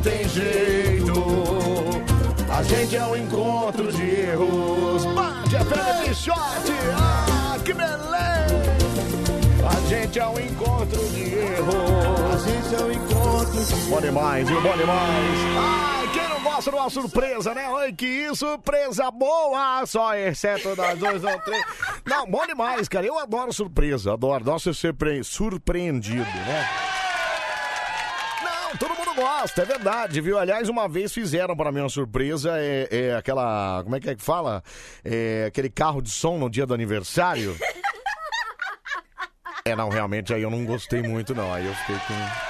não tem jeito. A gente é um encontro de erros. Bande a Fera de short. Ah, que beleza. A gente é um encontro de erros. A gente é um encontro de Bom demais, viu? Bom demais. Ai, quem não gosta de uma surpresa, né? Ai, que surpresa boa. Só exceto nós dois, não, três. Não, bom demais, cara. Eu adoro surpresa. Adoro. Adoro ser surpre- surpreendido, né? Gosta, é verdade, viu? Aliás, uma vez fizeram para mim uma surpresa, é, é aquela, como é que é que fala? É aquele carro de som no dia do aniversário. É, não, realmente aí eu não gostei muito, não. Aí eu fiquei com.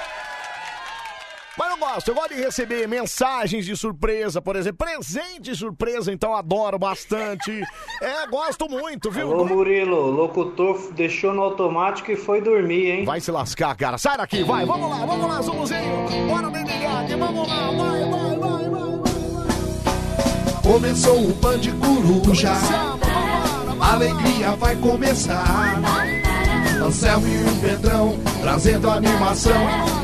Mas eu gosto, eu gosto de receber mensagens de surpresa, por exemplo, presente de surpresa, então adoro bastante. É, gosto muito, viu? Alô, Murilo, locutor deixou no automático e foi dormir, hein? Vai se lascar, cara. Sai daqui, vai. Vamos lá, vamos lá, Zumuzinho. Bora, Benegade. Vamos lá, vai, vai, vai, vai. Começou o Band Coruja. A alegria vai começar. Anselmo e o Pedrão trazendo animação.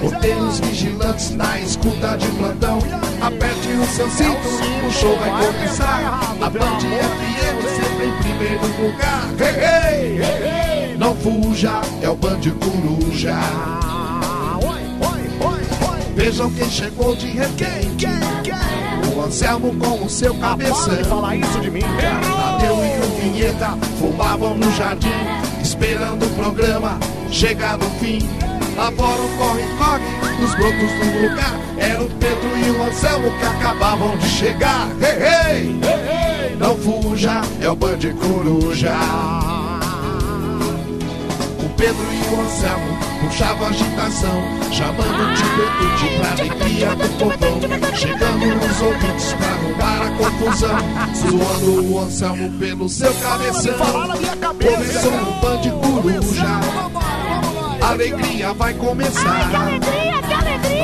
Roteiros vigilantes na escuta de plantão. Aperte o seu cinto, o show vai começar. A Band FM sempre em primeiro lugar. Hey, hey, hey, hey. Não fuja, é o Band Coruja. Vejam quem chegou de repente. O Anselmo com o seu cabeção. Para de falar isso de mim. Tadeu e o Vinheta fumavam no jardim, esperando o programa chegar no fim. Lá fora o corre-corre nos brotos do lugar. Era o Pedro e o Anselmo que acabavam de chegar. Hey, hey! Não fuja, é o Band Coruja. Pedro e o Anselmo puxavam agitação, chamando de Betude pra alegria do povão. Chegando nos ouvintes pra arrumar a confusão, zoando o Anselmo pelo seu cabeção. Começou o Band Coruja. Alegria vai começar.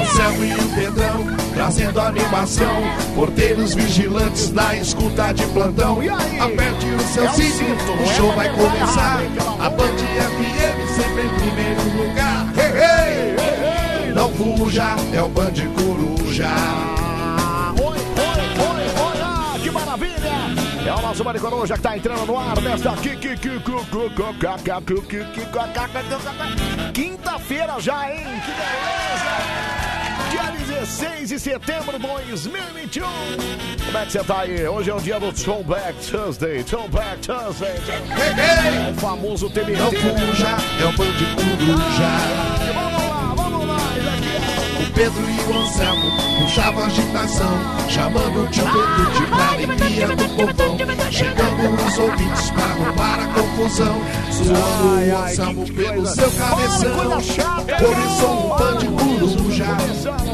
Anselmo e o Pedrão trazendo animação. Porteiros vigilantes na escuta de plantão. Aperte o seu cinto, o show vai começar. A Band FM sempre em primeiro lugar. Hey, hey! Não fuja, é o Band Coruja. Ah, que maravilha! É o nosso Maricorô já que tá entrando no ar nesta quinta-feira já, hein? Que beleza! Dia 16 de setembro de 2021. Como é que você tá aí? Hoje é o dia do Throwback Tuesday. Throwback Tuesday. É o famoso TBT. Não fuja, é o Band Coruja. Vamos lá, vamos lá. O Pedro e o Anselmo puxavam agitação, chamando o tio Betude pra alegria do povão. Chegando os ouvintes pra arrumar a confusão, zoando o Anselmo pelo seu cabeção. Começou o Band Coruja.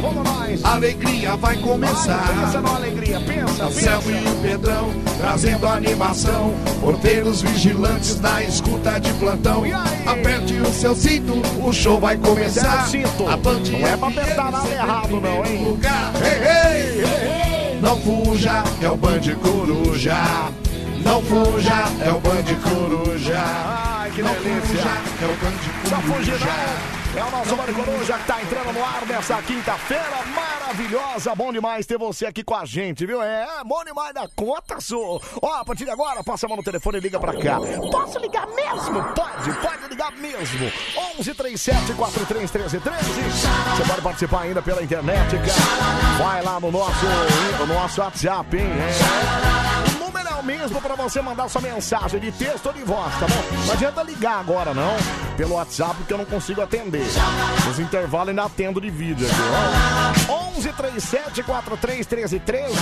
Alegria vai começar. Pensa na alegria, pensa, Anselmo e o Pedrão trazendo animação. Porteiros vigilantes na escuta de plantão. Aperte o seu cinto, o show vai começar. A Band Não é pra apertar nada errado, não, hein? lugar. Não fuja, é o Band Coruja. Não fuja, é o Band Coruja. Ai, que Não delícia. fuja, é o Band Só fugir Coruja. não. É o nosso Mário Coruja que tá entrando no ar nessa quinta-feira maravilhosa. Bom demais ter você aqui com a gente, viu? É, bom demais da conta, sou. Ó, a partir de agora, passa a mão no telefone e liga pra cá. Posso ligar mesmo? Pode, pode ligar mesmo. 11 37 43 13 13. Você pode participar ainda pela internet, cara. Vai lá no nosso, no nosso WhatsApp, hein? É. Número é o mesmo pra você mandar sua mensagem de texto ou de voz, tá bom? Não adianta ligar agora, não, pelo WhatsApp, porque eu não consigo atender. Nos intervalos ainda atendo de vídeo aqui, ó. 11 37 43 13 13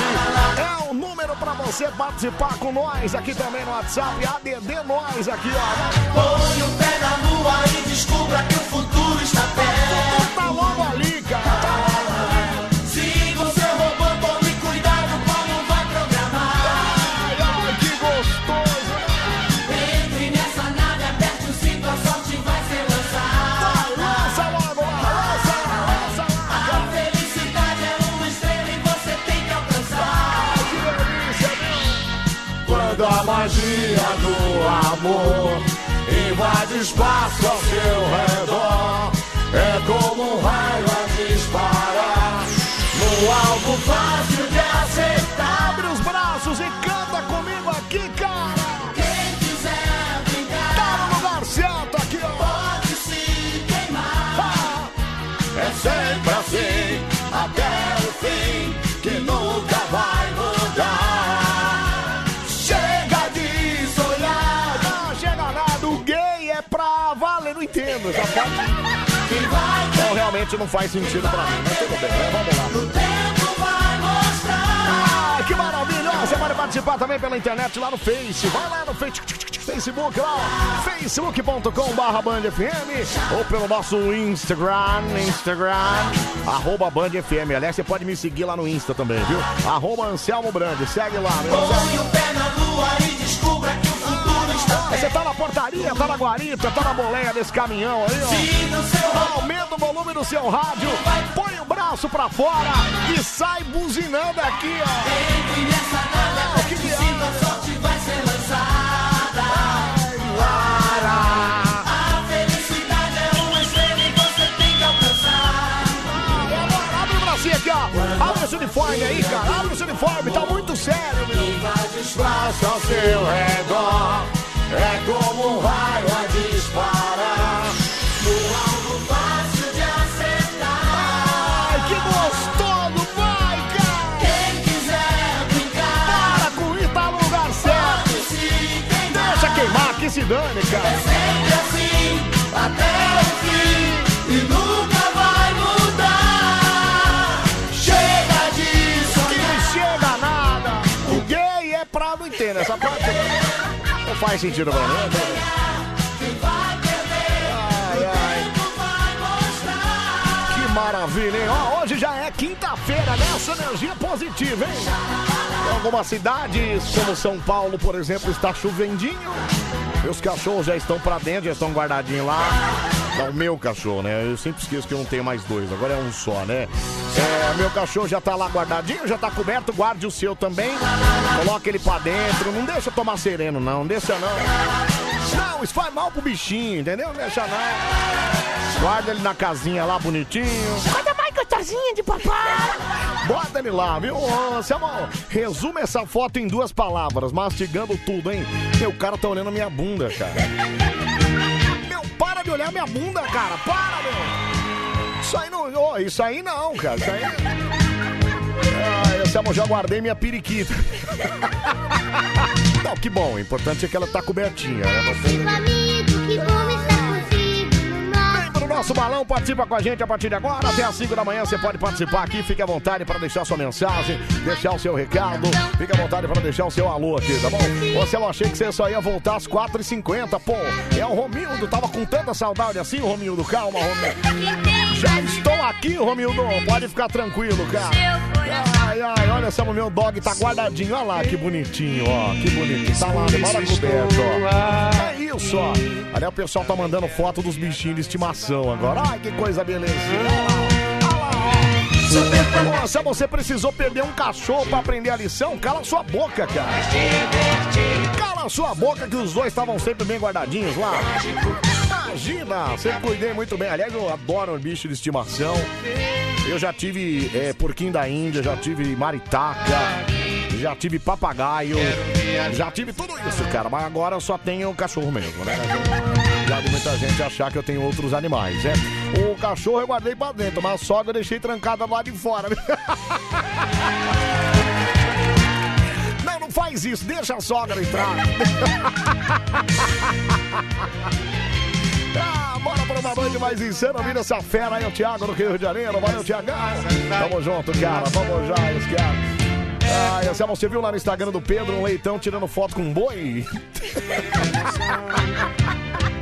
é o número pra você participar com nós aqui também no WhatsApp. ADD nós aqui, ó. Põe o pé na lua e descubra que o magia do amor. Invade espaço ao seu redor, é como um raio a disparar. No parte. Então realmente não faz sentido pra mim, mas tudo bem, né? Vamos lá. Ah, que maravilha! Você pode participar também pela internet lá no Face. Vai lá no Face. Facebook lá, facebook.com barra Band FM ou pelo nosso Instagram, Instagram, arroba Band FM. Aliás, você pode me seguir lá no Insta também, viu? Arroba Anselmo Brandi, segue lá. Põe o pé na lua e descubra que o Você tá na portaria, tá na guarita, tá na boleia desse caminhão aí, ó. Aumenta o volume do seu rádio, põe o braço pra fora e sai buzinando aqui, ó. Nada, que viagem. sinta a sorte vai ser lançada. A felicidade é uma estrela e você tem que alcançar. Agora, abre o bracinho aqui, ó. Abre esse uniforme aí, cara. Abre esse uniforme, tá muito sério, meu. Braço ao seu redor, é como um raio a disparar. No alvo fácil de acertar. Ai, que gostoso, vai, cara. Quem quiser brincar, Para com isso, tá se queimar. Deixa queimar, que se dane, cara. Sempre assim, até o fim, e nunca vai mudar. Chega disso, Que não chega nada. O gay é pra não entender essa parte. Não faz sentido maravilha, hein? Ó, hoje já é quinta-feira, né? Essa energia positiva, hein? Em algumas cidades, como São Paulo, por exemplo, está chovendinho. Meus cachorros já estão pra dentro, já estão guardadinhos lá. Não, o meu cachorro, né? Eu sempre esqueço que eu não tenho mais dois, agora é um só, né? É, meu cachorro já tá lá guardadinho, já tá coberto, guarde o seu também. Coloca ele pra dentro, não deixa tomar sereno, não, não deixa não. Não, isso faz mal pro bichinho, entendeu? Deixa não. Guarda ele na casinha lá bonitinho. Guarda mais gostosinha de papai. Bota ele lá, viu? Ô, Selma, resume essa foto em duas palavras, mastigando tudo, hein? Meu cara tá olhando a minha bunda, cara. Meu, para de olhar minha bunda, cara. Para, meu. Isso aí não. ô, isso aí não, cara. Isso aí. Ah, Selma, já guardei minha periquita. Não, que bom. O importante é que ela tá cobertinha, né? Pro nosso balão, participa com a gente a partir de agora. Até às 5 da manhã você pode participar aqui. Fique à vontade para deixar sua mensagem, deixar o seu recado. Fique à vontade para deixar o seu alô aqui, tá bom? Você eu achei que você só ia voltar às 4h50, pô. É o Romildo, tava com tanta saudade assim, Romildo. Calma, Romildo. Já aqui, Romildo. Pode ficar tranquilo, cara. Ai, ai, olha só, o meu dog tá guardadinho. Olha lá, que bonitinho, ó. Que bonitinho. Tá lá, demora coberto, ó. É isso, ó. Ali o pessoal tá mandando foto dos bichinhos de estimação agora. Ai, que coisa ó. Nossa, você precisou perder um cachorro pra aprender a lição? Cala sua boca, cara. Cala sua boca que os dois estavam sempre bem guardadinhos lá. Imagina, sempre cuidei muito bem. Aliás, eu adoro bicho de estimação. Eu já tive é, porquinho da Índia, já tive maritaca, já tive papagaio, já tive tudo isso, cara. Mas agora eu só tenho cachorro mesmo, né? Já de muita gente achar que eu tenho outros animais, né? O cachorro eu guardei pra dentro, mas a sogra eu deixei trancada lá de fora. Não, não faz isso, deixa a sogra entrar. Ah, bora para uma noite mais insana, vira essa fera aí, o Thiago do Rio de Janeiro. Valeu, Thiagão. Tamo junto, cara. Vamos já, esse cara. Ah, e Anselmo, você viu lá no Instagram do Pedro um leitão tirando foto com um boi?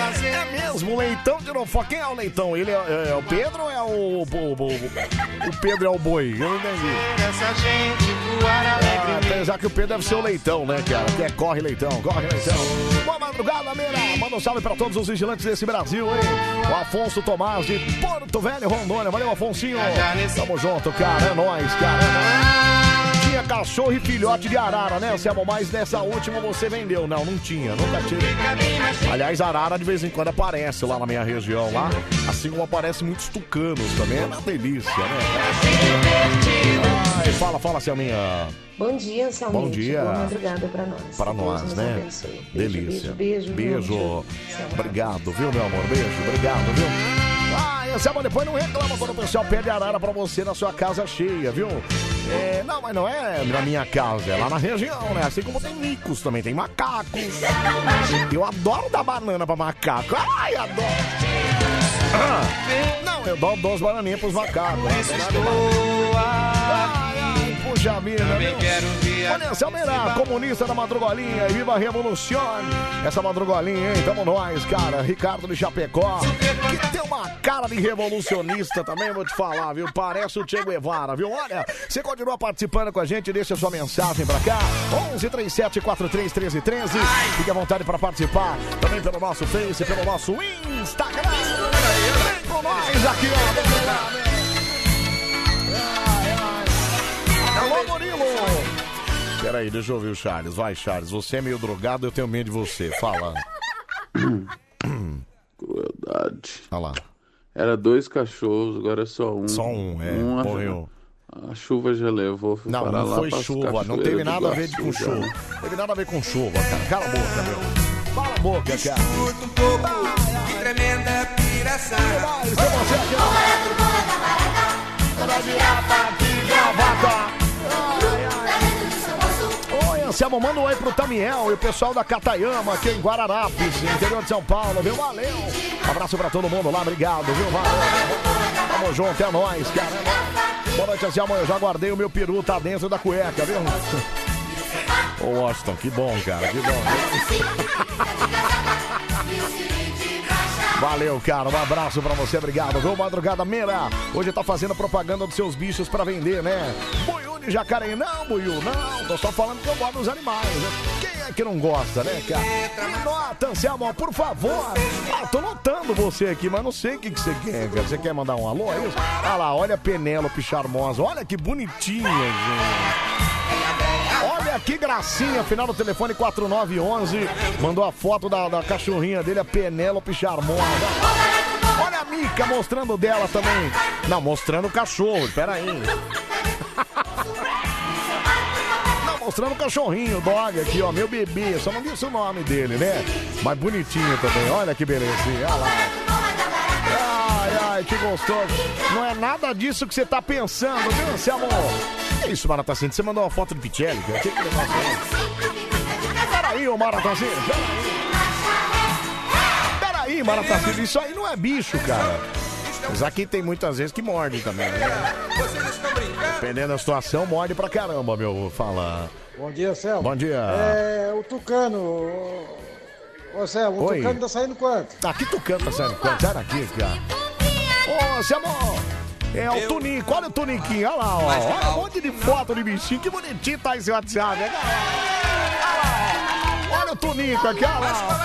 É mesmo, o leitão tirou foto. Quem é o leitão? Ele é, é- é o Pedro ou é o, o, o, o Pedro é o boi? Eu não entendi. Essa gente voar alegre. Ah, apesar que o Pedro deve ser o leitão, né, cara? Que é corre leitão, corre leitão. Boa madrugada, Meira. Manda um salve pra todos os vigilantes desse Brasil, hein? O Afonso Tomás de Porto Velho, Rondônia. Valeu, Afonsinho. Tamo junto, cara. É nóis, cara. É nóis. Tinha cachorro e filhote de arara, né, Selma? Mas nessa última você vendeu. Não, não tinha. Nunca tive. Aliás, arara de vez em quando aparece lá na minha região, lá. Assim como aparece muitos tucanos também. É uma delícia, né? Ai, fala, fala, Selminha. Bom dia, Anselmo. Bom dia. Boa madrugada pra nós. Para nós, né? abençoe. Beijo, Delícia. Beijo, beijo. Beijo. Selma. Obrigado, viu, meu amor? Beijo, obrigado, viu? Ah, Anselmo, depois não reclama quando o pessoal pede arara pra você na sua casa cheia, viu? É, não, mas não é na minha casa, é lá na região, né? Assim como tem micos também, tem macacos. Eu adoro dar banana pra macaco. Ai, adoro. Ah, não, eu dou duas bananinhas pros macacos. Ai, ai, puxa vida, viu? Olha, Selmeira, comunista da madrugolinha e viva a revolução. Essa madrugolinha, hein? Tamo nós, cara. Ricardo de Chapecó, que tem uma cara de revolucionista também, vou te falar, viu? Parece o Che Guevara, viu? Olha, você continua participando com a gente, deixa sua mensagem pra cá. 11 37 43 13 13. Fique à vontade pra participar. Também pelo nosso Face, pelo nosso Instagram. Vem com nós aqui, ó. Alô, Murilo! Peraí, deixa eu ouvir o Charles. Vai, Charles. Você é meio drogado, eu tenho medo de você. Fala. Crueldade. Olha lá. Era dois cachorros, agora é só um. Só um, é, a- morreu. A chuva já levou. fui Não, parar não lá foi chuva. Não teve nada a ver Iguaçu, com chuva. Não teve nada a ver com chuva, cara. Cala a boca, meu. Cala a boca, cara. um pouco de tremenda piração. Mas tem você aqui, ó. Pra virar patinho, gravata. Oi, Anselmo, manda um oi pro Tamiel e o pessoal da Catayama aqui em Guararapes, interior de São Paulo, viu? Valeu! Um abraço pra todo mundo lá, obrigado, viu? Valeu! Tamo junto, é nóis, cara. Boa noite, Anselmo, eu já guardei o meu peru, tá dentro da cueca, viu? Ô, Washington, que bom, cara, que bom. Valeu, cara. Um abraço pra você, obrigado. Viu, Madrugada Meira? Hoje tá fazendo propaganda dos seus bichos pra vender, né? Buiú de jacaré. Não, Buiú, não. Tô só falando que eu gosto dos animais, né? Quem é que não gosta, né, cara? Me nota, Anselmo, por favor. Ah, tô notando você aqui, mas não sei o que, que você quer, cara. Você quer mandar um alô, é isso? Olha lá, olha a Penélope charmosa. Olha que bonitinha, gente. Que gracinha, final do telefone 4911. Mandou a foto da, da cachorrinha dele, a Penélope Charmosa. Olha a Mica mostrando dela também. Não, mostrando o cachorro, peraí. Não, mostrando o cachorrinho, o dog aqui, ó, meu bebê. Só não disse o nome dele, né? Mas bonitinho também, olha que belezinha, olha lá. Ai, que gostoso. Não é nada disso que você tá pensando, viu, Anselmo? Que isso, Maratacinho? Você mandou uma foto do Pichelli, cara? Que que negócio é esse? Peraí, ô Maratacinho. Peraí, Maratacinho. Isso aí não é bicho, cara. Mas aqui tem muitas vezes que morde também, né? Dependendo da situação, morde pra caramba, meu. Vou falar. Bom dia, Selmo. Bom dia. É, o Tucano. Ô, Selmo, o Oi. Tucano tá saindo quanto? Aqui Tucano tá saindo quanto? Sai daqui, cara. Ô, Anselmo. É o Tunico, olha o Tuniquinho, olha lá, ó. Olha um monte de foto de bichinho, que bonitinho tá esse WhatsApp, né? Olha lá. Olha o Tunico aqui, olha lá.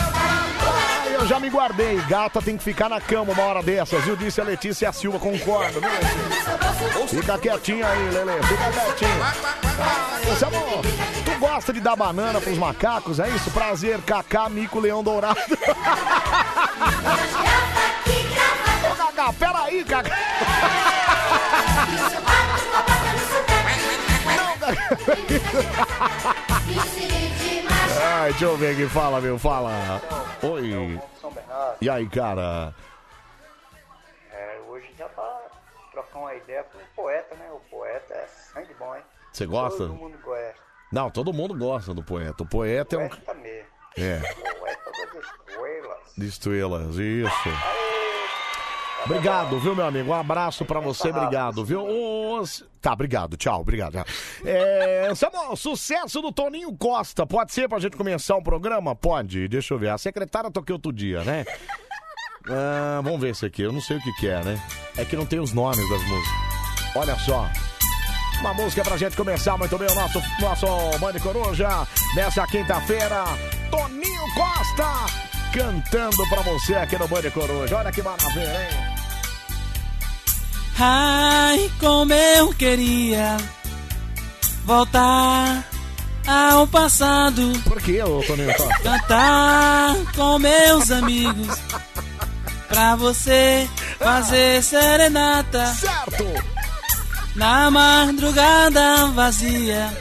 Ai, eu já me guardei. Gata tem que ficar na cama uma hora dessas, viu? Disse a Letícia Silva, concordo, viu? Letícia? Fica quietinho aí, Lele, fica quietinho. Ai, Anselmo, tu gosta de dar banana pros macacos, é isso? Prazer, Cacá, Mico, Leão Dourado. Ô, Cacá, peraí. Não, Cacá. Ai, deixa eu ver quem fala, meu. Fala. Oi. E aí, cara? É, hoje já pra trocar uma ideia com o poeta, né? O poeta é sangue bom, hein? Você gosta? Todo mundo gosta. Não, todo mundo gosta do poeta. O poeta é um. Poeta mesmo. É, Poeta das estrelas. de estrelas, isso. Obrigado, viu, meu amigo? Um abraço pra você, obrigado, viu? Tá, obrigado, tchau, obrigado. É, Samuel, sucesso do Toninho Costa. Pode ser pra gente começar o programa? Pode, deixa eu ver. A secretária toquei outro dia, né? Ah, vamos ver esse aqui, eu não sei o que, que é, né? É que não tem os nomes das músicas. Olha só. Uma música pra gente começar muito bem o nosso, nosso Bande Coruja nessa quinta-feira. Toninho Costa cantando pra você aqui no Bande Coruja. Olha que maravilha, hein? Ai, como eu queria voltar ao passado. Por que, ô Toninho? Cantar com meus amigos. Pra você fazer serenata. Certo! Na madrugada vazia.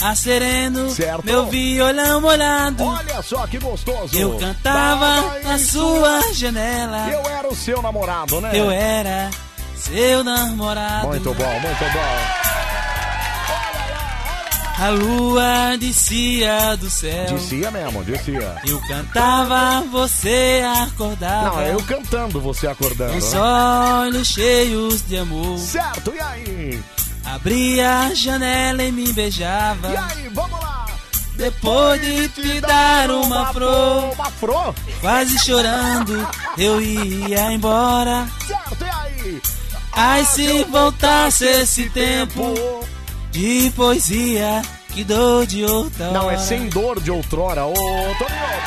a sereno, Certo. meu violão molhado. Olha só que gostoso. Eu cantava Tava na sua janela. Eu era o seu namorado, né? Eu era seu namorado. Muito bom, muito bom. A lua descia do céu. Descia mesmo, descia. Eu cantava, você acordava. Não, é eu cantando, você acordando. Os né? olhos cheios de amor. Certo, e aí? Abria a janela e me beijava. E aí, vamos lá. Depois de te dar uma flor, Uma flor? quase chorando, eu ia embora. Certo, e aí? Ai, se voltasse esse tempo de poesia, que dor de outra Não, é sem dor de outrora. Ô, Toninho,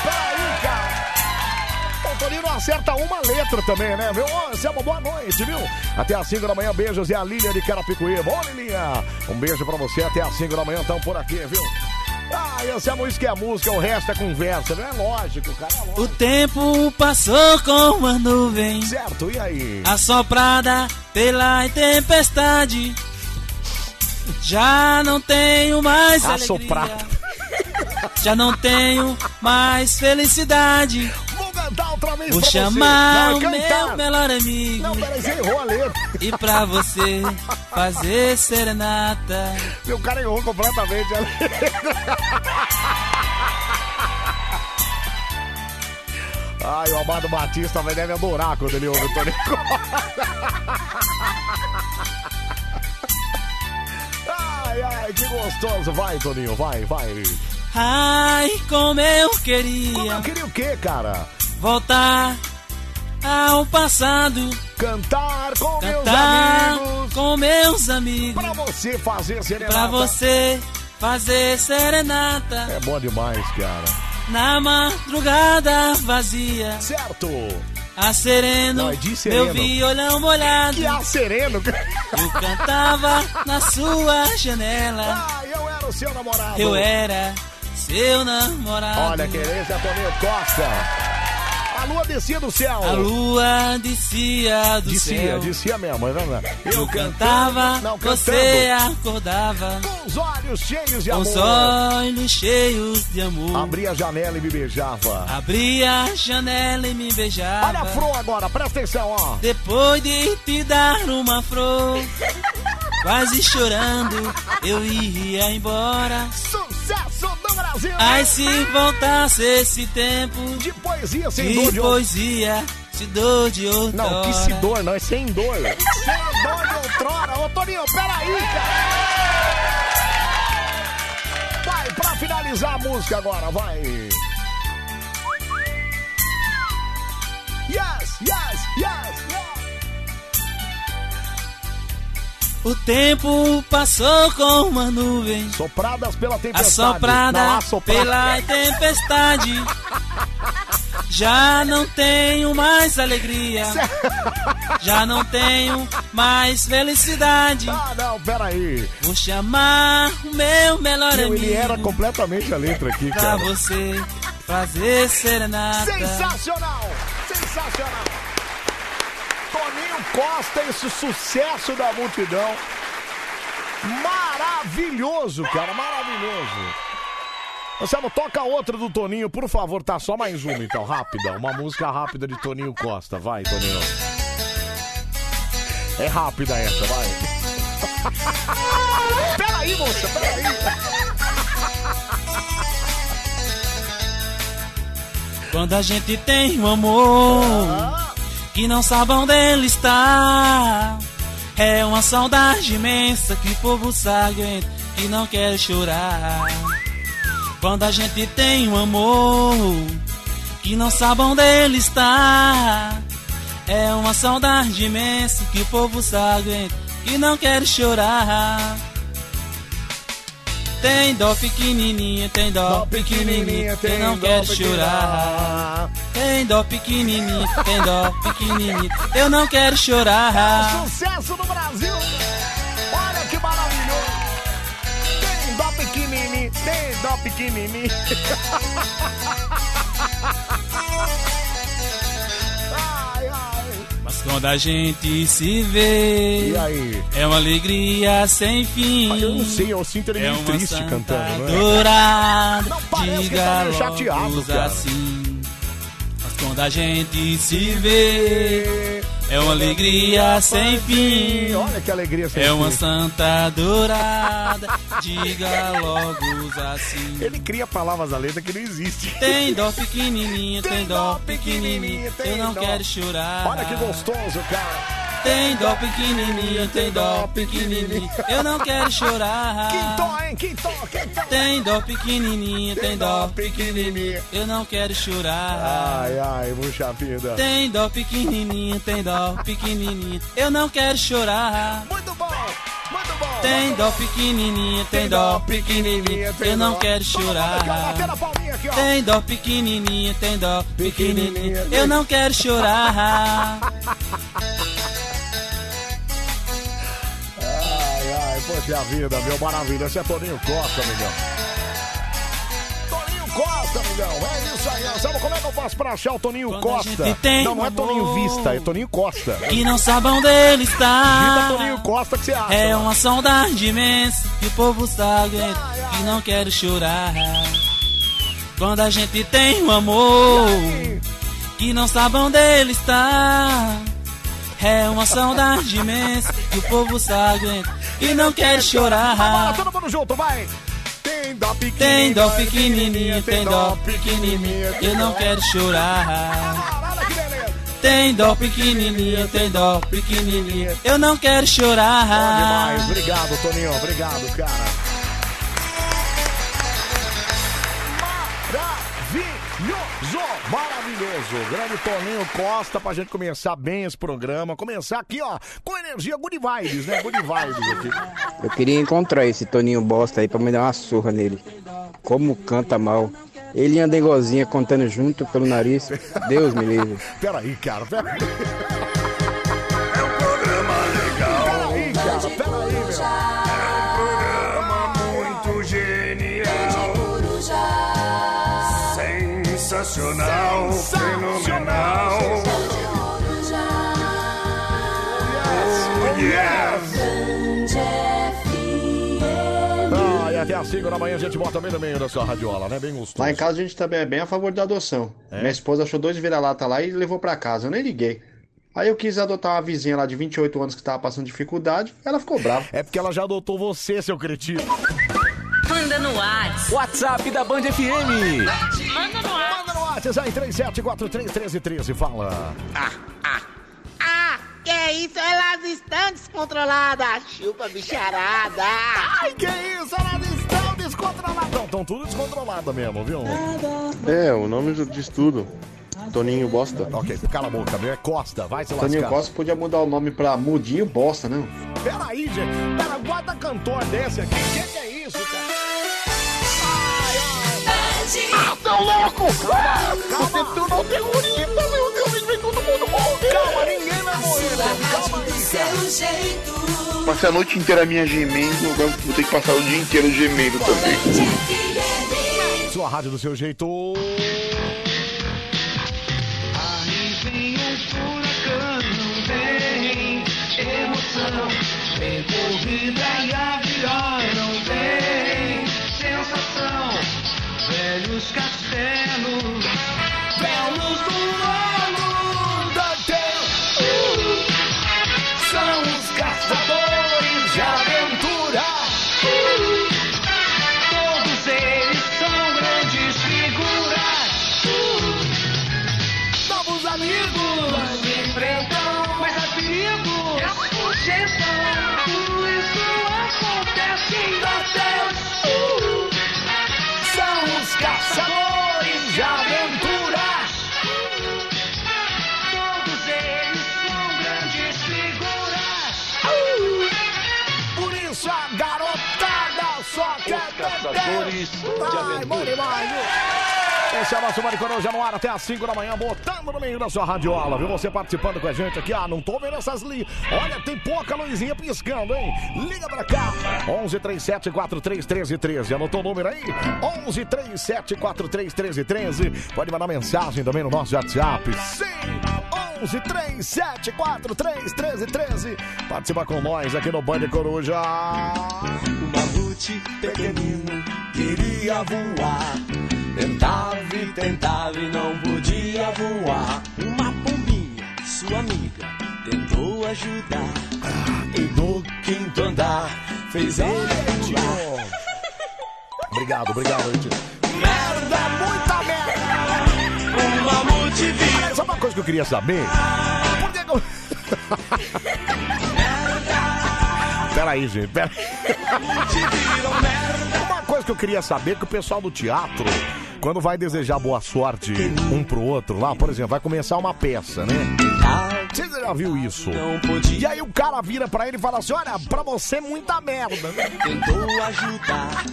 peraí, cara. O Toninho acerta uma letra também, né, viu? Ô, Selma, boa noite, viu? Até às 5 da manhã, beijos. E a Lília de Carapicuí. Bom, Lilinha. Um beijo pra você. Até às 5 da manhã, estão por aqui, viu? Ah, e isso que é música, o resto é conversa, não é lógico, cara. É lógico. O tempo passou com a nuvem Certo, e aí? assoprada pela tempestade. Já não tenho mais Assoprada. alegria. Já não tenho mais felicidade. Cantar outra vez Vou pra chamar você. o Não, cantar. meu melhor amigo. Não, peraí, você errou a letra. E pra você fazer serenata. Meu cara errou completamente a letra. Ai, o Amado Batista vai deve adorar quando ele ouve o Tony Ai, ai, que gostoso. Vai, Toninho, vai, vai. Ai, como eu Como queria eu queria o quê, cara? Voltar ao passado. Cantar com Cantar meus amigos. com meus amigos. Pra você fazer serenata. Pra você fazer serenata É bom demais, cara. na madrugada vazia. Certo. A sereno, Não, é de sereno. meu violão molhado. Que a sereno. Eu cantava na sua janela. Ah, eu era o seu namorado. Eu era seu namorado. Olha, querência Toninho Costa. A lua descia do céu. A lua descia do Descia, céu. descia mesmo, é. Eu cantava, não, você acordava. Com os olhos cheios de Com amor. os olhos cheios de amor. Abria a janela e me beijava. Abria a janela e me beijava. Olha a flor agora, presta atenção, ó. Depois de te dar uma flor, quase chorando, eu ia embora. Sucesso do Brasil! Ai, se voltasse esse tempo De poesia sem de dor de poesia, se dor de outra Não, que se dor, não, é sem dor. sem dor de outrora. Ô, Toninho, peraí, cara. Vai, pra finalizar a música agora, vai. Yes, yes, yes, yes. O tempo passou com uma nuvem, Sopradas pela tempestade. assoprada pela tempestade. Já não tenho mais alegria, já não tenho mais felicidade. Ah, não, peraí. Vou chamar o meu melhor Meu, amigo ele era completamente a letra aqui, pra cara. você fazer serenata. Sensacional! Sensacional! Toninho Costa, esse sucesso da multidão. Maravilhoso, cara, maravilhoso. Anselmo, toca outra do Toninho, por favor, tá? Só mais uma então, rápida. Uma música rápida de Toninho Costa. Vai, Toninho. É rápida essa, vai. peraí, moça, peraí. Quando a gente tem um amor que não sabe onde ele está, é uma saudade imensa que o povo sabe que não quer chorar. Quando a gente tem um amor que não sabe onde ele está, é uma saudade imensa que o povo sabe que não quer chorar. Tem dó pequenininha, tem dó pequenininha, quem não quer chorar. Tem dó pequenininha, tem dó pequenininha, eu não quero chorar. Sucesso no Brasil! Olha que maravilhoso! Tem dó pequenininho, tem dó pequenininho. quando a gente se vê, E aí? é uma alegria sem fim. Eu não sei, eu sinto ele É meio triste cantando, né? dourada, parece que tá meio chateado, cara. assim. Quando a gente se vê, é uma alegria sem fim. Olha que alegria sem É uma fim. santa dourada, diga logo assim. Ele cria palavras da letra que não existe. Tem dó pequenininha, tem dó pequenininha, eu não dó. quero chorar. Olha que gostoso, cara. Tem dó pequenininha, tem dó pequenininha, eu não quero chorar. Quinto, hein? Quinto, quinto. Tem dó pequenininha, tem dó pequenininha, eu não quero chorar. Ai, ai, puxa vida. Tem dó pequenininha, tem dó pequenininha, eu não quero chorar. Muito bom, muito bom. Tem dó pequenininha, tem dó pequenininha, eu não quero chorar. Tem dó pequenininha, tem dó pequenininha, eu não quero chorar. Poxa vida, meu maravilha. Esse é Toninho Costa, amigão. Toninho Costa, amigão. É isso aí. Sabe como é que eu faço pra achar o Toninho Costa? gente tem Não, não é. Toninho Vista, é Toninho Costa. Que não sabe onde ele Digita está. Toninho Costa que você acha. É uma saudade imensa que o povo sabe e não quero chorar. Quando a gente tem um amor que não sabe onde ele está. É uma saudade imensa que o povo sabe e não quer Bora, chorar. todo mundo junto, vai. Tem dó pequenininha, Tem dó pequenininha, tem dó pequenininha, eu não quero chorar. Tem dó pequenininha, tem dó pequenininha, eu não quero Bom chorar. demais. Obrigado, Toninho. Obrigado, cara. Maravilhoso. Grande Toninho Costa pra gente começar bem esse programa. Começar aqui, ó, com energia good vibes, né? Good vibes aqui. Eu queria encontrar esse Toninho Bosta aí pra me dar uma surra nele. Como canta mal. Ele e a Dengozinha contando junto pelo nariz. Deus me livre. Peraí, cara, peraí. Ah, 5 da manhã a gente bota bem no meio da sua radiola, né? Bem gostoso. Lá em casa a gente também é bem a favor da adoção. Minha esposa achou dois vira-lata lá e levou pra casa. Eu nem liguei. Aí eu quis adotar uma vizinha lá de 28 anos que tava passando dificuldade. Ela ficou brava. É porque ela já adotou você, seu cretino. Manda no WhatsApp. WhatsApp da Band FM. Manda no WhatsApp. Manda no WhatsApp aí, 37431313, fala. Ah, que isso? Elas estão descontroladas. Chupa bicharada. Ai, que isso? Elas estão descontroladas. Não, estão tudo descontrolado mesmo, viu? É, o nome diz tudo. Toninho Bosta. Ok, cala a boca, meu. É Costa, vai se Toninho lascar. Costa podia mudar o nome pra Mudinho Bosta, né? Peraí, gente. Pera, bota cantor desse aqui. O que, que é isso, cara? Ah, seu louco! Calma, tu não terrorista, meu Deus, vem todo mundo morrer. Calma, ninguém? Calma aí, cara. Passei a noite inteira minha gemendo, agora vou ter que passar o dia inteiro gemendo também. Sua rádio do seu jeito. Aí vem furacão, vem emoção, vem corrida e avião, não vem sensação, velhos castelos, quer caçadores de viu? Esse é o nosso Maricoruja no ar até às 5 da manhã, botando no meio da sua radiola, viu? Você participando com a gente aqui. Ah, não tô vendo essas li... Olha, tem pouca luzinha piscando, hein? Liga pra cá. 11 37 43 13 13. Anotou o número aí? 11 37 43 13 13. Pode mandar mensagem também no nosso WhatsApp. Sim! 11 3743 1313. Participa com nós aqui no Band Coruja. Mamute pequenino queria voar. Tentava e tentava e não podia voar. Uma pombinha, sua amiga, tentou ajudar. E do quinto andar fez ele pular. Obrigado, obrigado, tio. Merda, muita merda. O mamute. Olha, Sabe uma coisa que eu queria saber? Por que eu... Peraí, gente, pera. Uma coisa que eu queria saber é que o pessoal do teatro, quando vai desejar boa sorte um pro outro lá, por exemplo, vai começar uma peça, né? Você já viu isso? E aí o cara vira pra ele e fala assim: olha, pra você muita merda. né? Tentou ajudar.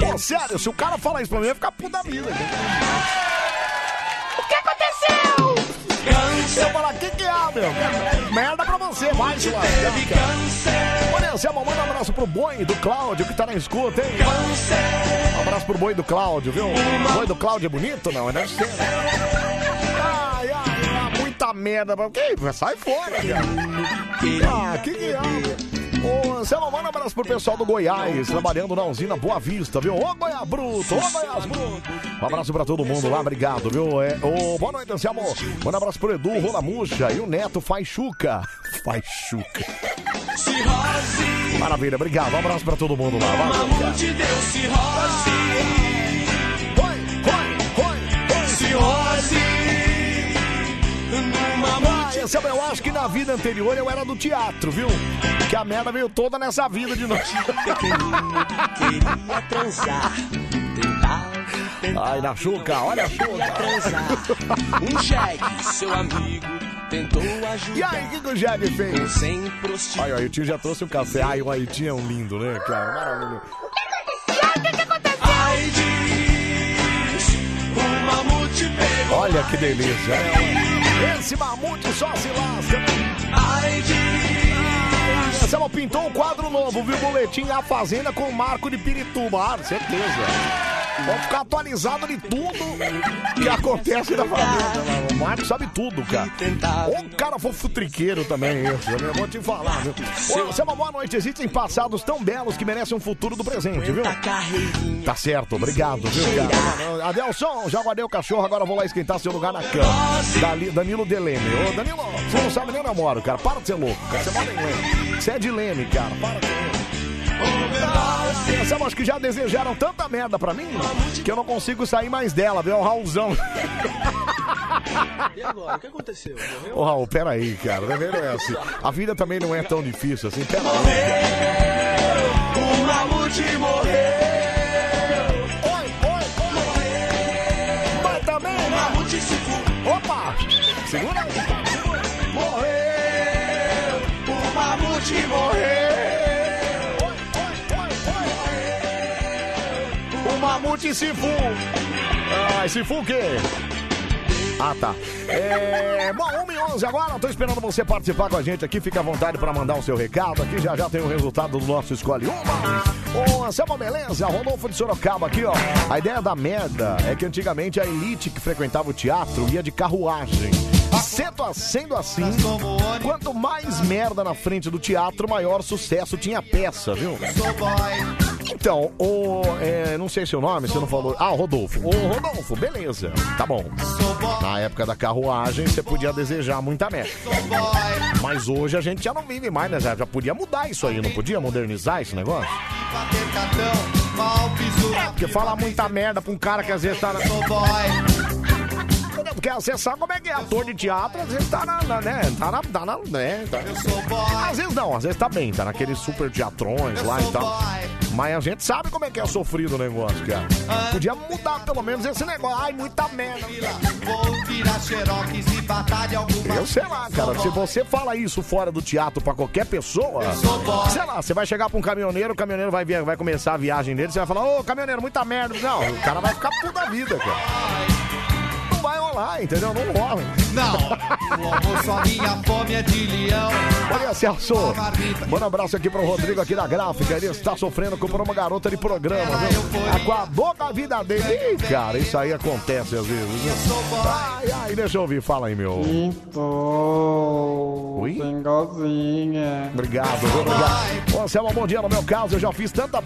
Pô, sério, se o cara falar isso pra mim, ia ficar puta vida. O que aconteceu? Se eu falar, o que que é, meu? Merda pra você, vai cara. Olha, Anselmo, manda um abraço pro boi do Cláudio, que tá na escuta, hein? Um abraço pro boi do Cláudio, viu? O boi do Cláudio é bonito, não? Deve ser. Ai, ai, ai, muita merda. Que? Sai fora, cara. Ah, que que é? Ô, Anselmo, manda um abraço pro pessoal do Goiás, trabalhando na usina Boa Vista, viu? Ô, Goiás Bruto, ô, Goiás Bruto. Um abraço pra todo mundo lá, obrigado, viu? É, ô, boa noite, Anselmo. Manda um abraço pro Edu Rolamucha e o Neto Faixuca. Faixuca. Maravilha, obrigado. Um abraço pra todo mundo lá. Valeu, cara. Mamute deu cirrose. Cirrose. No mamute. Anselmo, eu acho que na vida anterior eu era do teatro, viu? Que a merda veio toda nessa vida de novo. Queria transar. Ai, na Chuca, olha a Queria transar. Um jegue, seu amigo, tentou ajudar. E aí, o que, que o Jeg fez? Sem prostituir. Ai, o Aitinho já trouxe um café. Ai, o Aitinho é um lindo, né, cara? Maravilhoso. Ai, diz, o mamute pegou. Olha que delícia. Esse mamute só se lasca. Anselmo pintou um quadro novo, viu? Boletim A Fazenda com o Marco de Pirituba. Ah, certeza. Vamos ficar atualizado de tudo que acontece na fazenda. O Marco sabe tudo, cara. O cara foi futriqueiro também. Eu vou te falar, viu? Ô, Anselmo, boa noite. Existem passados tão belos que merecem um futuro do presente, viu? Tá certo, obrigado, viu, cara? Adelson, já guardei o cachorro, agora vou lá esquentar seu lugar na cama. Dali- Danilo Deleme. Ô, Danilo, você não sabe nem onde eu moro, cara. Para de ser louco, cara. Você mora em. Você é de Leme, cara. Para com isso. Que já desejaram tanta merda pra mim que eu não consigo sair mais dela, viu? É o Raulzão. E agora? O que aconteceu? Morreu? Ô, Raul, peraí, cara. Tá vendo essa? A vida também não é tão difícil assim. Peraí. cara. O mamute morreu. Oi, oi, oi. Vai também, O né? mamute se fu- Opa! Segura aí. Mamute Sifu. Ah, Sifu o quê? Ah, tá. É... Bom, 1 e 11 agora. Tô esperando você participar com a gente aqui. Fica à vontade para mandar o seu recado. Aqui já já tem o resultado do nosso Escolhe Uma. Ô, Anselmo Beleza, Rodolfo de Sorocaba aqui, ó. A ideia da merda é que antigamente a elite que frequentava o teatro ia de carruagem. Sendo, sendo assim, quanto mais merda na frente do teatro, maior sucesso tinha a peça, viu? Então, o. é, não sei seu nome, você não falou. Ah, Rodolfo. Ô, Rodolfo, beleza. Tá bom. Na época da carruagem, você podia desejar muita merda. Mas hoje a gente já não vive mais, né? Já, já podia mudar isso aí, não podia modernizar esse negócio? É, porque falar muita merda pra um cara que às vezes tá na. Você sabe como é que é ator de teatro, às vezes tá na, na- né? Tá na. Tá na né? Tá- Às vezes não, às vezes tá bem, tá naqueles super teatrões lá e tal. Mas a gente sabe como é que é sofrido o negócio, cara. Podia mudar pelo menos esse negócio. Ai, muita merda. Eu sei lá, cara. Se você fala isso fora do teatro pra qualquer pessoa, sei lá, você vai chegar pra um caminhoneiro, o caminhoneiro vai, via- vai começar a viagem dele, você vai falar, ô caminhoneiro, muita merda. Não, o cara vai ficar puto da vida, cara. Rolar. entendeu? Não rola. Não, o almoço a minha fome é de leão. Olha, Celso, manda um abraço aqui pro Rodrigo aqui da gráfica. Ele está sofrendo com uma garota de programa, viu? Acabou com a vida dele. Ih, cara, isso aí acontece às vezes. Viu? Ai, ai, deixa eu ouvir. Fala aí, meu. Estou Oi? Obrigado, obrigado. Ô, Selma, bom dia. No meu caso, eu já fiz tanta.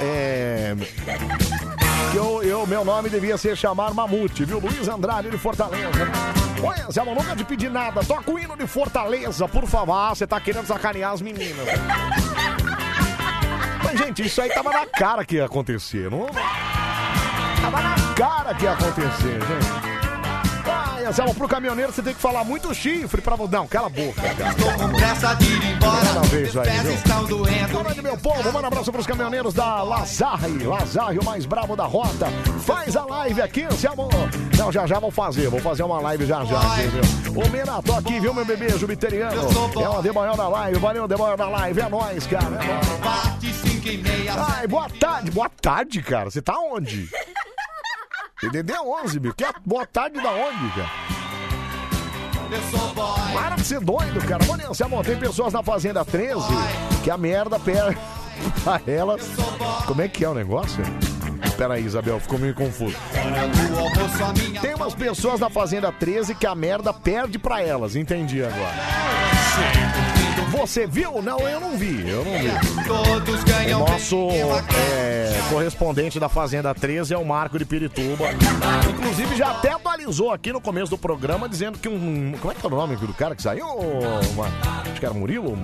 É. Que eu, eu, meu nome devia ser chamar Mamute, viu? Luiz Andrade de Fortaleza. Olha, Selma, nunca te pedi nada. Toca o hino de Fortaleza, por favor. Ah, você tá querendo sacanear as meninas. Mas, gente, isso aí tava na cara que ia acontecer, não? Tava na cara que ia acontecer, gente. Anselmo, pro caminhoneiro você tem que falar muito chifre pra... Não, cala a boca, cara. Com pressa de ir embora, Cada vez aí, viu? estão doendo. Meu povo, manda um abraço pros caminhoneiros da Lazarre. Lazarre, o mais bravo da rota. Faz a live aqui, Anselmo. Não, já já vou fazer, vou fazer uma live já já, aqui, viu? Ô, Mena, tô aqui, viu, meu bebê jubiteriano? É uma maior da live, valeu, maior da live, é nóis, cara, é nóis. Bate cinco e meia. Ai, boa tarde, boa tarde, cara. Você tá onde? DDD 11, meu. Que boa tarde da onde, cara? Para de ser doido, cara. Olha, Anselmo, tem pessoas na Fazenda 13 que a merda perde pra elas. Como é que é o negócio? Peraí, Isabel, ficou meio confuso. A Tem umas pessoas na Fazenda 13 que a merda perde pra elas. Entendi agora. Você viu? Não, eu não vi. Eu não vi. Todos O ganham. nosso é, correspondente da Fazenda 13 é o Marco de Pirituba. Inclusive, já até atualizou aqui no começo do programa dizendo que um. Como é que é o nome do cara que saiu? Uma- Acho que era Murilo?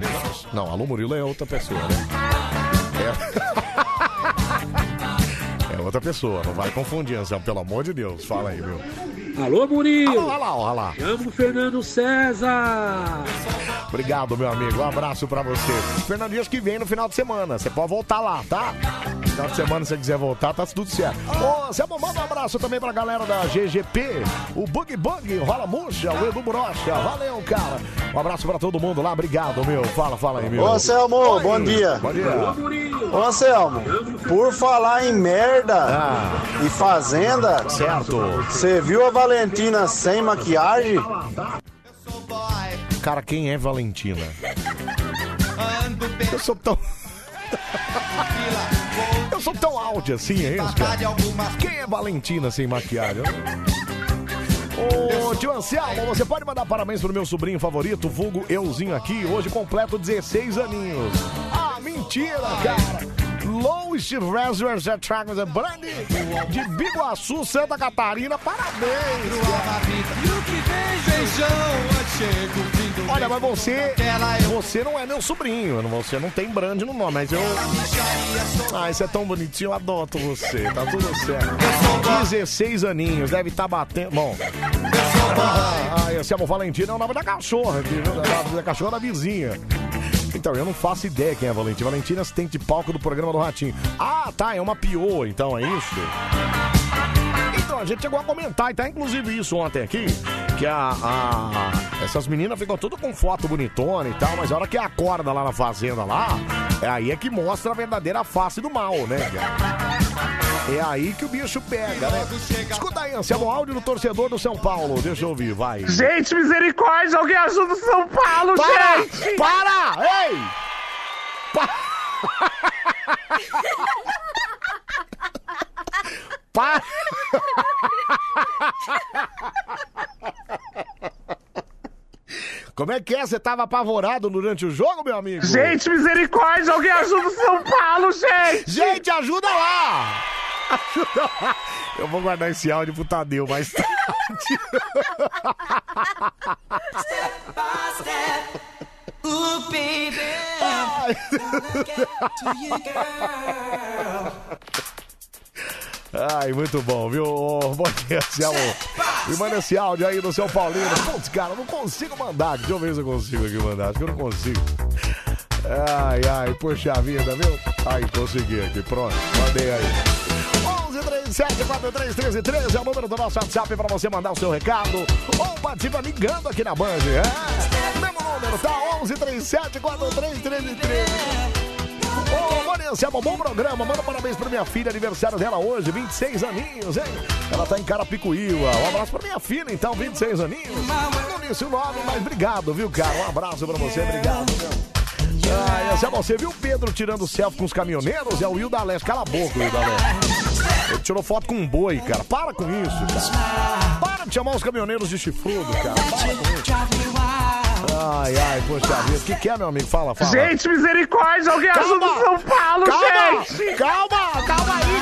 Não, alô Murilo é outra pessoa, né? É. É outra pessoa, não vai confundir, Anselmo, pelo amor de Deus. Fala aí, meu. Alô, Murilo! Olha lá, olha lá. Chamo Fernando César! Obrigado, meu amigo. Um abraço pra você. Fernando Dias que vem no final de semana. Você pode voltar lá, tá? Final de semana, se você quiser voltar, tá tudo certo. Ô, Selma, manda um abraço também pra galera da GGP, o Bug Bug, Rola Murcha, o Edu Brocha. Valeu, cara. Um abraço pra todo mundo lá. Obrigado, meu. Fala, fala aí, meu. Ô Anselmo, Oi. bom dia. Bom dia. Ô Anselmo, por falar em merda e fazenda, Ah. certo. Você viu a Valentina sem maquiagem? Cara, quem é Valentina? Eu sou tão. Eu sou tão áudio assim, é isso, cara? Quem é Valentina sem maquiagem? Ô, tio Anselmo, você pode mandar parabéns pro meu sobrinho favorito, vulgo Euzinho aqui, hoje completo 16 aninhos. Ah, mentira, cara! Louis Reservoir Attractions Brandy de Biguaçu, Santa Catarina, parabéns! Olha, mas você, você não é meu sobrinho, você não tem brand no nome, mas eu... Ah, isso é tão bonitinho, eu adoto você, tá tudo certo. 16 aninhos, deve estar batendo... Bom... Ah, esse é o Valentino, é o nome da cachorra, viu? da, da cachorra da vizinha. Então, eu não faço ideia quem é a Valentina. Valentina é assistente de palco do programa do Ratinho. Ah, tá, é uma piô, então, é isso? Então, a gente chegou a comentar, e tá inclusive isso ontem aqui, que a, a- essas meninas ficam tudo com foto bonitona e tal, mas a hora que acorda lá na fazenda lá, é aí é que mostra a verdadeira face do mal, né, cara? É aí que o bicho pega, né? Escuta aí, Anselmo, o áudio do torcedor do São Paulo. Deixa eu ouvir, vai. Gente, misericórdia! Alguém ajuda o São Paulo, Para! gente! Para! Ei! Para! Como é que é? Você tava apavorado durante o jogo, meu amigo? Gente, misericórdia! Alguém ajuda o São Paulo, gente! Gente, ajuda lá! Ajuda lá! Eu vou guardar esse áudio pro Tadeu mais tarde. Ooh, baby. Ai, muito bom, viu? Ô, Bom dia, Anselmo. Me manda esse áudio aí do seu Paulino. Putz, cara, eu não consigo mandar. Deixa eu ver se eu consigo aqui mandar. Acho que eu não consigo. Ai, ai, poxa vida, viu? Ai, consegui aqui, pronto. Mandei aí. 1137-431313 é o número do nosso WhatsApp pra você mandar o seu recado. Ou participa ligando aqui na Band. É, mesmo número, tá? 1137-431313. Ô, Olha, Anselmo, bom programa. Manda parabéns pra minha filha, aniversário dela hoje, 26 aninhos, hein? Ela tá em Carapicuíba. Um abraço pra minha filha, então, 26 aninhos. Não disse o nome, mas obrigado, viu, cara? Um abraço pra você, obrigado. meu. Ah, Anselmo, você viu o Pedro tirando selfie com os caminhoneiros? É o Wilda Leste. Cala a boca, Wilda Leste. Ele tirou foto com um boi, cara. Para com isso, cara. Para de chamar os caminhoneiros de chifrudo, cara. Para com isso. Ai, ai, poxa vida. O que, que é, meu amigo? Fala, fala. Gente, misericórdia, alguém Calma, ajuda o São Paulo, calma, gente! Calma, calma aí.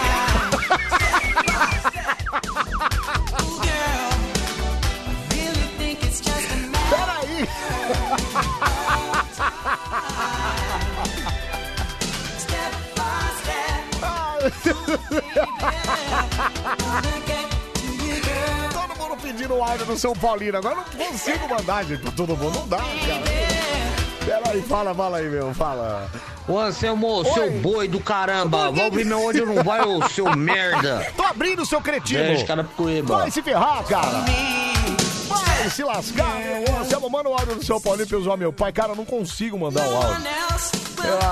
Todo mundo pedindo o áudio do São Paulino. Agora eu não consigo mandar, gente, pra todo mundo. Não dá, cara. Peraí, fala, fala aí, meu. Fala. Ô Anselmo, seu boi do caramba, vai ouvir meu áudio não vai, ô seu merda. Tô abrindo, seu cretino. Beijo, Carapicuíba. Vai se ferrar, cara. Vai se lascar, meu. Anselmo, manda o áudio do seu Paulinho pra meu pai. Cara, eu não consigo mandar o áudio.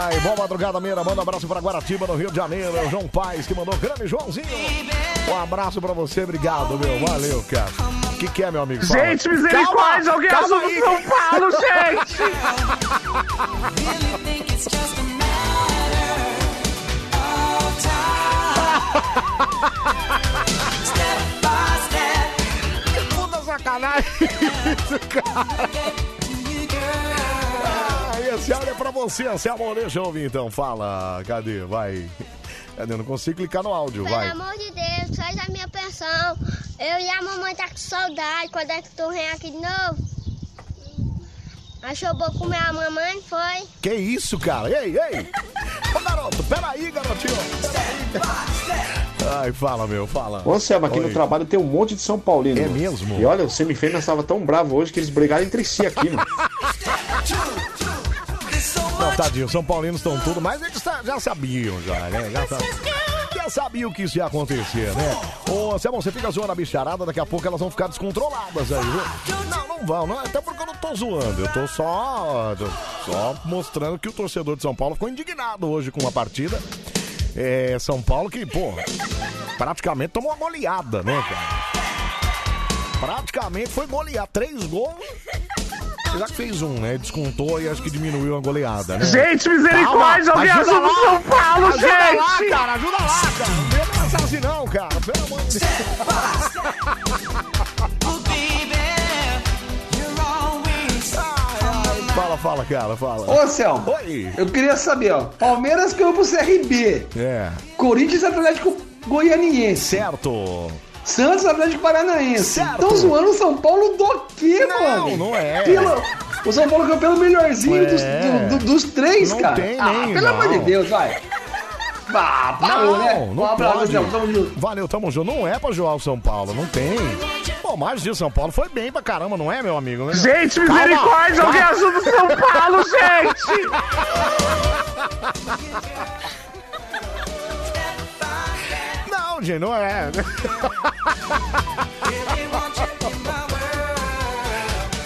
Ai, boa madrugada, Meira. Manda um abraço pra Guaratiba, no Rio de Janeiro. É o João Paz, que mandou grande Joãozinho. Um abraço pra você, obrigado, meu. Valeu, cara. O que, que é, meu amigo? Fala. Gente, misericórdia, alguém calma ajuda aí. o São Paulo, gente! isso, cara. Ah, esse áudio é pra você, Anselmo. Deixa eu ouvir então. Fala, cadê? Vai. Cadê? Eu não consigo clicar no áudio, Pelo vai. amor de Deus, faz a minha pensão. Eu e a mamãe tá com saudade. Quando é que tu vem aqui de novo? Achou bom comer a mamãe, foi? Que isso, cara? Ei, ei! Garoto, peraí, garotinho. Peraí. Ai, fala, meu, fala. Ô, Anselmo, aqui Oi. no trabalho tem um monte de São Paulino. É mesmo? E olha, o Semifêmea estava tão bravo hoje que eles brigaram entre si aqui, mano. Não, tadinho, São Paulinos estão tudo, mas eles tá- já sabiam, já, né? Já, já sabiam que isso ia acontecer, né? Ô, Anselmo, você fica zoando a bicharada, daqui a pouco elas vão ficar descontroladas aí, viu? Não, não vão, não, até porque eu não tô zoando, eu tô só, só mostrando que o torcedor de São Paulo ficou indignado hoje com uma partida. É, São Paulo que, pô, praticamente tomou uma goleada, né, cara? Praticamente foi golear. Três gols. Já que fez um, né? Descontou e acho que diminuiu a goleada, né? Gente, misericórdia, Calma, alguém ajuda o lá. São Paulo, ajuda lá, gente! cara, ajuda lá, cara. Não vem passar assim não, cara. Pelo amor de Deus. Fala, fala, cara, fala. Ô, Selma, Oi. eu queria saber, ó. Palmeiras ganhou pro CRB. É. Corinthians Atlético Goianiense. Certo. Santos Atlético Paranaense. Certo. Estão zoando o São Paulo do quê, mano? não é. Pelo- o São Paulo ganhou pelo melhorzinho dos, É. do- do- dos três, Não cara. tem ah, nem, pelo amor de não. Deus, vai. Ah, parou, não, né? não um abraço. Selma, tamo junto. Valeu, tamo junto. Não é pra jogar o São Paulo, não tem. Pô, mais disso, São Paulo foi bem pra caramba, não é, meu amigo? né? Gente, misericórdia, alguém ajuda o São Paulo, gente! Não, gente, não é.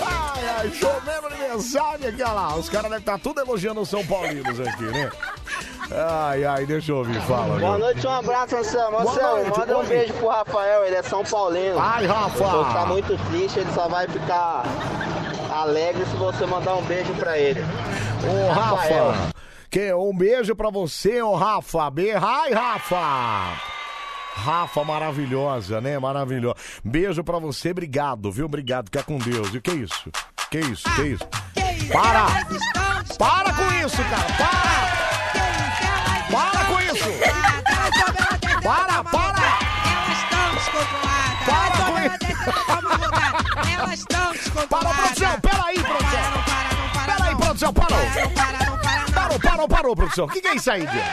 Ai, ai, chovendo aniversário aqui, olha lá. Os caras devem estar tudo elogiando os São Paulinos aqui, né? Ai, ai, deixa eu ouvir, fala. Boa meu. noite, um abraço, Anselmo. Anselmo, noite, manda um beijo pro Rafael, ele é São Paulino. Ai, Rafa. Vou ficar muito triste, ele só vai ficar alegre se você mandar um beijo pra ele. Ô, Rafael. Rafa. Que, um beijo pra você, ô Rafa. Be... Ai, Rafa. Rafa, maravilhosa, né? Maravilhosa. Beijo pra você, obrigado, viu? Obrigado, fica com Deus. E o que é isso? Que isso? Que isso? Para! Para com isso, cara! Para! Para com isso! Para, para! Para com isso! Elas estão Para, produção! Peraí, produção! Peraí, produção, parou! Parou, parou, parou, produção! O que, que é isso aí, Diego?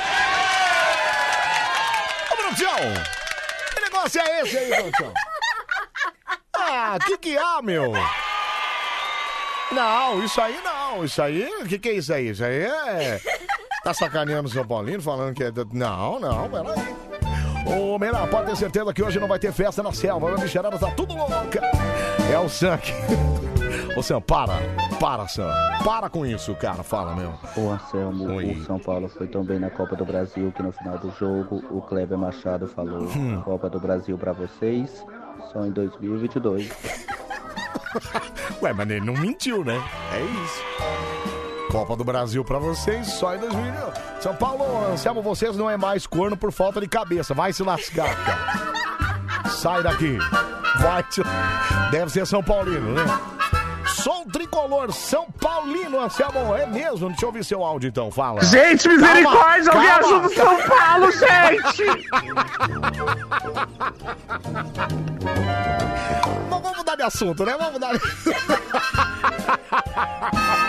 Ô, produção! Que negócio é esse aí, produção? Ah, que que há, meu? Não, isso aí não. Isso aí, o que que é isso aí? Isso aí é... Tá sacaneando o São Paulino, falando que é... Não, não, peraí. Ô, Meira, pode ter certeza que hoje não vai ter festa na selva. A bicharada tá tudo louca. É o aqui. Ô, Sam, para. Para, Sam. Para com isso, cara. Fala, meu. Ô Anselmo, Oi. o São Paulo foi tão bem na Copa do Brasil que no final do jogo o Kleber Machado falou: Hum. Copa do Brasil pra vocês, só em 2022. Ué, mas ele não mentiu, né? É isso. Copa do Brasil pra vocês, só em 2000. São Paulo, Anselmo, vocês não é mais corno por falta de cabeça. Vai se lascar, cara. Sai daqui. Vai te... Deve ser São Paulino, né? Sou tricolor São Paulino, Anselmo. É mesmo? Deixa eu ouvir seu áudio então, fala. Gente, misericórdia, alguém ajuda o São Paulo, gente! Mas vamos mudar de assunto, né? Vamos mudar de...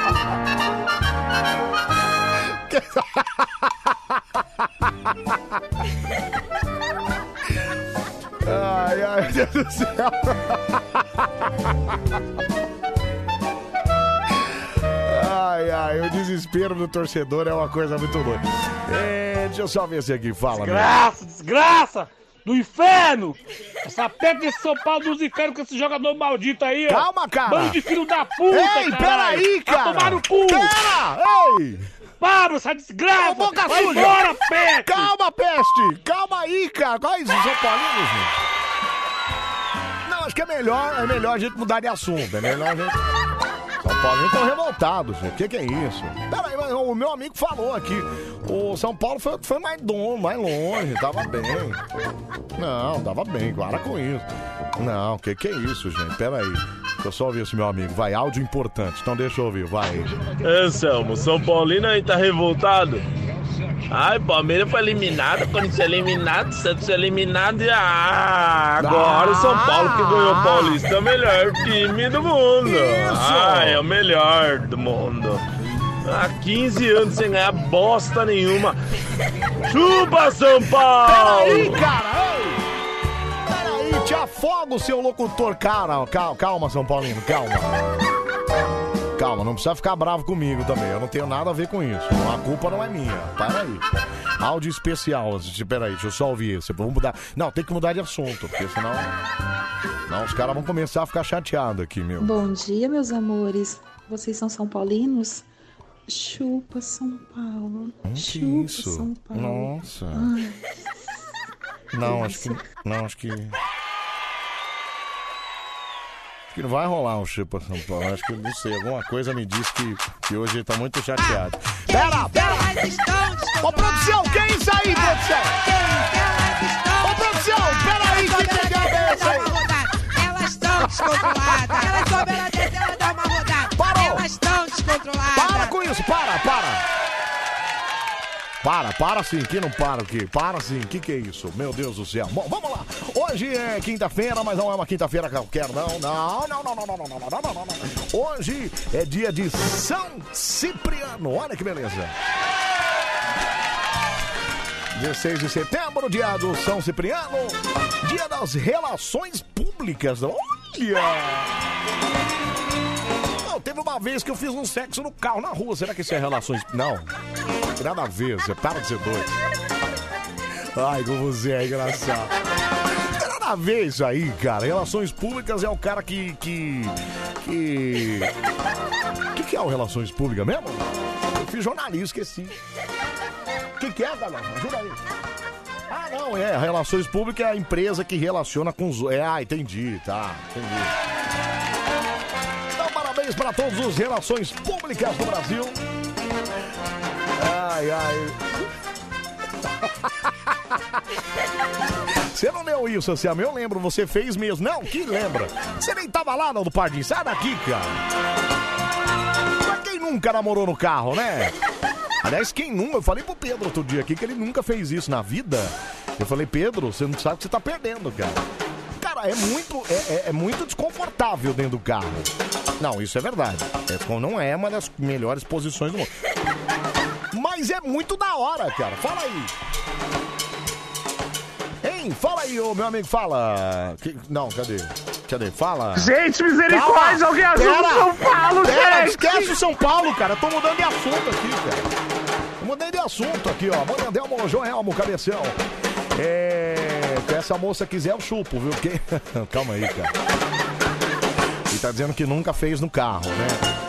Ai, ai, meu Deus do céu. Ai, ai, o desespero do torcedor é uma coisa muito louca. É, deixa eu só ver se aqui fala. meu. Desgraça, desgraça! Do inferno! Essa peta desse São Paulo dos infernos com esse jogador maldito aí, ó. Calma, cara. Bando de filho da puta, Ei, peraí, cara. Vai tomar no cu! Pera! Ei! Pablo, essa desgraça! Boca Vai suja! embora, peste! Calma, peste! Calma aí, cara! Qual isso, São Paulinos, gente? Não, acho que é melhor, é melhor a gente mudar de assunto. É melhor a gente. Paulo estão revoltados, gente. O que, que é isso? Peraí, mas o meu amigo falou aqui. O São Paulo foi, foi mais dono, mais longe, tava bem. Não, tava bem, para com isso. Não, o que, que é isso, gente? Peraí. Deixa eu só ouvir esse meu amigo. Vai, áudio importante. Então deixa eu ouvir, vai. Anselmo, São Paulino aí tá revoltado. Ai, Palmeiras foi eliminado, Corinthians eliminado, Santos eliminado e ah, agora o São Paulo que ganhou o Paulista é o melhor time do mundo. Ah, é o melhor do mundo. Há 15 anos sem ganhar bosta nenhuma. Chupa São Paulo! Peraí, cara! Peraí, te afoga o seu locutor, cara. Calma, calma, São Paulino, calma. Calma, não precisa ficar bravo comigo também. Eu não tenho nada a ver com isso. A culpa não é minha. Para aí. Áudio especial. Peraí, deixa eu só ouvir esse. Vamos mudar. Não, tem que mudar de assunto, porque senão. Não, os caras vão começar a ficar chateados aqui, meu. Bom dia, meus amores. Vocês são São Paulinos? Chupa São Paulo. Hum, Chupa isso? São Paulo. Nossa. Ai, Não, acho que. Não, acho que. Acho que não vai rolar um chupa São Paulo. Acho que não sei. Alguma coisa me diz que, que hoje ele tá muito chateado. Pera, pera! Ô, produção, que é isso aí, produção? Ô, produção, pera aí, que pegada é essa aí? Elas estão descontroladas. Elas souberam descer, ela dá uma rodada. Parou. Elas estão descontroladas. Para com isso, para, para! Para, para sim, que não para o quê? Para sim, que que é isso? Meu Deus do céu. Bom, vamos lá. Hoje é quinta-feira, mas não é uma quinta-feira qualquer, não. Não, não, não, não, não, não, não, não, não, não. Hoje é dia de São Cipriano. Olha que beleza. 16 de setembro, dia do São Cipriano, dia das relações públicas. Olha! Teve uma vez que eu fiz um sexo no carro, na rua. Será que isso é relações? Não. Nada a ver, você para de ser doido. Ai, como você é engraçado. Nada a ver isso aí, cara. Relações públicas é o cara que. que. que. O que, que é o Relações Públicas mesmo? Eu fiz jornalismo, esqueci. O que, que é, galera? Ajuda aí. Ah, não, é. Relações Públicas é a empresa que relaciona com os. É, ah, entendi, tá. Entendi. Parabéns para todos os Relações Públicas do Brasil. Ai, ai. Você não leu isso, Anselmo? Eu lembro, você fez mesmo. Não, que lembra? Você nem tava lá, não, do Pardinho. Sai daqui, cara. Mas quem nunca namorou no carro, né? Aliás, quem nunca? Eu falei pro Pedro outro dia aqui que ele nunca fez isso na vida. Eu falei, Pedro, você não sabe o que você tá perdendo, cara. Cara, é muito, é, é- é muito desconfortável dentro do carro. Não, isso é verdade. É, como não é uma das melhores posições do mundo. Mas é muito da hora, cara. Fala aí. Hein? Fala aí, ô meu amigo, fala. Que- Não, cadê? Cadê? Fala. Gente, misericórdia, alguém ajuda o São Paulo, pera, gente! Esquece o São Paulo, cara. Eu tô mudando de assunto aqui, cara. Eu mudei de assunto aqui, ó. Morandelmo, Joelmo, cabeção. É. Se essa moça quiser, eu chupo, viu? Porque... Calma aí, cara. Tá dizendo que nunca fez no carro, né?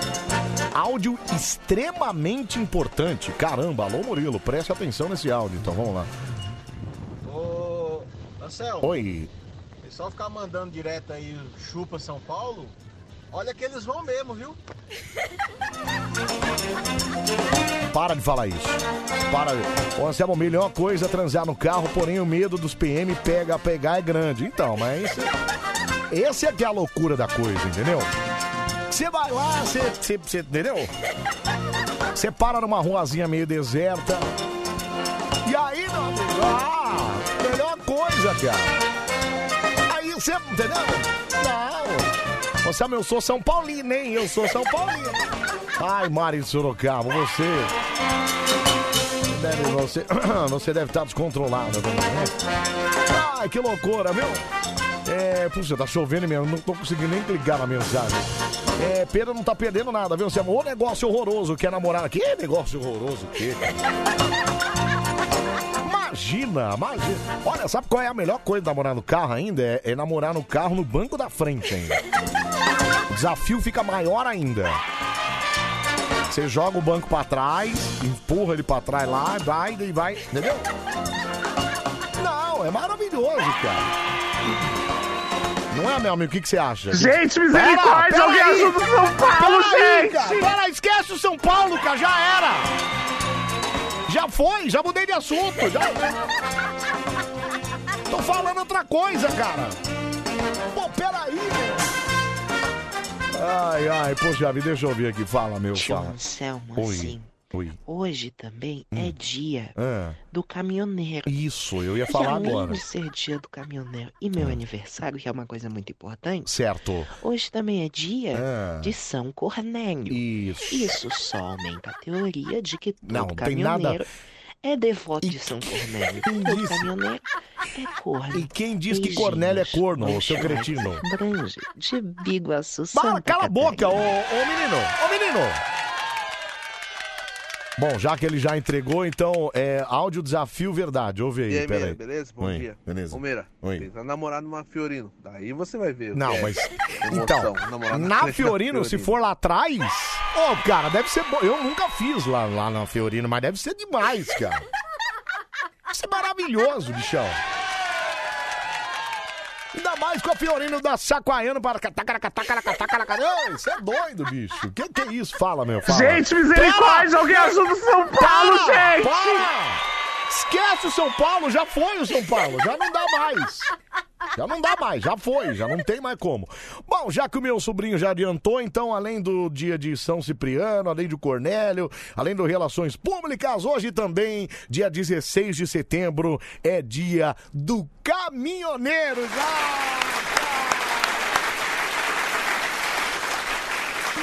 áudio extremamente importante. Caramba, alô Murilo, preste atenção nesse áudio, então vamos lá. Ô, Anselmo. Oi. O pessoal ficar mandando direto aí chupa São Paulo, olha que eles vão mesmo, viu? Para de falar isso. Para. Ô, Anselmo, melhor coisa é transar no carro, porém o medo dos PM pega, pegar é grande. Então, mas. Esse é que é a loucura da coisa, entendeu? Você vai lá, você. você- você- Entendeu? Você para numa ruazinha meio deserta. E aí, meu amigo? Ah, melhor coisa, cara. Aí você. Entendeu? Não. Anselmo, eu sou São Paulino, hein? Eu sou São Paulino. Ai, Mari de Sorocaba, você. Deve, você, você deve estar descontrolado também, né? Ai, que loucura, viu? É, puxa, tá chovendo mesmo, não tô conseguindo nem clicar na mensagem. É, Pedro não tá perdendo nada, viu? Você o negócio horroroso que é namorar aqui. Que negócio horroroso que Imagina, imagina. Olha, sabe qual é a melhor coisa de namorar no carro ainda? É, é namorar no carro no banco da frente ainda. O desafio fica maior ainda. Você joga o banco pra trás, empurra ele pra trás lá, vai e vai, entendeu? Não, é maravilhoso, cara. Não é, meu amigo? O que, que você acha? Gente, misericórdia, alguém aí. ajuda o São Paulo, Pera gente. Pera esquece o São Paulo, cara, já era. Já foi, já mudei de assunto. Já... Tô falando outra coisa, cara. Pô, peraí, meu. Ai, ai, poxa vida, deixa eu ver aqui. Fala, meu, Tio fala. Anselmo, Oi, assim, oi. hoje também é dia Ah, do caminhoneiro. isso, eu ia E falar além agora. de ser dia do caminhoneiro e meu aniversário, que é uma coisa muito importante, Certo. hoje também é dia Ah. de São Cornélio. Isso. Isso só aumenta a teoria de que todo Não, não tem nada- caminhoneiro é devoto de São Cornélio. Todo caminhoneiro é corno. E quem diz que Cornélio é corno, ô seu cretino? Brange, de Biguaçu, Santa cala a boca, ô, Catarina. ô menino, ô menino. Bom, já que ele já entregou, então, é áudio desafio verdade. Ouve aí, E aí, peraí. Meira, beleza? Bom Oi, dia. Beleza. Ô, Meira, Oi. tenta namorar numa Fiorino. Daí você vai ver. o Não, é mas. emoção, Então, na Fiorino, se for lá atrás. Ô, cara, deve ser bom. Eu nunca fiz lá, lá na Fiorino, mas deve ser demais, cara. Deve ser maravilhoso, bichão. Ainda mais com a Fiorino da Saquaiano para Você é doido, bicho. Que que é isso? Fala, meu. Fala. Gente, misericórdia, alguém ajuda o São Paulo, gente. para. Esquece o São Paulo, já foi o São Paulo, já não dá mais. Já não dá mais, já foi, já não tem mais como. Bom, já que o meu sobrinho já adiantou, então, além do dia de São Cipriano, além de Cornélio, além do Relações Públicas, hoje também, dia 16 de setembro, é dia do caminhoneiro.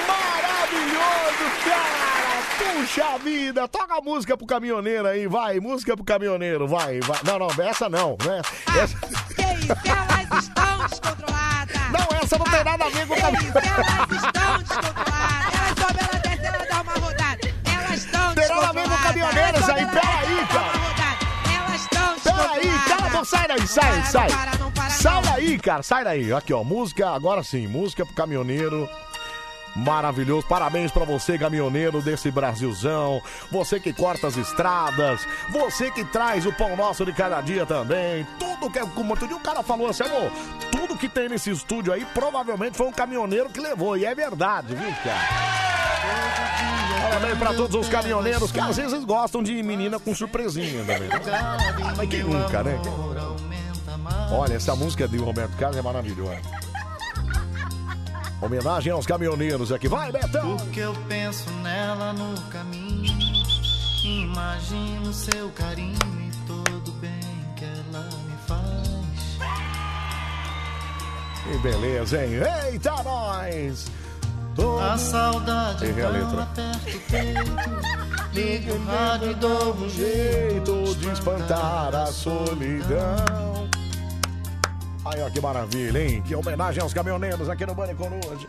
Maravilhoso, cara! Puxa vida! Toca a música pro caminhoneiro aí, vai! Música pro caminhoneiro, vai, vai. Não, não, essa não, né? Essa... Que isso, elas estão descontroladas. Não, essa não tem nada a ver com o caminhoneiro. Elas estão descontroladas. Elas sobem, ela desce, ela dá uma rodada. Elas estão Tem nada a ver com o caminhoneiro isso aí, peraí, cara! Elas estão Peraí, cala a boca, sai daí, sai, sai! Sai daí, cara, sai daí! Aqui, ó, música, agora sim, música pro caminhoneiro. Maravilhoso, parabéns pra você, caminhoneiro desse Brasilzão. Você que corta as estradas, você que traz o pão nosso de cada dia também. Tudo que é. Como outro dia o cara falou assim, amor, tudo que tem nesse estúdio aí provavelmente foi um caminhoneiro que levou. E é verdade, viu, cara? Parabéns pra todos os caminhoneiros que às vezes gostam de menina com surpresinha também. Mas quem nunca, né? Olha, essa música de Roberto Carlos é maravilhosa. Homenagem aos caminhoneiros aqui. Vai, Betão! Porque eu penso nela no caminho. Imagino seu carinho e todo bem que ela me faz. Que beleza, hein? Eita, nós! A saudade Errei a letra. aperta o peito. Ligo o rádio e dou um jeito de espantar a solidão. Aí, ó, que maravilha, hein? Que homenagem aos caminhoneiros aqui no Bane Coruja.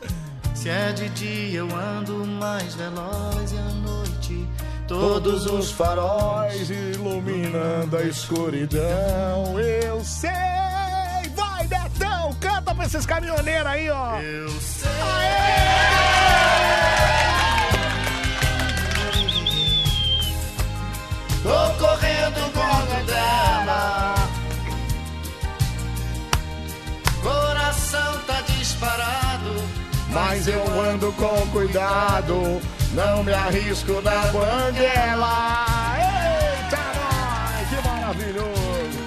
Se é de dia eu ando mais veloz e à noite todos os faróis iluminando a escuridão. Eu sei, vai Betão, canta pra esses caminhoneiros aí, ó. Eu sei. Aê! Tô correndo com o dela. mas eu ando com cuidado. Não me arrisco na banguela. Eita, nós, que maravilhoso!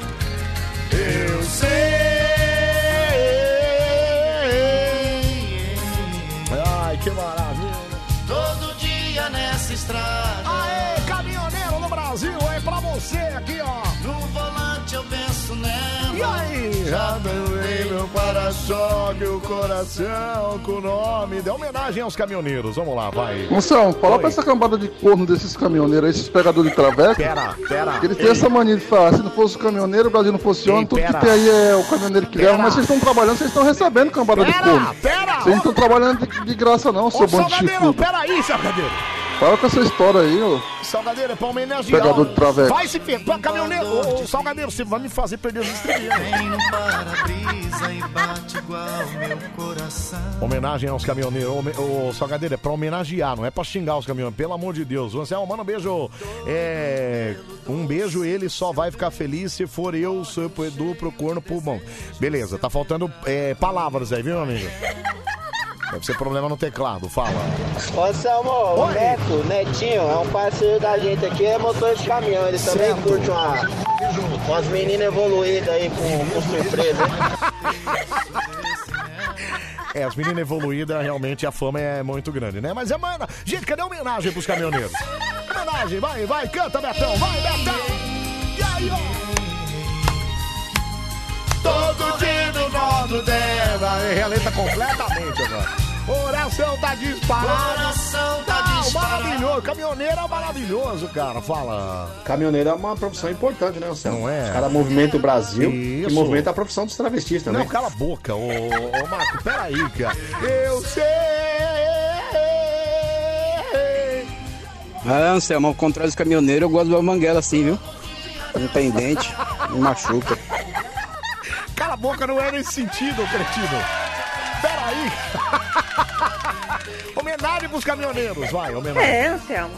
Eu sei. Para-choque, o coração com o nome. Dê homenagem aos caminhoneiros. Vamos lá, vai. Moção, fala Oi. pra essa cambada de corno desses caminhoneiros aí, esses pegadores de traveco. Pera, pera. Que eles têm essa mania de falar, se não fosse o caminhoneiro, o Brasil não funciona, tudo pera. que tem aí é o caminhoneiro que leva, mas vocês estão trabalhando, vocês estão recebendo cambada de corno. pera! Vocês não estão trabalhando de, de graça não, seu Ô, bando de chifrudo. peraí, Salgadeiro. Para com essa história aí, ô. Salgadeiro, é pra homenagear. Pegador de traveco. Vai se ferrar, caminhoneiro. Ô, Salgadeiro, você vai me fazer perder e meu coração. Homenagem aos caminhoneiros. Ô, Salgadeiro, é pra homenagear, não é pra xingar os caminhoneiros. Pelo amor de Deus. Você, ah, manda um beijo. É, um beijo, ele só vai ficar feliz se for eu, sou pro Edu, pro corno, pro bom. Beleza, tá faltando é, palavras aí, viu, meu amigo? Deve ser problema no teclado, fala. Ô Anselmo, o Oi. Neto, Netinho, é um parceiro da gente aqui, é motorista de caminhão. Ele também Certo. curte uma, umas meninas evoluídas aí com, com surpresa? É, as meninas evoluídas, realmente a fama é muito grande, né? Mas é, mano, gente, cadê a homenagem pros caminhoneiros? Homenagem, vai, vai, canta, Betão, vai, Betão! E aí, ó! Todo dia no modo dela. Errei a letra completamente agora. Coração tá disparado. Coração tá Ah, disparado. Maravilhoso. Caminhoneiro é maravilhoso, cara. Fala. Caminhoneiro é uma profissão importante, né, Anselmo? Não é? Os caras movimentam o Brasil Isso. e movimentam a profissão dos travestis também. Não, cala a boca, ô, ô Marco, peraí, cara. Eu sei. Ah, Anselmo, ao contrário dos caminhoneiros, eu gosto do manguela assim, viu? Não tem dente, não machuca. Cala a boca, não é nesse sentido, cretino. Peraí. homenagem pros caminhoneiros, vai, homenagem. É, Anselmo.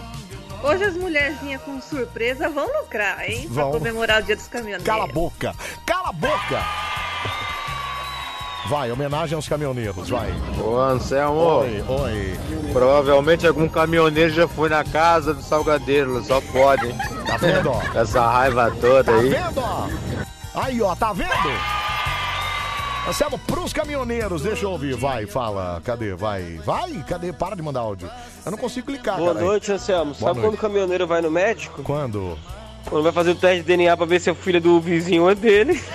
Hoje as mulherzinhas com surpresa vão lucrar, hein? Vão. Pra comemorar o dia dos caminhoneiros. Cala a boca, cala a boca. Vai, homenagem aos caminhoneiros, vai. Ô Anselmo, Oi, oi. provavelmente algum caminhoneiro já foi na casa do Salgadeiro, só pode, hein? Tá vendo, ó? Com Essa raiva toda Tá aí. vendo, ó? Aí, ó, tá vendo? Anselmo, pros caminhoneiros, deixa eu ouvir, vai, fala, cadê, vai, vai, cadê, para de mandar áudio. Eu não consigo clicar, Boa cara. noite, Anselmo. Boa Sabe noite. quando o caminhoneiro vai no médico? Quando? Quando vai fazer o teste de DNA pra ver se é o filho do vizinho ou é dele.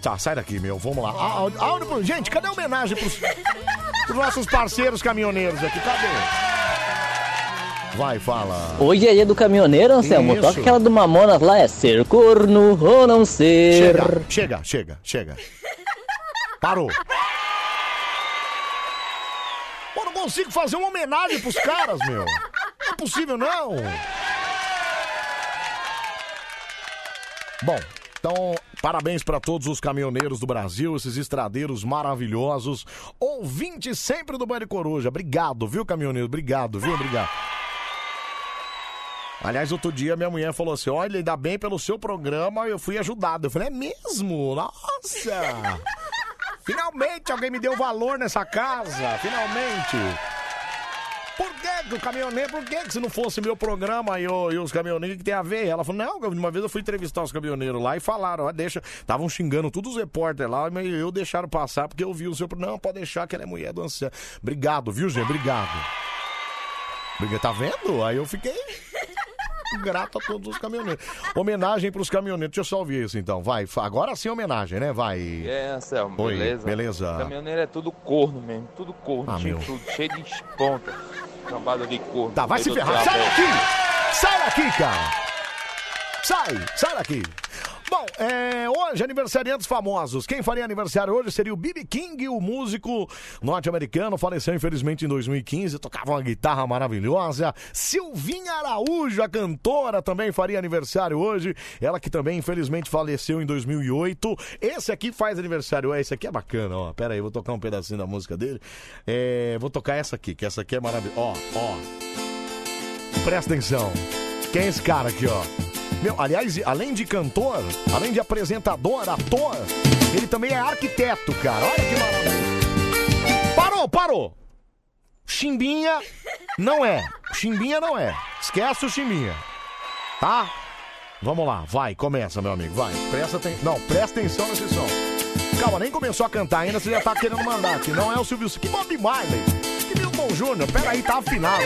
Tá, sai daqui, meu, vamos lá. Áudio, gente, cadê a homenagem pros, pros nossos parceiros caminhoneiros aqui, cadê? Vai, fala. Hoje é dia do caminhoneiro, Anselmo. Isso. Toca aquela do Mamonas lá, é ser corno ou não ser. Chega, chega, chega, chega. Parou. Pô, não consigo fazer uma homenagem pros caras, meu. Não é possível, não. Bom, então, parabéns para todos os caminhoneiros do Brasil, esses estradeiros maravilhosos. Ouvintes sempre do Banho Coruja. Obrigado, viu, caminhoneiro? Obrigado, viu? Obrigado. Aliás, outro dia minha mulher falou assim: olha, ainda bem pelo seu programa eu fui ajudado. Eu falei: é mesmo? Nossa! Finalmente alguém me deu valor nessa casa! Finalmente! Por que, que o caminhoneiro, por que, que se não fosse meu programa e, o- e os caminhoneiros, que tem a ver? Ela falou, não, uma vez eu fui entrevistar os caminhoneiros lá e falaram, ó, deixa, estavam xingando todos os repórteres lá, mas eu deixaram passar porque eu vi o seu, não, pode deixar que ela é mulher do Anselmo. Obrigado, viu, gente? Obrigado. Obrigado, tá vendo? Aí eu fiquei grato a todos os caminhoneiros. Homenagem pros caminhoneiros, deixa eu só ouvir isso então, vai, agora sim homenagem, né, vai. É, Anselmo, Oi, beleza? beleza. Caminhoneiro é tudo corno mesmo, tudo corno, Ah, chifrudo, cheio de esponta. Cambada de corno. Tá, vai se ferrar. Sai daqui! Sai daqui, cara! Sai, sai daqui! Bom, é, hoje, aniversariantes famosos. Quem faria aniversário hoje seria o B.B. King, o músico norte-americano. Faleceu, infelizmente, em 2015. Tocava uma guitarra maravilhosa. Silvinha Araújo, a cantora, também faria aniversário hoje. Ela que também, infelizmente, faleceu em 2008. Esse aqui faz aniversário. Esse aqui é bacana, ó. Pera aí, vou tocar um pedacinho da música dele. É, vou tocar essa aqui, que essa aqui é maravilhosa. Ó, ó. Presta atenção. Quem é esse cara aqui, ó? Meu, aliás, além de cantor, além de apresentador, ator, ele também é arquiteto, cara. Olha que maravilha. Parou, parou! Chimbinha não é. Chimbinha não é. Esquece o Chimbinha. Tá? Vamos lá, vai, começa, meu amigo, vai. Presta atenção. Não, presta atenção nesse som. Calma, nem começou a cantar ainda, você já tá querendo mandar aqui. Não é o Silvio Que Bob Marley. Que Milton Júnior. Pera aí, tá afinado.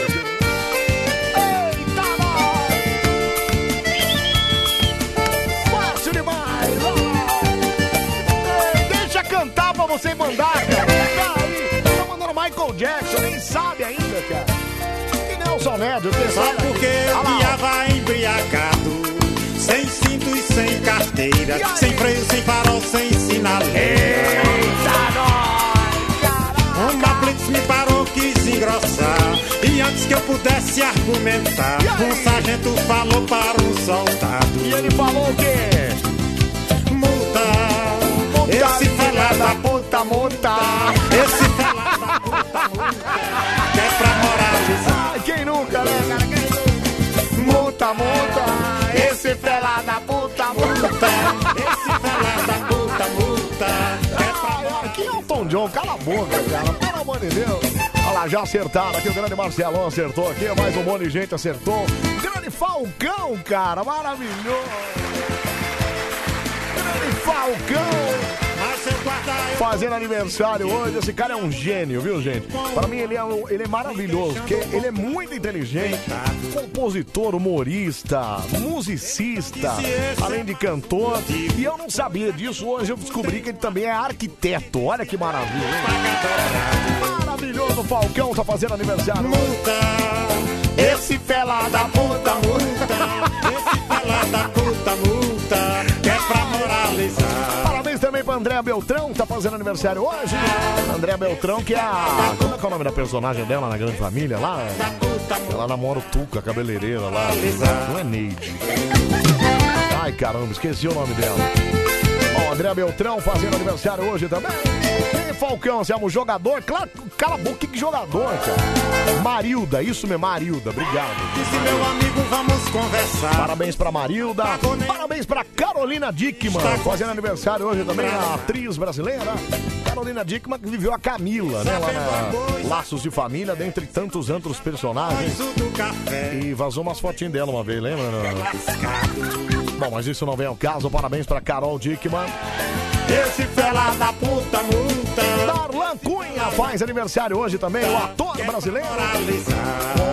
Você mandar, cara. Pera aí. Tá mandando Michael Jackson, nem sabe ainda, cara. E Nelson Ned, você Só sabe? porque Olha lá, ó. guiava embriagado Sem cinto e sem carteira Sem freio, sem farol, sem sinaleira Uma blitz me parou, quis engrossar E antes que eu pudesse argumentar Um sargento falou para um soldado E ele falou o quê? Multa, multa Esse fela da puta, multa Que é pra moralizar Ai, quem nunca, né, cara? Quem? Multa, multa, esse fela da puta, multa. Esse fela da puta, multa Ai, ai, que é o Tom John? Cala a boca, cara. Pelo amor de Deus. Olha lá, já acertaram aqui. O grande Marcelão acertou aqui. Mais um monte de gente acertou. Grande Falcão, cara. Maravilhoso. Grande Falcão. Fazendo aniversário hoje, esse cara é um gênio, viu, gente? Para mim, ele é, ele é maravilhoso, porque ele é muito inteligente, compositor, humorista, musicista, além de cantor. E eu não sabia disso, hoje eu descobri que ele também é arquiteto. Olha que maravilha, hein? Maravilhoso, Falcão tá fazendo aniversário. Esse fela da puta, multa Esse fela da puta, multa Que é pra moralizar Parabéns também pra Andréa Beltrão, que tá fazendo aniversário hoje. Andréa Beltrão, que é a. Como é que é o nome da personagem dela na Grande Família lá? Ela namora o Tuca, a cabeleireira lá. Não é Neide. Ai caramba, esqueci o nome dela. Ó, André Beltrão fazendo aniversário hoje também. E Falcão, você é um jogador? Claro, cala a boca, que jogador, cara. Marilda, isso mesmo, Marilda, obrigado. Disse meu amigo, vamos conversar Parabéns pra Marilda. Parabéns pra Carolina Dickman, fazendo aniversário hoje também, a atriz brasileira. Carolina Dickman que viveu a Camila, né? Lá na Laços de Família, dentre tantos outros personagens. E vazou umas fotinhas dela uma vez, lembra? Bom, mas isso não vem ao caso. Parabéns pra Carol Dickman. Esse fela da puta, multa Darlan Cunha faz aniversário hoje também, o ator brasileiro.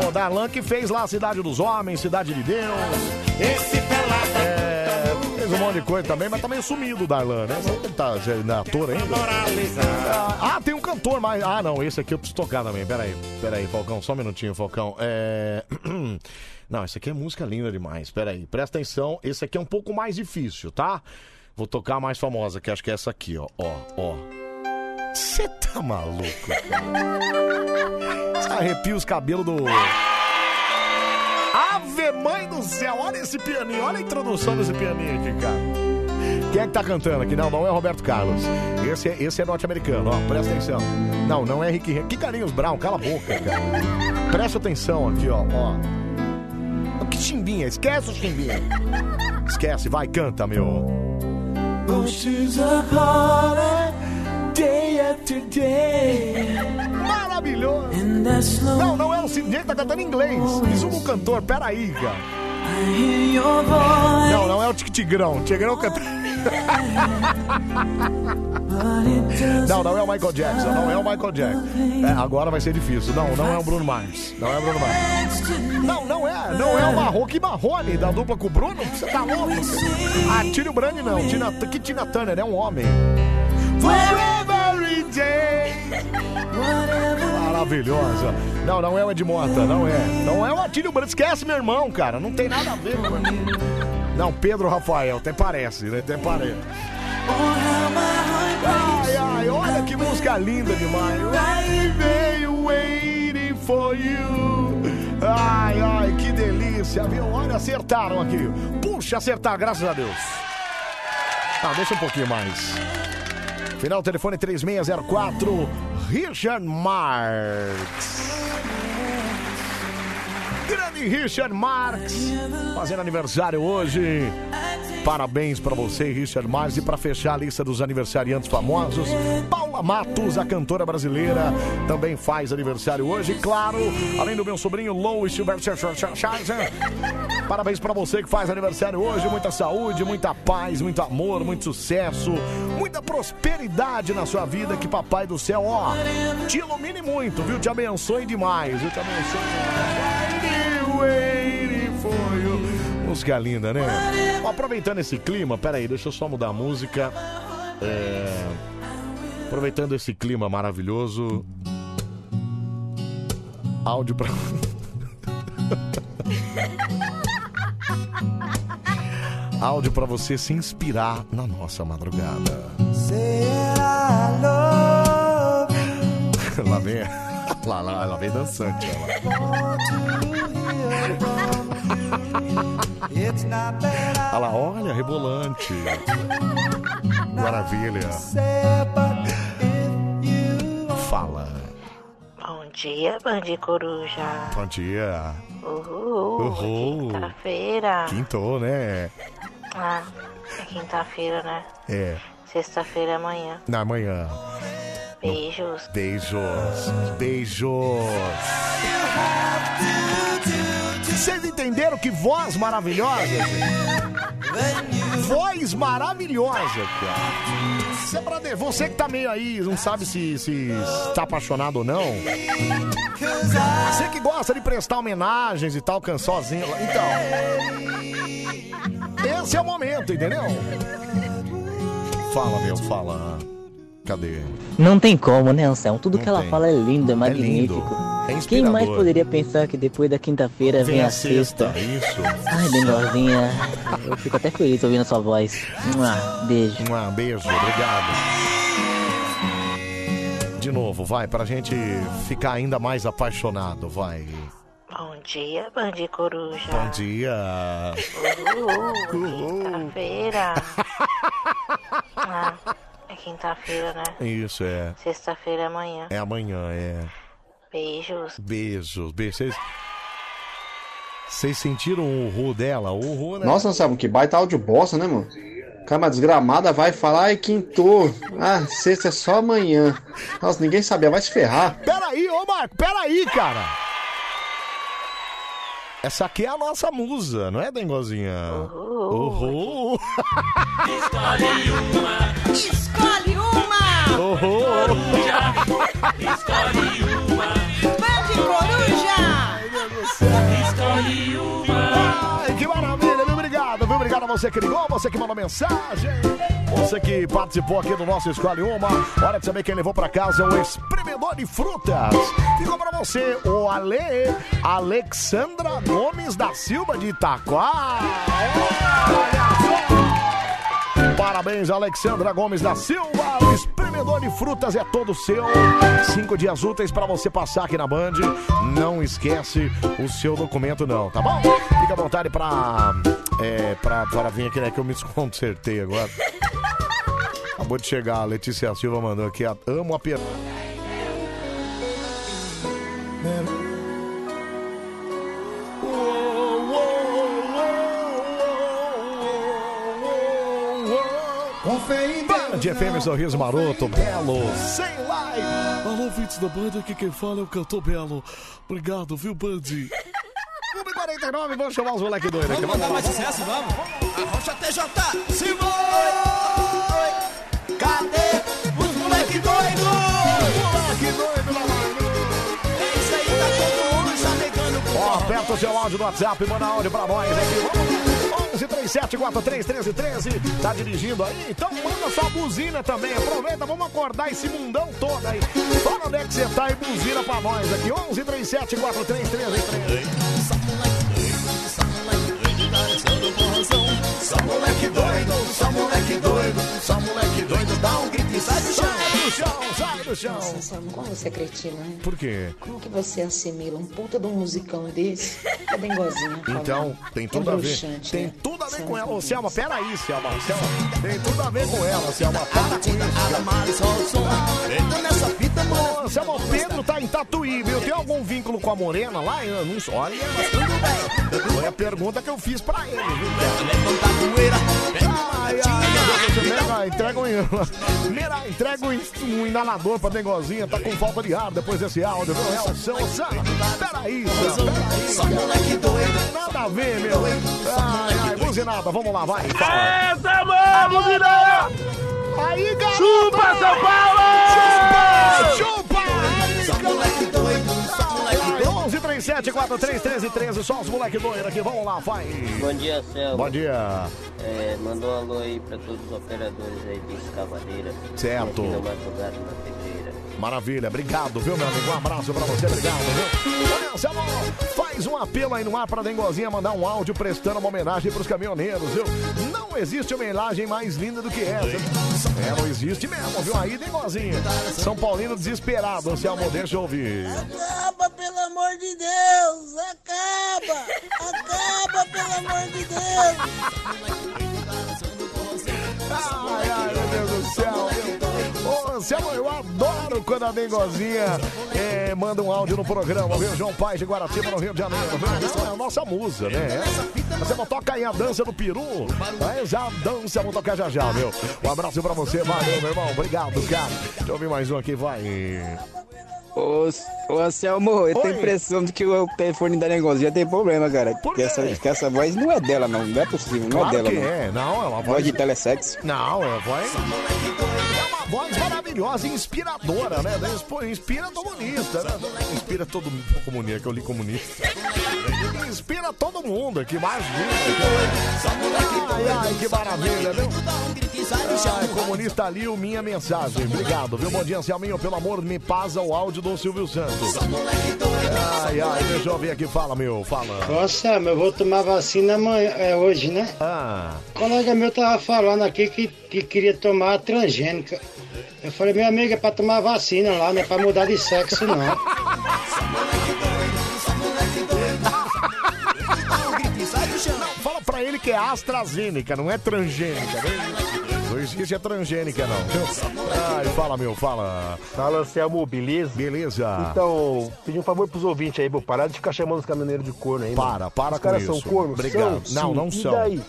O Darlan que fez lá a Cidade dos Homens, Cidade de Deus. Esse fela É, fez um monte de coisa também, mas tá meio sumido o Darlan, né? Será que ele tá já é ator ainda? Ah, tem um cantor mais. Ah, não, esse aqui eu preciso tocar também. Pera aí, pera aí, Falcão, só um minutinho, Falcão. É. Não, esse aqui é música linda demais. Pera aí, presta atenção. Esse aqui é um pouco mais difícil, tá? Vou tocar a mais famosa, que acho que é essa aqui, ó. Ó, ó. Você tá maluco, cara? Arrepia os cabelos do. Ave mãe do céu, olha esse pianinho, olha a introdução desse pianinho aqui, cara. Quem é que tá cantando aqui? Não, não é Roberto Carlos. Esse é, esse é norte-americano, ó, presta atenção. Não, não é Rick Henry. Que Carlinhos Brown, cala a boca, cara. Presta atenção aqui, ó, ó. Que chimbinha, esquece o chimbinha. Esquece, vai, canta, meu. Maravilhoso. Não, não é o Sidney, tá cantando em inglês. Isso um cantor, peraí, cara. Não, não é o Tigrão. Tigrão canta. Não, não é o Michael Jackson, não é o Michael Jackson. É, agora vai ser difícil. Não, não é o Bruno Mars. Não é o Bruno Mars. Não, não é. Não é o Marrone. Que Marrone da dupla com o Bruno? Você tá louco? Ah, Tírio Brand não. Tina, que Tina Turner é um homem. Maravilhosa. Não, não é o Ed Mota, não é. Não é o Atílio. Esquece, meu irmão, cara. Não tem nada a ver, irmão. Não, Pedro Rafael, até parece, né? Até parece. Ai, ai, olha que música linda demais. Been waiting for you. Ai, ai, que delícia, viu? Olha, acertaram aqui. Puxa, acertaram, graças a Deus. Tá, deixa um pouquinho mais. Final telefone 3604, Richard Marx. Grande Richard Marx, fazendo aniversário hoje. Parabéns pra você, Richard Mars. E pra fechar a lista dos aniversariantes famosos, Paula Matos, a cantora brasileira, também faz aniversário hoje. Claro, além do meu sobrinho Louis Gilberto Scheiser. Parabéns pra você que faz aniversário hoje. Muita saúde, muita paz, muito amor, muito sucesso, muita prosperidade na sua vida. Que Papai do Céu, ó, te ilumine muito, viu? Te abençoe demais, viu? Te abençoe demais. Música linda, né? Ó, Aproveitando esse clima, peraí, deixa eu só mudar a música. É, Aproveitando esse clima maravilhoso. Áudio pra. Áudio pra você se inspirar na nossa madrugada. Lá vem. Lá, lá, lá vem dançante. Ela. Olha lá, olha, rebolante. Maravilha. Fala. Bom dia, Band Coruja. Bom dia. Uhul. Uhul. Quinta-feira. Quintou, né? Ah, é quinta-feira, né? É. Sexta-feira é amanhã. Na manhã. Beijos. Beijos. Beijos. Vocês entenderam que voz maravilhosa? Voz maravilhosa, cara. É Você que tá meio aí, não sabe se, se está apaixonado ou não. Você que gosta de prestar homenagens e tal, can sozinho. lá- Então. Esse é o momento, entendeu? Fala, meu, fala. Cadê? Não tem como, né, Anselmo? Tudo Não que ela tem. fala é lindo, é lindo. magnífico. É Quem inspirador. mais poderia pensar que depois da quinta-feira vem, a sexta? Isso. Ai, Dengozinha, eu fico até feliz ouvindo a sua voz. Mua, beijo. Um beijo, obrigado. De novo, vai, pra gente ficar ainda mais apaixonado, vai. Bom dia, Band Coruja. Bom dia. Uhul. Quinta-feira. Ah, é quinta-feira, né? Isso, é. Sexta-feira é amanhã. É amanhã, é. Beijos. Beijos, beijos. Vocês- Vocês sentiram o ru dela? O ru, né? Nossa, Anselmo, que baita áudio bosta, né, mano? Cara, uma desgramada vai falar, ai, quintou. Ah, sexta é só amanhã. Nossa, ninguém sabia, vai se ferrar. Peraí, ô Marco, peraí, cara. Essa aqui é a nossa musa, não é, Dengozinha? Uhul. Escolhe uma. Escolhe uma. Uhul. Escolhe uma. Bande Coruja. Escolhe uma. Ai, que maravilha, viu? Obrigado, viu? Obrigado a você que ligou, você que mandou mensagem, você que participou aqui do nosso Escolhe Uma. Hora de saber quem levou pra casa o espremedor de frutas. Ficou pra você o Ale Alexandra Gomes da Silva de Itaquá. Parabéns, Alexandra Gomes da Silva. O espremedor de frutas é todo seu. Cinco dias úteis pra você passar aqui na Band. Não esquece o seu documento, não, tá bom? Fica à vontade pra, é, pra, para vir aqui, né? Que eu me desconcertei agora. Acabou de chegar, a Letícia Silva mandou aqui. Amo a per... Band FM Sorriso Maroto, Belo, sem like. Alô, ouvintes da Band, aqui quem fala é o cantor Belo. Obrigado, viu, Band? 49, vamos chamar os moleque doido aqui. Vamos mandar mais sucesso, vamos? Arrocha TJ. Simone. Cadê os moleque doido? Moleque doido, É isso aí, tá todo mundo chamegando pro Ó, aperta o seu áudio no WhatsApp e manda áudio pra nós aqui. 11 37 43 13 13. Tá dirigindo aí? Então manda sua buzina também. Aproveita, vamos acordar esse mundão todo aí. Fala onde é que você tá e buzina pra nós aqui. 11 37 43 13 13. Só moleque doido, só moleque doido, só moleque doido, dá um grito e sai do chão. Sai do chão, sai do chão. Nossa, Samu, como você é cretino, hein? Por quê? Como que você assimila um puta de um musicão desse? É bem gozinho. Então, tem tudo é a ver. Tem né? tudo a ver Você com ela. Ô. Selma, peraí, Selma. Selma. Tem tudo a ver com ela, Selma. Para com isso. Adamari, solta o som. Entra nessa fita, Ô, Samuel Pedro tá em Tatuí, viu? Tem algum vínculo com a Morena lá? Eu não sei. Olha, mas tudo bem. Foi a pergunta que eu fiz pra ele, viu? Ai, ai, pega, entrega Mira, entrega um, um inalador pra negozinha, tá com falta de ar depois desse áudio, viu? Nelson, Sam, peraí, peraí. Nada a ver, meu. Ai, ai, buzinada, vamos lá, vai. Fala. Essa mão, buzinada! Aí, garoto! Chupa, São Paulo! Chupa! Chupa! 11 37 43 13 13, só os moleque doido aqui, vamos lá, vai. Bom dia, Celso. Bom dia. É, mandou um alô aí pra todos os operadores aí de escavadeira. Certo. Aqui no madrugada na Peteira. Maravilha, obrigado, viu, meu amigo? Um abraço pra você, obrigado, viu? Anselmo, faz um apelo aí no ar pra Dengozinha mandar um áudio prestando uma homenagem pros caminhoneiros, viu? Não existe homenagem mais linda do que essa. É, não existe mesmo, viu? Aí, Dengozinha. São Paulino desesperado, Anselmo, deixa eu ouvir. Acaba, pelo amor de Deus! Acaba! Acaba, pelo amor de Deus! Ai, ai, Anselmo, eu adoro quando a Dengozinha é, manda um áudio no programa, viu? João Paz de Guaratiba, no Rio de Janeiro. Viu? É a nossa musa, né? Anselmo, toca aí a dança do peru. Já a dança, vamos tocar já já, meu. Um abraço pra você, valeu, meu irmão. Obrigado, cara. Deixa eu ouvir mais um aqui, vai. Ô, ô Anselmo, eu tenho a Oi. impressão de que o telefone da negozinha tem problema, cara. Porque essa, que essa voz não é dela, não. Não é possível, não Claro é dela, que não. é, não, é uma Voz voz de telesexo. Não, é voz. É uma voz maravilhosa, inspiradora, né? Inspira comunista, né? Inspira todo mundo. Comunista, que eu li comunista. Inspira todo mundo aqui, imagina. Ai, ai, que maravilha, viu? Ai, comunista ali, o minha mensagem. Obrigado, viu? Bom dia, Anselminho. Pelo amor, me passa o áudio do Silvio Santos. Ai, ai, deixa eu ver aqui. Fala, meu, fala. Nossa, eu vou tomar vacina amanhã, é hoje, né? Ah. O colega meu tava falando aqui que, que queria tomar a transgênica. Eu falei, meu amigo, é pra tomar vacina lá, não é pra mudar de sexo, não. pra ele que é AstraZeneca, não é transgênica. né? Não existe a transgênica, não. Ai, fala, meu, fala. Fala, Anselmo, beleza? Beleza. Então, pedir um favor pros ouvintes aí, pô, parar de ficar chamando os caminhoneiros de corno aí. Para, para Os caras com são isso. corno? Obrigado. São? Não, Sim. não e são. daí?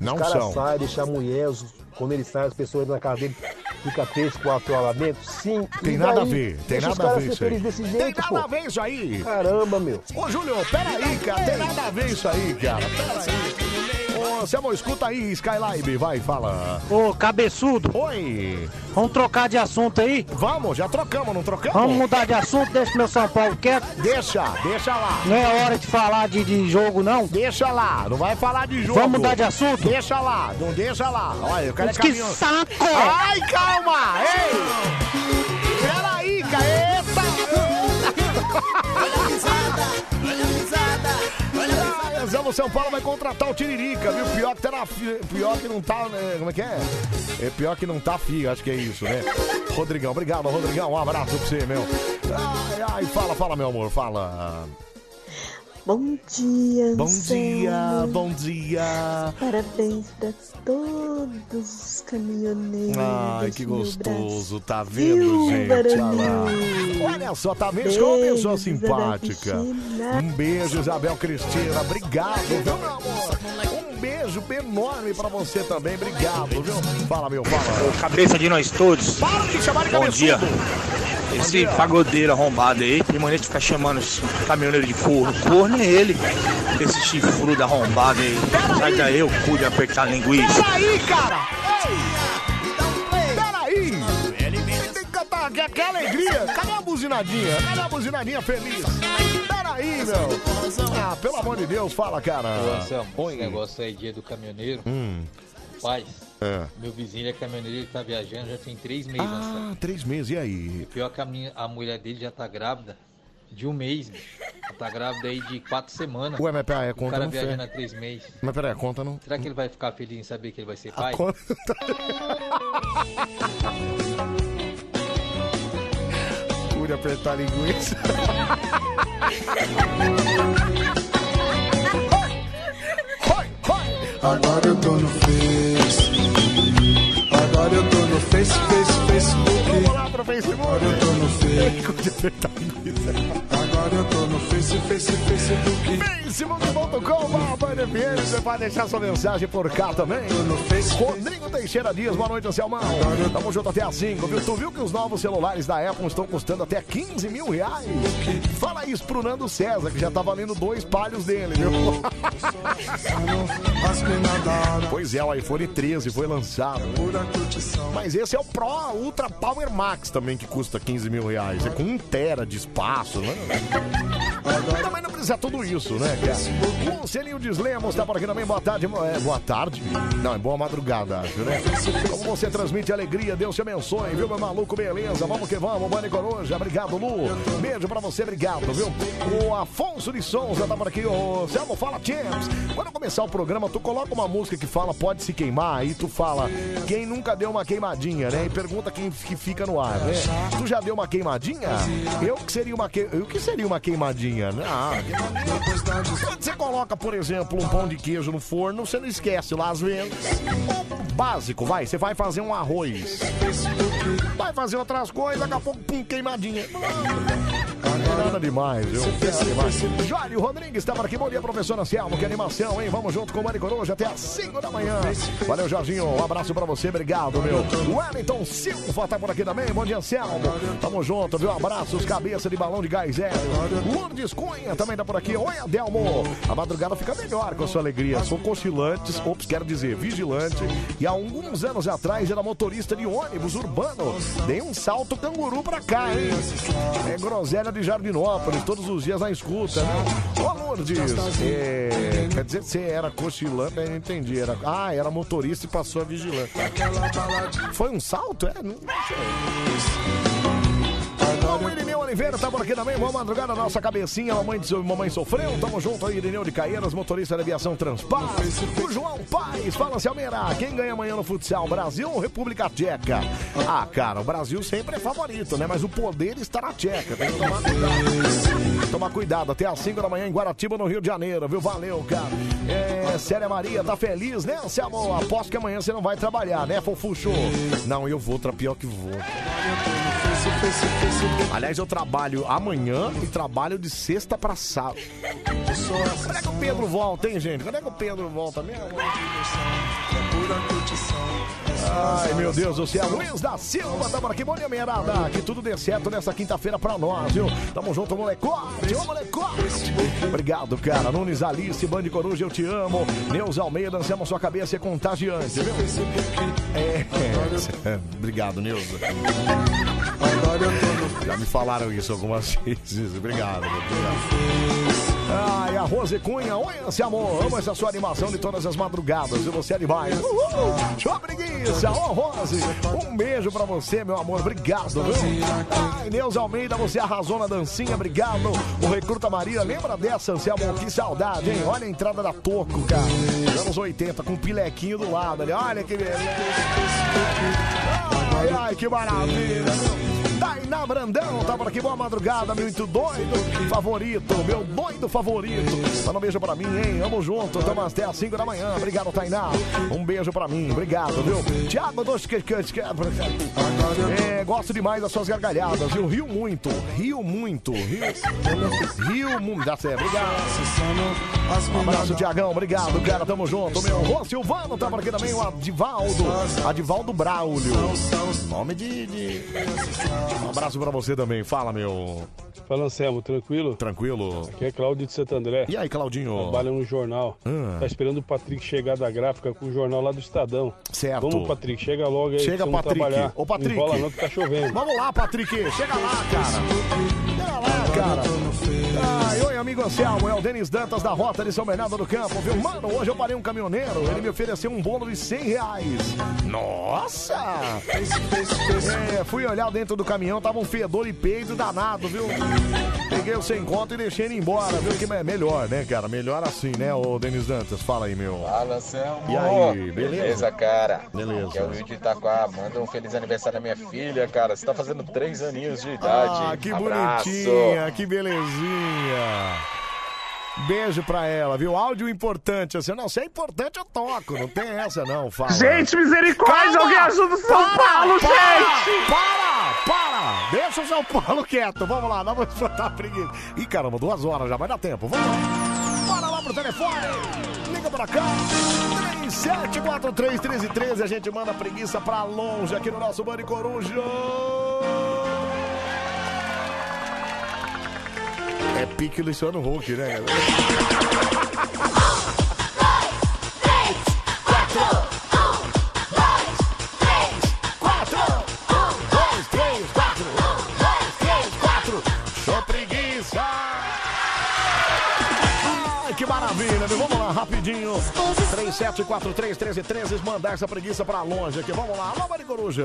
Não os caras são. saem, deixam a mulher, os- quando eles saem, as pessoas na casa dele, fica três, quatro dentro. Sim. Tem nada a ver, tem nada a ver isso aí. desse Tem jeito, nada pô. a ver isso aí. Caramba, meu. Ô, Júlio, peraí, cara, tem nada a ver isso aí, cara. Peraí. Ô, Samuel, escuta aí, Skylab, vai, fala. Ô, cabeçudo. Oi. Vamos trocar de assunto aí? Vamos, já trocamos, não trocamos? Vamos mudar de assunto, deixa meu São Paulo quieto. Deixa, deixa lá. Não é hora de falar de, de jogo, não. Deixa lá, não vai falar de jogo. Vamos mudar de assunto? Deixa lá, não deixa lá. Olha, o cara é Mas que caminhão. saco! Ai, calma! Ei! Peraí, cara, eita! Olha a risada, olha a risada, Zé São Paulo vai contratar o Tiririca, viu? Pior que tá na Pior que não tá. né? Como é que é? É pior que não tá fio, acho que é isso, né? Rodrigão, obrigado, Rodrigão. Um abraço pra você, meu. Ai, ai, fala, fala, meu amor, fala. Bom dia, Bom Anselmo. dia, bom dia. Parabéns pra todos os caminhoneiros. Ai, que gostoso, tá vendo, gente? Olha. Olha só, tá vendo como pessoa Beijo, simpática. Isabel Cristina. Um beijo, Isabel Cristina. Obrigado, viu, meu amor? Um beijo enorme pra você também. Obrigado, viu? Fala, meu, fala. Cabeça de nós todos. Para de chamar de Bom cabeçudo. dia. Esse pagodeiro arrombado aí, tem maneira de ficar chamando esse caminhoneiro de corno. Corno é ele. Esse chifrudo arrombado aí. Sai daí, eu cu de apertar linguiça. Peraí, cara! Ei! Peraí! Tem que cantar, que, que alegria! Cadê a buzinadinha? Cadê a buzinadinha feliz? Peraí, meu! Ah, pelo amor de Deus, fala, cara! Ô, Anselmo, Oi. esse negócio aí, dia do caminhoneiro. Hum. Paz, É. meu vizinho é caminhoneiro, ele tá viajando já tem três meses. Ah, três meses, e aí? Pior que a, minha, a mulher dele já tá grávida de um mês, bicho. Ela tá grávida aí de quatro semanas. Ué, mas peraí, a o conta cara não viajando há três meses. Mas peraí, a conta não. Será que ele vai ficar feliz em saber que ele vai ser A pai? conta. Cu de apertar a linguiça. Agora eu tô no Face. Agora eu tô no Face, Face, Facebook. Vamos lá pro Facebook. Agora eu tô no Face. Agora eu tô no Face, Face, Facebook. FM, você pode deixar sua mensagem por cá também. Rodrigo Teixeira Dias, boa noite, Anselmão. Tamo junto até às 5, viu? Tu viu que os novos celulares da Apple estão custando até 15 mil reais? Fala isso pro Nando César, que já tá valendo dois palhos dele, viu? Pois é, o iPhone 13 foi lançado. Mas esse é o Pro Ultra Power Max também, que custa 15 mil reais. É com um tera de espaço, né? Também não precisa tudo isso, né, cara? O Selinho Deslemos tá por aqui também. Boa tarde. É, boa tarde. Não, é boa madrugada, acho, né? Como você transmite alegria, Deus te abençoe, viu, meu maluco? Beleza, vamos que vamos, Bani Coruja. Obrigado, Lu. Beijo pra você, obrigado, viu? O Afonso de Souza tá por aqui. Ô, Selmo, fala, James. Quando começar o programa, tu coloca uma música que fala pode se queimar, aí tu fala quem nunca deu uma queimadinha, né? E pergunta quem que fica no ar, né? Tu já deu uma queimadinha? Eu que seria uma que... Eu que seria uma queimadinha, né? Ah, queimadinha. Quando você coloca, por exemplo, um pão de queijo no forno, você não esquece lá às vezes. Básico, vai, você vai fazer um arroz. Vai fazer outras coisas, daqui a pouco, pum, queimadinha. Não é nada demais, viu? Nada demais. Jório Rodrigues estava aqui. Bom dia, professor Anselmo. Que animação, hein? Vamos junto com o Mari Coruja até às 5 da manhã. Valeu, Jorginho. Um abraço pra você. Obrigado, meu. Wellington Silva tá por aqui também. Bom dia, Anselmo. Tamo junto, viu? Abraços, cabeça de balão de gás hélio. Lourdes Cunha também tá por aqui. Oi, Adelmo. A madrugada fica melhor com a sua alegria. Sou cochilantes, ops, quero dizer, vigilante. E há alguns anos atrás era motorista de ônibus urbano. Dei um salto canguru pra cá, hein? É groselha de Jardinópolis, todos os dias na escuta, né? Ô, Lourdes, é, quer dizer que você era cochilante, eu entendi. Era, ah, era motorista e passou a vigilante. Foi um salto? É, não Irineu Oliveira tá por aqui também. Boa madrugada, nossa cabecinha. Mamãe, mamãe sofreu. Tamo junto aí, Irineu de Caeiras, motorista da aviação Transpar. O João Paz, fala Almeida. Quem ganha amanhã no futsal? Brasil ou República Tcheca? Ah, cara, o Brasil sempre é favorito, né? Mas o poder está na Tcheca. Tem que tomar cuidado. Tomar cuidado. Até às 5 da manhã em Guaratiba, no Rio de Janeiro, viu? Valeu, cara. É, Célia Maria, tá feliz, né, Anselmo? Aposto que amanhã você não vai trabalhar, né, Fofuxo? Não, eu vou, pior que vou. Aliás, eu trabalho amanhã e trabalho de sexta pra sábado. Quando é que o Pedro volta, hein, gente? Quando é que o Pedro volta mesmo? Ai, meu Deus do céu. Luiz da Silva, tamo aqui. Bom dia, meirada. Que tudo dê certo nessa quinta-feira pra nós, viu? Tamo junto, molecote. Ô, molecote. Obrigado, cara. Nunes Alice, Band Coruja, eu te amo. Neuza Almeida, Anselmo, sua cabeça é contagiante, viu? É. Obrigado, Neuza. Já me falaram isso algumas vezes. Obrigado. Ai, a Rose Cunha, oi, Anselmo. Amo essa sua animação de todas as madrugadas. E você é demais. Uhul. Show preguiça. Ô, Rose, um beijo pra você, meu amor. Obrigado, viu? Ai, Neuza Almeida, você arrasou na dancinha. Obrigado. O Recruta Maria, lembra dessa, Anselmo? Que saudade, hein? Olha a entrada da Toco, cara. Anos 80, com um pilequinho do lado ali. Olha que beleza. Ai, que maravilha. Tainá Brandão, tá por aqui, boa madrugada, muito doido favorito, meu doido favorito. Manda um beijo pra mim, hein? Amo junto, tamo até às 5 da manhã. Obrigado, Tainá. Um beijo pra mim, obrigado, viu? Tiago dos que É, gosto demais das suas gargalhadas, viu? Rio muito, rio muito, rio, rio muito. Dá certo, obrigado. Um abraço, Tiagão, obrigado, cara, tamo junto, meu. Rô Silvano tá por aqui também, o Adivaldo, Adivaldo Braulio. Nome de- de... Um abraço pra você também. Fala, meu. Fala, Anselmo, tranquilo? Tranquilo. Aqui é Cláudio de Santo André. E aí, Claudinho? Trabalha no jornal. Ah. Tá esperando o Patrick chegar da gráfica com o jornal lá do Estadão. Certo. Vamos, Patrick, chega logo aí. Chega, Patrick. Trabalhar. Ô, Patrick. Não enrola não que tá chovendo. Vamos lá, Patrick. Chega lá, cara. Chega lá, cara. Ai, oi, amigo Anselmo. É o Denis Dantas da Rota de São Bernardo do Campo, viu? Mano, hoje eu parei um caminhoneiro. Ele me ofereceu um bolo de 100 reais. Nossa! É, fui olhar dentro do caminhão, tava um fedor e peito danado, viu? Peguei o sem conto e deixei ele embora, viu? Que é melhor, né, cara? Melhor assim, né, ô Denis Dantas? Fala aí, meu. Fala, Anselmo. E aí, beleza? Beleza, cara. Beleza. Aqui é o Will de Itaquá. Manda um feliz aniversário à minha filha, cara. Você tá fazendo três aninhos de idade. Ah, que Abraço. bonitinha, que belezinha. Beijo pra ela, viu? Áudio importante. Assim, não, se é importante eu toco, não tem essa não, fala. Gente, misericórdia, alguém ajuda o São Paulo, gente! Para, para! Deixa o São Paulo quieto, vamos lá, não vamos botar preguiça. Ih, caramba, duas horas já, vai dar tempo, vamos lá. Bora lá pro telefone, liga pra cá, 37431313, a gente manda a preguiça pra longe aqui no nosso Bande Coruja. É pique Luciano Huck, né? Vamos lá, rapidinho. 37431313, mandar essa preguiça pra longe aqui. Vamos lá, alô, Mari Coruja.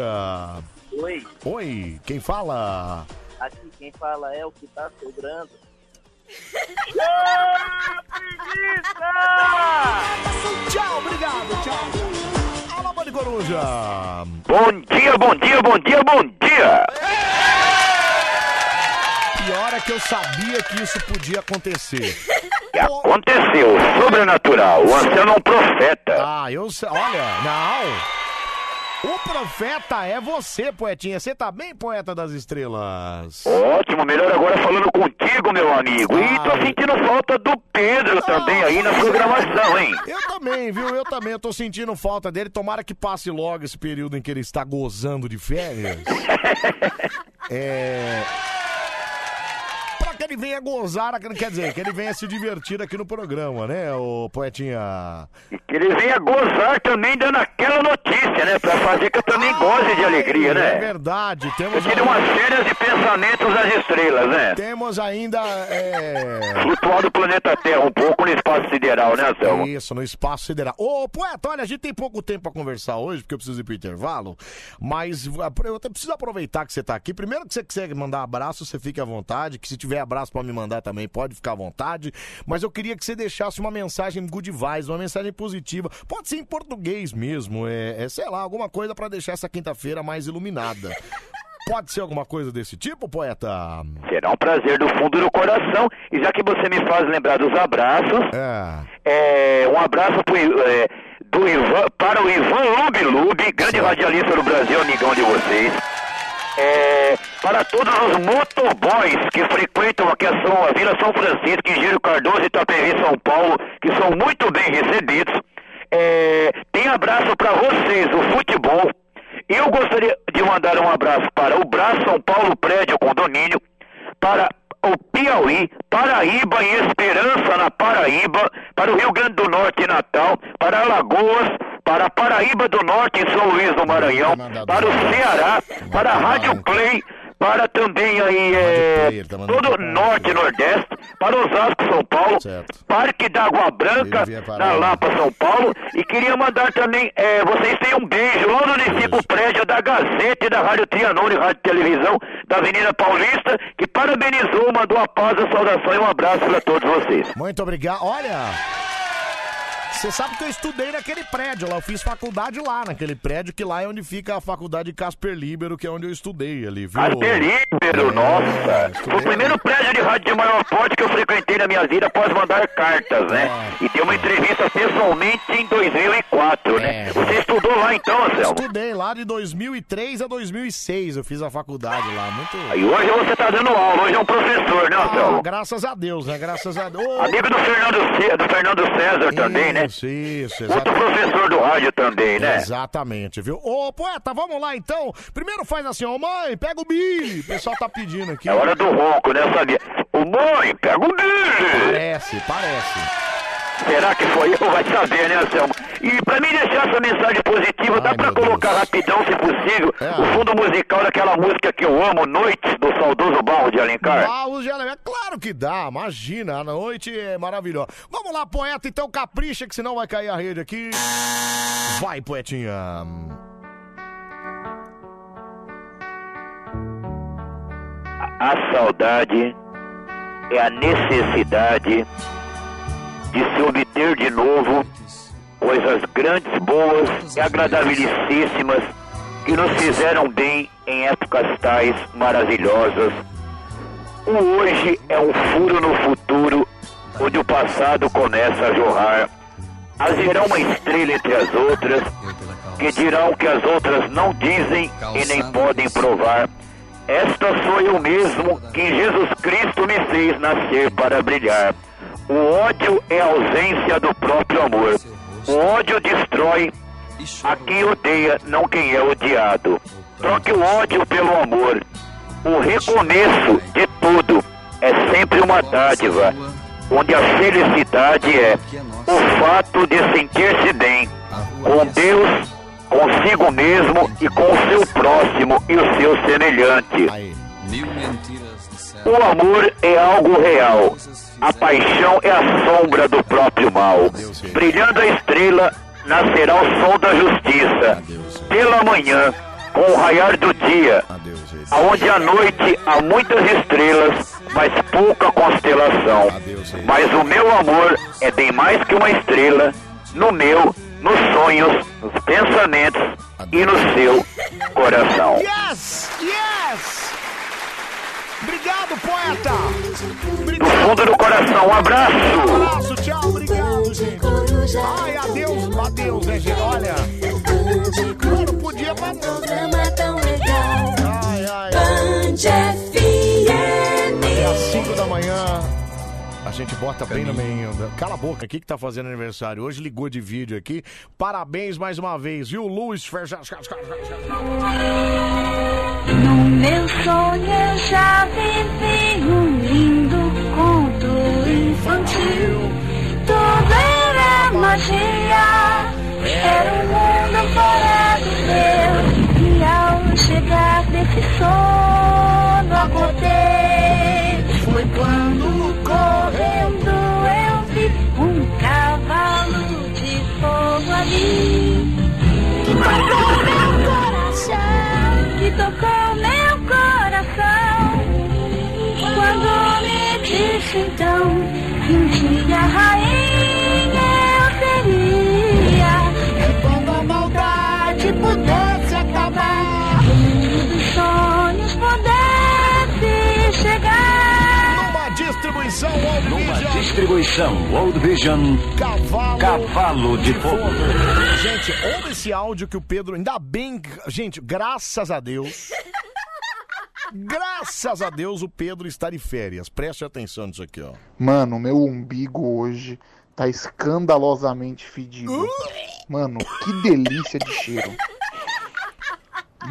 Oi, Oi, quem fala? aqui quem fala é o que tá sobrando. Tchau, obrigado, tchau. Alô, Mari Coruja. Bom dia, bom dia, bom dia, bom dia! Pior é que eu sabia que isso podia acontecer. aconteceu? Sobrenatural. O ancião é um profeta. Ah, eu sei. Olha, não. O profeta é você, poetinha. Você tá bem, poeta das estrelas? Ótimo, melhor agora falando contigo, meu amigo. E tô sentindo falta do Pedro também aí na programação, hein? Eu também, viu? Eu também. Eu tô sentindo falta dele. Tomara que passe logo esse período em que ele está gozando de férias. é. Ele venha gozar, quer dizer, que ele venha se divertir aqui no programa, né, ô poetinha? Que ele venha gozar também dando aquela notícia, né? Pra fazer que eu também goze de alegria, É né? verdade, temos. Eu tiro umas férias de pensamentos às estrelas, né? Temos ainda. É... Flutuar do planeta Terra um pouco no espaço sideral, né, Anselmo? Isso, no espaço sideral. Ô, poeta, olha, a gente tem pouco tempo pra conversar hoje, porque eu preciso ir pro intervalo, mas eu até preciso aproveitar que você tá aqui. Primeiro que você quiser mandar abraço, você fique à vontade, que se tiver abraço pra me mandar também, pode ficar à vontade, mas eu queria que você deixasse uma mensagem good vibes, uma mensagem positiva. Pode ser em português mesmo, é, é, sei lá, alguma coisa pra deixar essa quinta-feira mais iluminada. Pode ser alguma coisa desse tipo, poeta? Será um prazer do fundo do coração. E já que você me faz lembrar dos abraços, é, um abraço pro, é, do Ivan, para o Ivan Lube Lube, grande radialista do Brasil, amigão de vocês. É, para todos os motoboys que frequentam aqui a, São, a Vila São Francisco, Engenheiro Cardoso e Itapevi, São Paulo, que são muito bem recebidos. É, tem abraço para vocês, o futebol. Eu gostaria de mandar um abraço para o Braço São Paulo Prédio Condomínio, para o Piauí, Paraíba e Esperança na Paraíba, para o Rio Grande do Norte e Natal, para Alagoas, para Paraíba do Norte e São Luís do Maranhão, para o Ceará, para a Rádio Play, para também aí é, todo o Norte e Nordeste, para Osasco, São Paulo, Parque da Água Branca, na Lapa, São Paulo, e queria mandar também, é, vocês têm um beijo lá no Unicico Prédio da Gazeta, da Rádio Trianon e Rádio Televisão, da Avenida Paulista, que parabenizou, mandou a paz, a saudação e um abraço para todos vocês. Muito obrigado. Olha. Você sabe que eu estudei naquele prédio lá, eu fiz faculdade lá, naquele prédio, que lá é onde fica a faculdade Casper Libero, que é onde eu estudei ali, viu? Casper Libero, nossa! Foi o primeiro prédio de rádio de maior porte que eu frequentei na minha vida após mandar cartas, né? E dei uma entrevista pessoalmente em 2004, né? Você estudou lá então, Anselmo? Estudei lá de 2003 a 2006, eu fiz a faculdade lá, muito... E hoje você tá dando aula, hoje é um professor, né, Anselmo? Ah, graças a Deus, né? Graças a Deus. Amigo do Fernando, Ce- do Fernando César também, né? Isso, isso, Outro professor do rádio também, né? Exatamente, viu? Ô, poeta, vamos lá então. Primeiro faz assim, ô mãe, pega o Billy. O pessoal tá pedindo aqui. É hora do ronco, né, sabia? Ô mãe, pega o Billy! Parece, parece. Será que foi eu? Vai saber, né, Anselmo? E pra mim deixar essa mensagem positiva, dá pra colocar rapidão, se possível, É. o fundo musical daquela música que eu amo, Noites, do saudoso Barro de Alencar? Barros de Alencar, claro que dá, imagina, a noite é maravilhosa. Vamos lá, poeta, então capricha que senão vai cair a rede aqui. Vai, poetinha. A saudade é a necessidade de se obter de novo coisas grandes, boas e agradabilíssimas que nos fizeram bem em épocas tais maravilhosas. O hoje é um furo no futuro onde o passado começa a jorrar. Haverá uma estrela entre as outras, que dirão que as outras não dizem e nem podem provar. Esta sou eu mesmo que Jesus Cristo me fez nascer para brilhar. O ódio é a ausência do próprio amor. O ódio destrói a quem odeia, não quem é odiado. Troque o ódio pelo amor. O recomeço de tudo é sempre uma dádiva, onde a felicidade é o fato de sentir-se bem com Deus, consigo mesmo e com o seu próximo e o seu semelhante. O amor é algo real. A paixão é a sombra do próprio mal. Brilhando a estrela, nascerá o sol da justiça. Pela manhã, com o raiar do dia, aonde à noite há muitas estrelas, mas pouca constelação. Mas o meu amor é bem mais que uma estrela, no meu, nos sonhos, nos pensamentos e no seu coração. Yes! Yes! Obrigado, poeta! Do fundo do coração, um abraço! Um abraço, tchau, obrigado, gente. Ai, adeus, adeus, né, gente? Olha. Não podia pra programa tão legal. Ai, ai. Gente bota bem no meio. da- Cala a boca, aqui que tá fazendo aniversário. Hoje ligou de vídeo aqui. Parabéns mais uma vez, viu, Luiz Ferjão? No meu sonho eu já vivi um lindo conto infantil. Tudo era magia, era um mundo fora do meu. E ao chegar desse sono acordei. Então que um dia rainha eu seria. E quando a maldade pudesse acabar, o mundo dos sonhos pudesse chegar. Numa distribuição World Numa Vision. distribuição World Vision Cavalo, Cavalo de Fogo. Gente, ouve esse áudio que o Pedro. Ainda bem. Gente, graças a Deus. Graças a Deus o Pedro está de férias. Preste atenção nisso aqui, ó. Mano, meu umbigo hoje tá escandalosamente fedido. Mano, que delícia de cheiro.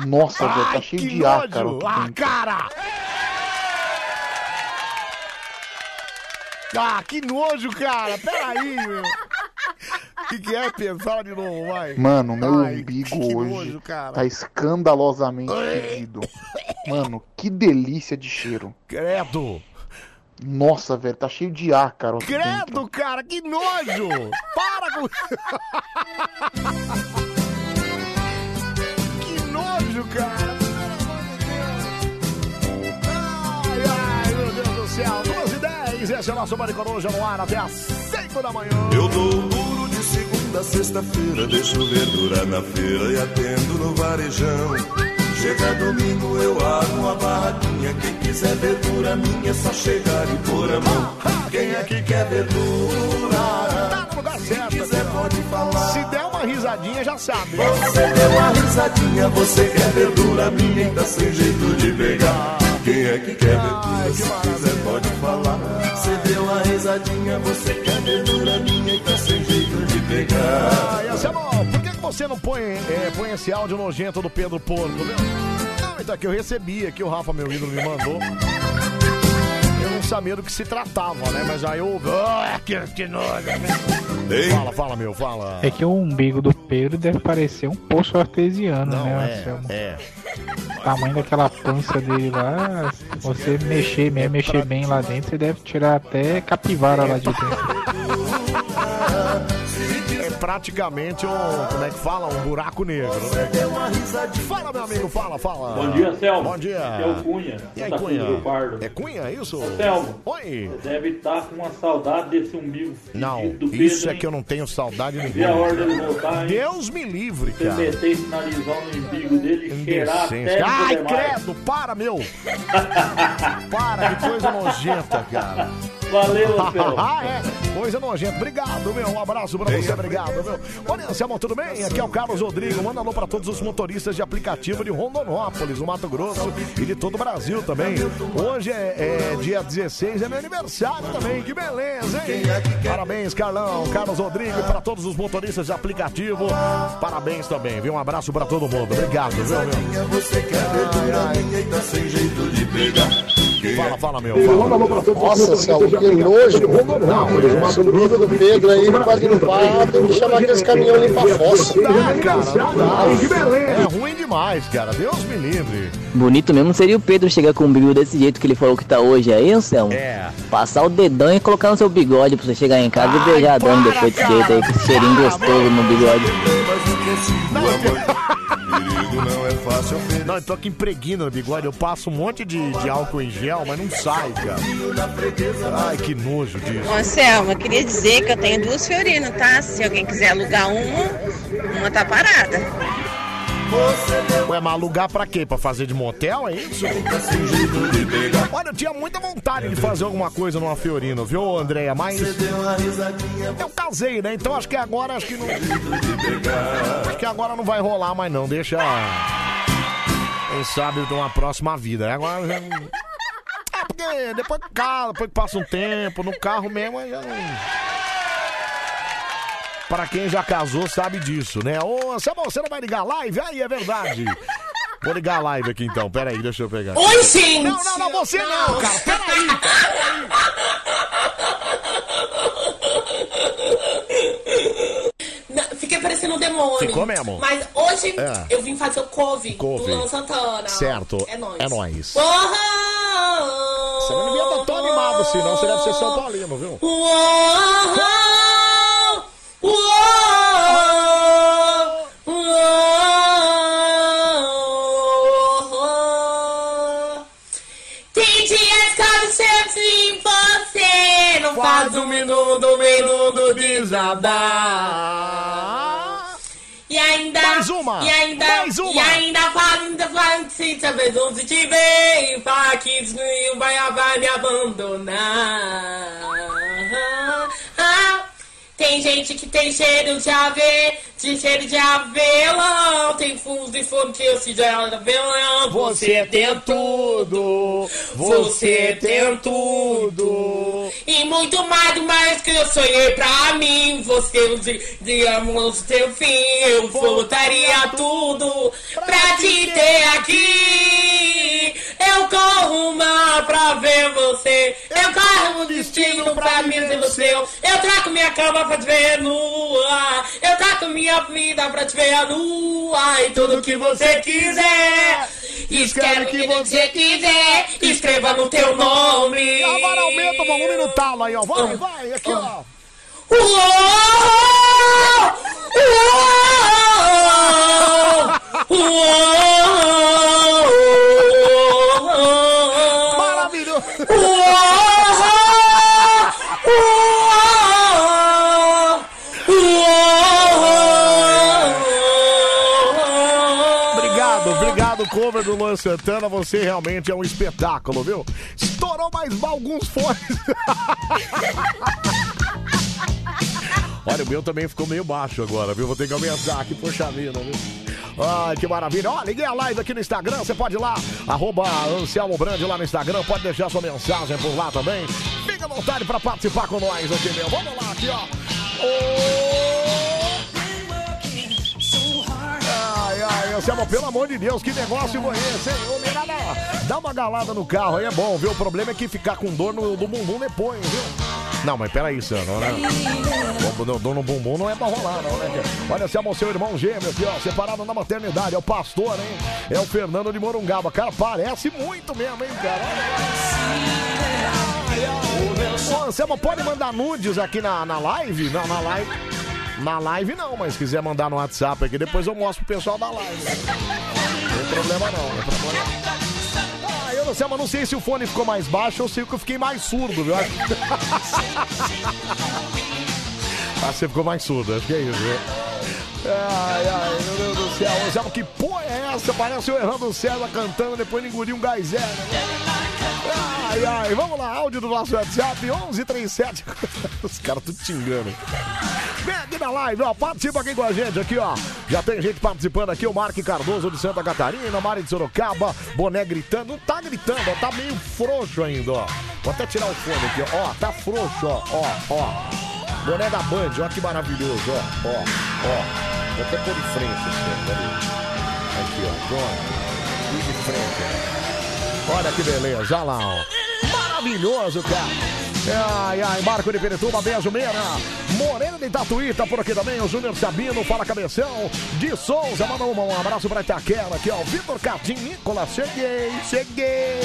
Nossa, velho, tá cheio de ácaro. Ah, cara! Ah, que nojo, cara! Peraí, meu. O que, que é? Fala de novo, vai. Mano, meu Ai, umbigo que hoje nojo, cara. tá escandalosamente fedido. Mano, que delícia de cheiro. Credo! Nossa, velho, tá cheio de aqui dentro. Credo, cara, que nojo! Para com. que nojo, cara! Ai, ai, meu Deus do céu! 12 10, esse é o nosso Bande Coruja no ar até às 5 da manhã. Eu dou duro de segunda a sexta-feira, deixo verdura na feira e atendo no varejão. Chega domingo, eu abro uma barraquinha. Quem quiser verdura minha, é só chegar e pôr a mão. Quem é que quer verdura? Tá no lugar certo. Quem quiser pode falar. Se der uma risadinha, já sabe. Você deu uma risadinha, você quer verdura minha tá sem jeito de pegar. Quem é que quer verdura? Se quiser pode falar. Você deu uma risadinha, você quer verdura minha e tá sem jeito de pegar. Ai, Anselmo, por que, que você não põe, é, põe esse áudio nojento do Pedro Porco, viu? Não, então que eu recebi aqui, o Rafa, meu ídolo, me mandou. Eu não sabia do que se tratava, né? Mas aí eu. Ah, que, que nojo. Fala, fala, meu, fala. É que o umbigo do Pedro deve parecer um poço artesiano, Não, né, é, é. O tamanho daquela pança dele lá, você mexer, mesmo, mexer bem lá dentro, você deve tirar até capivara lá de dentro. É praticamente um. Como é que fala? Um buraco negro, né? Fala, meu amigo, fala, fala. Bom dia, Selmo. Bom dia. Aqui é o Cunha. E aí, Santa Cruz Cunha? É Cunha, é isso? Selmo. Oi. Você deve estar com uma saudade desse umbigo. Não, Pedro, isso é que eu não tenho saudade nenhuma. voltar? Deus me livre, Você cara. meter esse narizão no umbigo dele e cheirar até Ai, poder mais. credo, para, meu! para, que coisa nojenta, cara. Valeu, Anselmo. Ah, é? Coisa nojenta. Obrigado, meu. Um abraço pra você. Obrigado, meu. Olha, Anselmo, tudo bem? Aqui é o Carlos Rodrigo. Manda alô pra todos os motoristas de aplicativo de Rondonópolis, no Mato Grosso e de todo o Brasil também. Hoje é, é dia 16, é meu aniversário também. Que beleza, hein? Parabéns, Carlão. Carlos Rodrigo, pra todos os motoristas de aplicativo. Parabéns também, viu? Um abraço pra todo mundo. Obrigado, viu, meu? Você quer verdura minha e tá sem jeito de pegar. Fala, fala, meu. Fala. Nossa, Celso, que nojo. Não, subido do Pedro aí, quase limpado, me chamar aqueles caminhões limpar fossa. Não, cara, não dá. É ruim demais, cara. Deus me livre. Bonito mesmo seria o Pedro chegar com o bigode desse jeito que ele falou que tá hoje aí, Anselmo. É. Passar o dedão e colocar no seu bigode pra você chegar em casa e beijar a dona depois desse jeito aí, com esse cheirinho gostoso no bigode. Perigo não eu tô aqui impregno no bigode. Eu passo um monte de, de álcool em gel, mas não sai, cara. Ai, que nojo disso. Ô, Anselmo, eu queria dizer que eu tenho duas Fiorino, tá? Se alguém quiser alugar uma, uma tá parada. Ué, mas alugar pra quê? Pra fazer de motel, é isso? Olha, eu tinha muita vontade de fazer alguma coisa numa Fiorino, viu, Andréia? Mas eu casei, né? Então acho que agora acho que não. Acho que agora não vai rolar mais não. Deixa. Quem sabe de uma próxima vida. né? Agora já não. É porque depois que cala, depois que passa um tempo, no carro mesmo aí já não. Pra quem já casou sabe disso, né? Ô, Anselmo, você não vai ligar a live? Aí, é verdade. Vou ligar a live aqui então, peraí, deixa eu pegar. Oi, gente! Não, não, não, você não, cara, peraí. Não, Fiquei parecendo um demônio. Ficou mesmo? Mas hoje É. eu vim fazer o couve, Couve. do Luan Santana. Certo, É nóis. é nóis. Você não devia estar tão animado assim, não. Você deve ser São Paulino, viu? Tem dias que eu sempre você não faz um minuto, um minuto desabar. Mais uma. e ainda ainda faz, se talvez não se te vem, fala que não vai, vai me abandonar. Tem gente que tem cheiro de ave, de cheiro de avelão, tem fundo e fundo que eu se de avelão. Você tem tudo, você tem tudo. E muito mais do mais que eu sonhei pra mim. Você amor teu fim, eu voltaria tudo pra te ter aqui. Eu corro uma pra ver você, eu corro um destino pra mim ver você. Eu trago minha cama pra te ver nua, eu trago minha vida pra te ver nua. E tudo que você quiser, escreve o que você quiser, escreva no teu nome. Agora aumenta o volume no talo aí, ó. Vai, vai, aqui, ó. Maravilhoso! Cover do Luan Santana. Você realmente é um espetáculo, viu? Estourou mais alguns fones. Olha, o meu também ficou meio baixo agora, viu? Vou ter que aumentar aqui, poxa vida, viu? Ai, que maravilha. Ó, liguei a live aqui no Instagram, você pode ir lá, arroba Anselmo Brand lá no Instagram, pode deixar sua mensagem por lá também. Fica à vontade pra participar com nós aqui, meu. Vamos lá, aqui, ó. Ai, Anselmo, pelo amor de Deus, que negócio foi esse, hein? Dá uma galada no carro aí, é bom, viu? O problema é que ficar com dor no, do bumbum depois, viu? Não, mas peraí, Sandro, né? Dor- no bumbum não é pra rolar, não, né? Olha, Anselmo, seu irmão gêmeo aqui, ó, separado na maternidade, é o pastor, hein? É o Fernando de Morungaba. Cara, parece muito mesmo, hein, cara? Ô, Anselmo, pode mandar nudes aqui na, na live? Na, na live. Na live não, mas se quiser mandar no WhatsApp aqui, depois eu mostro pro pessoal da live. Não tem problema não, não tem problema. Ah, eu não sei, mas não sei se o fone ficou mais baixo ou se eu fiquei mais surdo, viu? Ah, você ficou mais surdo, acho que é isso? Ai, ai, meu Deus do céu. Anselmo, que porra é essa? Parece o Errando César cantando depois de engolir um gás né? Ai, ai, vamos lá, áudio do nosso WhatsApp, 1137. Os caras tudo te engano. Vem aqui na live, ó, participa aqui com a gente, aqui, ó. Já tem gente participando aqui, o Mark Cardoso de Santa Catarina, Mari de Sorocaba, Boné gritando. Não tá gritando, ó, tá meio frouxo ainda, ó. Vou até tirar o fone aqui. Ó, tá frouxo, ó, ó, ó. Boné da Band, ó que maravilhoso, ó, ó, ó. Vou até pôr de frente, assim, peraí. Aqui, ó, pronto. E de frente, ó. Olha que beleza, olha lá, ó. Maravilhoso, cara. Ai, ai, Marco de Pirituba, beijo, Mena. Morena de Tatuí, tá por aqui também. O Júnior Sabino, fala cabeção. De Souza, manda um, abraço pra Itaquera aqui, ó. Vitor Catim, Nicolas, cheguei, cheguei.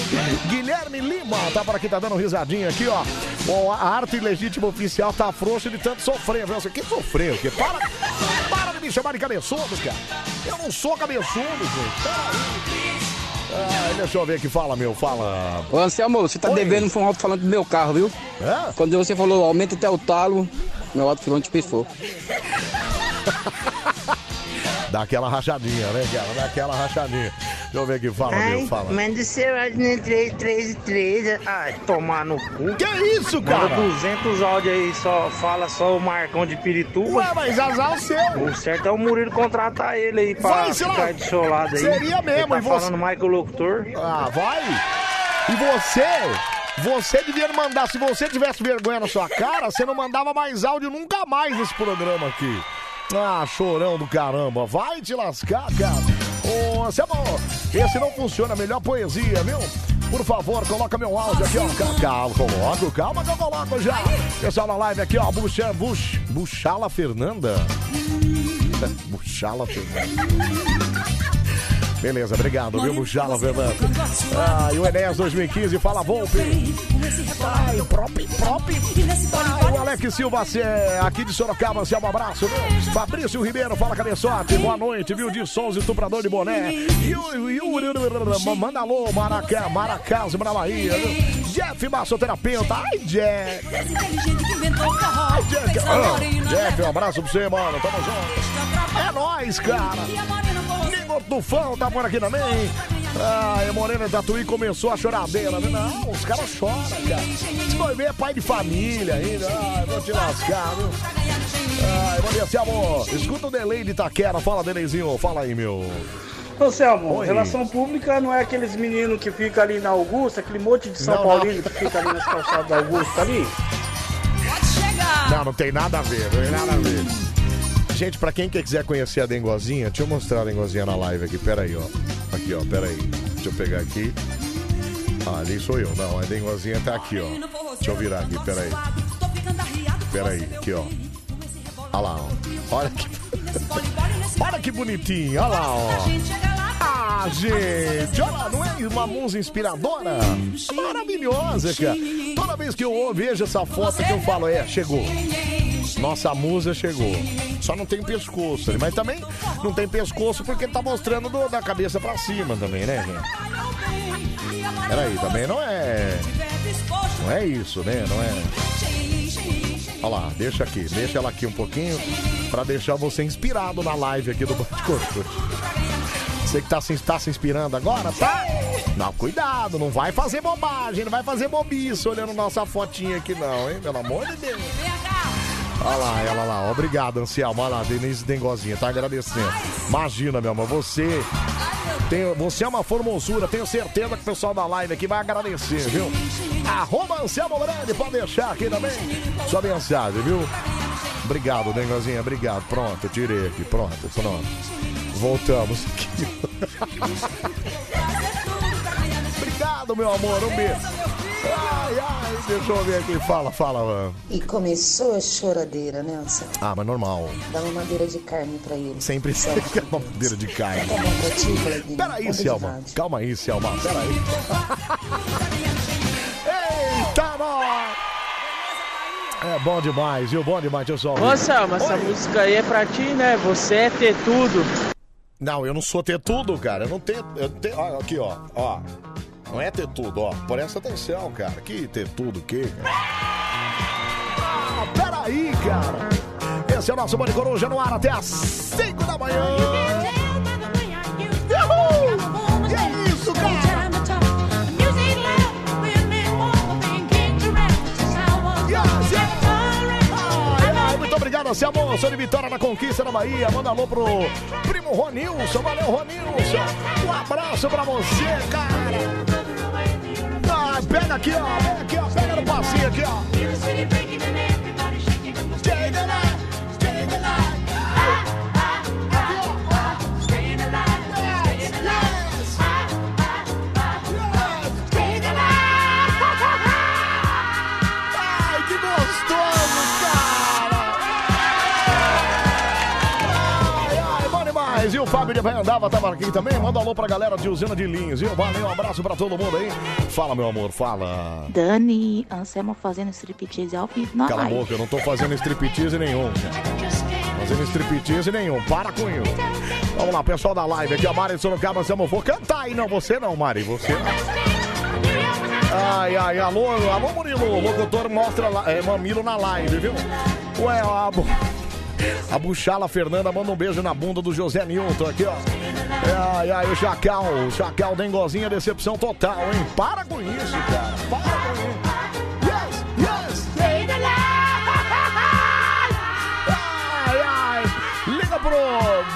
Guilherme Lima, tá por aqui, tá dando risadinha aqui, ó. Ó, a arte ilegítima oficial tá frouxa de tanto sofrer, viu? Que sofreu, que para, para de me chamar de cabeçudo, cara. Eu não sou cabeçudo, gente. Ah, deixa eu ver aqui, fala, meu, fala. Ô Anselmo, você tá devendo um alto-falante do meu carro, viu? É? Quando você falou aumenta até o talo, meu alto-falante pifou. Dá aquela rachadinha, né, cara? Dá aquela rachadinha. Deixa eu ver aqui, fala, meu, fala. Manda o seu áudio no 333. Ai, tomar no cu. Que isso, cara? Manda 200 áudios aí, só fala só o Marcão de Pirituba. Ué, mas azar o seu. O certo é o Murilo contratar ele aí pra Vai, sei lá. ficar de seu lado aí. Seria mesmo, Ele e tá você- falando Michael Locutor. Ah, vai! E você? Você devia mandar, se você tivesse vergonha na sua cara, você não mandava mais áudio nunca mais nesse programa aqui. Ah, chorão do caramba. Vai te lascar, cara. Ô, Anselmo, esse não funciona. Melhor poesia, viu? Por favor, coloca meu áudio aqui, ó. Ca- Calma, coloco, calma que eu coloco já. Pessoal na live aqui, ó. Buxa, Bux, Buchala Fernanda. Buchala Fernanda. Beleza, obrigado, viu, Buchala Fernanda. Ah, e o Enéas 2015, fala Volpe. Ai, prop, prop. Ai, o Alex Silva, cê, aqui de Sorocaba, cê, um abraço, viu? Fabrício Ribeiro, fala cabeçote, boa noite, viu? De Souza, estuprador de boné. E o, e o, manda alô, Maracá, Maracás, pra Bahia, viu? Jeff, massoterapeuta. Ai, Jeff. Ai, Jeff. Ah, Jeff, um abraço pra você, mano. Tamo junto. É nóis, cara. Igor Tufão tá por aqui também. Ai, a Morena Tatuí começou a choradeira. né? Não, os caras choram, cara. Vai ver, é pai de família ainda. Ai, vou te lascar, viu? Ai, dia, amor. Escuta o delay de Itaquera. Fala, delayzinho. Fala aí, meu. Ô Selmo, Oi. relação pública não é aqueles meninos que ficam ali na Augusta, aquele monte de São Não, Paulino não. que fica ali nas calçadas da Augusta ali? Não, não tem nada a ver, não tem nada a ver. Gente, pra quem quiser conhecer a Dengozinha, deixa eu mostrar a Dengozinha na live aqui. Pera aí, ó. Aqui, ó, pera aí. Deixa eu pegar aqui. Ah, ali sou eu. Não, a Dengozinha tá aqui, ó. Deixa eu virar aqui, pera aí. Pera aí, aqui, ó. Olha lá, ó. Olha que... Olha que bonitinho, olha lá, ó. Ah, gente, olha não é uma musa inspiradora? Maravilhosa, cara. Toda vez que eu vejo essa foto que eu falo, é, chegou. Nossa musa chegou. Só não tem pescoço, ali, mas também não tem pescoço porque tá mostrando do- da cabeça pra cima também, né, gente? Peraí, também não é. Não é isso, né? Não é. Olha lá, deixa aqui, deixa ela aqui um pouquinho pra deixar você inspirado na live aqui do Bate Corpo. Você que tá se, tá se inspirando agora, tá? Não, cuidado, não vai fazer bobagem, não vai fazer bobice olhando nossa fotinha aqui não, hein? Pelo amor de Deus. Olha lá, ela lá, obrigado, Anselmo. Olha lá, Denise Dengozinha, tá agradecendo. Imagina, meu amor, você. Tem, você é uma formosura, tenho certeza que o pessoal da live aqui vai agradecer, viu? Arroba Anselmo Grande, pode deixar aqui também sua mensagem, viu? Obrigado, Dengozinha, obrigado. Pronto, tirei aqui, pronto, pronto. Voltamos aqui. obrigado, meu amor, um beijo. Ai, ai, deixa eu ver aqui, fala, fala, mano. E começou a choradeira, né, Anselmo? Ah, mas normal. Dá uma madeira de carne pra ele. Sempre Selma. fica uma madeira de carne. Tá bom pra ti? Peraí, Selma. Calma aí, Selma. Peraí. Eita, nós! É bom demais, viu? Bom demais, eu só. Ô. Selma, essa música aí é pra ti, né? Você é ter tudo. Não, eu não sou ter tudo, cara. Eu não tenho. Eu tenho ó, aqui, ó. Ó. Não é ter tudo, ó. Presta atenção, cara. Que ter tudo o quê, cara? Ah, peraí, cara. Esse é o nosso Bande Coruja no ar até às 5 da manhã. Uhul! Anselmo, sou de Vitória na Conquista da Bahia. Manda alô pro primo Ronilson. Valeu, Ronilson. Um abraço pra você, cara. Ah, pega aqui, ó. Pega aqui, ó. Pega no passinho aqui, ó. Fábio de Andava tava aqui também. Manda um alô pra galera de Usina de Linhos, viu? Valeu, um abraço pra todo mundo aí. Fala, meu amor, fala. Dani, Anselmo fazendo striptease ao vivo na Cala a boca, eu não tô fazendo striptease nenhum. Fazendo striptease nenhum, para com isso. Vamos lá, pessoal da live aqui, a Mari de Sorocaba, Anselmo, vou cantar aí. Não, você não, Mari, você não. Ai, ai, alô, alô, Murilo, o locutor mostra é, mamilo na live, viu? Ué, a, a Buchala Fernanda manda um beijo na bunda do José Newton aqui, ó. Ai, ai, o Chacal, o Chacal Dengozinha, decepção total, hein? Para com isso, cara, para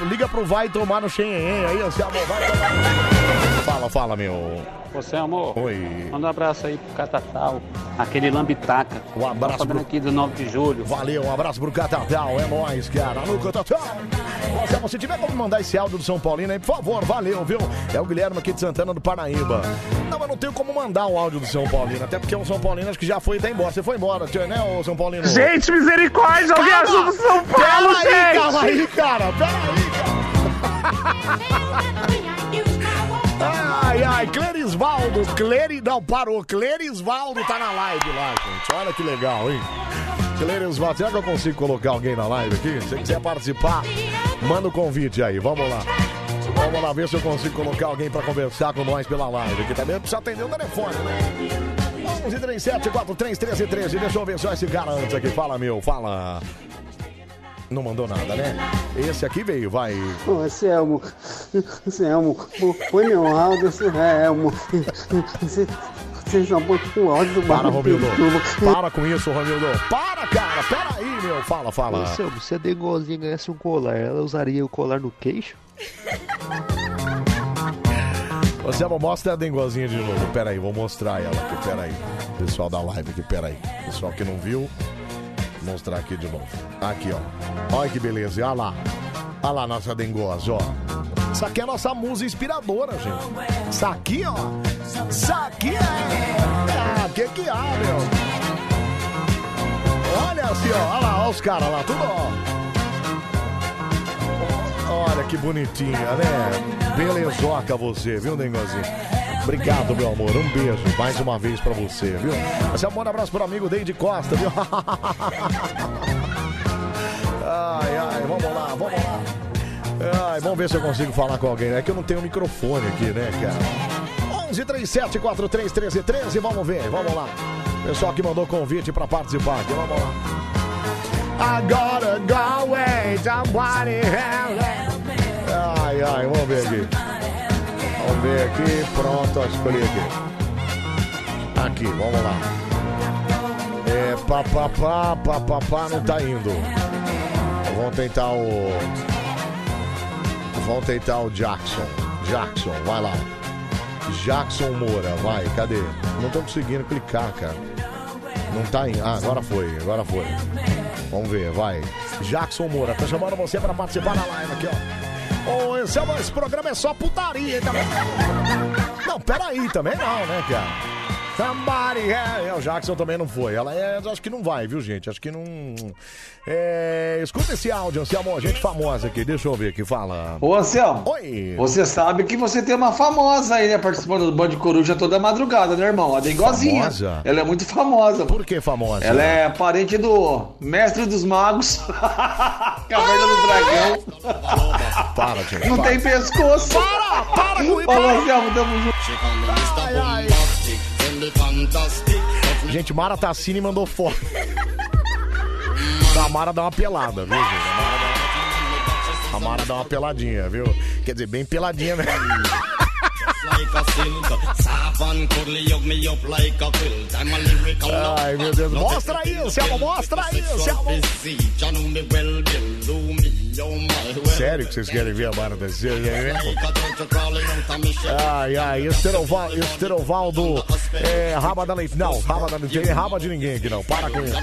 liga pro Vai Tomar no Xenhen aí, Anselmo, vai tomar. Fala, fala, meu. Você, amor? Oi. Manda um abraço aí pro Catatal, aquele lambitaca. Um abraço Tá pro... aqui do 9 de julho. Valeu, um abraço pro Catatal, é nóis, cara. Alô, Catatal. Anselmo, se tiver como mandar esse áudio do São Paulino aí, por favor, valeu, viu? É o Guilherme aqui de Santana do Paraíba. Não, mas não tenho como mandar o áudio do São Paulino, até porque o São Paulino acho que já foi e tá embora. Você foi embora, né, ô São Paulino? Gente, misericórdia, alguém Calma! ajuda o São Paulo, Pera aí, gente! calma aí, cara, pera Ai, ai, Clerisvaldo, Cleri... Não, parou, Clerisvaldo tá na live lá, gente. Olha que legal, hein? Clerisvaldo, será que eu consigo colocar alguém na live aqui? Se quiser participar, manda o convite aí, vamos lá. Vamos lá ver se eu consigo colocar alguém pra conversar com nós pela live aqui também. Precisa atender o telefone, né? 11 37 43 13 13. Deixa eu ver só esse cara antes aqui. Fala, meu, fala. Não mandou nada, né? Esse aqui veio, vai. Ô, Anselmo, Anselmo, pô- põe meu áudio, Anselmo. Você- Vocês são muito com áudio do Para, Romildo. Para com isso, Romildo. Para, cara. Pera aí, meu. Fala, fala. Anselmo, se a Dengozinha ganhasse um colar, ela usaria o colar no queixo? Você mostra a dengozinha de novo. Pera aí, vou mostrar ela aqui. Pera aí. Pessoal da live aqui, pera aí. Pessoal que não viu, mostrar aqui de novo. Aqui, ó. Olha que beleza. Olha lá. Olha lá nossa dengosa, ó. Isso aqui é a nossa musa inspiradora, gente. Isso aqui, ó. Isso aqui é. Ah, que que há, meu? Olha assim, ó. Olha lá, olha os caras lá, tudo, ó. Olha que bonitinha, né? Belezoca você, viu, Dengozinho? Obrigado, meu amor. Um beijo mais uma vez pra você, viu? Esse é um abraço pro amigo Deide Costa, viu? Ai, ai, vamos lá, vamos lá. Ai, vamos ver se eu consigo falar com alguém. É que eu não tenho microfone aqui, né, cara? 11 37 43 13 13, vamos ver, vamos lá. Pessoal que mandou convite pra participar aqui, vamos lá. I gotta go away, somebody help me. Ai, ai, vamos ver aqui. Vamos ver aqui, pronto, escolhi aqui. Aqui, vamos lá. É, papapá, papapá, não tá indo. Vamos tentar o... Vamos tentar o Jackson. Jackson, vai lá. Jackson Moura, vai, cadê? Não tô conseguindo clicar, cara. Não tá indo. Ah, agora foi, agora foi. Vamos ver, vai. Jackson Moura, tá chamando você pra participar da live aqui, ó. Ô, esse, é- esse programa é só putaria, hein, também. Não, peraí, também não, né, cara? Somebody, é, o Jackson também não foi. Ela é, acho que não vai, viu, gente? Acho que não. É, escuta esse áudio, Anselmo, gente famosa aqui, deixa eu ver aqui, fala. Ô Anselmo, Oi. você sabe que você tem uma famosa aí, né, participando do Band Coruja toda madrugada, né, irmão? A Dengozinha. Famosa? Ela é muito famosa. Por que famosa? Ela é parente do Mestre dos Magos, Caverna do Dragão. Para. Não para. tem pescoço. Para, para com isso. Falou, Anselmo, tamo junto. Ai, ai. Gente, Mara Tassini mandou foto. A Mara dá uma pelada, viu, gente? A Mara dá- A Mara dá uma peladinha, viu? Quer dizer, bem peladinha mesmo. Ai, meu Deus. Mostra aí, Selma, mostra aí, Selma. Sério que vocês querem ver a mesmo? Ai, ai, Esteroval, Esterovaldo, é, raba da leite. Não, raba da leite, é raba de ninguém aqui não, para com isso.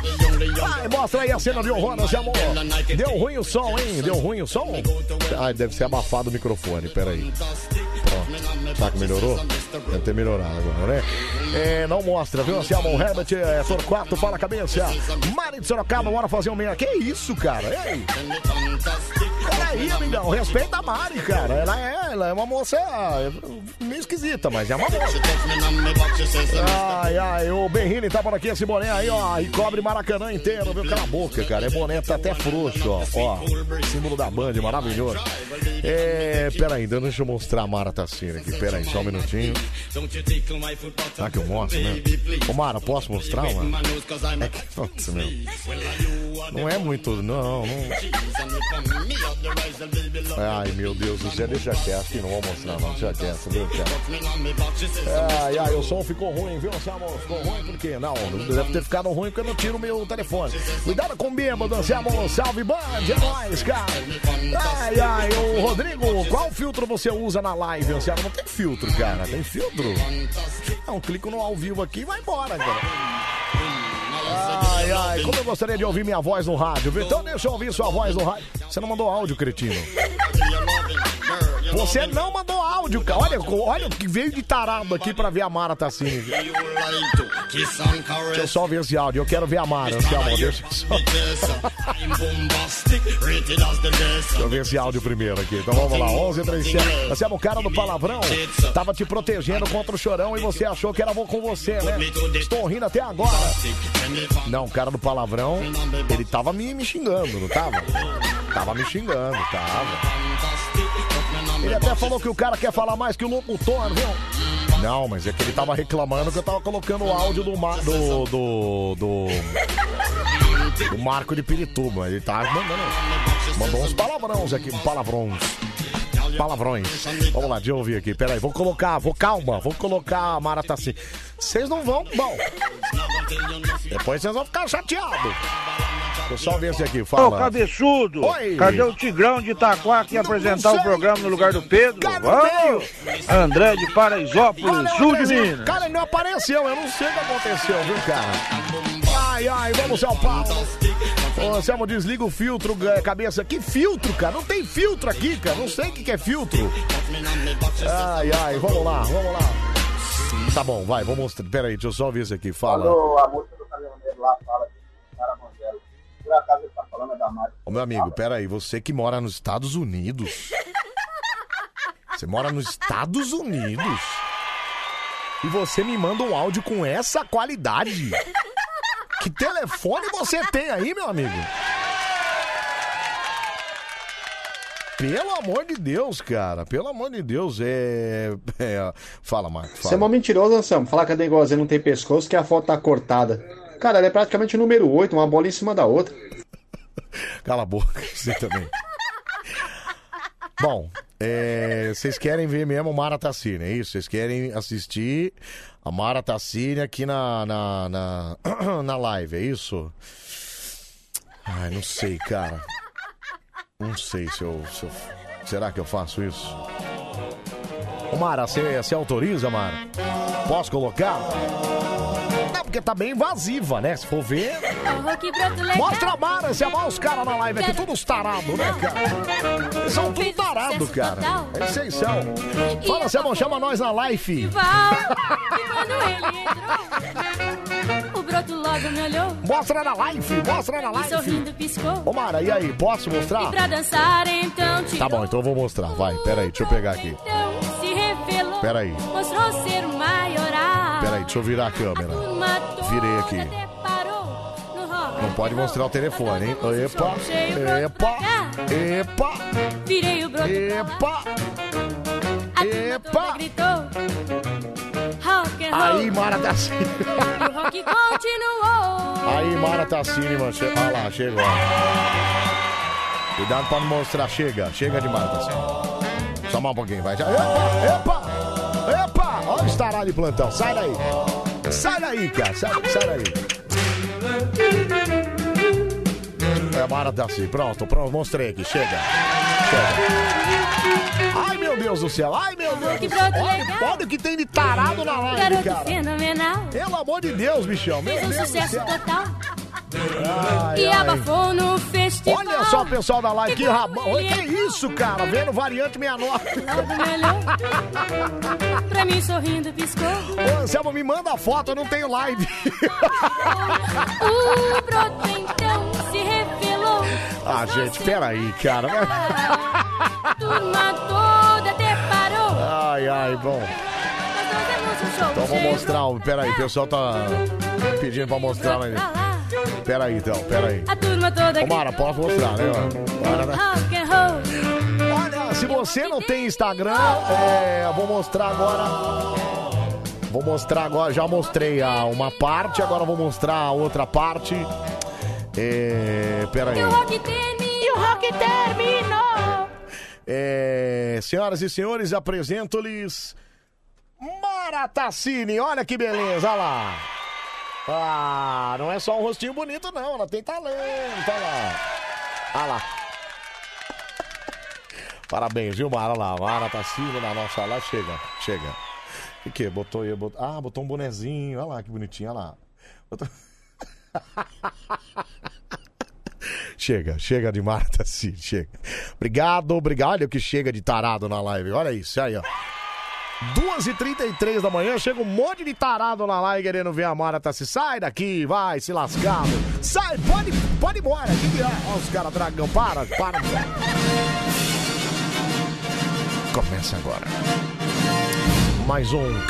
Ai, mostra aí a cena de horror, seu amor. Deu ruim o som, hein? Deu ruim o som? Ai, deve ser abafado o microfone, peraí. Pronto. Será que melhorou? Deve ter melhorado agora, né? É, não mostra, viu? Se o Herbert, é, Torquato, fala cabeça. Mari de Sorocaba, bora fazer um meia. Que isso, cara? Ei! Peraí, amigão, respeita a Mari, cara. Ela é, ela é uma moça é, meio esquisita, mas é uma moça. Ai, ai, o Berrini tá por aqui, esse boné aí, ó, e cobre Maracanã inteiro, viu? Cala a boca, cara. É boné, tá até frouxo, ó. Ó, símbolo da Band, maravilhoso. É, peraí, ainda deixa eu mostrar a Mara Tassina aqui. Peraí, só um minutinho. Será que eu mostro, né? Ô, Mara, posso mostrar, mano? É que, nossa, meu. Não é muito, não, não. Ai, meu Deus do céu, deixa quieto, aqui não vou mostrar, não. Deixa quieto, viu, cara? Ai, ai, o som ficou ruim, viu, Samuel? Ficou ruim por quê? Não, deve ter ficado ruim porque eu não tiro o meu telefone. Cuidado com o bêbado, Samuel. Salve, Band, é nóis, cara. Ai, ai, o Rodrigo, qual filtro você usa na live, Anselmo? Não tem filtro, cara. Tem filtro? Não, clico no ao vivo aqui e vai embora, cara. Ai, ai, como eu gostaria de ouvir minha voz no rádio, viu? Então deixa eu ouvir sua voz no rádio. Você não mandou áudio, cretino. Você não mandou áudio, cara. Olha, olha que veio de tarado aqui pra ver a Mara tá assim. Deixa eu só ver esse áudio. Eu quero ver a Mara. Deixa eu só. Deixa eu ver esse áudio primeiro aqui. Então vamos lá, 11 37. Você é o cara do palavrão? Tava te protegendo contra o chorão e você achou que era bom com você, né? Estou rindo até agora. Não, o cara do palavrão, ele tava me, me xingando, não tava? Tava me xingando, tava. Ele até falou que o cara quer falar mais que o locutor, viu? Não, mas é que ele tava reclamando que eu tava colocando o áudio do ma- do, do, do, Marco de Pirituba. Ele tá mandando. Mandou uns palavrões aqui, palavrões. Palavrões. Vamos lá, deixa eu ouvir aqui. Peraí, vou colocar, vou calma, vou colocar a Mara Tassi. Vocês não vão. Bom. Depois vocês vão ficar chateados. Eu só ver esse aqui, Ô, fala. cabeçudo! Oi. Cadê o Tigrão de Itaquá que ia apresentar o programa no lugar do Pedro? Vamos! André de Paraisópolis, sul de Minas. Cara, ele não apareceu, eu não sei o que aconteceu, viu, cara? Ai, ai, vamos, São Paulo. Ô, Selmo, desliga o filtro, é, cabeça. Que filtro, cara? Não tem filtro aqui, cara. Não sei o que que é filtro. Ai, ai, vamos lá, vamos lá. Tá bom, vai, vou mostrar. Pera aí, deixa eu só ver isso aqui. Fala. Quando a do caminhoneiro lá fala que o cara por acaso ele tá falando da Mari. Ô, meu amigo, pera aí, você que mora nos Estados Unidos. Você mora nos Estados Unidos. E você me manda um áudio com essa qualidade. Que telefone você tem aí, meu amigo? Pelo amor de Deus, cara. Pelo amor de Deus, é. é... Fala, Marcos. Você é mó mentiroso, Anselmo. Falar que a Dengozinha não tem pescoço, que a foto tá cortada. Cara, ela é praticamente o número 8, uma bola em cima da outra. Cala a boca, você também. Bom, é, vocês querem ver mesmo Mara Tassini, é isso? Vocês querem assistir a Mara Tassini aqui na, na, na, na live, é isso? Ai, não sei, cara. Não sei se eu, se eu- Será que eu faço isso? Ô, Mara, você, você autoriza, Mara? Posso colocar? Porque tá bem invasiva, né? Se for ver. Mostra a Mara, você amar os caras na live aqui, todos tarados, né, cara? São tudo tarados, cara. É são. Fala, Sebão, chama nós na live. O broto logo me olhou. Mostra na live, mostra na live. sorrindo piscou. Ô, Mara, e aí, posso mostrar? Então Tá bom, então eu vou mostrar. Vai, peraí, deixa eu pegar aqui. Então se revelou. Peraí. Mostrou ser maioral. Deixa eu virar a câmera. Virei aqui. Não pode mostrar o telefone, hein? Epa, epa, epa, Virei o broto. epa. A turma toda gritou. Rock and roll. Aí, Mara Tassini. O rock continuou. Aí, Mara Tassini, mano. Olha lá, chegou. Cuidado pra não mostrar. Chega, chega de Mara Tassini. Só mais um pouquinho, vai. Epa, epa, epa. Estará de plantão. Sai daí. Sai daí, cara. Sai, sai daí. É, Mara tá assim. Pronto, pronto, mostrei aqui. Chega. Chega. Ai, meu Deus do céu. Ai, meu Deus do céu. Olha, olha o que tem de tarado na live, cara. fenomenal. Pelo amor de Deus, bichão. Meu Fez um Deus do sucesso céu. total. Ai, e ai. abafou no festival. Olha só o pessoal da live, que rabão. Olha, Que isso, cara? Vendo variante 69. Logo melhor. Pra mim sorrindo piscou. Ô, Anselmo, me manda a foto, eu não tenho live. O broto então se revelou. Ah, gente, peraí, cara. Turma toda. Ai, ai, bom. Então cheio. mostrar. Peraí, o pessoal tá pedindo pra mostrar. Mas... Peraí, então, peraí. A turma toda Ô, Mara, posso mostrar, né? Bora, né? Rock and roll. Olha, se você não tem Instagram, é, eu vou mostrar agora. Vou mostrar agora, já mostrei a uma parte, agora vou mostrar a outra parte. É, peraí. E o rock terminou. E o rock terminou. É, senhoras e senhores, apresento-lhes Mara Tassini. Olha que beleza, olha lá. Ah, não é só um rostinho bonito, não. Ela tem talento, olha lá. Olha lá. Parabéns, viu, Mara? Olha lá, Mara Tassini na nossa lá. Chega, chega. O que? Botou aí, botou... Ah, botou um bonezinho. Olha lá, que bonitinho, olha lá. Botou- Chega, chega de Marta Tassini, chega. Obrigado, obrigado. Olha o que chega de tarado na live. Olha isso, aí, ó. 2h33 da manhã, chega um monte de tarado na live querendo ver a Mara Tassi. Sai daqui, vai, se lascado. Sai, pode, pode embora. Que que é? Ó, os caras dragão, para, para. Começa agora. Mais um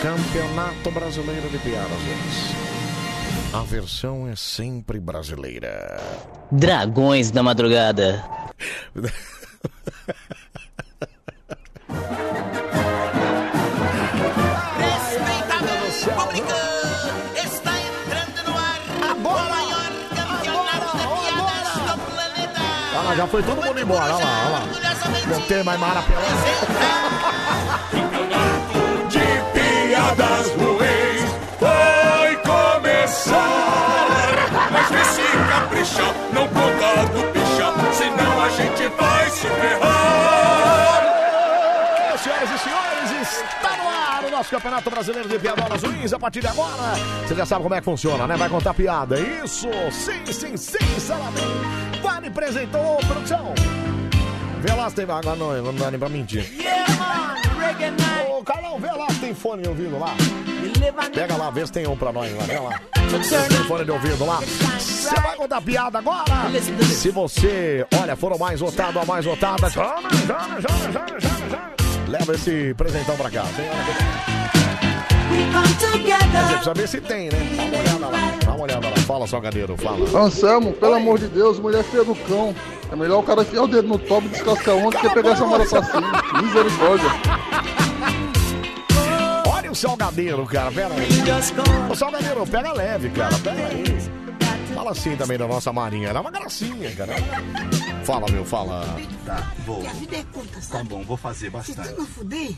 Campeonato Brasileiro de Piadas. A versão é sempre brasileira. Dragões da madrugada. Respeitável público, está entrando no ar o maior campeonato de piadas do planeta. Olha lá, já foi todo mundo embora, olha lá, olha lá. Não tem mais Mara De piadas capricha, não conta do picha, senão a gente vai se ferrar. Senhoras e senhores, está no ar o nosso Campeonato Brasileiro de Piadolas Ruins. A partir de agora, você já sabe como é que funciona, né? Vai contar piada. Isso! Sim, sim, sim, Saladin. Vale apresentou, produção. Vê lá se tem... Agora não, não dá nem pra mentir. Ô, Carlão, vê lá se tem fone de ouvido lá. Pega lá, vê se tem um pra nós lá. Vê lá. Tem fone de ouvido lá. Você vai contar piada agora? Se você, olha, foram mais votado a mais votada. Chama, chama, chama, chama, chama, chama. Leva esse presentão pra cá. Tem dizer, precisa ver se tem, né? Dá uma olhada lá. Dá uma olhada lá. Fala, salgadeiro, fala. Anselmo, pelo amor de Deus, mulher feia do cão. É melhor o cara enfiar o dedo no topo e descascar onda que pegar essa mara assassina. Misericórdia. Olha o salgadeiro, cara. Pera aí. Ô, salgadeiro, pega leve, cara. Pega aí. Fala assim também da nossa marinha. Ela é uma gracinha, cara. Fala, meu, fala. Tá, vou. A vida é curta, Tá bom, vou fazer Se bastante. tu não fuder,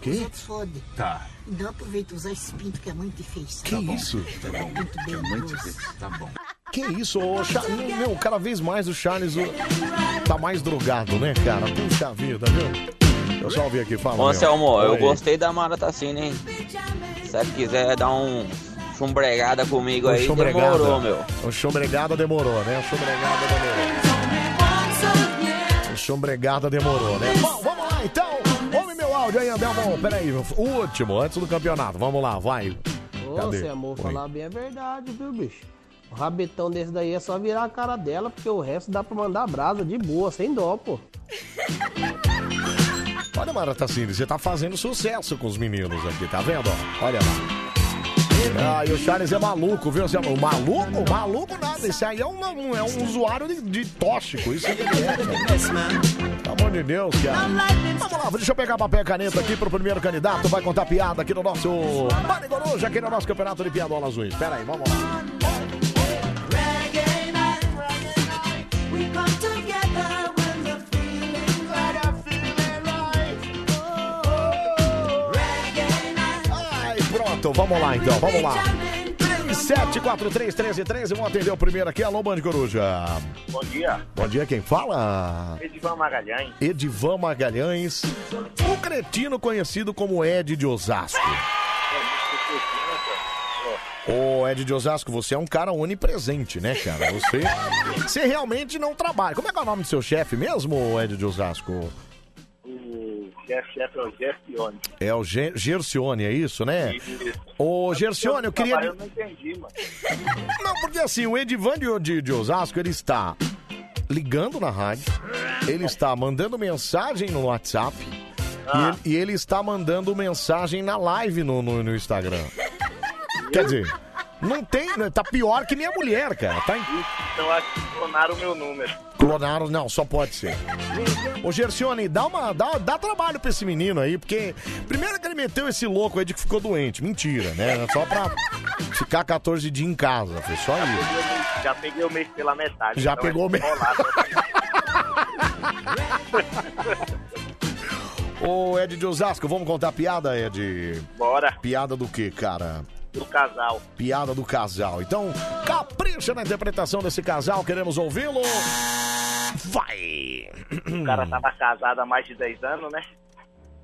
Que? os outros fodem. Tá. Então aproveita e usar esse pinto que é muito difícil. Que isso? Tá bom. Muito bem, É muito grosso. difícil. Tá bom. Que isso, ô, Cha- meu, cada vez mais o Charles o- tá mais drogado, né, cara? Puxa vida, viu? Eu só ouvi aqui, fala. Ô, meu. Anselmo, eu gostei da Mara Tassini, hein? Se você quiser dar um chumbregada comigo aí, chumbregada. demorou, meu. O chumbregada demorou, né? O chumbregada demorou. O chumbregada demorou, né? Andelmo. Peraí, o último, antes do campeonato. Vamos lá, vai. Ô, Cadê? Sam, vou Oi. falar bem a verdade, viu, bicho? O rabetão desse daí é só virar a cara dela, porque o resto dá pra mandar brasa de boa, sem dó, pô. Olha, Mara Tassini, você tá fazendo sucesso com os meninos aqui, tá vendo? Olha lá. Ah, e o Charles é maluco, viu? Você- O maluco? Maluco nada. Esse aí é um, um- é um usuário de, de tóxico. Isso que ele é. Pelo amor de Deus, cara. Vamos lá, deixa eu pegar papel e caneta aqui pro primeiro candidato. Vai contar piada aqui no nosso Mari Coruja, aqui no nosso campeonato de piadolas azuis. Pera aí, vamos lá. Ai, pronto, vamos lá então, vamos lá. 37431313, vamos atender o primeiro aqui. Alô, Band Coruja. Bom dia. Bom dia, quem fala? Edivan Magalhães. Edivan Magalhães, o cretino conhecido como Ed de Osasco. Ô, Ed de Osasco, você é um cara onipresente, né, cara? Você, você realmente não trabalha. Como é que é o nome do seu chefe mesmo, Ed de Osasco? Chefe chefe é o Gercione. É o Ge- Gercione, é isso, né? Ô, Gercione, eu queria... Eu não entendi, mano. Não, porque assim, o Edivan de, de, Osasco, ele está ligando na rádio, ele está mandando mensagem no WhatsApp e, ele, e ele está mandando mensagem na live no, no, no Instagram. Quer dizer, não tem, né, tá pior que minha mulher, cara. Tá em... Então acho que clonaram o meu número. Clonaram, não, só pode ser. Ô Gercione, dá, uma, dá, dá trabalho pra esse menino aí, porque primeiro que ele meteu esse louco aí de que ficou doente. Mentira, né? Só pra ficar 14 dias em casa. Foi só isso. Já peguei o mês pela metade. Já então pegou é o mês. Ô Ed de Osasco, vamos contar piada, Ed? Bora. Piada do que, cara? Do casal. Piada do casal. Então, capricha na interpretação desse casal, queremos ouvi-lo. Vai! O cara tava casado há mais de 10 anos, né?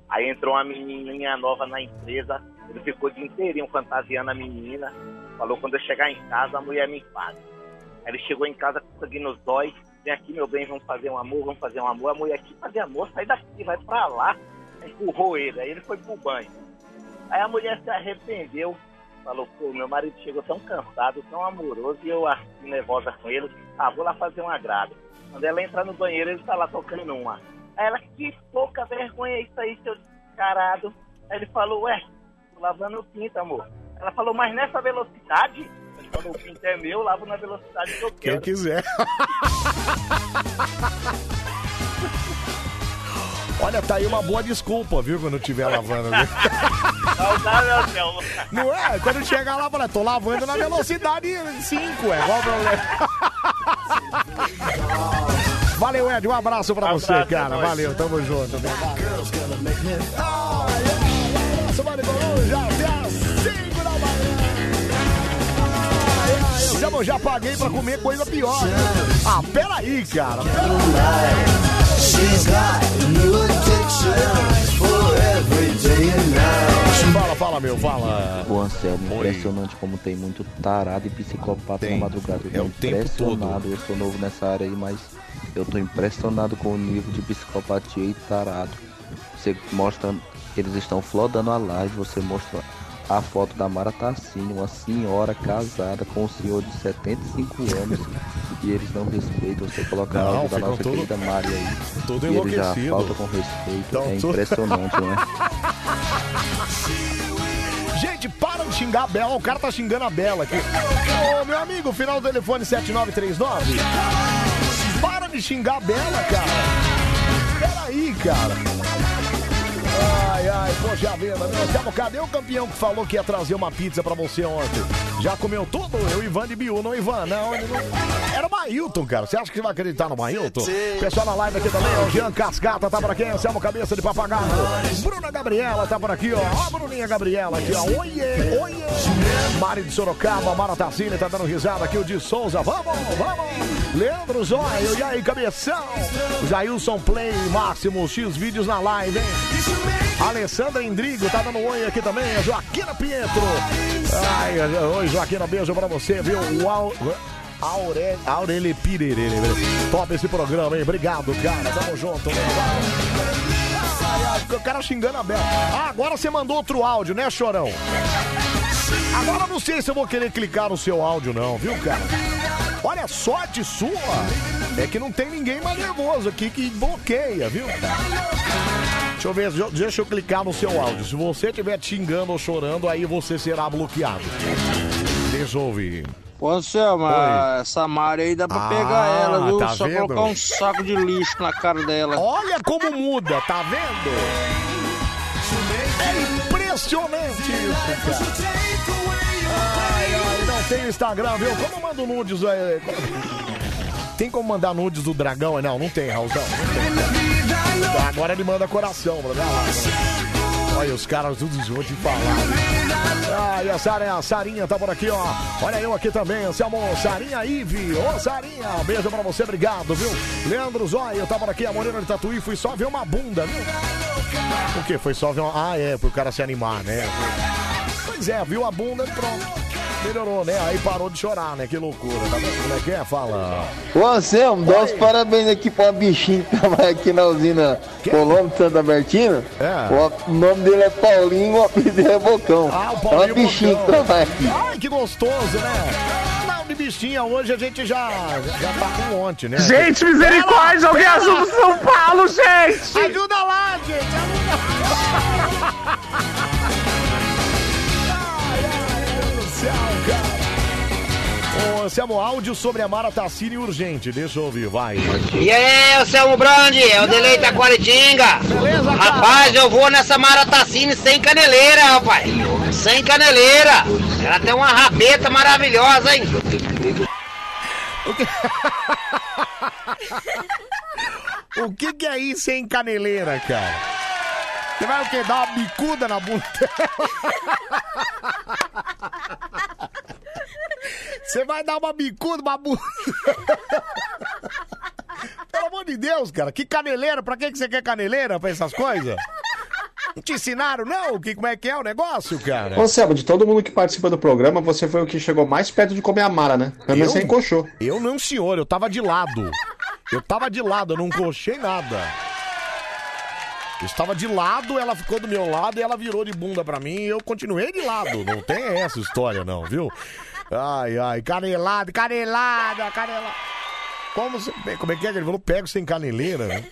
Aí entrou uma menininha nova na empresa. Ele ficou dia inteirinho fantasiando a menina. Falou, quando eu chegar em casa, a mulher me paga. Aí ele chegou em casa conseguindo os dóis. Vem aqui, meu bem, vamos fazer um amor, vamos fazer um amor. A mulher aqui fazer amor, sai daqui, vai pra lá. Empurrou ele, aí ele foi pro banho. Aí a mulher se arrependeu. Falou, pô, meu marido chegou tão cansado, tão amoroso, e eu assim, nervosa com ele. Ah, vou lá fazer um agrado. Quando ela entra no banheiro, ele tá lá tocando uma. Aí ela, que pouca vergonha é isso aí, seu descarado. Aí ele falou, ué, tô lavando o pinto, amor. Ela falou, mas nessa velocidade? Ele falou, o pinto é meu, eu lavo na velocidade que eu Quem quero. quiser. Olha, tá aí uma boa desculpa, viu, quando estiver lavando. viu? Saudável. Não é? Quando chegar lá, fala, tô lavando na velocidade 5, é. Qual o problema? Valeu, Ed. Um abraço pra você, abraço, cara. é. Valeu, tamo junto. meu. Abraço, Mário Coruja, até às 5 da manhã. Ai, ai, Eu já, já paguei pra comer coisa pior. Ah, peraí, cara. Fala, fala, meu, fala. Ô Anselmo, Oi. impressionante como tem muito tarado e psicopata na madrugada. Eu é o impressionado, eu sou novo nessa área aí, mas eu tô impressionado com o nível de psicopatia e tarado. Você mostra, eles estão flodando a live, você mostra a foto da Mara Tassini, uma senhora casada com um senhor de 75 anos e eles não respeitam. Você coloca a áudio da nossa tudo- querida Mari aí. tudo e eles já faltam com respeito. Então, é impressionante, né? Gente, para de xingar a Bela. O cara tá xingando a Bela aqui. Ô, meu amigo, final do telefone 7939. Para de xingar a Bela, cara. Peraí, cara. Ai, ai, poxa vida, meu. Selmo, cadê o campeão que falou que ia trazer uma pizza pra você ontem? Já comeu tudo? Eu, Ivan de Biú, não, Ivan, não. Era o Mailton, cara. Você acha que vai acreditar no Mailton? Pessoal na live aqui também, ó. O Jean Cascata tá por aqui, Anselmo Cabeça de Papagaio. Bruna Gabriela tá por aqui, ó. Ó a Bruninha Gabriela aqui, ó. Oiê, oiê. Mari de Sorocaba, Mara Tassini tá dando risada aqui. O de Souza, vamos, vamos. Leandro Zóio, e aí, cabeção? Jailson Play, Máximo, X vídeos na live, hein? Alessandra Indrigo tá dando oi aqui também. A Joaquina Pietro. Ai, oi, Joaquina, beijo pra você, viu? Uau. Aure... Aureli Pirerê. Top esse programa, hein? Obrigado, cara. Tamo junto, o cara xingando a Bela. Ah, agora você mandou outro áudio, né, Chorão? Agora não sei se eu vou querer clicar no seu áudio, não, viu, cara? Olha, sorte sua é que não tem ninguém mais nervoso aqui que bloqueia, viu? Deixa eu ver, deixa eu- eu clicar no seu áudio. Se você estiver xingando ou chorando, aí você será bloqueado. Eu ouvir. Ô, Anselmo, Oi. essa Mari aí dá pra Ah, pegar ela, viu? tá Só vendo? colocar um saco de lixo na cara dela. Olha como muda, tá vendo? É impressionante isso, cara. Ai, ai, não tem Instagram, viu? Como manda nudes aí? Tem como mandar nudes do dragão? Não, não tem, Raulzão. Não tem. Agora ele manda coração, pra. Olha os caras tudo juntos e falar. Ah, e a Sarinha, a Sarinha tá por aqui, ó. Olha eu aqui também, Anselmo, Sarinha Ive. Ô, Sarinha, beijo pra você, obrigado, viu? Leandro Zóio tá por aqui, a Morena de Tatuí, fui só ver uma bunda, viu? O quê? Foi só ver uma... Ah, é, pro cara se animar, né? Pois é, viu a bunda e pronto. Melhorou, né? Aí parou de chorar, né? Que loucura. Tá vendo como é que é? Fala. Ô Anselmo, dá os parabéns aqui pra uma bichinha que tava aqui na usina Colombo de Santa Bertina. É. O nome dele é Paulinho, o apelido dele é Bocão. Ah, o é Paulinho uma bichinha Bocão. que tava aqui. Ai, que gostoso, né? Não, de bichinha, hoje a gente já, já tá com um monte, né? Gente, misericórdia, alguém ajuda o São Paulo, gente! Ajuda lá, gente! Ajuda Ô, Anselmo, áudio sobre a Mara Tassini urgente. Deixa eu ouvir, vai. E aí, o Selmo Brandi, é o Delei da Qualitinga. Rapaz, eu vou nessa Maratacine sem caneleira, rapaz. Sem caneleira. Ela tem uma rabeta maravilhosa, hein? O que que é isso, hein, caneleira, cara? Você vai o quê? Dar uma bicuda na bunda dela? Você vai dar uma bicuda, uma bunda... Pelo amor de Deus, cara, que caneleira? Pra que que você quer caneleira pra essas coisas? Não te ensinaram, não? Que, como é que é o negócio, cara? Ô, Selma, de todo mundo que participa do programa, você foi o que chegou mais perto de comer a Mara, né? Pelo menos você encoxou. Eu não, senhor, eu tava de lado. Eu tava de lado, eu não cochei nada. Estava de lado, ela ficou do meu lado e ela virou de bunda pra mim e eu continuei de lado. Não tem essa história, não, viu? Ai, ai, canelada, canelada, canelada. Como, você, como é que é? Ele falou, pego sem caneleira, né?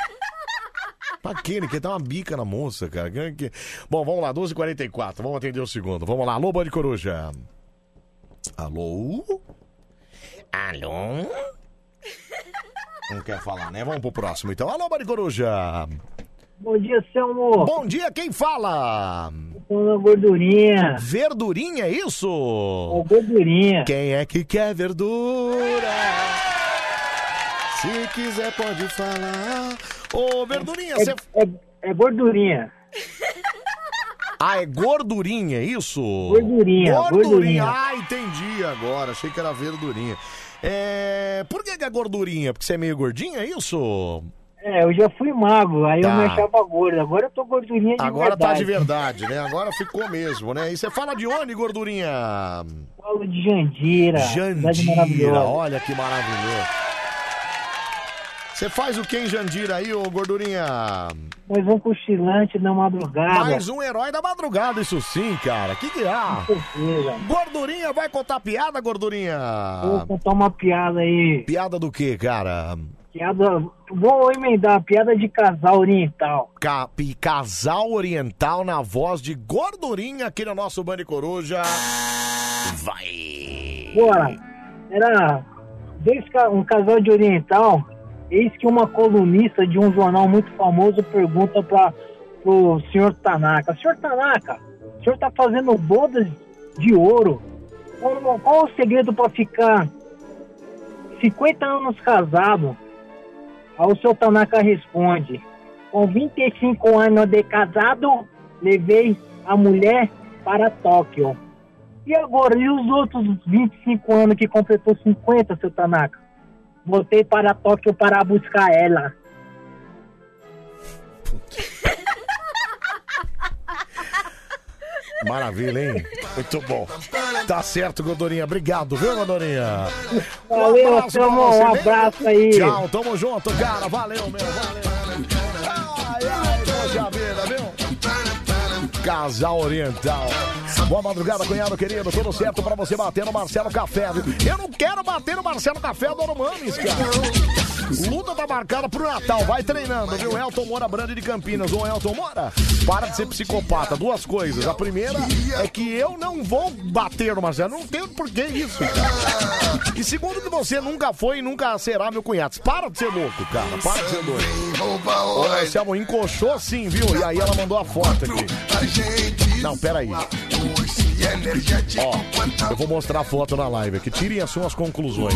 Pra quê? Ele quer dar uma bica na moça, cara. Bom, vamos lá, 12h44. Vamos atender o segundo. Vamos lá. Alô, Bande Coruja. Alô? Alô? Não quer falar, né? Vamos pro próximo, então. Alô, Bande Coruja. Bom dia, Selmo. Bom dia, quem fala? Uma gordurinha. Verdurinha, é isso? É gordurinha. Quem é que quer verdura? Se quiser, pode falar. Ô, verdurinha, você... É, é gordurinha. Ah, é gordurinha, é isso? Gordurinha, gordurinha. Ah, entendi agora. Achei que era verdurinha. É... Por que, que é gordurinha? Porque você é meio gordinha, é isso? É, eu já fui magro, aí eu Tá. me achava gordo. Agora eu tô gordurinha de Agora verdade. tá de verdade, né? Agora ficou mesmo, né? E você fala de onde, gordurinha? Paulo de Jandira. Jandira, olha que maravilhoso. Você faz o que em Jandira aí, ô gordurinha? Mais um cochilante na madrugada. Mais um herói da madrugada, isso sim, cara. Que certeza. Gordurinha, vai contar piada, gordurinha? Vou contar uma piada aí. Piada do que, cara? Piada. Vou emendar, piada de casal oriental. Ca- casal oriental na voz de gordurinha aqui no nosso Bande Coruja. Vai! Bora. Era. Um casal de oriental, eis que uma colunista de um jornal muito famoso pergunta para pro senhor Tanaka: Senhor Tanaka, o senhor tá fazendo bodas de ouro. Qual, qual o segredo para ficar 50 anos casado? Aí o senhor Tanaka responde: Com 25 anos de casado, levei a mulher para Tóquio. E agora, e os outros 25 anos que completou 50, seu Tanaka? Voltei para Tóquio para buscar ela. Maravilha, hein? Muito bom. Tá certo, gordurinha. Obrigado, viu, gordurinha? Valeu, abraço Selmo, um abraço aí. Tchau, tamo junto, cara. Valeu, meu. Valeu. Ai, ai, poxa vida, viu? Casal Oriental. Boa madrugada, cunhado querido. Tudo certo pra você bater no Marcelo Café. viu? Eu não quero bater no Marcelo Café do Mames, cara. Luta tá marcada pro Natal. Vai treinando, viu? Elton Moura Brande de Campinas. Ô, Elton Moura, para de ser psicopata. Duas coisas. A primeira é que eu não vou bater no Marcelo. Não tenho por que isso. E segundo que você nunca foi e nunca será meu cunhado. Para de ser louco, cara. Para de ser doido. Ô, Marcelo, encoxou sim, viu? E aí ela mandou a foto aqui. Não, peraí. Ó, eu vou mostrar a foto na live aqui. Tirem as suas conclusões.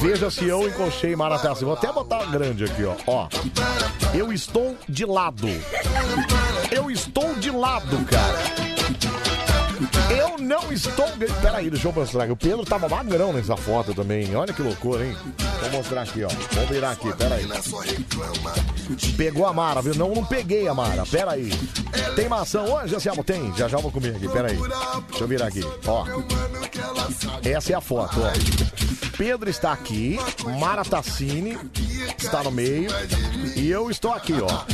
Veja se eu encoxei Maratá. Vou até botar grande aqui, ó. Ó, eu estou de lado. Eu estou de lado, cara. Eu não estou. Peraí, deixa eu mostrar aqui. O Pedro tava magrão nessa foto também. Olha que loucura, hein? Vou mostrar aqui, ó. Vamos virar aqui, peraí. Pegou a Mara, viu? Não, não peguei a Mara. Peraí. Tem maçã hoje, Anselmo? Tem. Já já vou comer aqui, peraí. Deixa eu virar aqui. Ó. Essa é a foto, ó. Pedro está aqui, Mara Tassini está no meio e eu estou aqui, ó.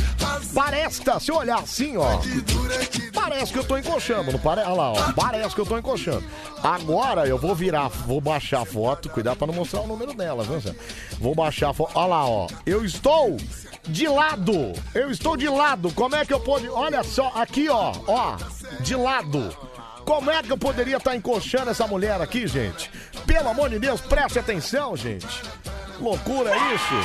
Parece tá, se eu olhar assim, ó, parece que eu tô encoxando, não parece? Olha lá, ó, parece que eu tô encoxando. Agora eu vou virar, vou baixar a foto, cuidado pra não mostrar o número dela, viu? Vou baixar a foto, olha lá, ó, eu estou de lado, eu estou de lado, como é que eu pode, olha só, aqui, ó, ó, de lado. Como é que eu poderia estar encoxando essa mulher aqui, gente? Pelo amor de Deus, preste atenção, gente. Loucura isso.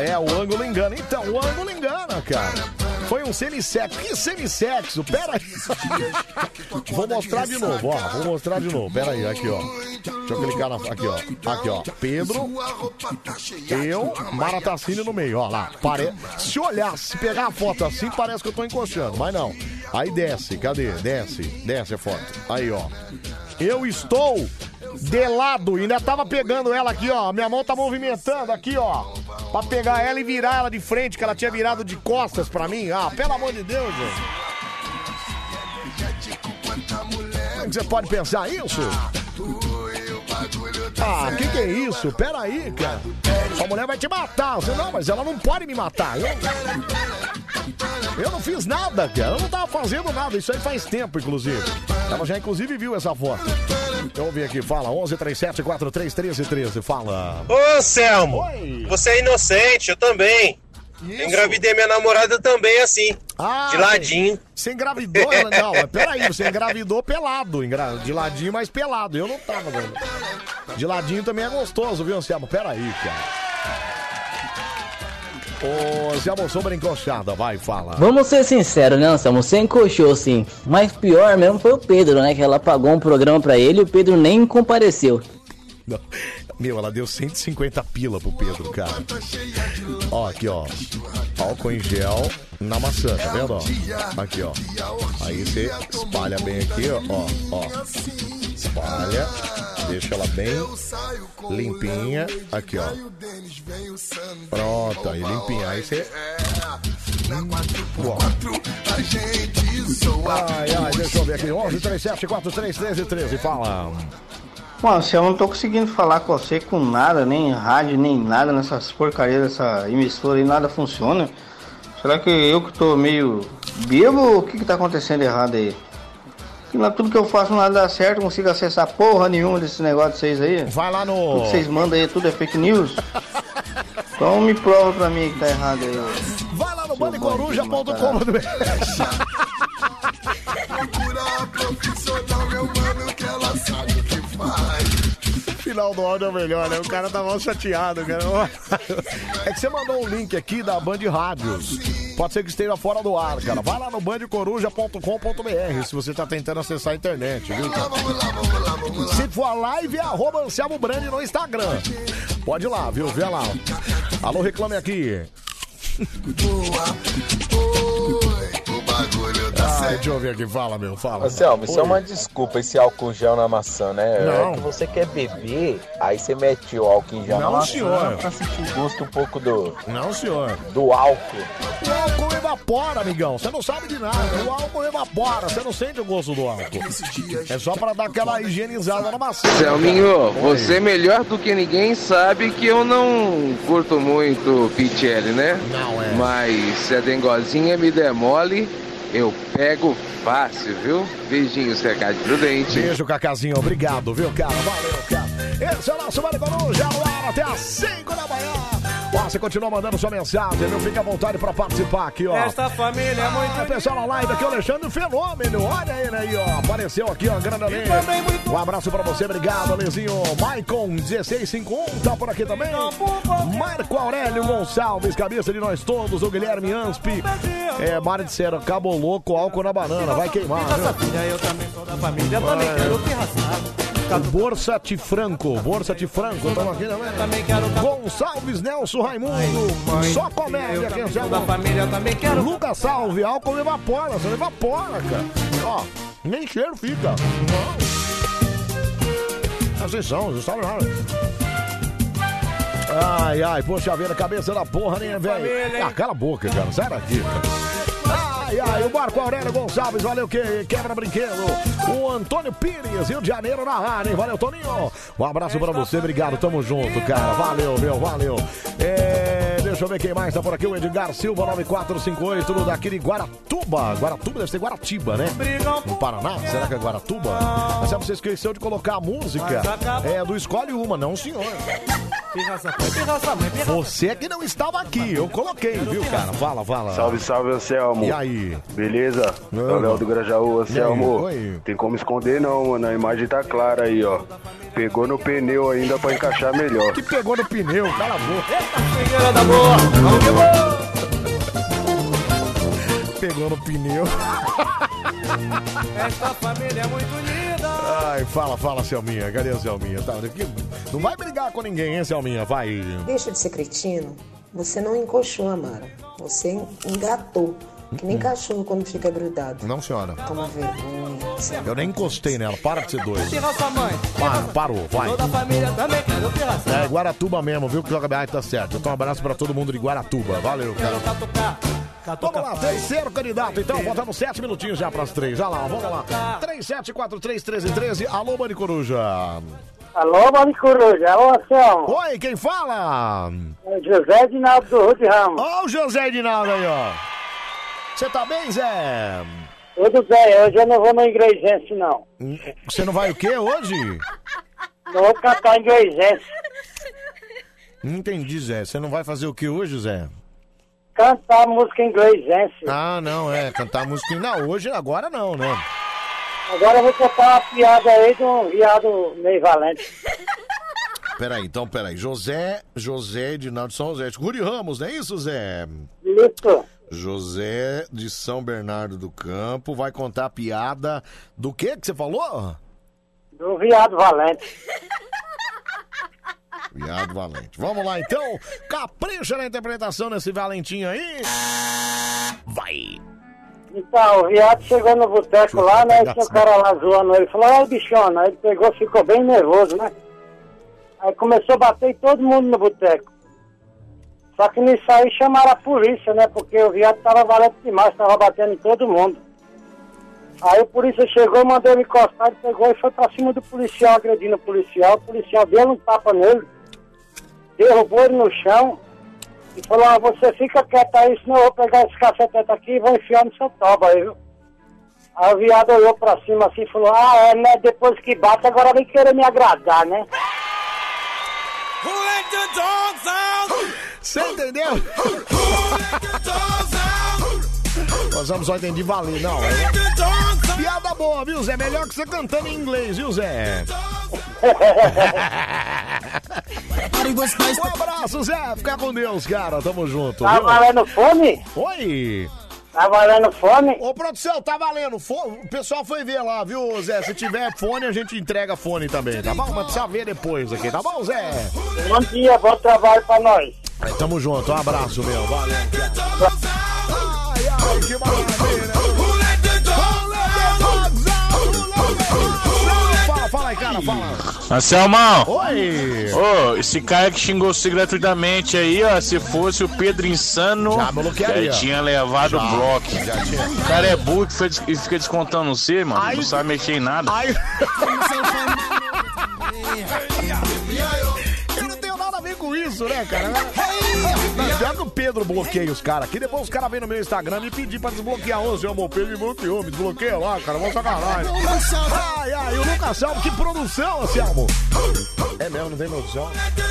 É, o ângulo engana. Então, o ângulo engana, cara. Foi um semissexo. Que semissexo? Pera aí. Vou mostrar de novo, ó. Vou mostrar de novo. Pera aí, aqui, ó. Deixa eu clicar na. Aqui, ó. Aqui, ó. Pedro. Eu, Maratacine no meio, ó lá. Pare... Se olhar, se pegar a foto assim, parece que eu tô encoxando, mas não. Aí desce, cadê? Desce, desce a foto. Aí, ó. Eu estou de lado, ainda tava pegando ela aqui, ó. Minha mão tá movimentando aqui, ó. Pra pegar ela e virar ela de frente, que ela tinha virado de costas pra mim. Ah, pelo amor de Deus, gente. Como é que você pode pensar isso? Ah, que que é isso? Pera aí, cara. Essa mulher vai te matar. Você, não, mas ela não pode me matar. Eu, eu não fiz nada, cara. Eu não tava fazendo nada. Isso aí faz tempo, inclusive. Ela já, inclusive, viu essa foto. Eu ouvi aqui. Fala, 11 37 43 13 13. Fala. Ô, Selmo, você é inocente, eu também. Eu engravidei minha namorada também, assim, Ah, de ladinho. Você engravidou? ela- Não, peraí, você engravidou pelado. engra- De ladinho, mas pelado. Eu não tava, mano. De ladinho também é gostoso, viu, Anselmo? Peraí, cara. Ô, Anselmo, sobre encoxada, vai, fala. Vamos ser sinceros, né, Anselmo? Você encoxou sim. Mas pior mesmo foi o Pedro, né? Que ela pagou um programa pra ele e o Pedro nem compareceu. Não. Meu, ela deu 150 pila pro Pedro, cara. Ó, aqui, ó. Álcool em gel na maçã, tá vendo? Ó? Aqui, ó. Aí você espalha bem aqui, ó. Ó, ó. Espalha. Deixa ela bem limpinha. Aqui, ó. Pronto, aí limpinha. Aí você. Ó. Ai, ai, deixa eu ver aqui. 11 37 43 13 13. Fala. Mano, se eu não tô conseguindo falar com você com nada, nem rádio, nem nada nessas porcarias dessa emissora aí, nada funciona. Será que eu que tô meio bêbado ou o que que tá acontecendo errado aí? Que lá tudo que eu faço nada dá certo, não consigo acessar porra nenhuma desse negócio de vocês aí. Vai lá no. Tudo que vocês mandam aí, tudo é fake news. Então me prova pra mim que tá errado aí. ó. Vai lá no bandecoruja.com.br. Final do áudio é o melhor, né? O cara tá mal chateado, cara. É que você mandou um link aqui da Band Rádios. Pode ser que esteja fora do ar, cara. Vai lá no bandecoruja.com.br se você tá tentando acessar a internet, viu, cara? Se for a live, é arroba Anselmo Brandi no Instagram. Pode ir lá, viu? Vê lá. Alô, reclame aqui. Ah, deixa eu ver aqui. Fala, meu. Fala. Anselmo, isso é uma desculpa, esse álcool gel na maçã, né? Não. É que você quer beber, aí você mete o álcool em gel Não, na maçã senhor. pra sentir o gosto um pouco do... Não, senhor. Do álcool. O álcool evapora, amigão. Você não sabe de nada. O álcool evapora. Você não sente o gosto do álcool. É só pra dar aquela higienizada na maçã. Selminho, você melhor do que ninguém sabe que eu não curto muito Pichelli, né? Não, é. Mas se a dengozinha me der mole, eu pego fácil, viu? Beijinhos, recado prudente. Beijo, Cacazinho. Obrigado, viu, cara? Valeu, cara. Esse é o nosso Vale Coruja no ar até às 5 da manhã. Você continua mandando sua mensagem, viu? Fica à vontade pra participar aqui, ó. Esta família é muito Ah, pessoal na live aqui, o Alexandre Fenômeno. Olha ele aí, ó. Apareceu aqui, ó, grande Ale. Um abraço pra você, obrigado, Alezinho. Maicon 1651 tá por aqui também. Marco Aurélio Gonçalves, cabeça de nós todos. O Guilherme Anspi. É, Mari disseram, cabo louco, álcool na banana, vai queimar. viu? Eu também sou da família, também É. quero pirraçar. O Borsa de Franco, Borsa de Franco, estamos aqui também. Gonçalves Nelson Raimundo, só comédia, quem sabe? da família também quero. Lucas Salve, álcool evapora, você evapora, cara. Ó, nem cheiro fica. Não. Atenção, não sabe nada. Ai, ai, poxa vida, cabeça da porra, né, velho? Ah, cala a boca, cara, sai daqui, cara. Ai, ai, o Marco Aurélio Gonçalves, valeu que quebra brinquedo. O Antônio Pires, Rio de Janeiro na área, hein? Valeu, Toninho. Um abraço pra você, obrigado, tamo junto, cara. Valeu, meu, valeu. É, deixa eu ver quem mais tá por aqui. O Edgar Silva, 9458, daqui de Guaratuba. Guaratuba deve ser Guaratiba, né? No Paraná, será que é Guaratuba? Mas sabe, você esqueceu de colocar a música é, do Escolhe Uma, não, senhor. Você que não estava aqui, eu coloquei, viu, cara? Fala, fala. Salve, salve, Anselmo. E aí? Beleza? É o Léo do Grajaú, Anselmo. Oi. Tem como esconder não, mano. A imagem tá clara aí, ó. Pegou no pneu ainda pra encaixar melhor. Que pegou no pneu, cala a boca. Figueira da vamos que vamos. Pegou no pneu. Esta família é muito unida. Ai, fala, fala, Selminha. Cadê a Selminha? Tá, não vai brigar com ninguém, hein, Selminha? Vai. Deixa de ser cretino. Você não encoxou, Amara. Você engatou. Que nem cachorro quando fica grudado. Não, senhora. Toma vergonha. Eu nem encostei nela. Para de ser doido. Pirraça mãe. Para, parou, vai. Toda a família também quero pirraça. É, Guaratuba mesmo, viu? Que joga Ai, tá certo. Então, um abraço pra todo mundo de Guaratuba. Valeu, cara. Vamos lá, terceiro candidato, então. Faltando sete minutinhos já pras três. Olha lá, vamos lá. 37431313. Alô, Mani Coruja. Alô, Mani Coruja. Alô, Anselmo. Oi, quem fala? É José Edinaldo do Rude Ramos. Ó o José Edinaldo aí, ó. Você tá bem, Zé? Tudo bem, hoje eu não vou no inglesense, não. Você não vai o quê hoje? Não vou cantar inglesense. Não entendi, Zé. Você não vai fazer o que hoje, Zé? Cantar música inglesense. Ah, não, é. Cantar música. Não, hoje, agora não, né? Agora eu vou contar uma piada aí de um viado meio valente. Peraí, então, peraí. José, José Edinaldo de São José. Rui Ramos, não é isso, Zé? Isso. José de São Bernardo do Campo vai contar a piada do que que você falou? Do viado valente. Viado Valente. Vamos lá, então. Capricha na interpretação desse Valentinho aí. Vai. Então, o viado chegou no boteco lá, né? Tinha um cara lá zoando ele. Falou, ai, bichona. Aí ele pegou, ficou bem nervoso, né? Aí começou a bater todo mundo no boteco. Só que nisso aí chamaram a polícia, né? Porque o viado tava valente demais, tava batendo em todo mundo. Aí o polícia chegou, mandou ele encostar, ele pegou e foi pra cima do policial, agredindo o policial. O policial deu um tapa nele, derrubou ele no chão e falou, ah, você fica quieto aí, senão eu vou pegar esse cacetete aqui e vou enfiar no seu toba aí, viu? Aí o viado olhou pra cima assim e falou, ah, é, né? Depois que bate, agora vem querer me agradar, né? Você entendeu? Nós vamos só entender valer, não. é- Piada boa, viu, Zé? Melhor que você cantando em inglês, viu, Zé? um abraço, Zé. Fica com Deus, cara. Tamo junto. Tá viu? valendo fome? Oi. Tá valendo fome? Ô, produção, tá valendo. Fo- O pessoal foi ver lá, viu, Zé? Se tiver fone, a gente entrega fone também, tá bom? Mas precisa ver depois aqui, tá bom, Zé? Bom dia, bom trabalho pra nós. Aí, Tamo junto. Um abraço, meu. Valeu. Ai, ai, que. Fala, fala aí, cara, fala. Anselmão! Oi! Ô, esse cara que xingou você gratuitamente aí, ó, se fosse o Pedro Insano, Já tinha levado Já, o bloco. O cara é burro e fica descontando você, mano. Aí- Não sabe mexer em nada. Aí... isso, né, cara? Não, pior que o Pedro bloqueia os caras aqui, depois os caras vêm no meu Instagram me pedir pra desbloquear. Ô, seu amor, Pedro me bloqueou, me desbloqueia lá, cara, vamos sacanagem. Ai, ai, o Lucas Salmo, que produção, Anselmo. É mesmo, não tem produção?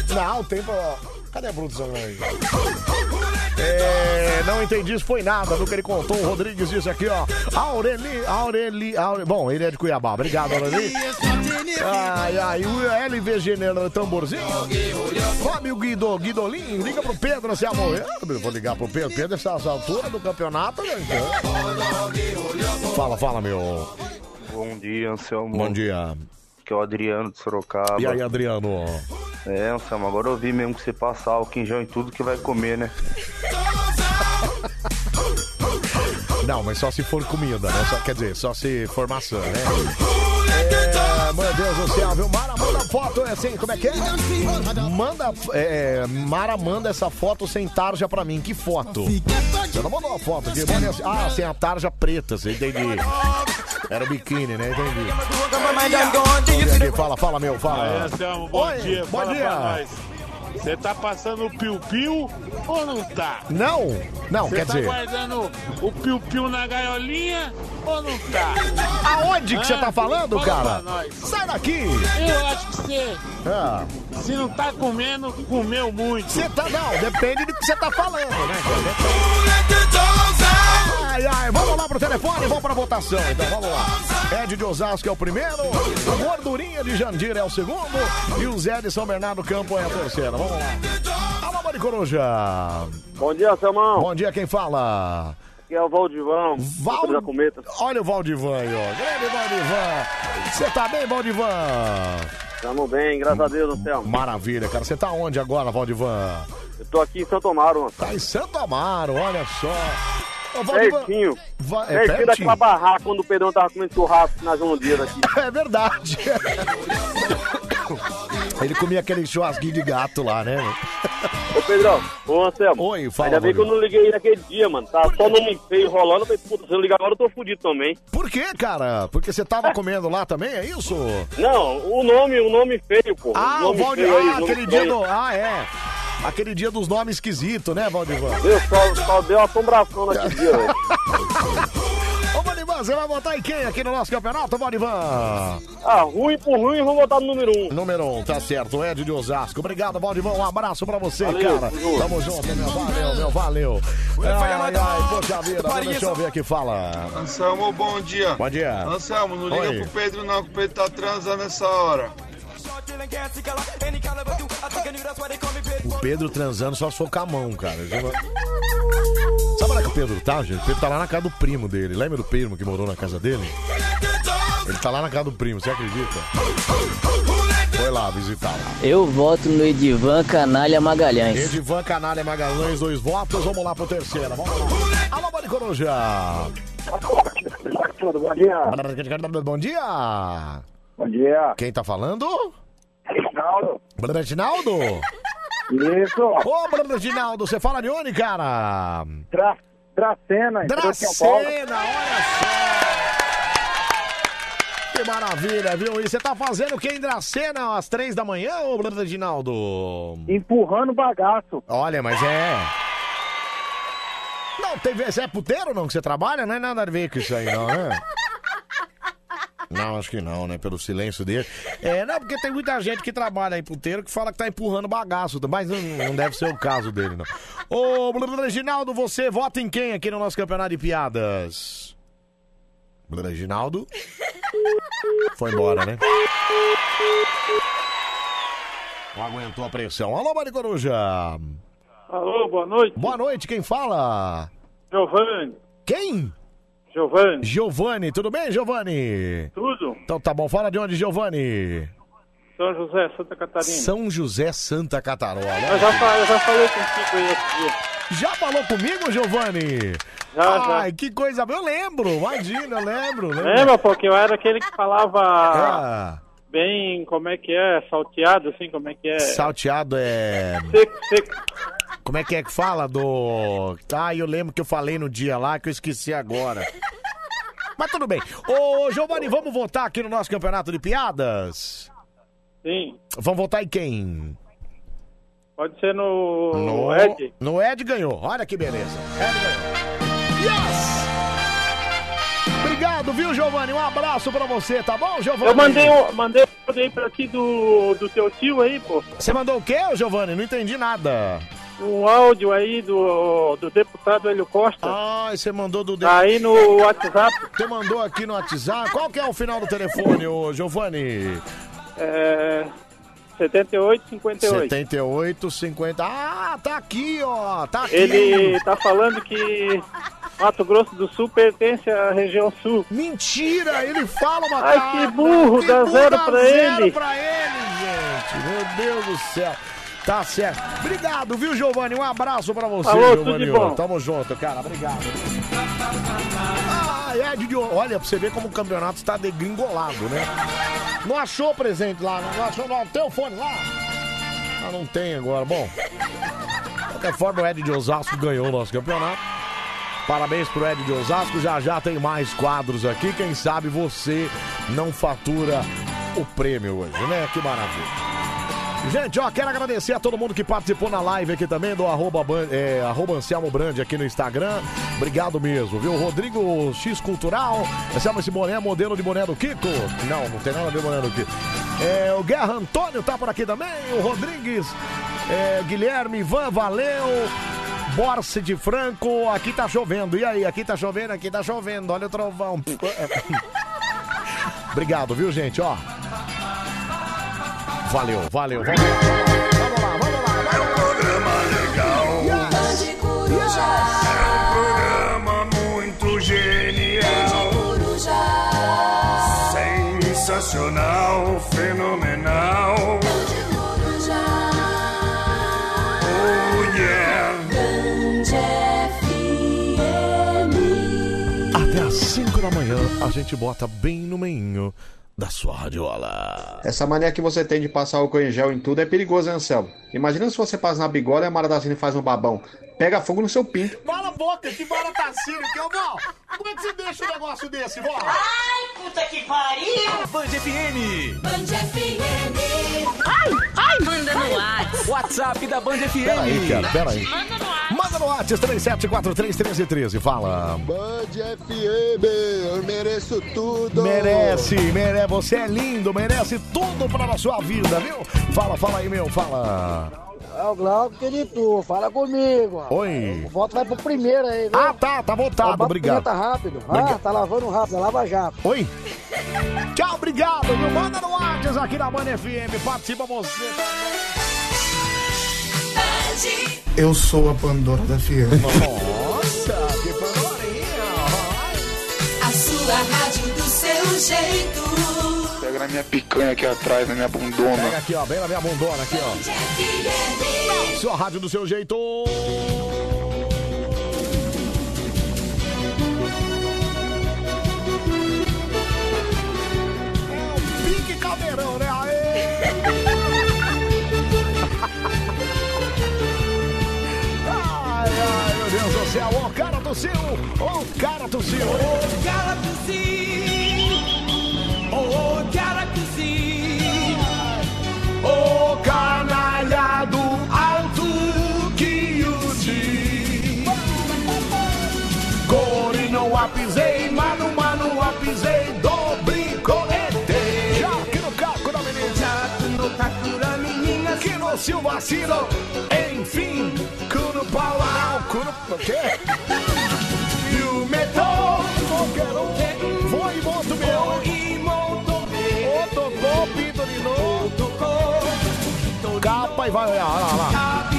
Não, tem. Cadê a produção aí? É, não entendi isso, foi nada do que ele contou. O Rodrigues disse aqui, ó. Aureli, Aureli, Aureli. Bom, ele é de Cuiabá. Obrigado, Aureli. Ai, ai, o LVG no tamborzinho. Come o Guido, Guidolim. Liga pro Pedro, se amor. Eu vou ligar pro Pedro. Pedro, essa altura do campeonato, né? Fala, fala, meu. Bom dia, Anselmo. Bom dia. Que é o Adriano de Sorocaba. E aí, Adriano? É, Anselmo, agora eu vi mesmo que você passar álcool em gel em tudo que vai comer, né? Não, mas só se for comida, né? Só, quer dizer, só se for maçã, né? É, meu Deus do céu, viu? Mara, manda foto, é assim, como é que é? Manda, é, Mara, manda essa foto sem tarja pra mim. Que foto? Você não mandou a foto aqui? Manda assim- Ah, sem a tarja preta, você entendi. Era o biquíni, né? Entendi. Fala, fala, meu, fala. Anselmo, bom Oi, dia. bom Fala dia. Você tá passando o piu-piu ou não tá? Não, não, Você quer tá dizer... guardando o piu-piu na gaiolinha ou não tá? Aonde que você tá falando, Fala cara? pra nós. Sai daqui! Eu acho que você, Ah. se não tá comendo, comeu muito. Você tá, não, depende do que você tá falando, né? Ai, ai, vamos lá pro telefone, vamos pra votação, então vamos lá. Ed de Osasco é o primeiro, o Gordurinha de Jandir é o segundo e o Zé de São Bernardo Campo é a terceira. Vamos lá. Alô, Mari Coruja. Bom dia, Selmão. Bom dia, quem fala? Aqui é o Valdivão. Val... da Cometa. Olha o Valdivan aí, ó. Grande Valdivan. Você tá bem, Valdivan? Tamo bem, graças a Deus, Anselmo. Maravilha, cara. Você tá onde agora, Valdivan? Eu tô aqui em Santo Amaro, Anselmo. Tá em Santo Amaro, olha só. Ô, Valdivan, Pertinho. Va- é pertinho? daquela barraca quando o Pedrão tava comendo churrasco na João Dias aqui. É verdade. Ele comia aquele churrasquinho de gato lá, né? Ô, Pedrão, ô, Anselmo. Oi, fala, Ainda bem que eu não liguei naquele dia, mano. Tá só nome feio rolando. Eu falei, puta, se eu ligar agora eu tô fudido também. Por quê, cara? Porque você tava comendo lá também, é isso? Não, o nome, o nome feio, pô. Ah, o nome Valdir, ah, aquele dia do... Ah, é. Aquele dia dos nomes esquisitos, né, Valdivan? Deus, só, só deu assombração naquele dia, velho. Ô, Valdivan, você vai votar em quem aqui no nosso campeonato, Valdivan? Ah, ruim por ruim, eu vou botar no número um. Número 1, um, tá certo, o Ed de Osasco. Obrigado, Valdivan. Um abraço pra você, Valeu, cara. tamo junto. Tamo junto, meu. Valeu, meu, valeu. Ai, ai, poxa vida. Deixa eu ver aqui, fala. Anselmo, bom dia. Bom dia. Anselmo, não liga Oi. pro Pedro não, que o Pedro tá transando essa hora. O Pedro transando só com a mão, cara. Sabe onde é que o Pedro tá, gente? O Pedro tá lá na casa do primo dele. Lembra do primo que morou na casa dele? Ele tá lá na casa do primo, você acredita? Foi lá visitar lá. Eu voto no Edivan Canalha Magalhães. Edivan Canalha Magalhães, dois votos. Vamos lá pro terceiro. Vamos lá. Alô, Bande Coruja. Bom dia. Bom dia. Bom dia. Quem tá falando? Reginaldo. Reginaldo? Isso. Ô, Reginaldo, você fala de onde, cara? Tra Dracena. Dracena, olha só! Que maravilha, viu? E você tá fazendo o que em Dracena às três da manhã, ô Reginaldo? Empurrando bagaço. Olha, mas é... Não, tem... Você é puteiro não que você trabalha? Não é nada a ver com isso aí não, né? Não, acho que não, né? Pelo silêncio dele. É, não, porque tem muita gente que trabalha em puteiro que fala que tá empurrando bagaço, mas não, não deve ser o caso dele, não. Ô, Reginaldo, você vota em quem aqui no nosso campeonato de piadas? Reginaldo? Foi embora, né? Não aguentou a pressão. Alô, Mari Coruja! Alô, boa noite. Boa noite, quem fala? Giovanni. Quem? Giovanni. Giovanni, tudo bem, Giovanni? Tudo? Então tá bom, fala de onde, Giovanni? São José, Santa Catarina. São José, Santa Catarina. Eu já, fa- eu já falei contigo aí esse dia. Já falou comigo, Giovanni? Já, já. Ai, que coisa. Eu lembro, imagina, eu lembro. lembro. Lembra, pô, que eu era aquele que falava Ah, bem, como é que é, salteado, assim, como é que é? salteado é. Seco, seco. Como é que é que fala do. Ah, eu lembro que eu falei no dia lá que eu esqueci agora. Mas tudo bem. Ô, Giovanni, vamos votar aqui no nosso campeonato de piadas? Sim. Vamos votar em quem? Pode ser no, No Ed. No Ed ganhou. Olha que beleza. Ed ganhou. Yes! Obrigado, viu, Giovanni? Um abraço pra você, tá bom, Giovanni? Eu mandei um, mandei um aí pra aqui do, do teu tio aí, pô. Você mandou o quê, Giovanni? Não entendi nada. Um áudio aí do, do deputado Hélio Costa. Ah, você mandou do... Aí no WhatsApp. Você mandou aqui no WhatsApp. Qual que é o final do telefone, ô Giovanni? É. 78, 58. 78, 50. Ah, tá aqui, ó. Tá aqui. Ele tá falando que Mato Grosso do Sul pertence à região sul. Mentira, ele fala uma Ai, cara. que burro, dá zero dá pra zero ele. pra ele, gente. Meu Deus do céu. Tá certo. Obrigado, viu, Giovanni? Um abraço pra você, Falou, Giovanni. Tamo junto, cara. Obrigado. Ah, Ed de... Olha, pra você ver como o campeonato está degringolado, né? Não achou presente lá, não achou, não. Tem o fone lá? Ah, não tem agora. Bom, de qualquer forma, o Ed de Osasco ganhou o nosso campeonato. Parabéns pro Ed de Osasco. Já já tem mais quadros aqui. Quem sabe você não fatura o prêmio hoje, né? Que maravilha. Gente, ó, quero agradecer a todo mundo que participou na live aqui também, do arroba, é, arroba Anselmo Brand aqui no Instagram. Obrigado mesmo, viu? Rodrigo X Cultural. Anselmo, esse boné modelo de boné do Kiko? Não, não tem nada a ver boné do Kiko. É, o Guerra Antônio tá por aqui também. O Rodrigues, é, Guilherme, Ivan, valeu. Borse de Franco, aqui tá chovendo. E aí, aqui tá chovendo, aqui tá chovendo. Olha o trovão. Obrigado, viu, gente? Ó. Valeu, valeu. Vamos lá, vamos lá, vamos lá. É um programa legal. Band Coruja. É um programa muito genial. Sensacional, fenomenal. Oh yeah. Até às 5 da manhã a gente bota bem no meinho da sua radiola. Essa mania que você tem de passar álcool em gel em tudo é perigoso, hein, Anselmo? Imagina se você passa na bigode e a Maradacine faz um babão. Pega fogo no seu pinto. Cala a boca, que baratacina que eu vou. Como é que você deixa um negócio desse, vó? Ai, puta que pariu! Band FM. Band FM. Ai, ai. Manda no WhatsApp. WhatsApp da Band FM. Pera aí, cara, pera aí. Manda no WhatsApp 37431313. Fala. Band FM, eu mereço tudo. Merece, merece. Você é lindo, merece tudo pra sua vida, viu? Fala, fala aí, meu, fala. É o Glauco querido, fala comigo. Oi. O voto vai pro primeiro aí, viu? Ah, tá, tá votado, obrigado. pimenta rápido. Ah, tá lavando rápido, lava jato. Oi. Tchau, obrigado, viu? Manda no WhatsApp aqui na Band FM. Participa você também. Eu sou a Pandora da FM. Nossa, que pandorinha. A sua rádio do seu jeito. Pega na minha picanha aqui atrás, na minha bundona. Pega aqui, ó, bem na minha bundona aqui, ó. Sua rádio do seu jeito. É o pique caldeirão, né? Ai, ai, meu Deus do céu. Ô, cara do seu. Ô, cara do seu. Ô, cara do Ô, Ô canalha do alto que o di Core não apisei, mano, mano, apisei do brincolete Já aqui no caco da menina. Já no caco da menina Que no seu vacilo, enfim Vai olhar, olha lá, olha lá.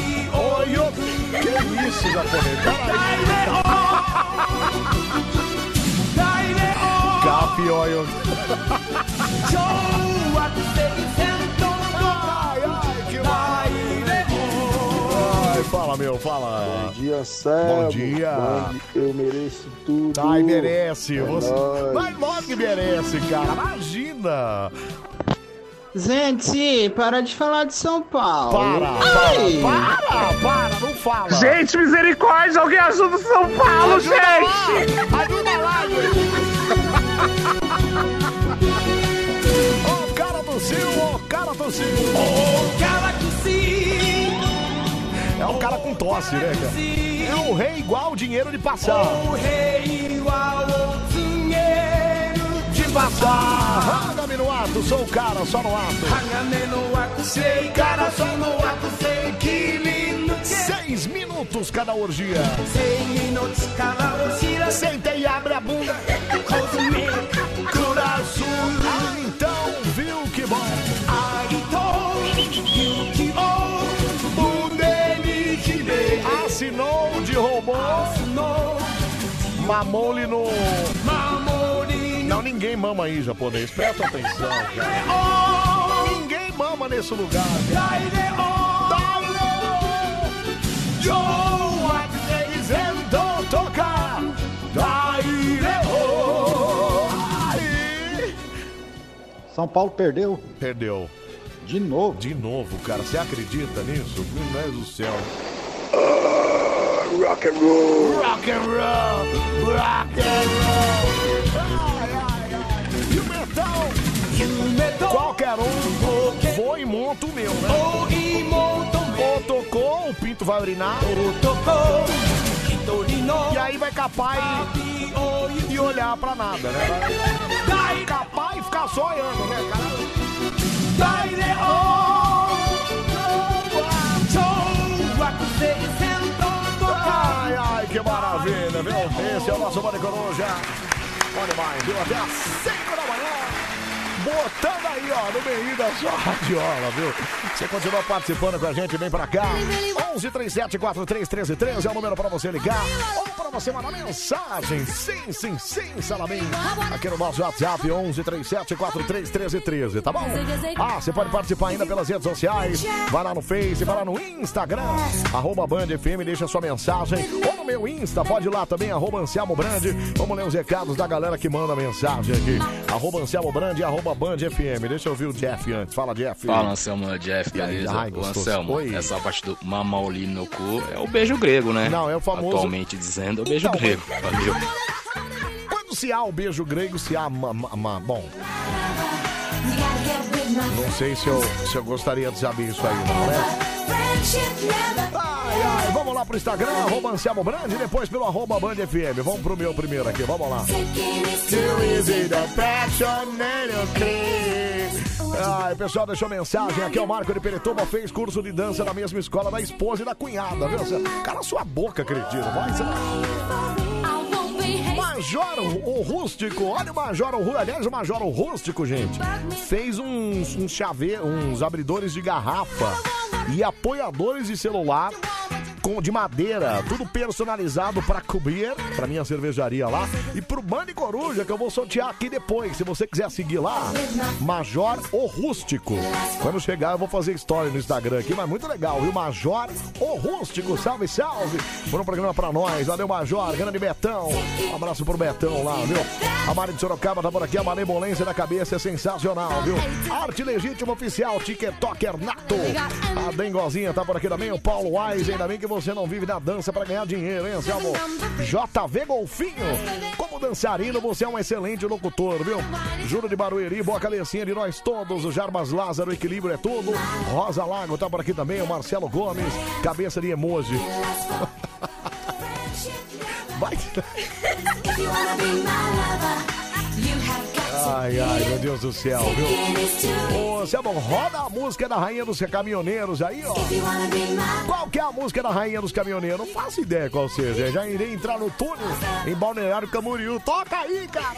Oi, ô, que isso, japonês? Peraí. Cap, olha. Ai, ai, que Ai, fala, meu, fala. Bom dia, Anselmo. Bom dia. Eu mereço tudo. Ai, merece. É Você... nóis. Mas lógico que merece, cara. Imagina. Gente, para de falar de São Paulo. Para, Ai. para, para, para, não fala. Gente, misericórdia, alguém ajuda o São Paulo, Ajuda gente! lá, Ajuda lá, Ô, cara do Sil, ô, cara do Sil. Ô, cara do Sil. É um cara com tosse, né, cara? É um rei igual dinheiro de passar. O rei igual. Passar. Raga-me no ato, sou o cara, só no ato. Hangame no ato, sei, cara, só no ato, sei que lindo que. Seis minutos cada orgia. Seis minutos cada orgia. Senta e abre a bunda. Cosme, coração. Ah, então, viu que bom. Agito, Yukio, Budeli, Hide. Assinou de robô. Assinou. Mamou-lhe no. Ninguém mama aí, japonês. Presta atenção, cara. Ninguém mama nesse lugar. São Paulo perdeu. Perdeu. De novo. De novo, cara. Você acredita nisso? Meu Deus do céu. rock and roll. Rock and roll. Rock and roll. Ai, ai, ai. E o metal? Qualquer um. Vou e monto o meu, né? Ou tocou, o pinto vai urinar. E aí vai capar e, e olhar pra nada, né? Vai capar e ficar só olhando, né, cara? De Ai, ai, que maravilha, viu? Esse é o nosso Bande Coruja. Olha mais, viu? Até às 5 da manhã. Botando aí, ó, no meio da sua radiola, viu? Você continua participando com a gente, vem pra cá. 11 37 43 13 13 é o número pra você ligar. Ou pra você mandar mensagem. Sim, sim, sim, Salamim. Aqui no nosso WhatsApp, 11 37 43 13 13, tá bom? Ah, você pode participar ainda pelas redes sociais. Vai lá no Face, vai lá no Instagram. Arroba Band FM, deixa sua mensagem. Ou no meu Insta, pode ir lá também, arroba Anselmo Brand. Vamos ler os recados da galera que manda mensagem aqui. Arroba Anselmo Brand, arroba Band FM. Deixa eu ouvir o Jeff antes. Fala, Jeff. Fala, Anselmo, é Jeff, beleza? Ai, gostoso. Anselmo, Oi. essa parte do mamauli no cu é o beijo grego, né? Não, é o famoso- Atualmente dizendo, é o beijo Então, grego. Valeu. Quando se há o beijo grego, se há. Ma, ma- ma- bom, não sei se eu, se eu gostaria de saber isso aí, não, né? Ai, ai, vamos lá pro Instagram, arroba Anselmo Brand, e depois pelo arroba Band FM. Vamos pro meu primeiro aqui, vamos lá. Ai, pessoal, deixou mensagem aqui. O Marco de Peretoba fez curso de dança na mesma escola da esposa e da cunhada, viu? Cala sua boca, cretino. Vai, você... Major o Rústico, olha o Major o Rústico. Aliás, o Major o Rústico, gente, fez uns, uns chaveiros, uns abridores de garrafa e apoiadores de celular com, de madeira, tudo personalizado pra cobrir, pra minha cervejaria lá, e pro Band Coruja, que eu vou sortear aqui depois. Se você quiser seguir lá, Major o Rústico. Quando chegar, eu vou fazer história no Instagram aqui, mas muito legal, viu? Major o Rústico, salve, salve! Por um programa pra nós, valeu, Major, grande Betão. Um abraço pro Betão lá, viu? A Mari de Sorocaba tá por aqui, a malemolência da cabeça é sensacional, viu? Arte Legítima Oficial, TikToker Nato. A Dengozinha tá por aqui também, o Paulo Wise, ainda bem que você não vive da dança pra ganhar dinheiro, hein, Anselmo? JV Golfinho, como dançarino, você é um excelente locutor, viu? Juro de Barueri, boa cabecinha de nós todos, o Jarbas Lázaro, equilíbrio é tudo. Rosa Lago tá por aqui também, o Marcelo Gomes, cabeça de emoji. Vai. Ai, ai, meu Deus do céu, viu? Ô, Anselmo, roda a música da Rainha dos Caminhoneiros aí, ó. Qual que é a música da Rainha dos Caminhoneiros? Não faço ideia qual seja. Já irei entrar no túnel em Balneário Camboriú. Toca aí, cara!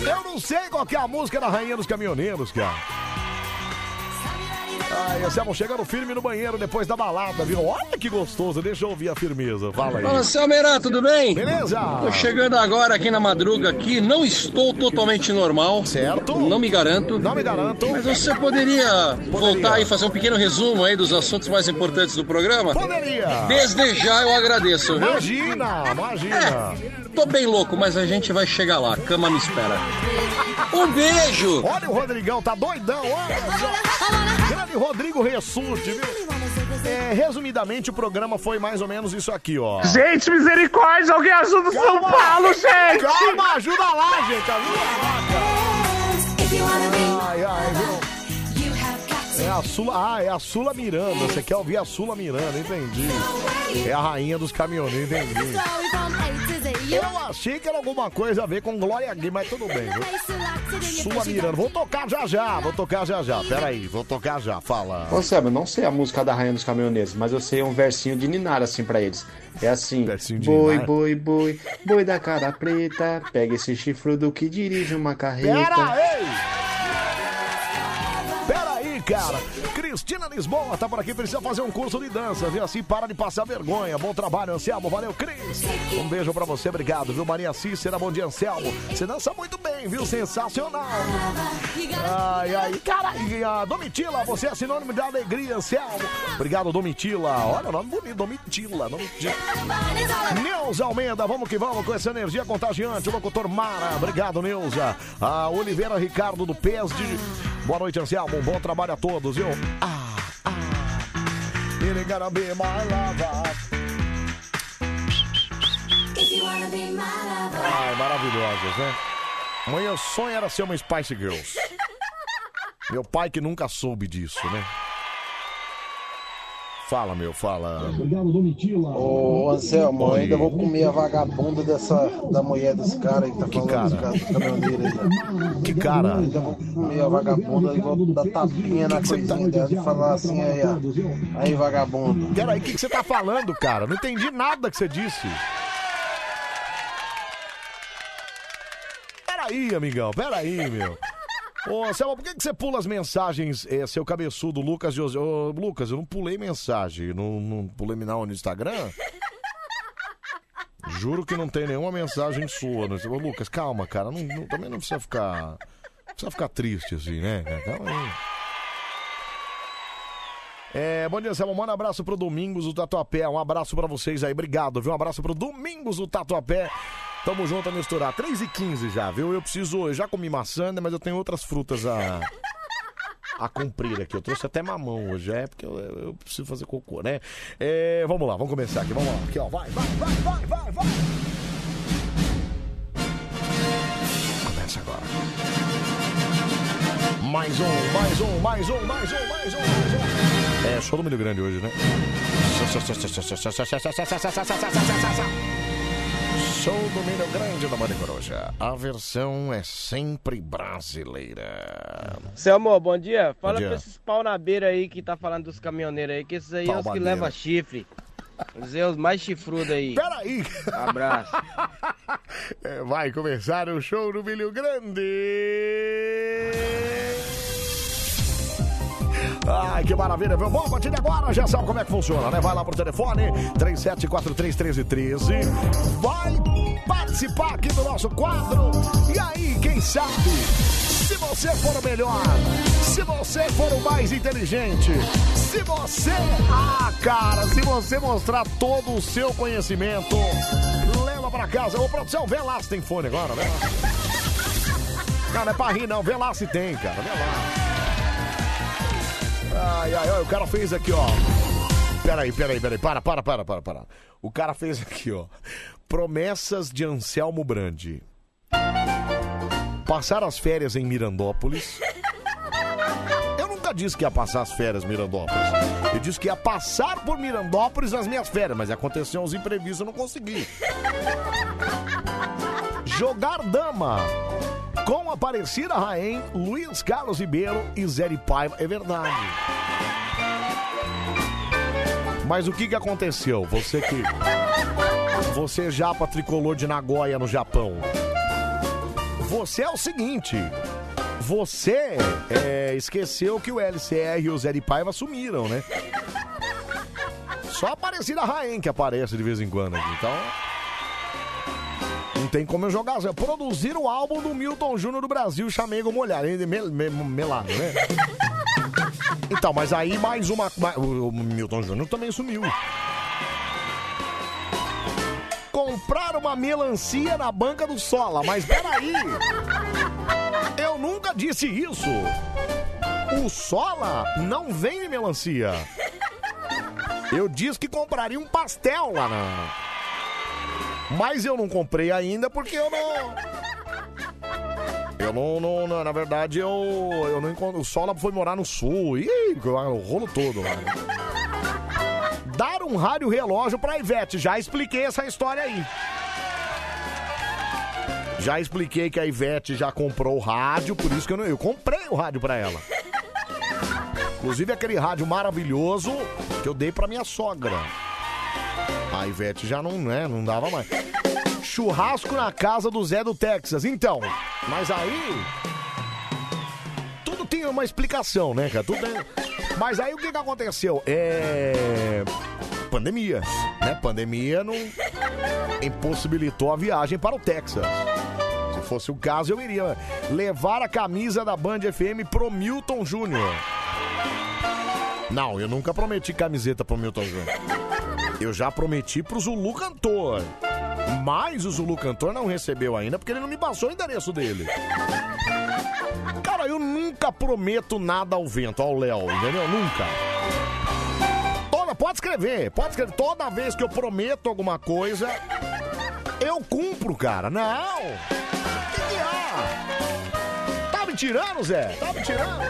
Eu não sei qual que é a música da Rainha dos Caminhoneiros, cara. Ai, Anselmo, chegando firme no banheiro depois da balada, viu? Olha que gostoso, deixa eu ouvir a firmeza. Fala aí. Fala, Selmerá, tudo bem? Beleza? Tô chegando agora aqui na madruga aqui, não estou totalmente normal. Certo. Não me garanto. Não me garanto. Mas você poderia, voltar e fazer um pequeno resumo aí dos assuntos mais importantes do programa? Poderia. Desde já eu agradeço, viu? Imagina, imagina. É, tô bem louco, mas a gente vai chegar lá. A cama me espera. Um beijo! Olha o Rodrigão, tá doidão, olha só. Grande Rodrigo Ressurte, viu? É, resumidamente, o programa foi mais ou menos isso aqui, ó. Gente, misericórdia, alguém ajuda o São. Paulo, gente! Calma, ajuda lá, gente, ajuda lá. Ai, ai, viu? É a Sula, ah, é a Sula Miranda. Você quer ouvir a Sula Miranda, entendi. É a rainha dos caminhoneiros, entendi. Eu achei que era alguma coisa a ver com Glória Gui, mas tudo bem, viu? Sua Miranda, vou tocar já já, vou tocar já já. Pera aí, vou tocar já, fala. Ô, Sam, eu não sei a música da Rainha dos Caminhoneiros, mas eu sei um versinho de Ninar assim pra eles. É assim: de Boi, Ninar? boi, boi, boi da cara preta, pega esse chifrudo que dirige uma carreta. Pera! Cara. Cristina Lisboa tá por aqui, precisa fazer um curso de dança, viu? Assim para de passar vergonha. Bom trabalho, Anselmo. Valeu, Cris. Um beijo pra você, obrigado, viu? Maria Cícera, bom dia, Anselmo. Você dança muito bem, viu? Sensacional. Ai, ai. Cara, a Domitila, você é sinônimo de alegria, Anselmo. Obrigado, Domitila. Olha o nome bonito, Domitila. Domitila. Neuza Almeida, vamos que vamos com essa energia contagiante. O locutor Mara, obrigado, Neuza. A Oliveira Ricardo do PESD. Boa noite, Anselmo. Um bom trabalho a todos, viu? Ah, ah. Ele gotta be my lover. Ai, maravilhosas, né? Meu sonho era ser uma Spice Girls. Meu pai que nunca soube disso, né? Fala, meu, fala. Ô, Anselmo, eu ainda vou comer a vagabunda dessa, da mulher desse cara aí que tá falando cara? desse cara, desse caminhoneiro aí. Que cara? Ainda vou comer a vagabunda e vou dar tapinha na coisinha dela e falar assim aí, ó. Aí, vagabundo. Peraí, o que, que você tá falando, cara? Não entendi nada que você disse. Peraí, amigão, peraí, meu. Ô, Selma, por que, que você pula as mensagens, é, seu cabeçudo, Lucas José? Ô, Lucas, eu não pulei mensagem. Não, não pulei não no Instagram? Juro que não tem nenhuma mensagem sua. Instagram. Ô, Lucas, calma, cara. não- não- também não precisa ficar. Não precisa ficar triste assim, né? Calma aí. É, bom dia, Selma. Manda um abraço pro Domingos do Tatuapé. Um abraço pra vocês aí. Obrigado, viu? Um abraço pro Domingos do Tatuapé. Tamo junto a misturar. 3 e 15 já, viu? Eu preciso. Eu já comi maçã, né, mas eu tenho outras frutas a. A cumprir aqui. Eu trouxe até mamão hoje, é porque eu, eu preciso fazer cocô, né? É, vamos lá, vamos começar aqui. Vamos lá. Aqui, ó. Vai, vai, vai, vai, vai, vai. Começa agora. Mais um, mais um, mais um, mais um, mais um, mais um. É, show do Milho Grande hoje, né? Show do Milho Grande da Bande Coruja. A versão é sempre brasileira. Seu amor, bom dia. Fala Bom dia. pra esses pau na beira aí que tá falando dos caminhoneiros aí, que esses aí Pau é os que levam chifre. Os é os mais chifrudos aí. Peraí. Abraço. É, vai começar o show do Milho Grande. Ai, que maravilha, viu? Bom, a partir de agora já sabe como é que funciona, né? Vai lá pro telefone 37431313. Vai participar aqui do nosso quadro. E aí, quem sabe, se você for o melhor, se você for o mais inteligente, se você, ah, cara, se você mostrar todo o seu conhecimento, leva pra casa. Ô, produção, vê lá se tem fone agora, né? Não, não é pra rir, não. Vê lá se tem, cara. Vê lá. Ai, ai, ai, o cara fez aqui, ó. Peraí, peraí, peraí. Para, para, para, para, para. O cara fez aqui, ó. Promessas de Anselmo Brandi. Passar as férias em Mirandópolis. Eu nunca disse que ia passar as férias em Mirandópolis. Eu disse que ia passar por Mirandópolis nas minhas férias, mas aconteceu uns imprevistos, eu não consegui. Jogar dama com Aparecida Raém, Luiz Carlos Ribeiro e Zé Paiva. É verdade. Mas o que que aconteceu? Você que... Você japa tricolor de Nagoya no Japão. Você é o seguinte... Você é, esqueceu que o LCR e o Zé Paiva sumiram, né? Só Aparecida Raém que aparece de vez em quando aqui. Então... Não tem como eu jogar. Produzir o álbum do Milton Júnior do Brasil, Chamego Molhado. hein? Mel- me- Melado, né? Então, mas aí mais uma. ma- O o Milton Júnior também sumiu. Comprar uma melancia na banca do Sola, mas peraí! Eu nunca disse isso! O Sola não vende melancia. Eu disse que compraria um pastel lá na. Mas eu não comprei ainda porque eu não. Eu não, não- não- na verdade, eu, eu não encontro. O Sola foi morar no sul. Ih, o rolo todo lá. Dar um rádio relógio pra Ivete. Já expliquei essa história aí. Já expliquei que a Ivete já comprou o rádio, por isso que eu não. Eu comprei o rádio pra ela. Inclusive aquele rádio maravilhoso que eu dei pra minha sogra. A Ivete já não, né, não dava mais. Churrasco na casa do Zé do Texas. Então, mas aí. Tudo tem uma explicação, né, cara? Tudo tem- Mas aí o que, que aconteceu? É. Pandemia. Né? Pandemia não impossibilitou a viagem para o Texas. Se fosse o caso, eu iria levar a camisa da Band FM pro Milton Júnior. Não, eu nunca prometi camiseta pro Milton Júnior. Eu já prometi pro Zulu Cantor. Mas o Zulu Cantor não recebeu ainda porque ele não me passou o endereço dele. Cara, eu nunca prometo nada ao vento, ao Léo, entendeu? Nunca. Toda, pode escrever, pode escrever. Toda vez que eu prometo alguma coisa, eu cumpro, cara. Não! Que que há? Tá me tirando, Zé? Tá me tirando?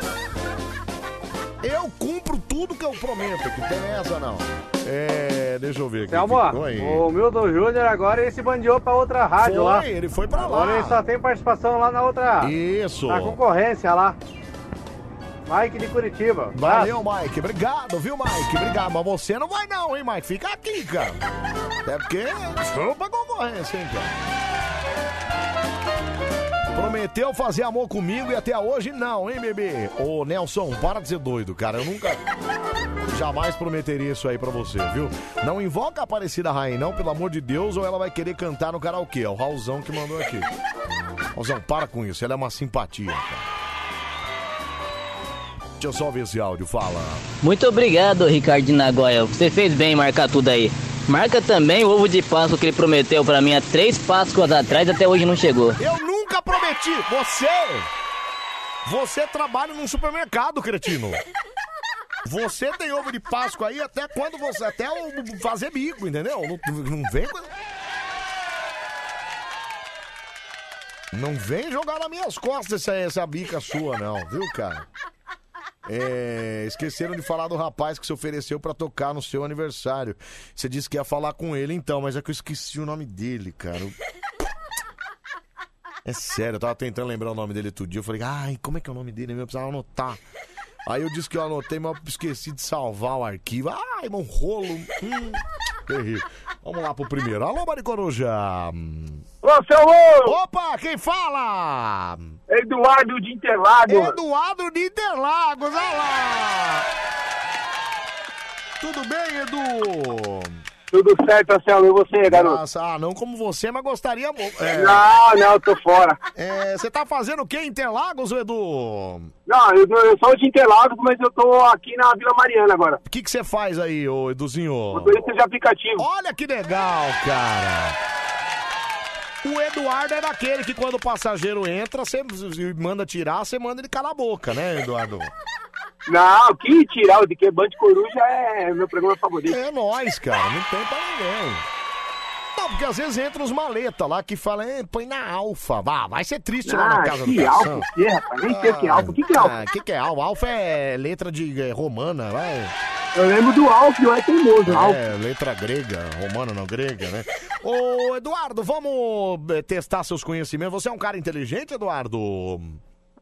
Eu cumpro tudo que eu prometo, que tem essa não. É, deixa eu ver aqui. Selma, o Milton Júnior agora ele se bandeou pra outra rádio Foi, lá. ele foi pra lá. Agora ele só tem participação lá na outra. Isso. Na concorrência lá. Mike de Curitiba. Valeu, Mike. Obrigado, viu, Mike? Obrigado. Mas você não vai não, hein, Mike? Fica aqui, cara. É porque foi pra concorrência, hein, cara. Prometeu fazer amor comigo e até hoje não, hein, bebê? Ô, Nelson, para de ser doido, cara. Eu nunca... Jamais prometeria isso aí pra você, viu? Não invoca a Aparecida Rainha, não, pelo amor de Deus, ou ela vai querer cantar no karaokê. É o Raulzão que mandou aqui. Raulzão, para com isso. Ela é uma simpatia, cara. Deixa eu só ver esse áudio, fala. Muito obrigado, Ricardo de Nagoya. Você fez bem em marcar tudo aí. Marca também o ovo de Páscoa que ele prometeu pra mim há três Páscoas atrás até hoje não chegou. Eu nunca prometi. Você. Você trabalha num supermercado, cretino. Você tem ovo de Páscoa aí até quando você. Até o- fazer bico, entendeu? Não, não vem. Não vem jogar nas minhas costas essa, essa bica sua, não, viu, cara? É, esqueceram de falar do rapaz que se ofereceu pra tocar no seu aniversário. Você disse que ia falar com ele, então, mas é que eu esqueci o nome dele, cara. É sério, eu tava tentando lembrar o nome dele outro dia. Eu falei, ai, como é que é o nome dele? Eu precisava anotar. Aí eu disse que eu anotei, mas eu esqueci de salvar o arquivo. Ai, um rolo. Hum, terrível. Vamos lá pro primeiro. Alô, Maricoruja. Ô, seu louco! Opa, quem fala? Eduardo de Interlagos. Eduardo de Interlagos, olha lá. Tudo bem, Edu? Tudo certo, Anselmo, e você, garoto? Nossa, ah, não como você, mas gostaria muito. É, Não, não, eu tô fora. é, você tá fazendo o que em Interlagos, Edu? Não, eu, eu sou de Interlagos, mas eu tô aqui na Vila Mariana agora. O que que você faz aí, ô Eduzinho? Motorista de aplicativo. Olha que legal, cara. O Eduardo é daquele que quando o passageiro entra, você manda tirar, você manda ele calar a boca, né, Eduardo? Não, que tirar o de que Band Coruja é meu programa favorito. É nóis, cara, não tem pra ninguém. Não, porque às vezes entra uns maleta lá que falam, "É, põe na alfa. Vá, vai ser triste lá na Ah, casa que do alfa Cação. o quê, rapaz? Nem sei o que é alfa. O que que é alfa? O que, que é alfa? Alfa é letra de é, romana, vai. Eu lembro do Alf, não é teimoso. Alf. É, letra grega, romana não grega, né? Ô, Eduardo, vamos eh, testar seus conhecimentos. Você é um cara inteligente, Eduardo?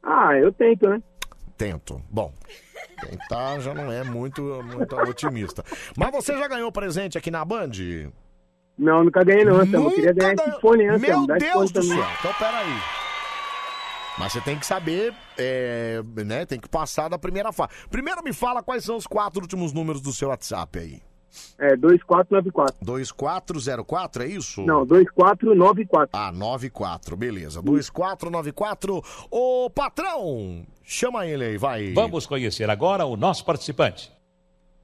Ah, eu tento, né? Tento. Bom, tentar já não é muito, muito otimista. Mas você já ganhou presente aqui na Band? Não, nunca ganhei não, Anselmo. Eu queria ganhar esse fone. Anselmo. Meu Dá esse Deus fone do também. céu. Então, peraí. Mas você tem que saber, é, né? Tem que passar da primeira fase. Primeiro me fala quais são os quatro últimos números do seu WhatsApp aí. É, 2494. 2404, é isso? Não, 2494. Ah, 94, beleza. 2494. Ô, patrão, chama ele aí, vai. Vamos conhecer agora o nosso participante.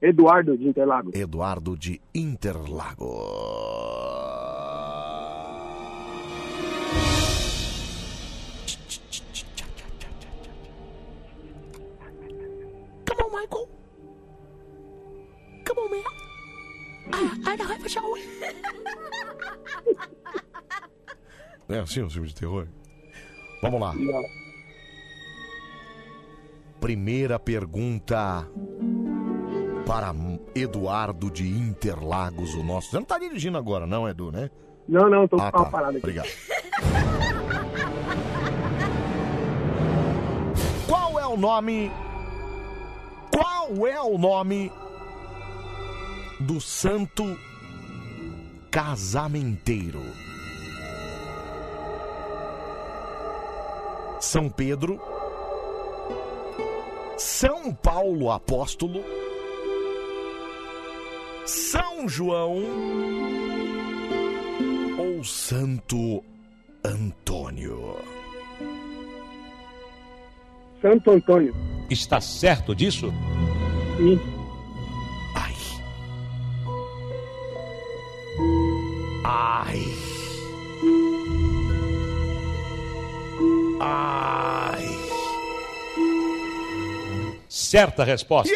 Eduardo de Interlagos. Eduardo de Interlagos. é assim um filme de terror? Vamos lá. Primeira pergunta para Eduardo de Interlagos, o nosso. Você não tá dirigindo agora, não, Edu, né? Não, não, tô com ah, tá. parada aqui. Obrigado. Qual é o nome? Qual é o nome do santo casamenteiro? São Pedro, São Paulo Apóstolo, São João ou Santo Antônio? Santo Antônio. Está certo disso? Sim. Certa resposta.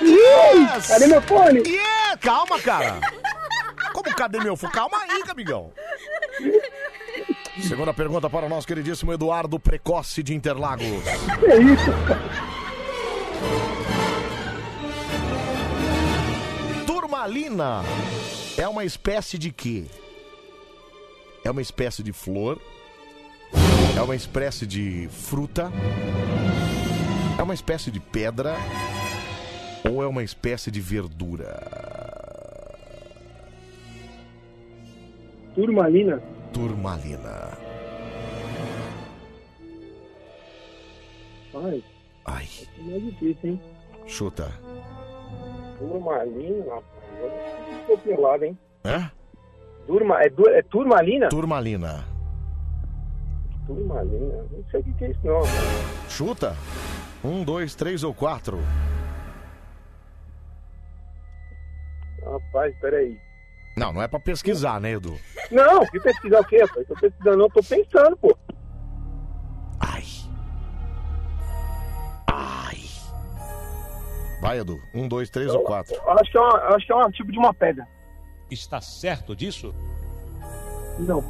Yes! Cadê meu fone? Yeah! Calma, cara. Como cadê meu fone? Calma aí, amigão. Segunda pergunta para o nosso queridíssimo Eduardo Precoce de Interlagos. Que isso? Turmalina é uma espécie de quê? É uma espécie de flor? É uma espécie de fruta? É uma espécie de pedra? Ou é uma espécie de verdura? Turmalina. Turmalina. Ai. Ai. Não é difícil, hein? Chuta. Turmalina, rapaz. Eu tô pelado, hein? É? Turma, é, é turmalina? Turmalina. Turmalina. Não sei o que que é isso, não. cara. Chuta. Um, dois, três ou quatro. Rapaz, peraí. Não, não é pra pesquisar, né, Edu? Não, que pesquisar o quê, rapaz? Tô pesquisando, não, tô pensando, pô. Vai, Edu. Um, dois, três ou quatro. Eu Acho que é, uma, eu acho que é um tipo de uma pedra. Está certo disso? Não.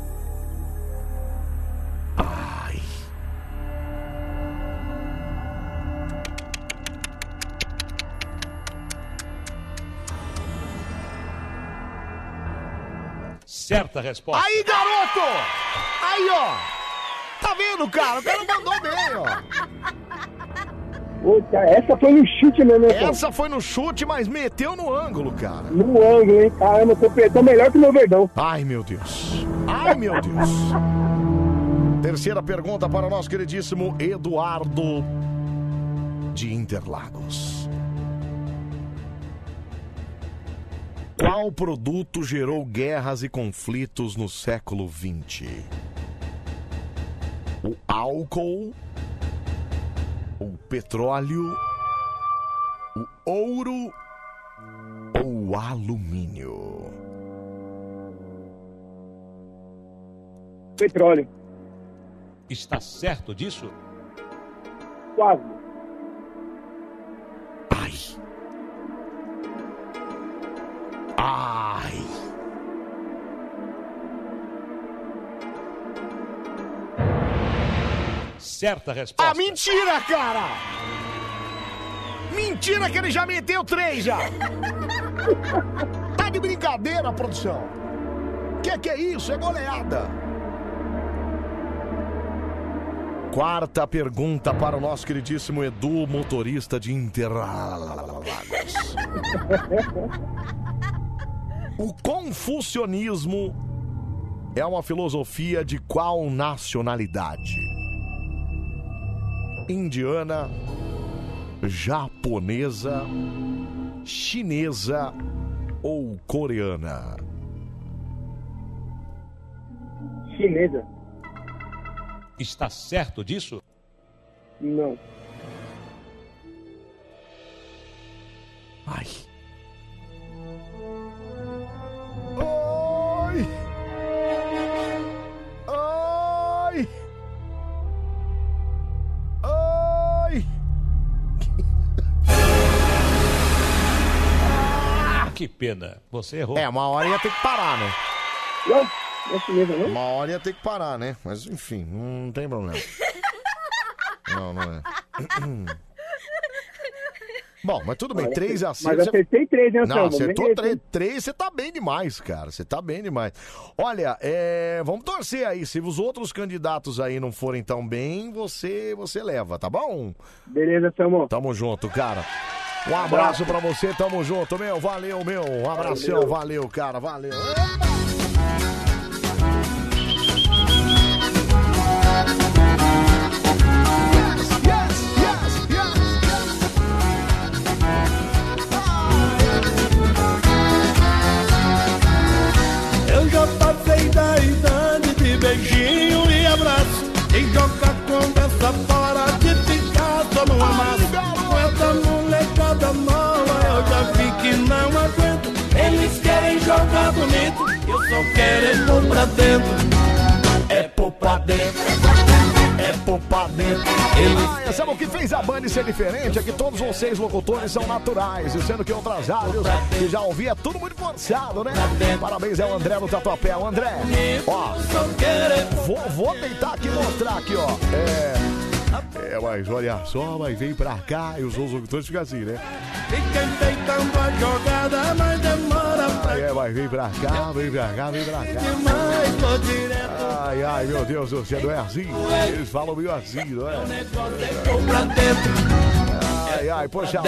Certa resposta. Aí, garoto! Aí, ó! Tá vendo, cara? O cara mandou bem, ó. Puta, essa foi no chute mesmo, né? Essa foi no chute, mas meteu no ângulo, cara. No ângulo, hein? Caramba, tô, tô melhor que o meu verdão. Ai, meu Deus. Ai, meu Deus. Terceira pergunta para o nosso queridíssimo Eduardo de Interlagos. Qual produto gerou guerras e conflitos no século XX? O álcool, o petróleo, o ouro ou o alumínio? Petróleo. Está certo disso? Quase. Ai. Certa resposta. Ah, mentira, cara! Mentira que ele já meteu três já! Tá de brincadeira, produção! Que que é isso? É goleada! Quarta pergunta para o nosso queridíssimo Edu, motorista de Interlagos. O confucionismo é uma filosofia de qual nacionalidade? Indiana, japonesa, chinesa ou coreana? Chinesa. Está certo disso? Não. Ai. Ai. Ai. Ai. Que pena. Você errou. É, uma hora ia ter que parar, né? Não, não é chinesa, não? Uma hora ia ter que parar, né? Mas enfim, não tem problema. Não, não é. Bom, mas tudo bem, Mas três acertos. mas acertei três, né, Não, acertou Mereço, três. hein? Três, você tá bem demais, cara. Você tá bem demais. Olha, é, vamos torcer aí. Se os outros candidatos aí não forem tão bem, você, você leva, tá bom? Beleza, Anselmo. Tamo junto, cara. Um abraço pra você, tamo junto, meu. Valeu, meu. Um abração, valeu, cara, valeu. Quero é pôr pra dentro. É pôr pra dentro. É pôr pra dentro. Ah, sabe o que fez a Band ser diferente? É que todos vocês locutores são naturais, e sendo que outras rádios que já ouvi é tudo muito forçado, né? Parabéns ao André do Tatuapé. O André, ó, vou, vou tentar aqui mostrar aqui, ó. É. É, mas olha só, mas vem pra cá e os outros locutores ficam assim, né? Enfeitando a jogada, mas demora pra É, mas vem pra cá, vem pra cá, vem pra cá. demais. Tô direto Ai, ai, meu Deus, você não é assim? Eles falam meio assim, não é? pra dentro. Ai, ai, poxa.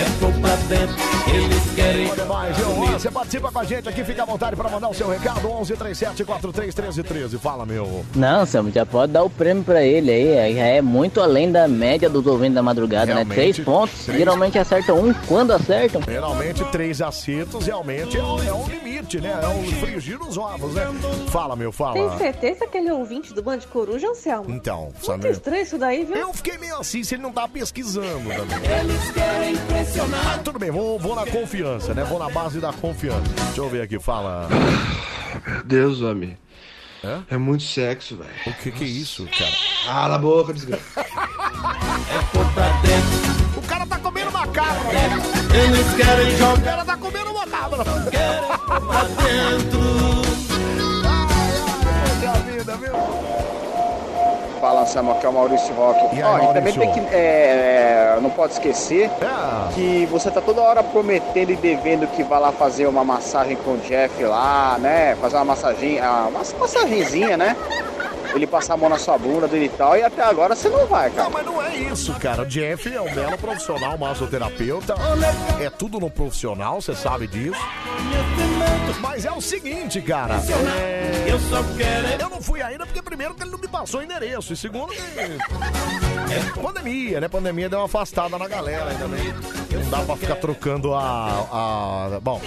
É pôr pra dentro. Eles querem Olha mais, viu? Você participa com a gente aqui, fica à vontade pra mandar o seu recado. 11 37 43 13 13. Fala, meu. Não, Sam, já pode dar o prêmio pra ele aí. Já é muito além da média dos ouvintes da madrugada, Realmente, né? Três pontos. três. Geralmente acertam um quando acertam. Geralmente, três acertos realmente é um, é um limite, né? É um frigir os ovos, né? Fala, meu, Tem fala. certeza que ele é ouvinte do Band Coruja, Anselmo? Então, Muito sabe? estranho isso daí, viu? Eu fiquei meio assim se ele não tá pesquisando também. Eles querem Ah, tudo bem, vou, vou na confiança, né? Vou na base da confiança. Deixa eu ver aqui, fala. Deus, homem. É? É muito sexo, velho. O que que é isso, cara? Cala a boca, desgraça. O cara tá comendo uma cabra. Eles querem O jogar cara tá comendo uma cabra. pra dentro. Poxa vida, viu? Fala, Samuel, aqui é o Maurício Roque. E aí, Ó, e também tem que. é, não pode esquecer É. que você tá toda hora prometendo e devendo que vai lá fazer uma massagem com o Jeff lá, né? Fazer uma massagem, ah, uma massagenzinha, né? Ele passar a mão na sua bunda dele e tal, e até agora você não vai, cara. Não, mas não é isso, cara. O Jeff é um belo profissional, massoterapeuta. É tudo no profissional, você sabe disso. Mas é o seguinte, cara. é, Eu só quero é Eu não fui ainda porque, primeiro, que ele não me passou o endereço. E segundo, que. É pandemia, né? Pandemia deu uma afastada na galera aí também. Não dá pra ficar trocando a. a... Bom.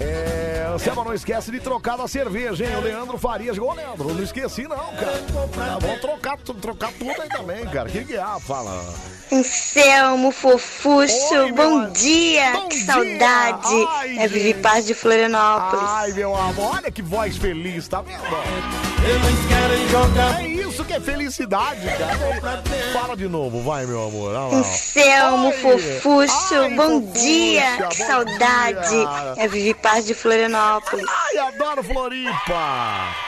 É. Anselmo, não esquece de trocar da cerveja, hein? O Leandro Farias. Ô, Leandro, não esqueci, não, cara. Tá, vamos trocar, trocar tudo aí também, cara. O que, que é? Fala. Anselmo, fofucho, Oi, bom meu- dia, Bom que dia. saudade. Ai, é Vivi. Paz de Florianópolis. Ai, meu amor, olha que voz feliz, tá vendo? Eles querem jogar É isso que é felicidade, cara. Fala de novo, vai, meu amor. Anselmo, Oi. fofucho, Ai, bom fofucha, dia, que bom saudade. dia. É Vivi Paz de Florianópolis. Ai, adoro Floripa!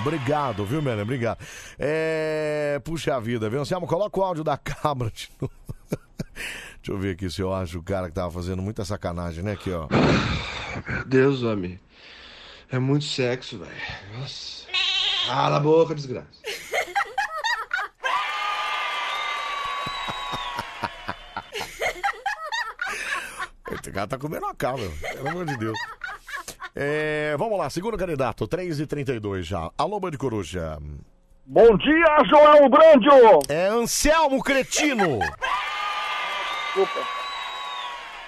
Obrigado, viu, Mene? Obrigado. É... Puxa vida, viu? Anselmo, coloca o áudio da cabra de novo. Deixa eu ver aqui se eu acho o cara que tava fazendo muita sacanagem, né? Aqui, ó. Deus, homem. É muito sexo, velho. Nossa. Cala a boca, desgraça. Esse cara tá comendo a cabra, pelo amor de Deus. É, vamos lá, segundo candidato, 3 e 32 já. Alô, Band Coruja. Bom dia, Joel Brandio! É Anselmo Cretino. Desculpa.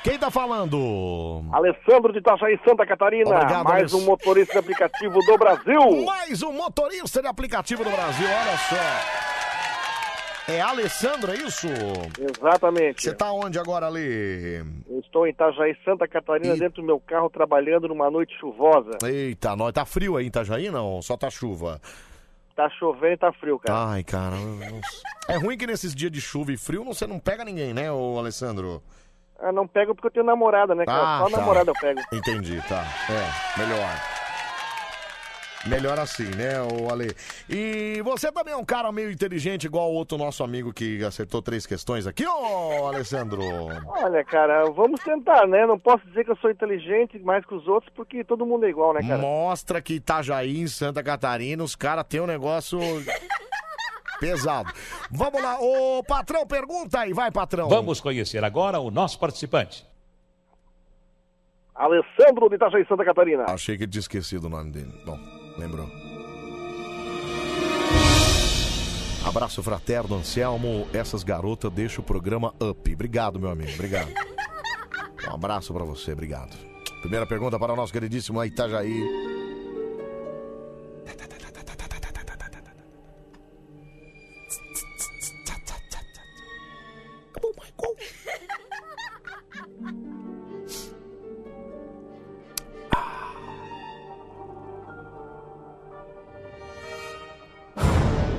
Quem tá falando? Alessandro de Itajaí, Santa Catarina. Obrigado, mais Aless- um motorista de aplicativo do Brasil. Mais um motorista de aplicativo do Brasil, olha só. É Alessandro, é isso? Exatamente. Você tá onde agora, Ale? Eu estou em Itajaí, Santa Catarina, dentro do meu carro, trabalhando numa noite chuvosa. Eita, nós tá frio aí em Itajaí, não? Só tá chuva. Tá chovendo e tá frio, cara. Ai, cara. É ruim que nesses dias de chuva e frio você não pega ninguém, né, ô Alessandro? Ah, não pego porque eu tenho namorada, né, cara? Ah, Só tá. namorada eu pego. Entendi, tá. É, melhor. Melhor assim, né, o Ale? E você também é um cara meio inteligente, igual o outro nosso amigo que acertou três questões aqui, ô Alessandro? Olha, cara, vamos tentar, né? Não posso dizer que eu sou inteligente mais que os outros, porque todo mundo é igual, né, cara? Mostra que Itajaí, em Santa Catarina, os caras têm um negócio pesado. Vamos lá, ô patrão, pergunta aí, vai, patrão. Vamos conhecer agora o nosso participante. Alessandro de Itajaí, Santa Catarina. Achei que tinha esquecido o nome dele. Bom, lembrou. Abraço fraterno, Anselmo. Essas garotas deixam o programa up. Obrigado, meu amigo. Obrigado. Um abraço pra você, obrigado. Primeira pergunta para o nosso queridíssimo Itajaí.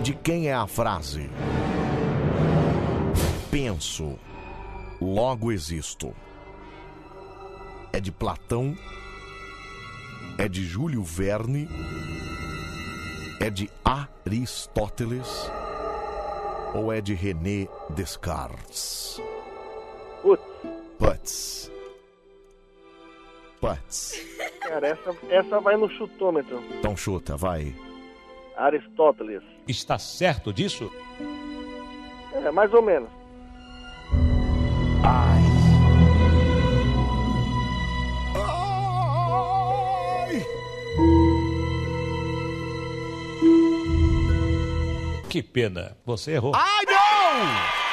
De quem é a frase? Penso, logo existo. É de Platão? É de Júlio Verne? É de Aristóteles? Ou é de René Descartes? Putz. Putz. Cara, essa, essa vai no chutômetro. Então chuta, vai. Aristóteles. Está certo disso? É, mais ou menos. Que pena, você errou. Ai, não!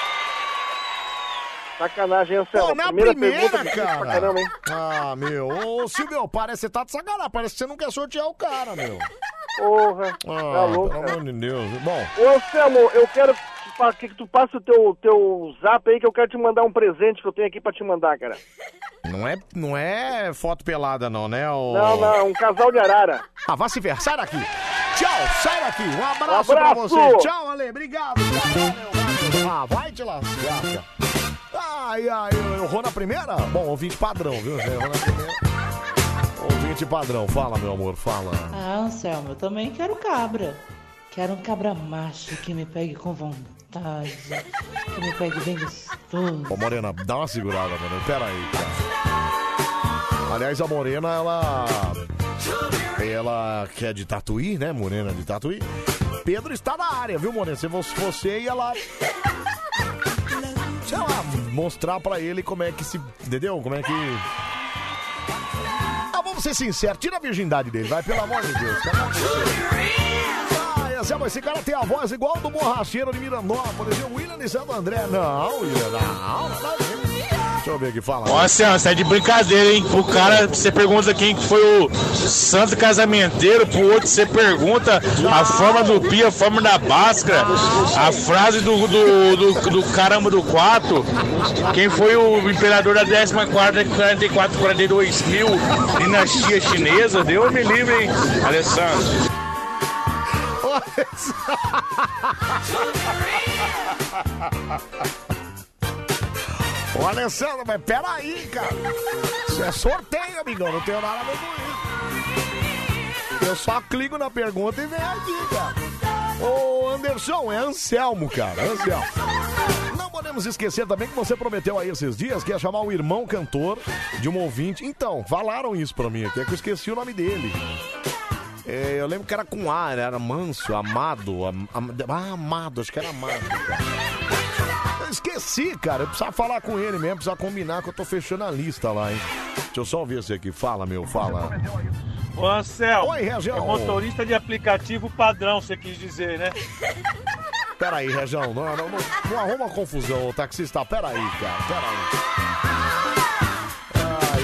Sacanagem, Anselmo. Pô, na primeira, primeira, pergunta cara. pra caramba, hein? Ah, meu. Ô, Silvio, parece que você tá de sacanagem. Parece que você não quer sortear o cara, meu. Porra, tá Ah, louco, pelo amor de Deus. Bom, Ô, Anselmo, eu quero que tu pa- que tu passe o teu, teu zap aí que eu quero te mandar um presente que eu tenho aqui pra te mandar, cara. não é, não é foto pelada, não, né? ô? Não, não, um casal de arara. Ah, vá se ver. Sai daqui. Tchau, sai daqui. Um abraço, Um pra abraço. você. Tchau, Ale. Obrigado. Ah, vai te lascar, cara. Ai, ai, eu errou na primeira? Bom, ouvinte padrão, viu? Você errou na primeira. Padrão. Fala, meu amor, fala. Ah, Anselmo, eu também quero cabra. Quero um cabra macho que me pegue com vontade, que me pegue bem gostoso. Ô, Morena, dá uma segurada, Morena. Pera aí, cara. Aliás, a Morena, ela... Ela que é de Tatuí, né? Morena de Tatuí. Pedro está na área, viu, Morena? Se fosse você, ia lá... Sei lá, mostrar pra ele como é que se... Entendeu? Como é que... Ah, vamos ser sinceros. Tira a virgindade dele, vai, pelo amor de Deus. Ah, esse cara tem a voz igual do borracheiro de Mirandópolis, e o William de Santo André. Não, William, não. a ver. Deixa eu ver aqui, fala. Ó, Anselmo, você é de brincadeira, hein? Pro cara, você pergunta quem que foi o santo casamenteiro, pro outro você pergunta a forma do pia, a forma da báscara, a frase do, do, do, do caramba do 4, quem foi o imperador da 14, 44, 42 mil, dinastia chinesa, Deus me livre, hein, Alessandro? Ô, Alessandro, mas peraí, cara. Isso é sorteio, amigão. Não tenho nada a ver com isso. Eu só clico na pergunta e vem aqui, cara. Ô, Anderson, é Anselmo, cara. Anselmo. Não podemos esquecer também que você prometeu aí esses dias que ia chamar o irmão cantor de um ouvinte. Então, falaram isso pra mim aqui, é que eu esqueci o nome dele. É, eu lembro que era com A, era Manso, Amado. Am- am- ah, Amado, acho que era Amado. cara. Esqueci, cara. Eu precisava falar com ele mesmo, precisava combinar que eu tô fechando a lista lá, hein? Deixa eu só ouvir esse aqui. Fala, meu, fala. Ô Anselmo, Oi, Região. é motorista de aplicativo padrão, você quis dizer, né? Peraí, Rejão, não, não, não, não arruma confusão, ô taxista. Peraí, cara, peraí.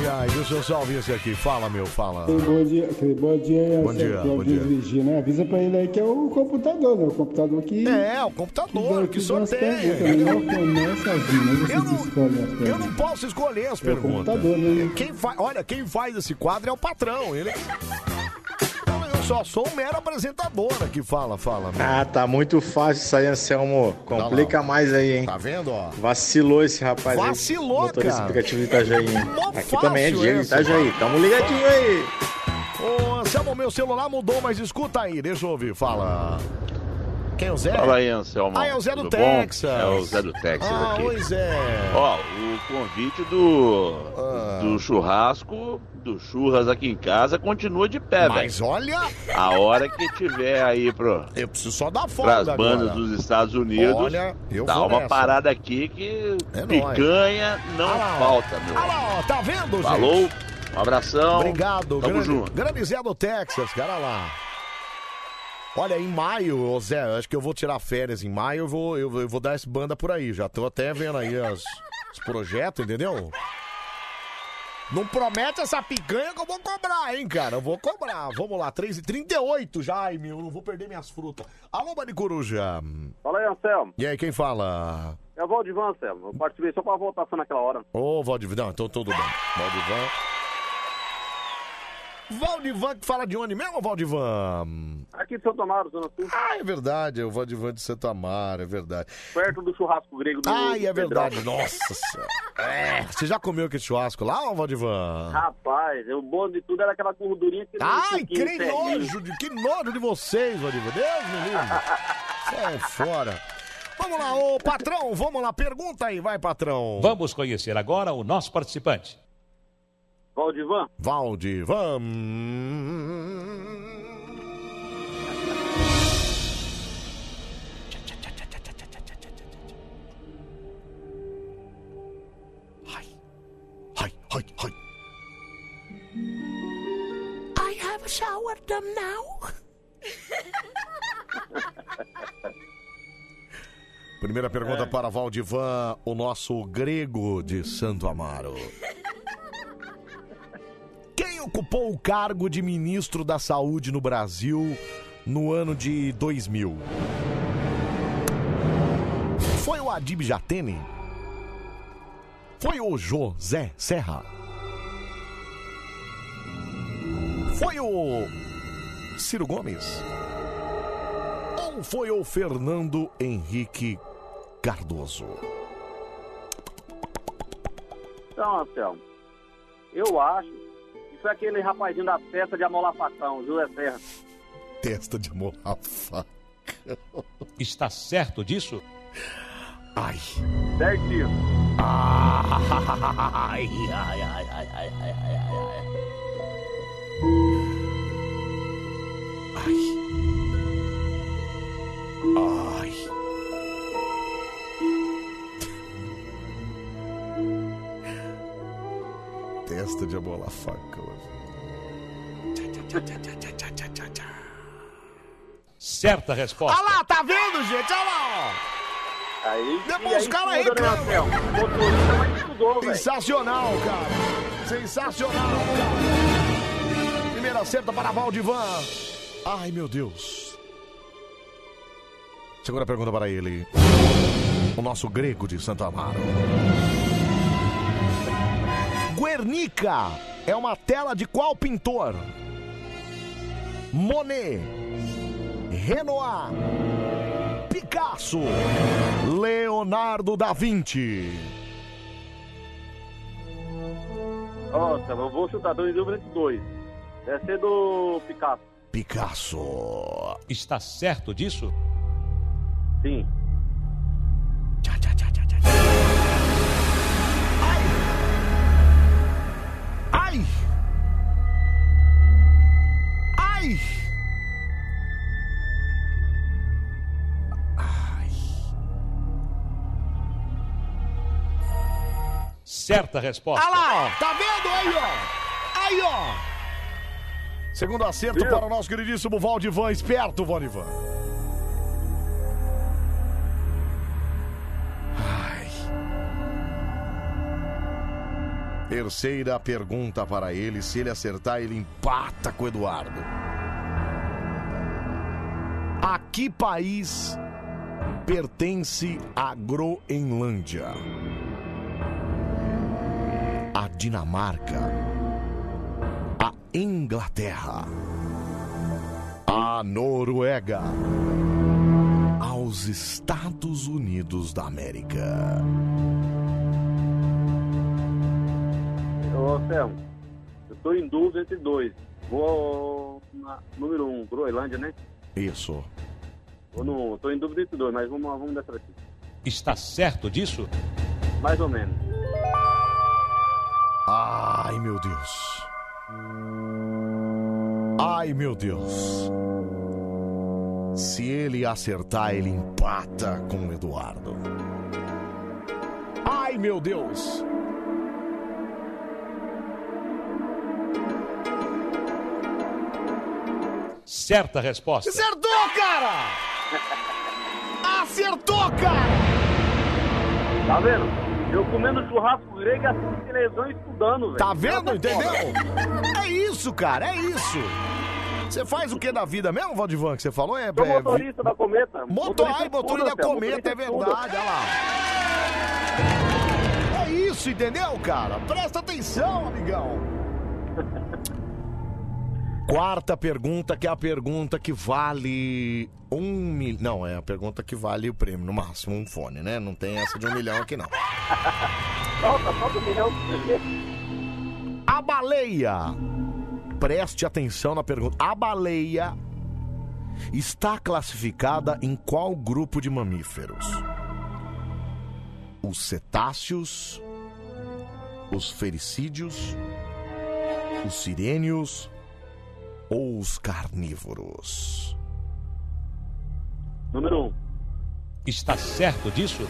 Ai, deixa eu só ouvir esse aqui. Fala, meu, fala. Bom dia, aquele bom dia Bom dia, bom dia. Virgínia, né? Avisa pra ele aí que é o computador, né? O computador que. É, o computador, que as sorteia. Não minhas, Eu perguntas. Eu não posso escolher as É perguntas. computador, né? Quem fa... Olha, quem faz esse quadro é o patrão. Ele... Só sou um mero apresentador aqui. Fala, fala. meu. Ah, tá muito fácil isso aí, Anselmo. Complica mais aí, hein? Tá vendo, ó? Vacilou esse rapaz aí. Vacilou, cara. aplicativo de Itajaí. Aqui também é Diego Itajaí. Tamo ligadinho aí. Ô, Anselmo, meu celular mudou, mas escuta aí, deixa eu ouvir. Fala. Quem é o Zé? Fala aí, Anselmo. Ah, é o Zé do Tudo bom? Texas. É o Zé do Texas Ah, aqui. oi, Zé. Ó, o convite do, Ah. do churrasco, do churras aqui em casa, continua de pé, velho. Mas olha, A hora que tiver aí pro, eu preciso só dar folga pras bandas agora. dos Estados Unidos, Olha, eu dá uma nessa. parada aqui que É nóis. picanha não Ah falta, meu. Ah lá, ó, tá vendo, gente? Falou, um abração. Obrigado, Tamo grande, junto. grande Zé do Texas, cara lá. Olha, em maio, ô Zé, acho que eu vou tirar férias em maio, eu vou, eu, eu vou dar essa banda por aí. Já tô até vendo aí as- os projetos, entendeu? Não promete essa picanha que eu vou cobrar, hein, cara? Eu vou cobrar. Vamos lá, 3h38 já, ai, meu, não vou perder minhas frutas. Alô, Bani Coruja. Fala aí, Anselmo. E aí, quem fala? É o Valdivan, Anselmo. Eu participei só pra votação naquela hora. Ô, Valdivan, não, então tudo bem. Valdivan. Valdivan que fala de onde mesmo, Valdivan? Aqui de Santo Amaro, Zona Sul. Ah, é verdade, é o Valdivan de Santo Amaro, é verdade. Perto do churrasco grego do Ai, é verdade, nossa senhora. É, você já comeu aquele churrasco lá, ô Valdivan? Rapaz, o bom de tudo era aquela gordurinha que Ai, que nojo, de, que nojo de vocês, Valdivan. Deus me livre. Sai fora. Vamos lá, ô patrão, vamos lá, pergunta aí, vai, patrão. Vamos conhecer agora o nosso participante. Valdivan? Valdivan. Hi, hi, hi. I have showered them now. Primeira pergunta para Valdivan, o nosso grego de Santo Amaro. Ocupou o cargo de ministro da Saúde no Brasil no ano de 2000? Foi o Adib Jatene? Foi o José Serra? Foi o Ciro Gomes? Ou foi o Fernando Henrique Cardoso? Então, Anselmo, eu acho que foi aquele rapazinho da festa de amolar facão, José Serra. Testa de molar faca. Está certo disso? Ai. Certinho. Ai, ai, ai, ai, ai, ai, ai, ai. Ai. Testa de abolar faca. Certa resposta. Olha lá, tá vendo, gente? Olha lá, Aí, Depois os caras né, reclamam. Ó. velho. Sensacional, cara. Sensacional, cara. Primeira acerta para Valdivan. Ai, meu Deus. Segunda pergunta para ele. O nosso grego de Santo Amaro. Guernica é uma tela de qual pintor? Monet, Renoir, Picasso, Leonardo da Vinci. Anselmo, eu vou chutar dois em dúvida entre dois. Deve ser do Picasso. Picasso. Está certo disso? Sim. Ai! Ai! Certa resposta. Olha lá, ó. Tá vendo aí, ó? Aí, ó. Segundo acerto para o nosso queridíssimo Valdivan. Esperto, Valdivan. Terceira pergunta para ele. Se ele acertar, ele empata com o Eduardo. A que país pertence a Groenlândia? A Dinamarca, a Inglaterra, a Noruega, aos Estados Unidos da América. Ô, Anselmo, eu tô em dúvida entre dois. Vou na- número 1, um, Groenlândia, né? Isso. Ou não, tô em dúvida entre dois, mas vamos, vamos dessa daqui. Está certo disso? Mais ou menos. Ai, meu Deus. Ai, meu Deus. Se ele acertar, ele empata com o Eduardo. Ai, meu Deus. Certa resposta. Acertou, cara! Acertou, cara! Tá vendo? Eu comendo churrasco grego assistindo televisão e estudando, velho. Tá vendo? Entendeu? É isso, cara, é isso. Você faz o que da vida mesmo, Valdivan, que você falou? É, Sou é- motorista da Cometa. Motor, estuda, motorista da Cometa, é motorista verdade, olha lá. É isso, entendeu, cara? Presta atenção, amigão. Quarta pergunta, que é a pergunta que vale um milhão. Não, é a pergunta que vale o prêmio, no máximo um fone, né? Não tem essa de um milhão aqui, não. Solta, solta um milhão. A baleia. Preste atenção na pergunta. A baleia está classificada em qual grupo de mamíferos? Os cetáceos, os fericídeos, os sirênios ou os carnívoros? Número 1. Um. Está certo disso?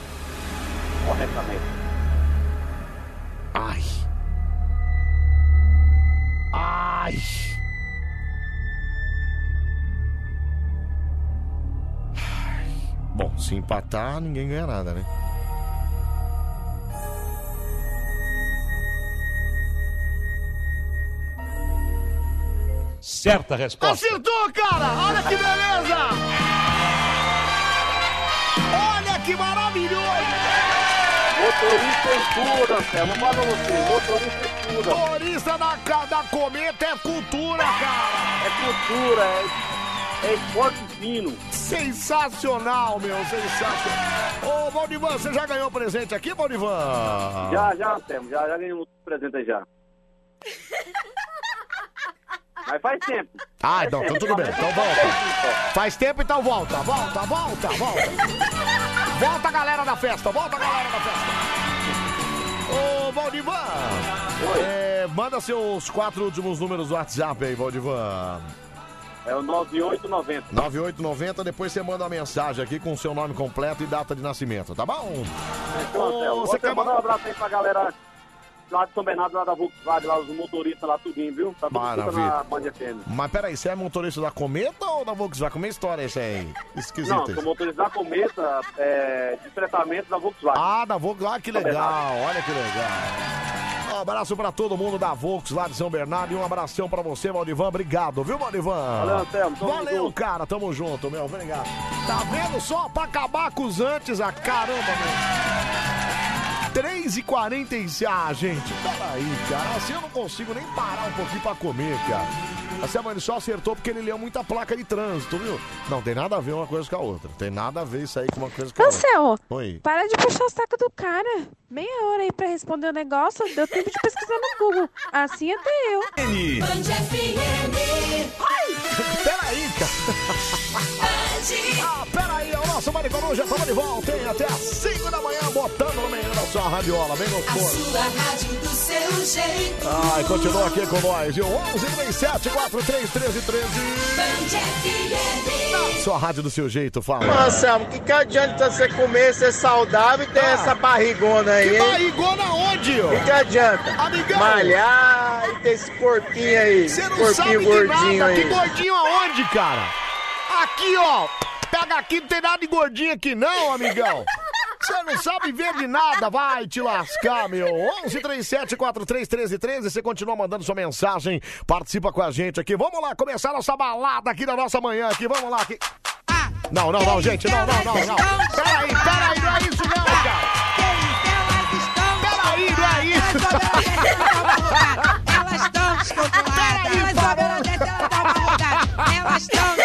Corretamente. Ai. Ai. Bom, se empatar, ninguém ganha nada, né? Certa resposta. Acertou, cara! Olha que beleza! Olha que maravilhoso! Motorista estuda, Anselmo. Fala você, motorista estuda. Motorista da, da cometa é cultura, cara! É cultura, é, é esporte fino. Sensacional, meu, sensacional! Ô, Valdivan, você já ganhou presente aqui, Valdivan? Já, já, Anselmo. Já, já ganhei um presente aí já. Mas faz tempo. Ah, então, então tudo bem, então volta. Faz tempo, então volta, volta, volta, volta. Volta, galera da festa, volta, galera da festa. Ô, Valdivan, é, manda seus quatro últimos números do WhatsApp aí, Valdivan. É o 9890. 9890, depois você manda uma mensagem aqui com seu nome completo e data de nascimento, tá bom? Então, você você quer mandar um abraço aí pra galera lá de São Bernardo, lá da Volkswagen, lá os motoristas lá, tudinho, viu? Tá tudo Maravilha. na Band FM. Mas peraí, você é motorista da Cometa ou da Volkswagen? Como é a história essa aí? Esquisito Não, isso. sou motorista da Cometa, é, de tratamento da Volkswagen. Ah, da Volkswagen, ah, que legal, olha que legal. Um abraço pra todo mundo da Volks lá de São Bernardo e um abração pra você, Valdivan. Obrigado, viu, Valdivan? Valeu, Anselmo, Valeu, junto. cara, tamo junto, meu, obrigado. Tá vendo só pra acabar com os antes, a caramba, meu. 3 e 46 Ah, gente, peraí, cara. Assim eu não consigo nem parar um pouquinho pra comer, cara. Assim, mano, só acertou porque ele leu muita placa de trânsito, viu? Não, tem nada a ver uma coisa com a outra. Tem nada a ver isso aí com uma coisa com a outra. Oi. para de puxar o saco do cara. Meia hora aí pra responder o negócio, deu tempo de pesquisar no Google. Assim até eu. Peraí, cara. Ah, peraí, o nosso Maricoru já estamos de volta, hein? Até às 5 da manhã, botando no meio da sua radiola, bem gostoso. rádio do seu jeito. Ai, continua aqui com nós, viu? 11 37 43 13 13. Sua rádio do seu jeito, fala. Anselmo, que que adianta você comer, ser saudável e ter essa barrigona aí, Que hein? barrigona onde, ó? Que que adianta? Amigão. Malhar e ter esse corpinho aí. Você não corpinho sabe de gordinho nada. aí. Que gordinho aonde, cara? Aqui, ó. Pega aqui, não tem nada de gordinho aqui não, amigão. Você não sabe ver de nada, vai te lascar, meu. 11 37 43 13 13. Você continua mandando sua mensagem, participa com a gente aqui. Vamos lá, começar nossa balada aqui da nossa manhã aqui. Vamos lá aqui. Não, não, não, gente, não, não, não, não. Peraí, peraí, não é isso não, cara. Peraí, não é isso. Elas estão descontroladas. Elas uma rodada. Elas estão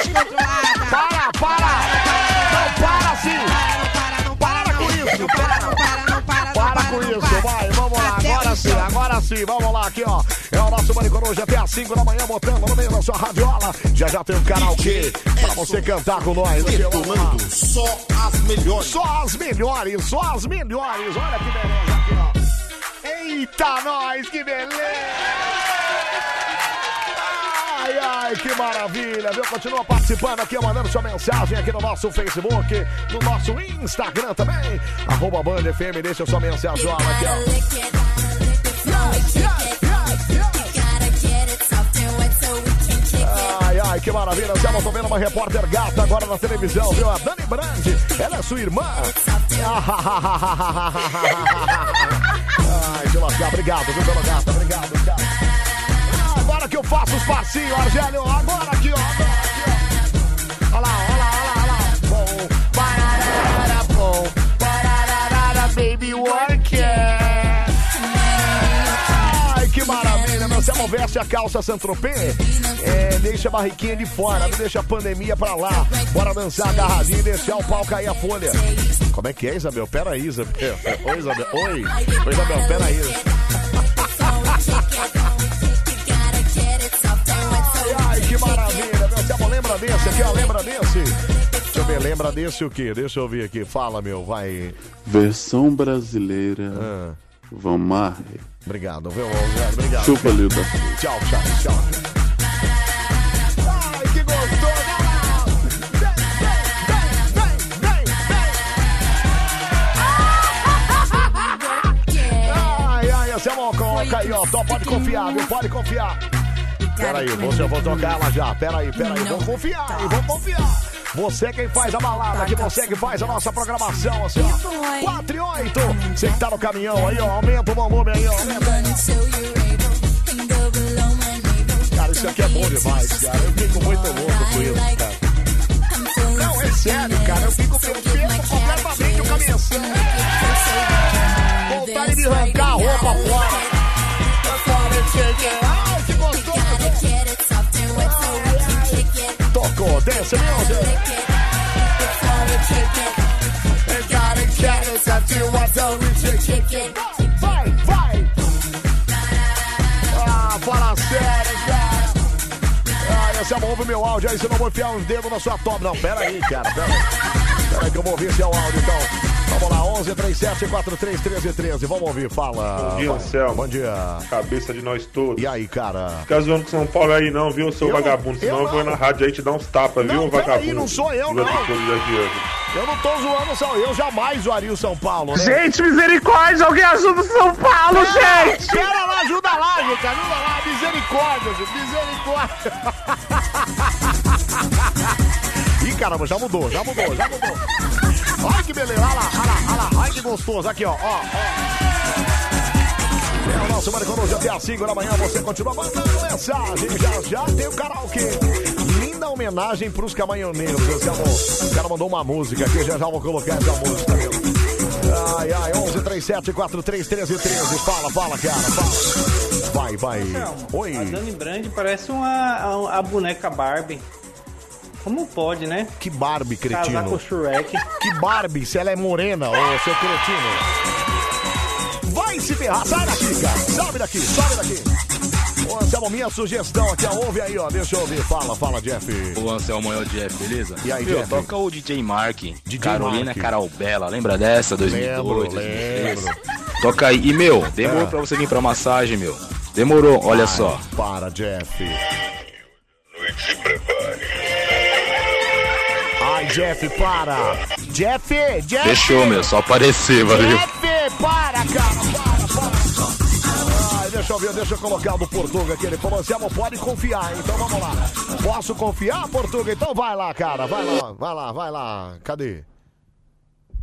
agora sim, agora sim, vamos lá aqui, ó. É o nosso Bande Coruja até às 5 da manhã, botando no meio da sua radiola. Já já tem um karaokê pra você cantar com nós. vamos lá. Só as melhores. Só as melhores, só as melhores. Olha que beleza aqui, ó. Eita, nós, que beleza! Ai, ai, que maravilha, viu? Continua participando aqui, mandando sua mensagem aqui no nosso Facebook, no nosso Instagram também. Arroba Band FM, deixa sua mensagem aqui, ó. Ai, ai, que maravilha. Já tô vendo uma repórter gata agora na televisão, viu? A Dani Brandi. Ela é sua irmã. Ai, que lascar. Obrigado, viu, pelo gata. Obrigado. Ah, Agora que eu faço os passinhos, Argélio. Agora aqui, ó. Olha lá, olha lá, olha lá, olha lá. Bom, bararara, bom, bararara, baby, work meu. Você veste a calça Saint-Tropez, é, deixa a barriquinha de fora, não deixa a pandemia pra lá. Bora dançar agarradinho e deixar o pau cair a folha. Como é que é, Isabel? Pera aí, Isabel. Oi, Isabel. Oi. Oi, Isabel, pera aí. Ai, ai, que maravilha, meu. Lembra desse aqui, ó? Lembra desse? Deixa eu ver, lembra desse o quê? Deixa eu ver aqui. Fala, meu, vai. Versão brasileira. Ah. Vamos lá. Obrigado, viu? Obrigado. Chupa, Lilda. Tchau, tchau, tchau. Ai, que gostoso! Ai, ai, esse é. Aí, ó, tó, pode confiar, viu? Pode confiar. Peraí, você, eu vou tocar ela já. Peraí, peraí, vou confiar, hein? Vou confiar. Você quem faz a balada, que você que faz a nossa programação, assim, ó. 4 e 8. Você que tá no caminhão aí, ó. Aumenta o volume aí, ó. Cara, isso aqui é bom demais, cara. Eu fico muito louco com isso, cara. Não, é sério, cara. Eu fico eu perco completamente o cabeção. Vontade de arrancar a roupa fora. Ai, que gostoso. Tocou, desce, music. Vai, vai. Ah, fala sério, cara. Ah, esse é bom ouvir meu áudio aí, você não vou enfiar uns dedos na sua top. Não, pera aí, cara, pera aí. Pera aí que eu vou ouvir o áudio, então. Vamos lá, 11 37 43 13 13. Vamos ouvir, fala. Bom dia, Vai. Anselmo. Bom dia. Cabeça de nós todos. E aí, cara? Fica zoando com São Paulo aí não, viu, seu Eu vagabundo? Senão eu eu, vou não. na rádio aí te dar uns tapas, viu, Não, vagabundo? peraí, não sou eu, não. pessoas aqui hoje. Eu não tô zoando, só eu jamais zoaria o São Paulo, né? Gente, misericórdia, alguém ajuda o São Paulo, Pera, gente! Pera lá, ajuda lá, gente, ajuda lá, misericórdia, gente, misericórdia. Ih, caramba, já mudou, já mudou, já mudou. Olha que beleza, olha lá, olha lá, olha lá, olha que gostoso, aqui, ó, ó, ó. É o nosso Maricão hoje até às 5 da manhã, você continua mandando mensagem, já já tem o karaokê. Linda homenagem pros caminhoneiros, esse amor. O cara mandou uma música aqui, já já vou colocar essa música, meu. Ai, ai, 11 37 43 13 13. Fala, fala, cara, fala. Vai, vai. Oi. A Dani Brand parece uma, a, a boneca Barbie. Como pode, né? Que Barbie, Casar cretino. com o Shrek. Que Barbie, se ela é morena, ô seu cretino. Vai se ferrar, sai daqui, cara. Sobe daqui, sobe daqui. Ô, Anselmo, minha sugestão aqui, ó. Ouve aí, ó. Deixa eu ouvir. Fala, fala, Jeff. O Anselmo é o Jeff, beleza? E aí, Meu, Jeff? Toca o DJ Mark. DJ Carolina Mark. Carol Bela, lembra dessa? 2002, Lembro, 2003? lembro. Toca aí. E, meu, demorou Ah. pra você vir pra massagem, meu. Demorou, olha Ai, só. Para, Jeff. Ai, Jeff, para. Jeff, Jeff. Fechou, meu, só aparecer, valeu. Jeff, para, cara, para, para. Ai, deixa eu ver, deixa eu colocar o do Portuga aqui. Ele falou assim, "Amor, pode confiar, então vamos lá. Posso confiar, Portuga? Então vai lá, cara, vai lá, vai lá, vai lá. Cadê?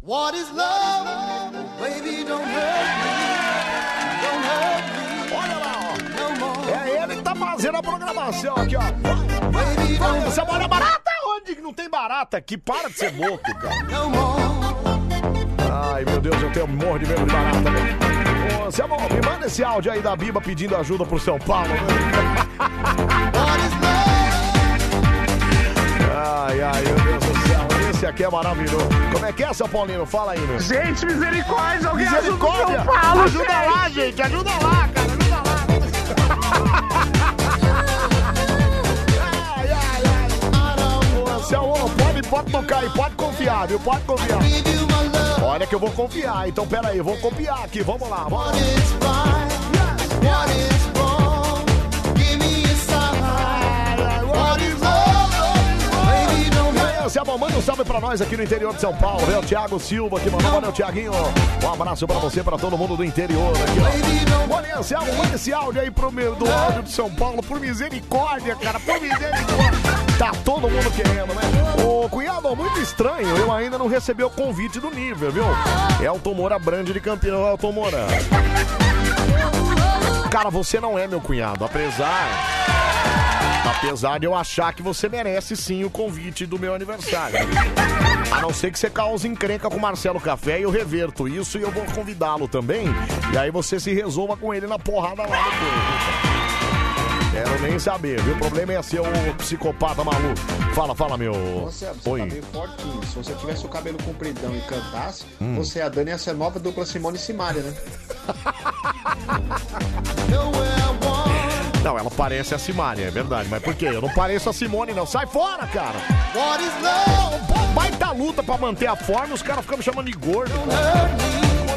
What is love? Baby, don't hurt me. Don't hurt me. Olha lá, ó. É ele que tá fazendo a programação aqui, ó. Vai, vai, essa bola é barata onde que não tem barata aqui? Para de ser louco, cara. Ai, meu Deus, eu tenho morro de medo de barata, né? Ô, Selma, me manda esse áudio aí da Biba pedindo ajuda pro São Paulo, né? Ai, ai, meu Deus do céu, esse aqui é maravilhoso. Como é que é, São Paulino? Fala aí, meu. Gente, misericórdia, alguém ajuda o Misericórdia! São Paulo, ajuda gente. lá, gente, ajuda lá, cara. Anselmo, pode, pode tocar aí, pode confiar, viu? Pode confiar. Olha que eu vou confiar, então pera aí, vou copiar aqui, vamos lá, vamos lá. E aí, Anselmo, manda um salve pra nós aqui no interior de São Paulo, viu? Thiago Silva que mandou, valeu, Thiaguinho. Um abraço pra você, pra todo mundo do interior aqui, ó. Olha, Anselmo, manda esse áudio aí pro meu, do áudio de São Paulo, por misericórdia, cara, por misericórdia. Tá todo mundo querendo, né? Ô, cunhado, muito estranho, eu ainda não recebi o convite do nível, viu? Elton Moura Brande de campeão, Elton Moura. Cara, você não é meu cunhado, apesar. Apesar de eu achar que você merece sim o convite do meu aniversário. A não ser que você cause encrenca com o Marcelo Café e eu reverto isso e eu vou convidá-lo também. E aí você se resolva com ele na porrada lá depois. Quero nem saber, viu? O problema é ser o psicopata maluco. Fala, fala, meu. Você, você tá Oi. meio fortinho. Se você tivesse o cabelo compridão e cantasse, Hum. você e a Dani ia ser a nova dupla Simone e Simaria, né? Não, ela parece a Simária, é verdade. Mas por quê? Eu não pareço a Simone, não. Sai fora, cara! Pô, baita luta pra manter a forma, os caras ficam me chamando de gordo.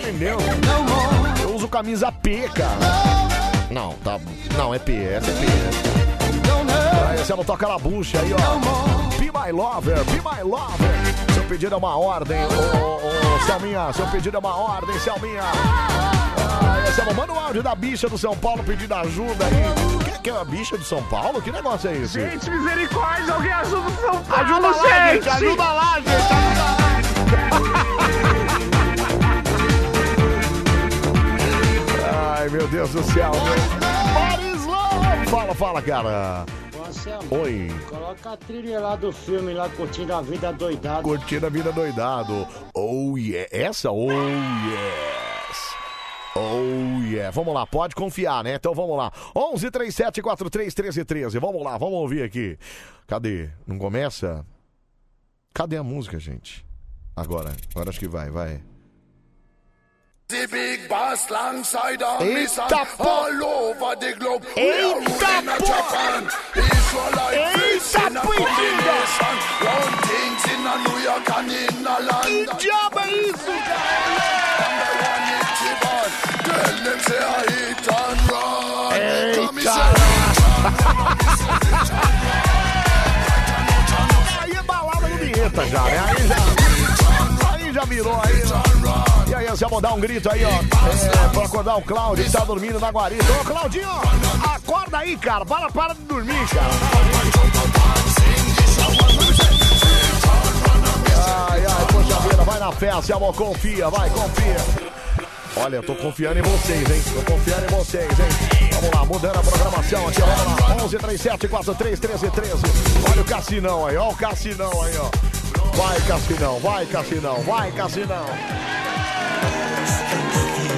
de Deus. Eu uso camisa P, cara. Não, tá. Não, é P, essa é P. Aí você não toca na bucha aí, ó. Be my lover, be my lover. Seu pedido é uma ordem, ô, ô, ô, Selminha. Seu pedido é uma ordem, Selminha. Aí, Selma, manda o áudio da bicha do São Paulo pedindo ajuda aí. Que, que é a bicha do São Paulo? Que negócio é esse? Gente, misericórdia, alguém ajuda o São Paulo, Ajuda lá, gente, ajuda lá, gente, Ai, meu Deus do céu. Fala, fala, cara. Oi. Coloca a trilha lá do filme, lá curtindo a vida doidada. Curtindo a vida doidado. Oh, yeah. Essa? Oh, yes. Oh, yeah. Vamos lá, pode confiar, né? Então vamos lá. 11 37 43 13 13. Vamos lá, vamos ouvir aqui. Cadê? Não começa? Cadê a música, gente? Agora, agora acho que vai, vai. The big boss alongside me son all over the globe. We are ruling a. Japan. Israelite face in a combination. Round things in a New York and in a London. Que diabo é isso, Number one hit Japan. Tell them say I hit and run. Come and say Aí é balada no vinheta já, né? Aí já. Já virou aí. né? E aí, você vai dar um grito aí, ó. É, pra acordar o Claudio que tá dormindo na guarita. Ô, Claudinho, acorda aí, cara. Para, para de dormir, cara. Ai, ai, poxa vida, vai na seu amor, confia, vai, confia. Olha, eu tô confiando em vocês, hein? Tô confiando em vocês, hein? Vamos lá, mudando a programação aqui. Vamos lá. 11 37 43 13 13. Olha o Cassinão aí, ó o Cassinão aí, ó. Vai, Cassinão, vai, Cassinão, vai, Cassinão.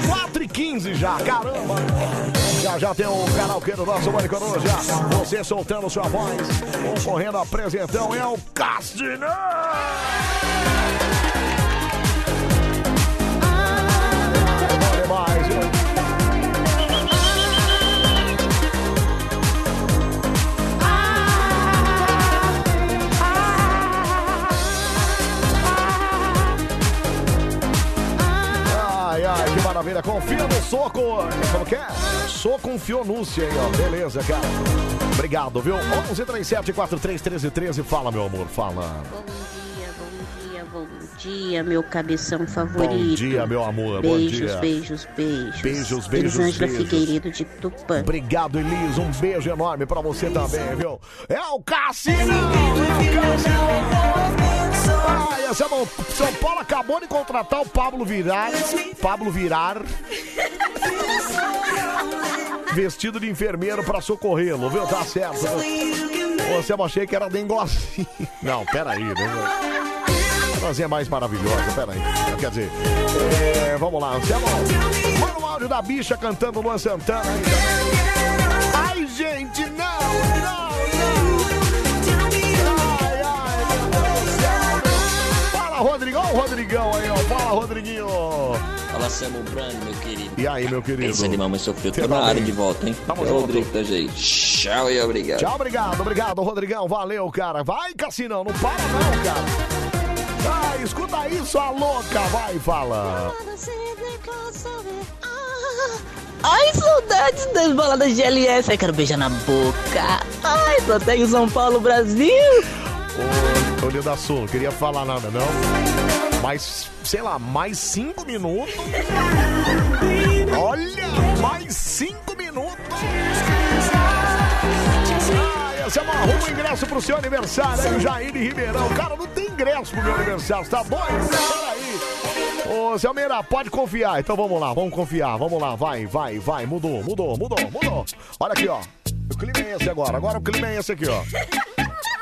4 e 15 já, caramba! Já já tem o karaokê do nosso Mani Coruja. Você soltando sua voz, concorrendo a presentão é o Cassinão! Mais, maravilha. Confia no soco. Como que é? Soco um fionúcio aí, ó. Beleza, cara. Obrigado, viu? 11 37 43 13 13. Fala, meu amor, fala. Bom dia, meu cabeção favorito. Bom dia, meu amor. Bom Beijos, dia. beijos, beijos. Beijos, beijos, Elisângela beijos. Figueiredo de Tupã. Obrigado, Elis. Um beijo enorme pra você também, viu? É o Cassino! É o Cassino! São Paulo acabou de contratar o Pablo Virar. Pablo Virar. Vestido de enfermeiro pra socorrê-lo, viu? Tá certo. Você eu achei que era dengozinho. Não, peraí. Dengozinho. Dengozinho é mais maravilhosa, peraí. Quer dizer, é, vamos lá, Anselmo. Um áudio da bicha cantando Luan Santana. Ai, gente, não, não, Fala, Rodrigão, Rodrigão aí, ó. Fala, Rodriguinho. Fala, Samu Brando, meu querido. E aí, meu querido? Esse de mamãe sofreu. Tô Tamo na área de volta, hein? Tamo É junto. Rodrigo da gente. Tchau e obrigado. Tchau, obrigado, obrigado, Rodrigão. Valeu, cara. Vai, Cassinão, não para não, cara. Vai, escuta isso, a louca. Vai, fala. Ai, saudades das baladas de LS. Ai, quero beijar na boca. Ai, protege São Paulo, Brasil. Ô, Nilda Sul, não queria falar nada, não. Mas, sei lá, mais cinco minutos. Olha, mais cinco minutos. Ah, você arruma um ingresso pro seu aniversário, o Jair de Ribeirão. Cara, não tem ingresso pro meu aniversário, tá doido? Peraí. Ô, Zé Almeida, pode confiar. Então vamos lá, vamos confiar. Vamos lá, vai, vai, vai. Mudou, mudou, mudou, mudou. Olha aqui, ó. O clima é esse agora. Agora o clima é esse aqui, ó.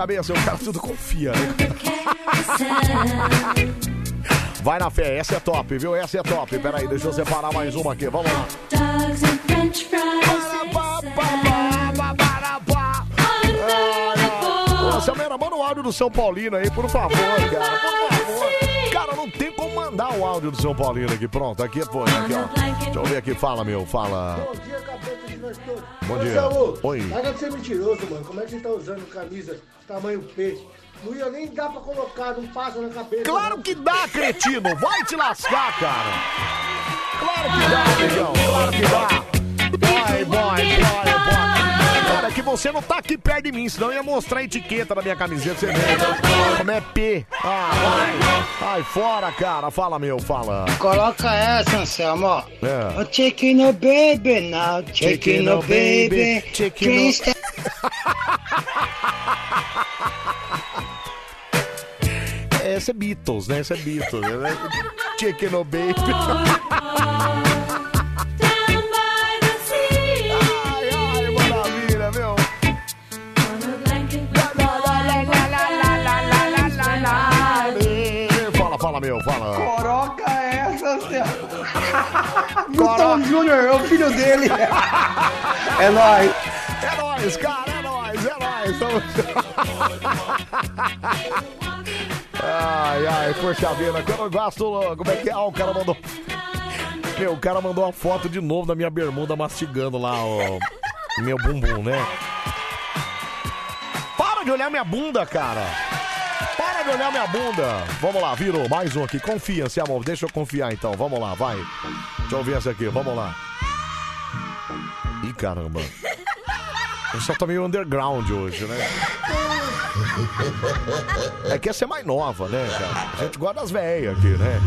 cabeça, o cara tudo confia, né? Vai na fé, essa é top, viu? Essa é top. Peraí, deixa eu separar mais uma aqui, vamos lá. Samara, manda o áudio do São Paulino aí, por favor, cara. Por favor. Cara, não tem como mandar o áudio do São Paulino aqui. Pronto, aqui foi, aqui, ó. Deixa eu ver aqui, fala, meu, fala. Nós todos. Bom Ô, dia. Oi. De ser mentiroso, mano. Como é que você tá usando camisa tamanho peixe? Não ia nem dar pra colocar, não passa na cabeça. Claro que dá, cretino. Vai te lascar, cara. Claro que dá, amigão. Claro que dá. Vai, boy, boy, boy. Cara, é que você não tá aqui perto de mim, senão eu ia mostrar a etiqueta da minha camiseta. Você vê como é P. Ah, vai. Vai fora, cara. Fala, meu, fala. Coloca essa, Anselmo, ó. É. Chicken no baby now, chicken no baby. no- está... Essa é Beatles, né? Essa é Beatles. Né? Chicken no baby. Milton Júnior, é o filho dele. É nóis. É nóis, cara, é nóis, é nóis. Tamo- Ai, ai, poxa vida, quando eu gosto, como é que é? Ah, o cara mandou. Meu, o cara mandou uma foto de novo da minha bermuda mastigando lá, ó. Meu bumbum, né? Para de olhar minha bunda, cara! De olhar minha bunda! Vamos lá, virou, mais um aqui. Confia, se amor. Deixa eu confiar então. Vamos lá, vai. Deixa eu ver essa aqui, vamos lá. Ih, caramba. Eu só tô meio underground hoje, né? É que essa é mais nova, né, cara? A gente gosta das velhas aqui, né?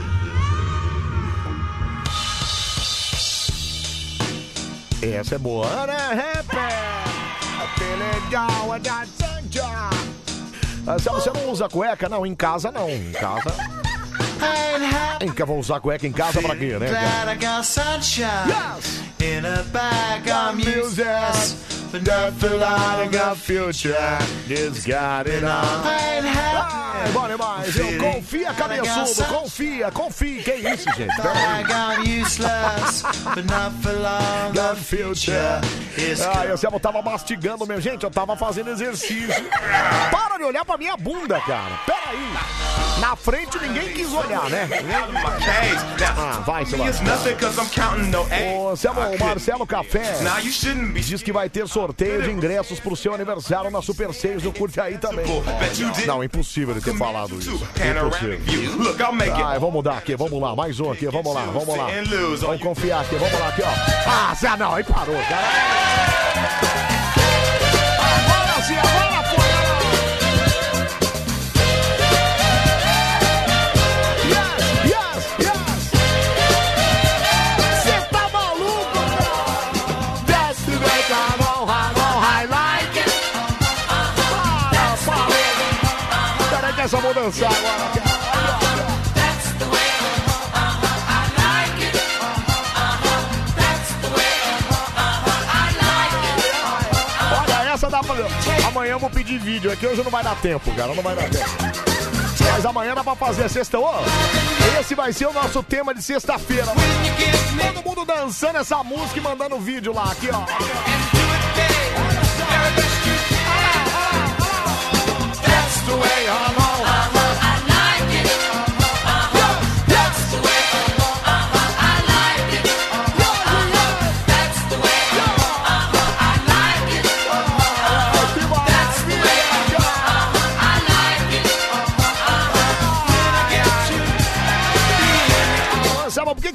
Essa é boa. né? Que legal, Você você não usa cueca? Não, em casa não. Em casa. Em que vou usar cueca em casa pra quê, né? Sunshine in a bag of music, but not for long. I got future. This got it on. Ai, bom demais. Eu confia, cabeçudo. Confia, confia. Que isso, gente? Thought I got useless, but not for long. The future is Ah, eu sempre tava mastigando, meu gente. Eu tava fazendo exercício. Para de olhar pra minha bunda, cara. Pera aí. Na frente ninguém quis olhar, né? Ah, vai, Ô, Selmo, Marcelo Café diz que vai ter sorteio de ingressos pro seu aniversário na Super 6 do Curte Aí também. Não, impossível ele ter falado isso. Impossível. Ai, vamos mudar aqui, vamos lá, mais um aqui, vamos lá, vamos lá. Vamos confiar aqui, vamos lá aqui, ó. Ah, Zé, não, aí parou, cara. Eu vou dançar agora. Amanhã eu vou pedir vídeo aqui, hoje não vai dar tempo, cara. Não vai dar tempo. Mas amanhã dá pra fazer sexta. Ô, esse vai ser o nosso tema de sexta-feira. Todo mundo dançando essa música e mandando vídeo lá, aqui, ó.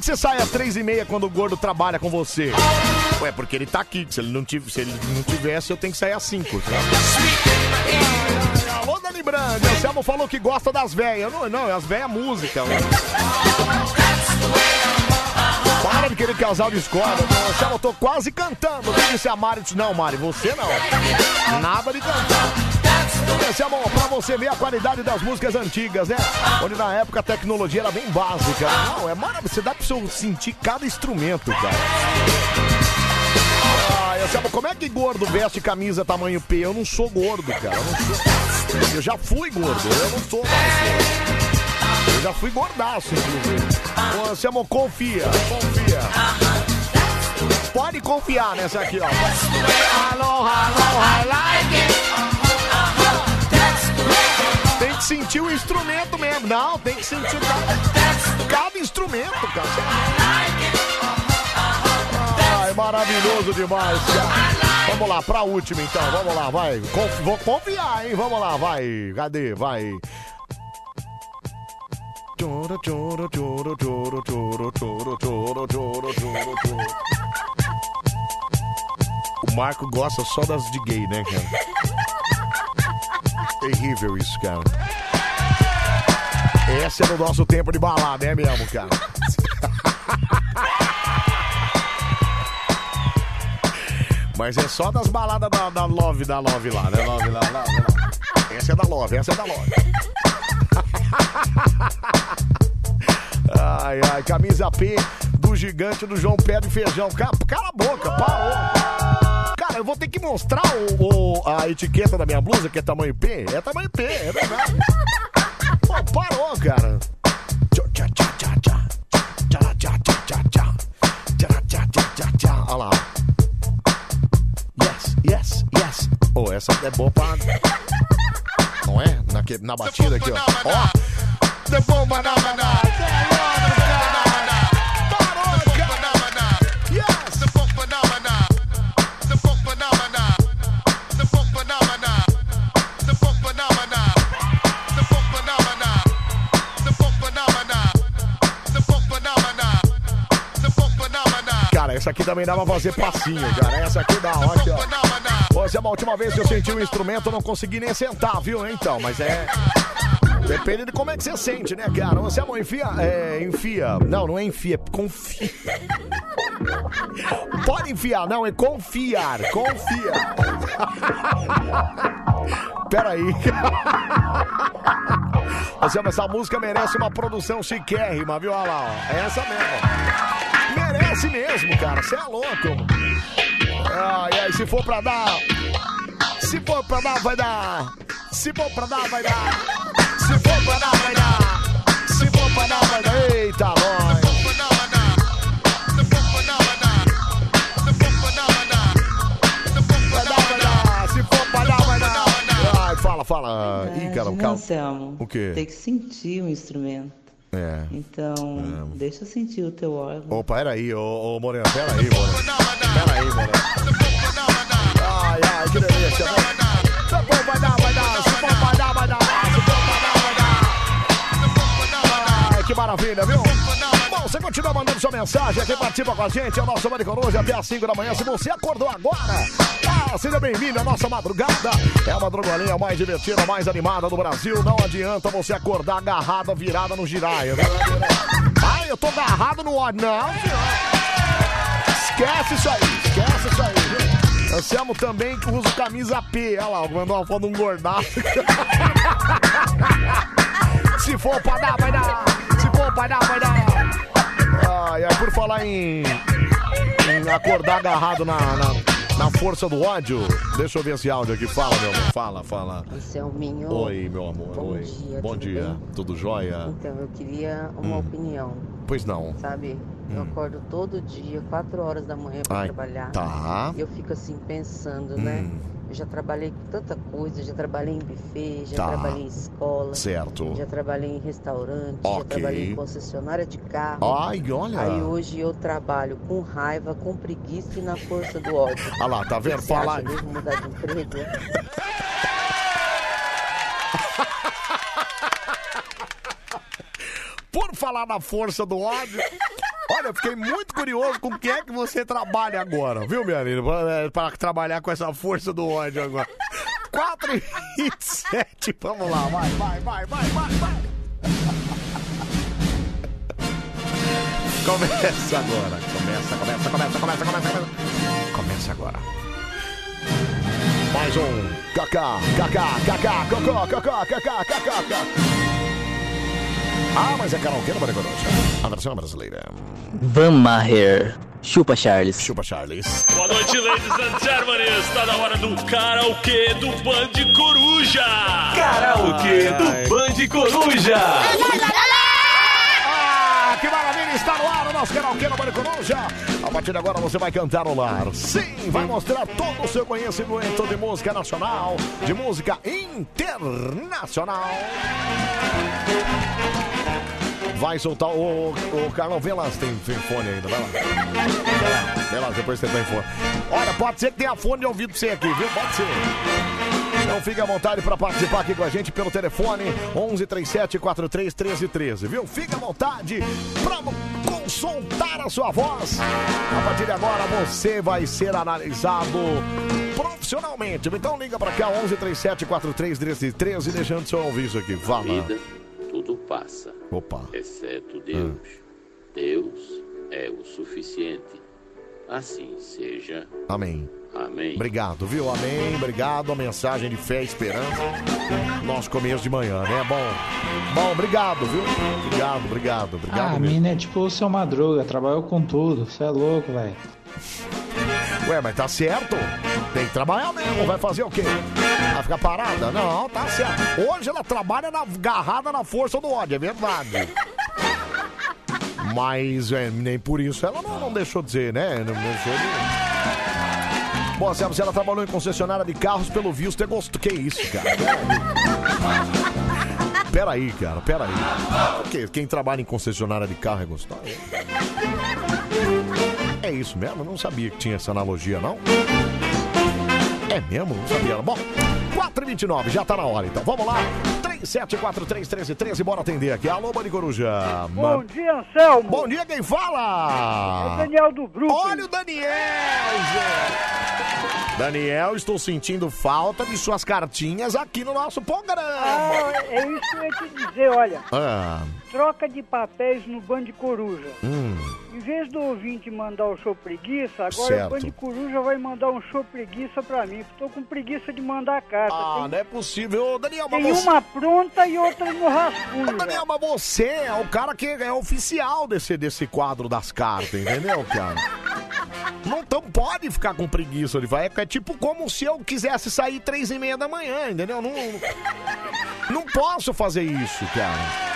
Você sai às três e meia quando o gordo trabalha com você? Ué, porque ele tá aqui. Se ele não, tiv- se ele não tivesse, eu tenho que sair às cinco. Tá? Alô, Dani Brandi. O Selma falou que gosta das velhas. Não, não, as velhas música. né? Para de querer casal discorda. O Selma, eu tô quase cantando. Eu disse a Mari. Não, Mari, você não. Nada de cantar. Esse amor, pra você ver a qualidade das músicas antigas, né? Onde na época a tecnologia era bem básica. Não, é maravilhoso. Você dá pra você sentir cada instrumento, cara. Amor, como é que gordo veste camisa tamanho P? Eu não sou gordo, cara. Eu, sou... eu já fui gordo, eu não sou mais gordo. Eu já fui gordaço, inclusive. Ô, confia, confia. Pode confiar nessa aqui, ó. Tem que sentir o instrumento mesmo. Não, tem que sentir cada, cada instrumento, cara. Maravilhoso demais, cara. Vamos lá, pra última então. Vamos lá, vai. Conf- vou confiar, hein? Vamos lá, vai. Cadê? Vai. Choro, choro, choro, choro, choro, choro, choro, choro, choro. O Marco gosta só das de gay, né, cara? Terrível isso, cara. Esse é o nosso tempo de balada, é mesmo, cara. Mas é só das baladas da, da Love, da Love lá, né? Love lá, lá, lá. Essa é da Love, essa é da Love. Ai, ai, camisa P do gigante do João Pé de Feijão. Cala, cala a boca, parou. Cara, eu vou ter que mostrar o, o- a etiqueta da minha blusa, que é tamanho P. É tamanho P, é verdade. Pô, parou, cara. Tchá, tchá, Yes, yes. Oh, essa é boa pra... Não é? Na, na batida aqui, ó. Ó. The bomba na Cara, essa aqui também dá pra fazer passinho, cara. Essa aqui dá, ó, aqui, ó. Hoje é a última vez que eu senti um instrumento, não consegui nem sentar, viu? Então, mas é. Depende de como é que você sente, né, cara? Você, amor, enfia. É, enfia. Não, não é enfia, é confia. Pode enfiar, não, é confiar. Confia. Peraí. Você, essa música merece uma produção chiquérrima, viu? Olha lá, ó. É essa mesmo. Merece mesmo, cara. Você é louco. Ai, ai, se for pra dar. Se for pra dar, vai dar. Se for pra dar, vai dar. Se for pra dar, vai dar. Se for pra dar, vai dar. Eita, nós. Fala, fala. Não, calma. Anselmo. O quê? Tem que sentir o instrumento. É. Então, deixa eu sentir o teu órgão. Opa, peraí, ô, ô Morena, peraí, Morena. Peraí, Morena. Ai, ai, que delícia. né? Ai, que maravilha, viu? Você continua mandando sua mensagem aqui, participa com a gente. É o nosso Mari Coruja até às 5 da manhã. Se você acordou agora, ah, seja bem-vindo à nossa madrugada. É a madrugalinha mais divertida, mais animada do Brasil. Não adianta você acordar agarrada, virada no giraia. viu? Ai, eu tô agarrado no ódio. Não. Esquece isso aí, esquece isso aí, viu? Anselmo também que usa camisa P. Olha lá, mandou uma foto de um gordaço. Se for pra dar, vai dar. Se for pra dar, vai dar. Ai, ai, por falar em, em acordar agarrado na, na, na força do ódio, deixa eu ver esse áudio aqui. Fala, meu amor. Fala, fala. Selminho. Oi, meu amor. Bom Oi. dia, Bom tudo dia. bem? Tudo jóia? Então, eu queria uma Hum. opinião, Pois não. sabe? Eu Hum. acordo todo dia, 4 horas da manhã para Ai, trabalhar. tá. E eu fico assim pensando, né? Hum. Eu já trabalhei com tanta coisa, já trabalhei em buffet, já Tá. trabalhei em escola. Certo. Já trabalhei em restaurante, já Ok. trabalhei em concessionária de carro. Ai, olha. Aí hoje eu trabalho com raiva, com preguiça e na força do ódio. Olha lá, tá vendo? O que você Fala- acha mesmo mudar de emprego? Por falar na força do ódio. Olha, eu fiquei muito curioso com o que é que você trabalha agora, viu, minha linda? Pra- Para trabalhar com essa força do ódio agora. 4 e 27, vamos lá, vai, vai, vai, vai, vai, vai. Começa agora, começa, começa, começa, começa, começa, começa. Começa agora. Mais um. Cacá, cacá, cacá, cocó, cocó, cacá, cacá, cacá. Ah, mas é karaokê no Maria A versão brasileira. Van Maher. Chupa Charles. Chupa Charles. Boa noite, ladies and gentlemen. Está na hora do karaokê do Band Coruja. Karaokê do Band Coruja. Ah, que maravilha! Está no ar o nosso karaokê no Maria Coruja. A partir de agora você vai cantar no lar. Sim, vai mostrar todo o seu conhecimento de música nacional, de música internacional. Vai soltar o, o Carlão, vê lá se tem, tem fone ainda, vai lá. Vê lá, depois você tem fone. Olha, pode ser que tenha fone de ouvido pra você aqui, viu? Pode ser. Então fique à vontade para participar aqui com a gente pelo telefone 11 37 43 13 13, viu? Fique à vontade para consultar a sua voz. A partir de agora você vai ser analisado profissionalmente. Então liga para cá 11 37 43 13 13 deixando seu aviso aqui. Fala. vida, tudo passa. Opa. Exceto Deus. Deus é o suficiente. Assim seja. Amém. Amém. Obrigado, viu? Amém. Obrigado. A mensagem de fé e esperança. Nosso começo de manhã, né? Bom. Bom, obrigado, viu? Obrigado, obrigado, obrigado Ah, a mesmo. mina é tipo o seu Madruga, trabalhou com tudo. Você é louco, velho. Ué, mas tá certo. Tem que trabalhar mesmo. Vai fazer o quê? Vai ficar parada? Não, tá certo. Hoje ela trabalha na, agarrada na força do ódio, é verdade. Mas é, nem por isso ela não, não deixou de ser, né? Não deixou de... Bom, se ela trabalhou em concessionária de carros, pelo visto, é gosto. Que isso, cara? Peraí, cara, peraí. Porque quem trabalha em concessionária de carro é gostoso? É isso mesmo? Eu não sabia que tinha essa analogia, não? É mesmo? Sabia. Bom, 4h29, já tá na hora, então. Vamos lá. 37431313, bora atender aqui. Alô, Bani Coruja. Bom dia, Anselmo. Bom dia, quem fala? É o Daniel do Brooklyn. Olha o Daniel, Zé. Daniel, estou sentindo falta de suas cartinhas aqui no nosso programa. Ah, é isso que eu ia te dizer, olha. Ah, Troca de papéis no Band Coruja. hum, Em vez do ouvinte mandar o show preguiça, agora Certo. o Band Coruja vai mandar um show preguiça pra mim. Tô com preguiça de mandar carta. Ah, tem não é possível. Ô, Daniel, mas tem você- uma pronta e outra no rascunho. Daniel, mas você é o cara que é oficial desse, desse quadro das cartas, entendeu, cara? Não tão pode ficar com preguiça de vai. É tipo como se eu quisesse sair três e meia da manhã, entendeu? Não, não posso fazer isso, cara.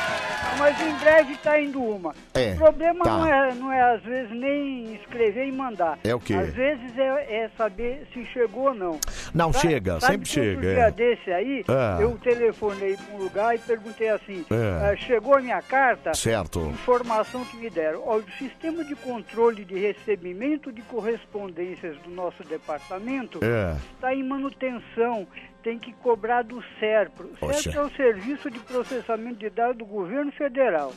Mas em breve tá indo uma. É, o problema tá. não, é, não é, às vezes, nem escrever e mandar. É o quê? Às vezes é, é saber se chegou ou não. Não, Sabe- chega, sabe sempre chega, dia é. desse aí, É. eu telefonei para um lugar e perguntei assim, É. "Ah, chegou a minha carta? Certo. Informação que me deram. Ó, o sistema de controle de recebimento de correspondências do nosso departamento É. está em manutenção. Tem que cobrar do SERPRO. O. SERPRO é o Serviço de Processamento de Dados do Governo Federal.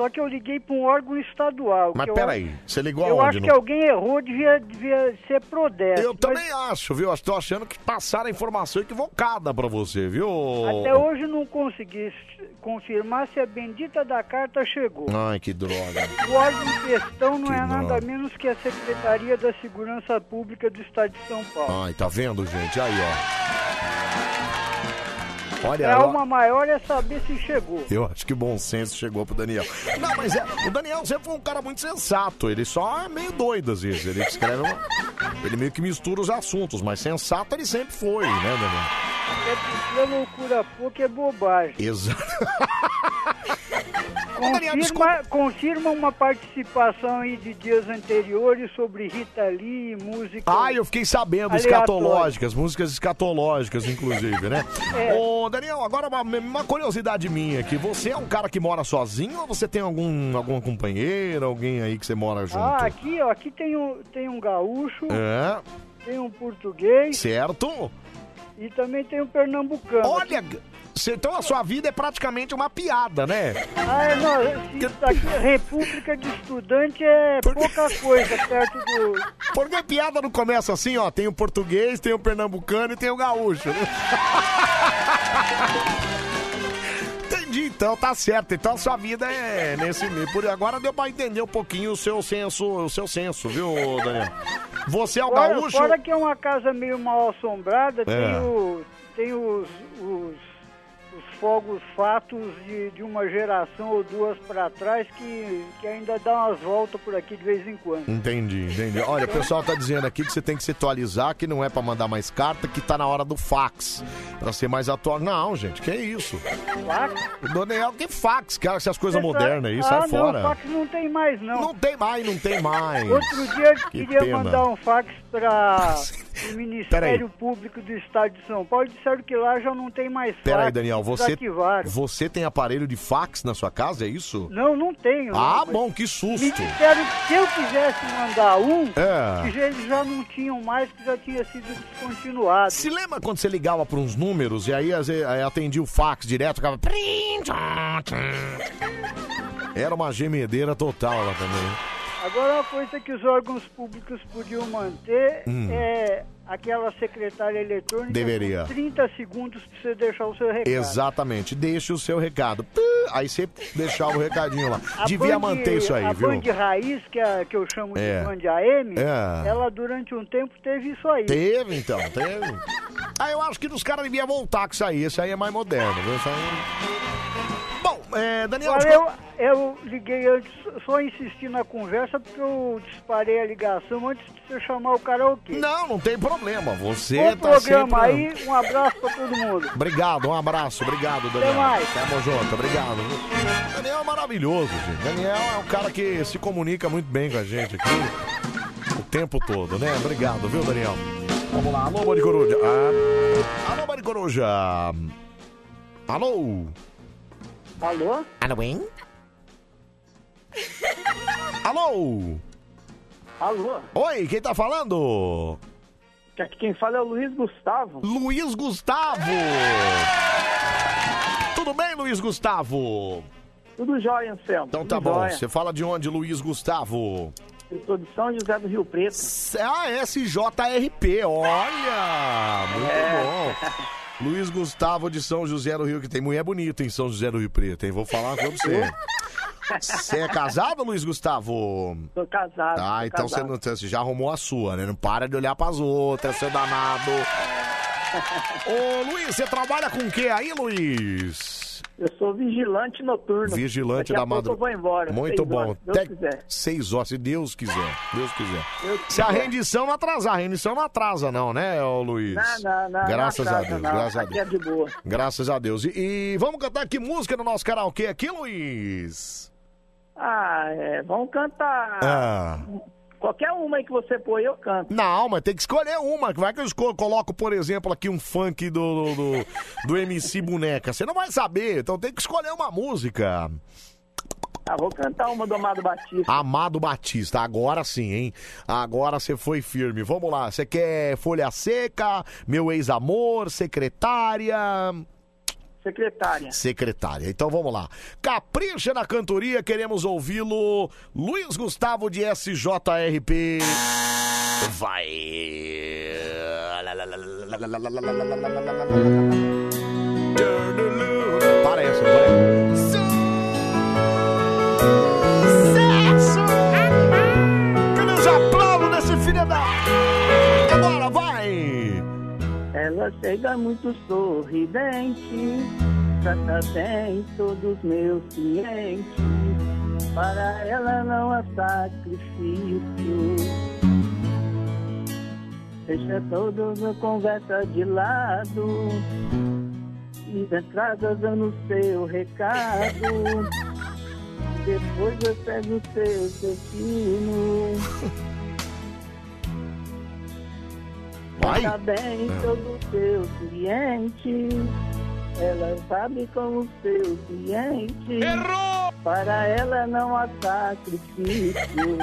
Só que eu liguei para um órgão estadual. Mas eu peraí, acho- você ligou Eu aonde? acho no- que alguém errou, devia, devia ser Prodeste. Eu mas também acho, viu? Estou achando que passaram a informação equivocada pra você, viu? Até hoje não consegui confirmar se a bendita da carta chegou. Ai, que droga. O órgão em questão não Que é nada droga. menos que a Secretaria da Segurança Pública do Estado de São Paulo. Ai, tá vendo, gente? Aí, ó. Olha, eu- uma maior é saber se chegou. Eu acho que bom senso chegou pro Daniel. Não, mas é, o Daniel sempre foi um cara muito sensato. Ele só é meio doido às vezes. Ele escreve. uma- Ele meio que mistura os assuntos, mas sensato ele sempre foi, né, Daniel? Porque é loucura pouca é bobagem. Exato. Confirma, confirma uma participação aí de dias anteriores sobre Rita Lee e música. Ah, eu fiquei sabendo, aleatória. escatológicas, músicas escatológicas, inclusive, né? É. Ô, Daniel, agora uma, uma curiosidade minha aqui. Você é um cara que mora sozinho ou você tem algum, alguma companheira, alguém aí que você mora junto? Ah, aqui, ó, aqui tem um, tem um gaúcho, É, tem um português certo? e também tem um pernambucano. Olha, cê- então a sua vida é praticamente uma piada, né? Ah, é, não, isso aqui, República de Estudante é pouca coisa perto do... Porque piada não começa assim, ó. Tem o português, tem o pernambucano e tem o gaúcho. né? Entendi, então tá certo. Então a sua vida é nesse meio. Por agora deu pra entender um pouquinho o seu senso, o seu senso, viu, Daniel? Você é o Fora, gaúcho? fora que é uma casa meio mal assombrada, tem, É. o, tem os, os, os fogos fatos de, de uma geração ou duas pra trás que, que ainda dá umas voltas por aqui de vez em quando. Entendi, entendi. Olha, o pessoal tá dizendo aqui que você tem que se atualizar, que não é pra mandar mais carta, que tá na hora do fax. Pra ser mais atual. Não, gente, que isso? Fax? Daniel, que fax, cara, essas coisas modernas aí, ah, sai não, fora. fax não tem mais, não. Não tem mais, não tem mais. Outro dia eu Que queria pena. mandar um fax para o Ministério Peraí. Público do Estado de São Paulo e disseram que lá já não tem mais fax. Pera aí, Daniel, você, você tem aparelho de fax na sua casa, é isso? Não, não tenho. Ah, não. bom, que susto. Me disseram que se eu quisesse mandar um, É. que eles já não tinham mais, que já tinha sido descontinuado. Se lembra quando você ligava para uns números e aí, aí atendia o fax direto, ficava... Era uma gemedeira total lá também. Agora, uma coisa que os órgãos públicos podiam manter Hum. é aquela secretária eletrônica Deveria. com 30 segundos para você deixar o seu recado. Exatamente, deixe o seu recado. Aí você deixava o recadinho lá. A Devia Band- manter isso aí, a viu? Band Raiz, que, é, que eu chamo de É. Band AM, É. ela durante um tempo teve isso aí. Teve, então, teve. Ah, eu acho que os caras deviam voltar com isso aí. Esse aí é mais moderno, viu? Isso aí... É, Daniel... Agora, eu, eu liguei antes, só insisti na conversa porque eu disparei a ligação antes de você chamar o karaokê. Não, não tem problema. Você Bom tá programa sempre... aí, um abraço pra todo mundo. Obrigado, um abraço, obrigado, Daniel. mais. Tamo junto, obrigado. Daniel é maravilhoso, gente. Daniel é um cara que se comunica muito bem com a gente aqui o tempo todo, né? Obrigado, viu, Daniel? Vamos lá, alô, Bande Coruja. Ah, alô, Bande Coruja. Alô? Alô? Alô, hein? Alô? Alô? Oi, quem tá falando? Aqui quem fala é o Luiz Gustavo. Luiz Gustavo! Tudo bem, Luiz Gustavo? Tudo jóia, Anselmo. Então Tudo tá bom. jóia. Você fala de onde, Luiz Gustavo? Eu sou de São José do Rio Preto. Ah, SJRP, olha! Muito É. bom. Luiz Gustavo de São José do Rio, que tem mulher bonita em São José do Rio Preto, hein? Vou falar uma coisa pra você. Você é casado, Luiz Gustavo? Sou casado. Ah, sou então você, casado. não, você já arrumou a sua, né? Não para de olhar pras outras, seu danado. Ô, Luiz, você trabalha com o que aí, Luiz? Eu sou vigilante noturno. Vigilante Daqui a da madrugada. eu vou embora. Muito bom. horas, se Deus Te- quiser. Seis horas, se Deus quiser. Deus quiser. Deus Se a quiser. rendição não atrasar, a rendição não atrasa, não, né, ô Luiz? Não, não, não. Graças não a atrasa, Deus, não. graças a Aqui Deus. é de boa. Graças a Deus. E, e vamos cantar que música no nosso karaokê aqui, Luiz? Ah, é, vamos cantar. Ah. Qualquer uma aí que você pôr, eu canto. Não, mas tem que escolher uma. Vai que eu escolho, coloco, por exemplo, aqui um funk do, do, do, do MC Boneca. Você não vai saber, então tem que escolher uma música. Ah, vou cantar uma do Amado Batista. Amado Batista, agora sim, hein? Agora você foi firme. Vamos lá, você quer Folha Seca, Meu Ex-Amor, Secretária... Secretária. Secretária. Então vamos lá. Capricha na cantoria, queremos ouvi-lo. Luiz Gustavo de SJRP. Vai. Parece, parece? Ela chega muito sorridente, trata bem todos meus clientes. Para ela não há sacrifício. Deixa todos a conversa de lado. E entrada dando seu recado. Depois eu pego o seu destino. Vai. Trata bem todo o seu cliente. Ela sabe como seu cliente. Errou! Para ela não há sacrifício.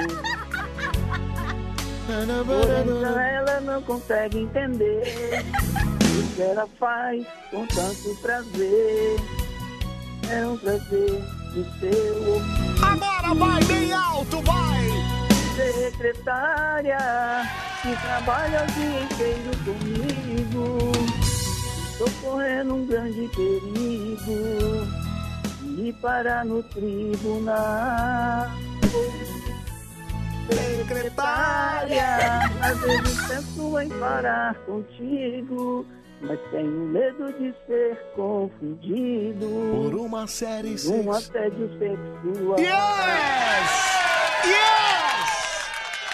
Porém, ela não consegue entender o que ela faz com tanto prazer. É um prazer do seu. Agora vai bem alto, vai! Secretária, que trabalha o dia inteiro comigo. Tô correndo um grande perigo. E parar no tribunal. Secretária, às vezes penso em parar contigo, mas tenho medo de ser confundido por uma série um assédio sexual. Yes! Yes!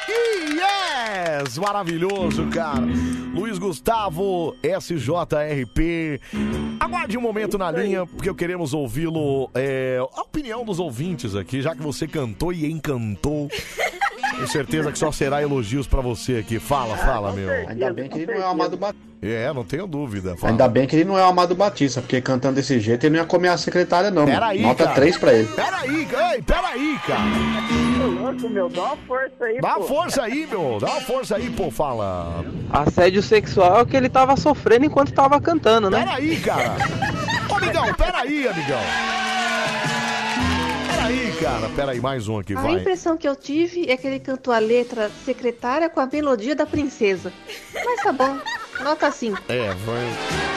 Yes! Maravilhoso, cara. Luiz Gustavo, SJRP. Aguarde um momento na linha, porque queremos ouvi-lo. é, a opinião dos ouvintes aqui, já que você cantou e encantou. Tenho certeza que só será elogios pra você aqui. Fala, fala, meu. Ainda bem que ele não é o Amado Batista. É, não tenho dúvida. Fala. Ainda bem que ele não é o Amado Batista, porque cantando desse jeito ele não ia comer a secretária, não. Peraí, Nota cara. 3 pra ele. Peraí, ei, peraí, cara. Louco, meu, dá uma força aí, Dá uma pô. força aí, meu. Dá uma força aí, pô. Fala. Assédio sexual é o que ele tava sofrendo enquanto tava cantando, né? Peraí, cara. Ô, amigão, peraí, amigão. Peraí, cara. Peraí, mais um aqui, A vai. impressão que eu tive é que ele cantou a letra secretária com a melodia da princesa. Mas tá bom, nota 5. É, foi.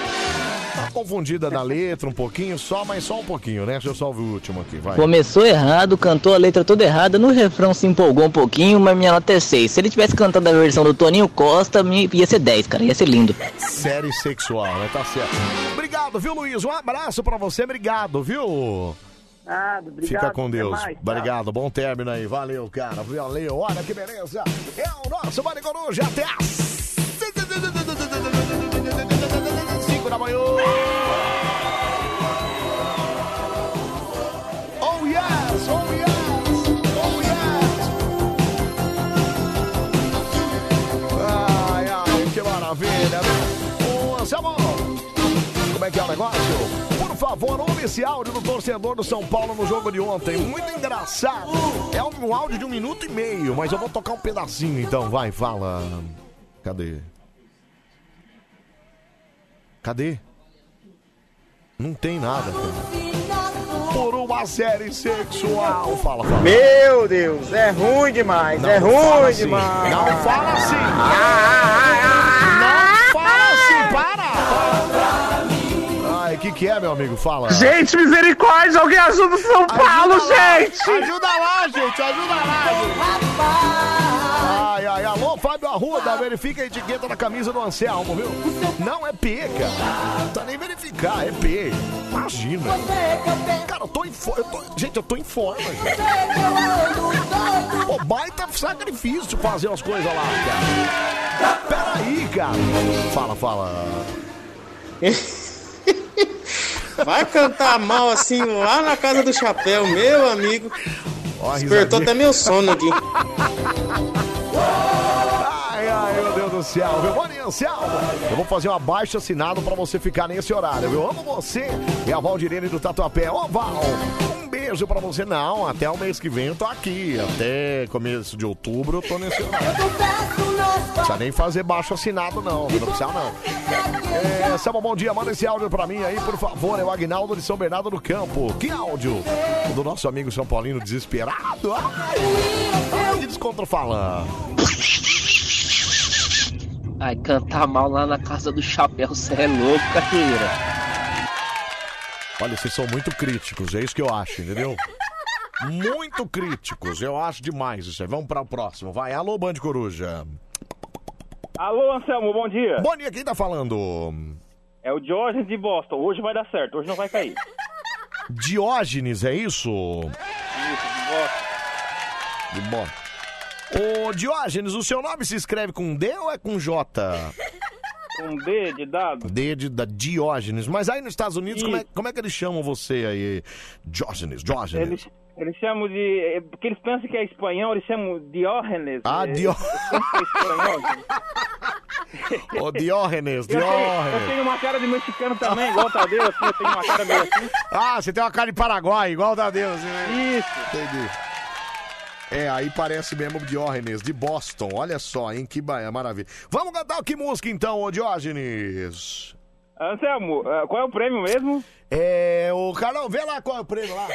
Tá confundida na letra um pouquinho, só, mas só um pouquinho, né? Deixa eu só ouvir o último aqui, vai. Começou errado, cantou a letra toda errada, no refrão se empolgou um pouquinho, mas minha nota é 6. Se ele tivesse cantado a versão do Toninho Costa, ia ser 10, cara, ia ser lindo. Série sexual, né? Tá certo. Obrigado, viu, Luiz? Um abraço pra você, obrigado, viu? Nada, obrigado. Fica com Deus. mais, tá? Obrigado, bom término aí. Valeu, cara. Valeu. Olha que beleza. É o nosso Mari Coruja até as 5 da manhã. Oh yes, oh yes, oh maravilha. né? Ô, como é que é o negócio? Por favor, ouve esse áudio do torcedor do São Paulo no jogo de ontem. Muito engraçado. É um áudio de um minuto e meio, mas eu vou tocar um pedacinho então. Vai, fala. Cadê? Cadê? Não tem nada, cara. Por uma série sexual. Fala, fala. Meu Deus, é ruim demais, Não, é não ruim assim. demais. Não fala assim. Não fala assim, para. Ai, o que que é, meu amigo? Fala. Gente, misericórdia, alguém ajuda o São Paulo, Ajuda lá, gente! Ajuda lá, gente, ajuda lá, gente. Ai. Alô, Fábio Arruda, verifica a etiqueta da camisa do Anselmo, viu? Não é P, cara. Não tá nem verificar, é P. Imagina. Cara, eu tô em forma. Gente, eu tô em forma, gente. Pô, baita sacrifício fazer as coisas lá, cara. Peraí, cara. Fala, fala. Vai cantar mal assim lá na casa do chapéu, meu amigo. Ó, a Despertou risadinha. até meu sono aqui. Ai, viu? Anselmo. Eu vou fazer um abaixo assinado pra você ficar nesse horário, viu? Amo você e a Valdirene do Tatuapé. Ô, Val, um beijo pra você. Não, até o mês que vem eu tô aqui. Até começo de outubro eu tô nesse horário. Não precisa nem fazer baixo assinado, não. Não precisa, não. É, Selma, bom dia. Manda esse áudio pra mim aí, por favor. É o Agnaldo de São Bernardo do Campo. Que áudio? Do nosso amigo São Paulino desesperado. Ai, ai, que. Ai, cantar mal lá na casa do chapéu, cê é louco, carreira. Olha, vocês são muito críticos, é isso que eu acho, entendeu? Muito críticos, eu acho demais isso aí. Vamos para o próximo, vai. Alô, Band Coruja. Alô, Anselmo, bom dia. Bom dia, quem tá falando? É o Diógenes de Boston. Hoje vai dar certo, hoje não vai cair. Diógenes, é isso? Isso, de Boston. De bom. Ô, Diógenes, o seu nome se escreve com D ou é com J? Com D de dado. D de, da Diógenes. Mas aí nos Estados Unidos, como é, como é que eles chamam você aí? Diógenes, Diógenes. Eles, eles chamam de. é, Porque eles pensam que é espanhol, eles chamam Diógenes. Ah, É, Dió- eu penso que é espanhol. Ô, Diógenes, Eu tenho, eu Diógenes. tenho uma cara de mexicano também, igual o Tadeu, assim, eu tenho uma cara meio assim. Ah, você tem uma cara de Paraguai, igual o da Deus. Isso. Entendi. É, aí parece mesmo Diógenes, de Boston. Olha só, hein? Que ba- maravilha. Vamos cantar que música então, ô Diógenes? Anselmo, eh, qual é o prêmio mesmo? É, o Carlão, vê lá qual é o prêmio lá.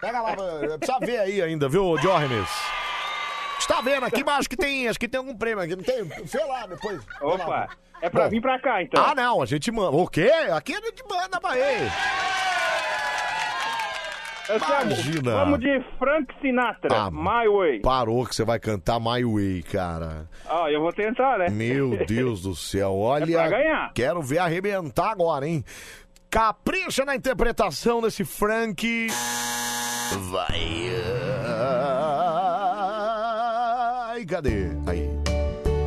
Pega lá, precisa ver aí ainda, viu, ô Diógenes? Está vendo aqui, acho que tem, acho que tem algum prêmio aqui, não tem? Vê lá depois. Vê lá. Opa, é pra Bom. vir pra cá então. Ah, não, a gente manda. O quê? Aqui a gente manda pra ele. Imagina. vamos de Frank Sinatra, Ah, My Way. Parou que você vai cantar My Way, cara. Ah, eu vou tentar, né? Meu Deus do céu, olha. É pra ganhar. Quero ver arrebentar agora, hein? Capricha na interpretação desse Frank. Vai. Ai, cadê? Aí.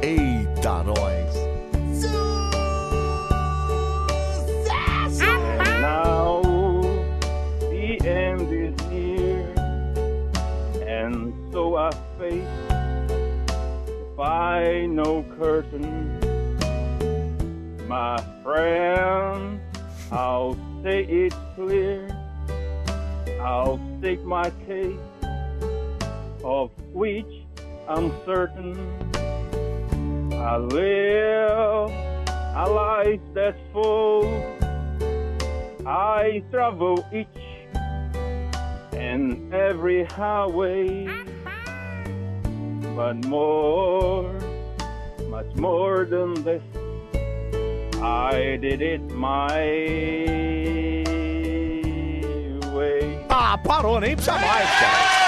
Eita, nós. I face the final curtain. My friend, I'll say it clear. I'll state my case, of which I'm certain. I live a life that's full. I travel each and every highway, but more, much more than this, I did it my way. Ah, parou, nem precisa mais, cara.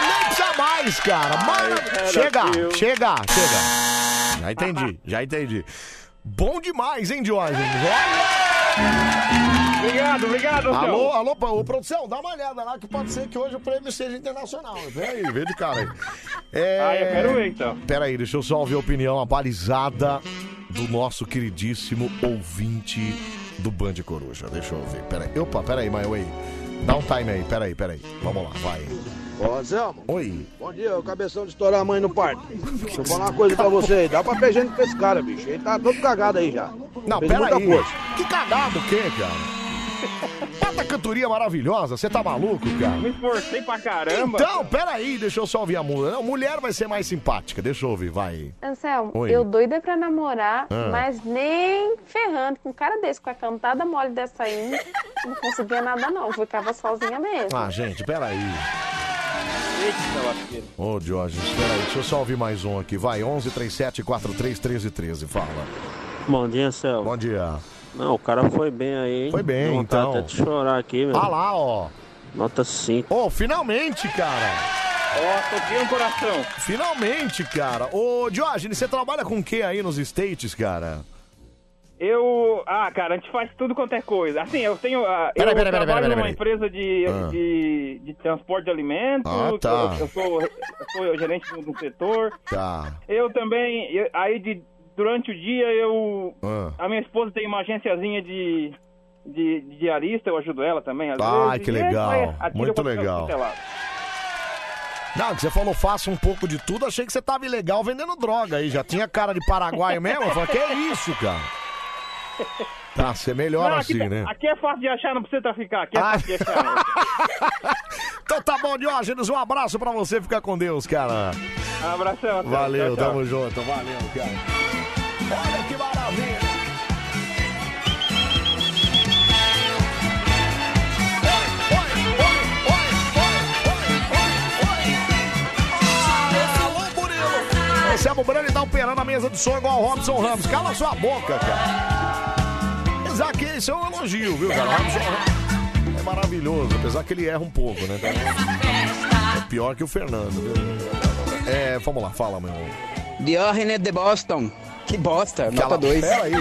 Nem precisa mais, cara. Mara... Chega, chega, chega. Já entendi, já entendi. Bom demais, hein, Diógenes? Olha! Obrigado, obrigado, Alô, alô, ô, produção, dá uma olhada lá que pode ser que hoje o prêmio seja internacional. Vem aí, vem de cara aí. É... Ah, eu quero ver, então. Pera aí, deixa eu só ouvir a opinião abalizada do nosso queridíssimo ouvinte do Band Coruja. Deixa eu ouvir. Pera aí. Opa, pera aí, My Way. Dá um time aí, pera aí, pera aí. Vamos lá, vai. Ô, Anselmo. Oi. Bom dia, o cabeção de estourar a mãe no parque. Deixa eu falar uma coisa pra você aí. Dá pra ver gente com esse cara, bicho. Ele tá todo cagado aí já. Não, Fez pera aí. força. Que cagado o quê, cara? Tanta cantoria maravilhosa, você tá maluco, cara? Me esforcei pra caramba. Então, pera aí, deixa eu só ouvir a música. Não, mulher vai ser mais simpática, deixa eu ouvir, vai. Anselmo, Oi. eu doida pra namorar, Ah. mas nem ferrando com um cara desse, com a cantada mole dessa aí, não conseguia nada não, ficava sozinha mesmo. Ah, gente, pera aí. Eita, lasqueira. Ô, Diógenes, espera aí, deixa eu só ouvir mais um aqui. Vai, 11 37 43 13 13, fala. Bom dia, Céu. Bom dia. Não, o cara foi bem aí, hein? Foi bem, vontade então. até de chorar aqui, meu. Ah lá, ó. Nota 5. Ô, finalmente, cara. Ó, toquei no coração. Finalmente, cara. Ô, Diógenes, você trabalha com o que aí nos States, cara? Eu. Ah, cara, a gente faz tudo quanto é coisa. Assim, eu tenho. ah, Peraí, eu peraí, peraí, trabalho peraí, numa peraí. empresa de, Ah. de, de transporte de alimentos. Ah, tá. eu, eu sou, eu sou gerente do, do setor. Tá. Eu também. eu- aí, de, durante o dia, eu. Ah. A minha esposa tem uma agenciazinha de. De, de diarista, eu ajudo ela também, às Ai, vezes. que é, legal. vai, atira Muito legal. Não, que você falou faça um pouco de tudo, achei que você tava ilegal vendendo droga aí. Já tinha cara de paraguaio mesmo? Eu falei, que é isso, cara? Tá, você melhor Não, aqui, assim, tá- né? aqui é fácil de achar, não precisa ficar. Aqui é fácil de achar. Então tá bom, Diógenes, um abraço pra você, fica com Deus, cara. Um abração. até. Valeu, tamo junto, valeu, cara. Olha que maravilha. Esse é Brani tá operando a mesa de som igual o Robson Ramos. Cala sua boca, cara. Apesar que isso é um elogio, viu, cara? Robson Ramos é maravilhoso, apesar que ele erra um pouco, né? É pior que o Fernando? É, vamos lá, fala, meu. Diógenes de Boston. Que bosta, nota 2. Pera aí.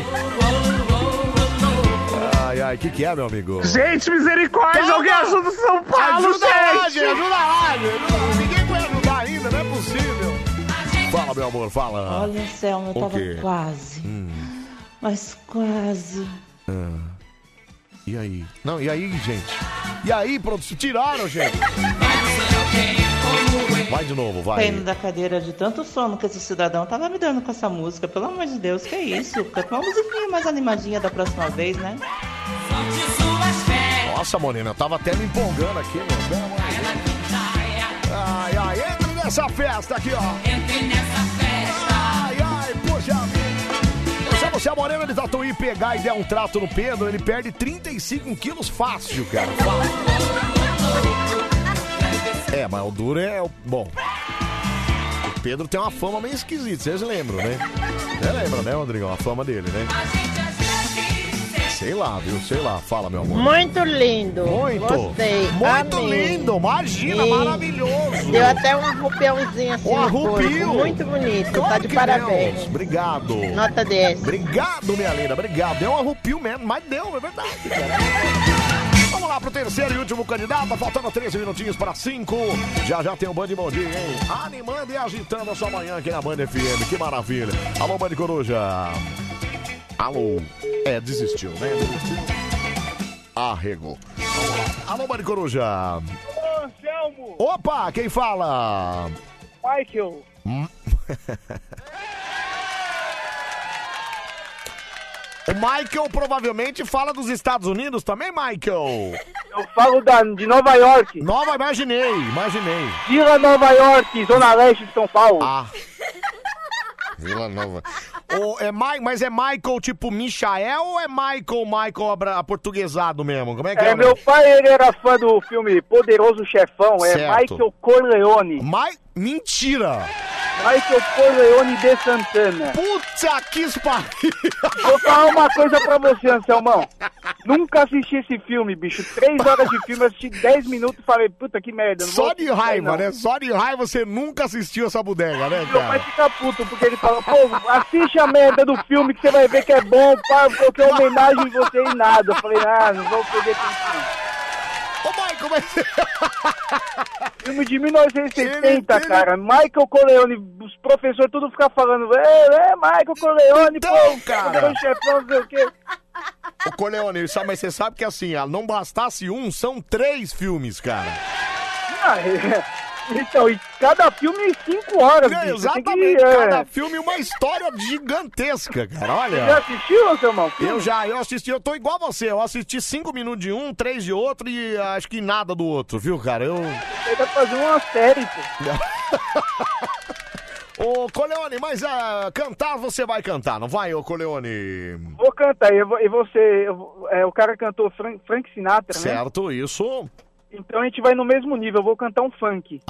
Ai, ai, o que, que é, meu amigo? Gente, misericórdia, Calma. alguém ajuda o São Paulo, Ajuda gente! ajuda lá, gente. ajuda lá. Ninguém vai ajudar ainda, não é possível. Fala, meu amor, fala. Olha, Selma, eu O tava quê? quase. Hum, Mas quase. ah. E aí? Não, e aí, gente? E aí, produção? Tiraram, gente. Vai de novo, vai. Caindo da cadeira de tanto sono que esse cidadão tava me dando com essa música. Pelo amor de Deus, que é isso? Canta uma musiquinha mais animadinha da próxima vez, né? Nossa, Morena, tava até me empolgando aqui, meu. Pelo amor de Deus. Ai, ai, entre nessa festa aqui, ó. Entre nessa festa. Ai, ai, puxa vida. Se a Morena de Tatuí pegar e der um trato no Pedro, ele perde 35 quilos fácil, cara. Fácil. É, mas o duro é o... Bom... O Pedro tem uma fama meio esquisita, vocês lembram, né? Você lembra, né, Rodrigão? A fama dele, né? Sei lá, viu? Sei lá. Fala, meu amor. Muito lindo. Muito. Gostei. Muito Amei. lindo. Imagina, E maravilhoso. Deu até um arrupiãozinho assim. Um no arrupio. Muito bonito. Claro tá de que parabéns. deu. Obrigado. Nota 10. Obrigado, minha linda. Obrigado. Deu um arrupio mesmo, mas deu, é verdade. cara. Lá pro terceiro e último candidato. Faltando 13 minutinhos para 5. Já já tem o Band Bom Dia, hein? Animando e agitando a sua manhã aqui na Band FM. Que maravilha. Alô, Band Coruja. Alô. É, desistiu, né? Desistiu. Arregou. Alô, Band Coruja. Anselmo! Opa, quem fala? Michael! Hum. O Michael provavelmente fala dos Estados Unidos também, Michael? Eu falo da, de Nova York. Nova, imaginei, imaginei. Vila Nova York, Zona Leste de São Paulo. Ah. Vila Nova. O, é Mi- mas é Michael tipo Michael ou é Michael, Michael abra- aportuguesado mesmo? Como é que é? É, meu pai ele era fã do filme Poderoso Chefão, é Certo. Michael Corleone. Ma... Mentira! Michael Corleone de Santana. Puta que pariu! Vou falar uma coisa pra você, Anselmão. Nunca assisti esse filme, bicho. Três horas de filme, assisti 10 minutos e falei, puta que merda. Só de raiva, né? Só de raiva você nunca assistiu essa bodega, né, Meu pai cara? fica puto, porque ele fala, pô, assiste a merda do filme que você vai ver que é bom, pá, porque é homenagem em você e nada. Eu falei, ah, não vou perder tempo. Ô, Michael, mas... Filme de 1970, cara. Michael Corleone, os professores tudo ficam falando, é, é, Michael Corleone, Então, pô, cara. poderoso chefão, não sei o quê. Ô, Corleone, mas você sabe que assim, não bastasse um, são três filmes, cara. Ah, é. Então, e cada filme cinco horas, É, exatamente, que, é. cada filme uma história gigantesca, cara, olha. Você já assistiu, seu irmão? Eu já, eu assisti, eu tô igual a você, eu assisti cinco minutos de um, três de outro e acho que nada do outro, viu, cara? Eu... Ele vai fazer uma série, pô. Ô, Coleone, mas ah, cantar você vai cantar, não vai, ô Coleone? Vou cantar, e vo- você, eu é, o cara cantou Frank, Frank Sinatra, né? Certo, isso. Então a gente vai no mesmo nível, eu vou cantar um funk.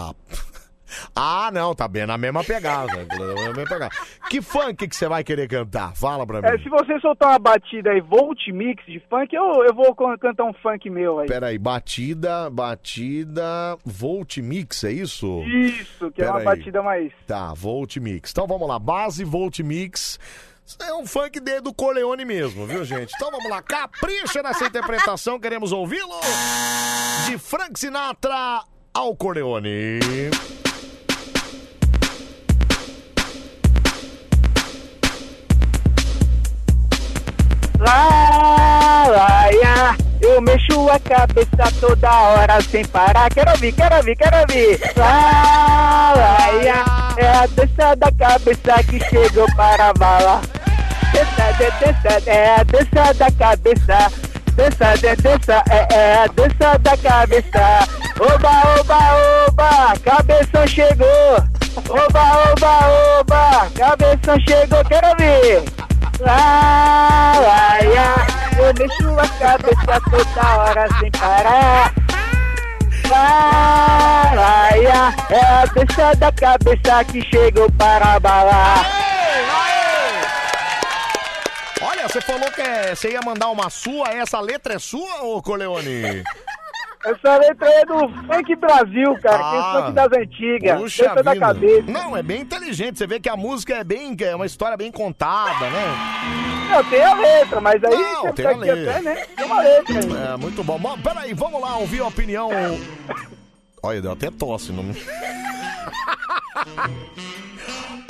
Ah, não, tá bem na mesma pegada. na mesma pegada. Que funk que você vai querer cantar? Fala pra mim. É, se você soltar uma batida aí, Volt Mix de funk, eu, eu vou can- cantar um funk meu aí. Peraí, batida, batida, Volt Mix, é isso? Isso, que é uma Pera aí. batida mais. Tá, Volt Mix. Então vamos lá, base Volt Mix. É um funk de, do Corleone mesmo, viu, gente? Então vamos lá, capricha nessa interpretação, queremos ouvi-lo. De Frank Sinatra ao Corleone. Lá, lá. Eu mexo a cabeça toda hora sem parar. Quero ouvir, quero ouvir, quero ouvir. Lá, lá. É a dança da cabeça que chegou para bala. Dança, é a dança da cabeça. Dança, dança, é, é a dança da cabeça. Oba, oba, oba, cabeção chegou. Oba, oba, oba, cabeção chegou. Quero ouvir. Lá, lá, ia. Eu mexo a cabeça toda hora sem parar. Lá, lá, ia. É a dança da cabeça que chegou para balar. Você falou que é- você ia mandar uma sua, essa letra é sua, ô Corleone? Essa letra é do Funk Brasil, cara, que é Ah, o funk das antigas. Puxa Dança da vida. cabeça. Não, é bem inteligente. Você vê que a música é bem, é uma história bem contada, né? Não, tem a letra, mas aí Não, tem a letra. até, né? Tem uma letra aí. É, muito bom. Bom, peraí, vamos lá ouvir a opinião. Olha, deu até tosse. Não...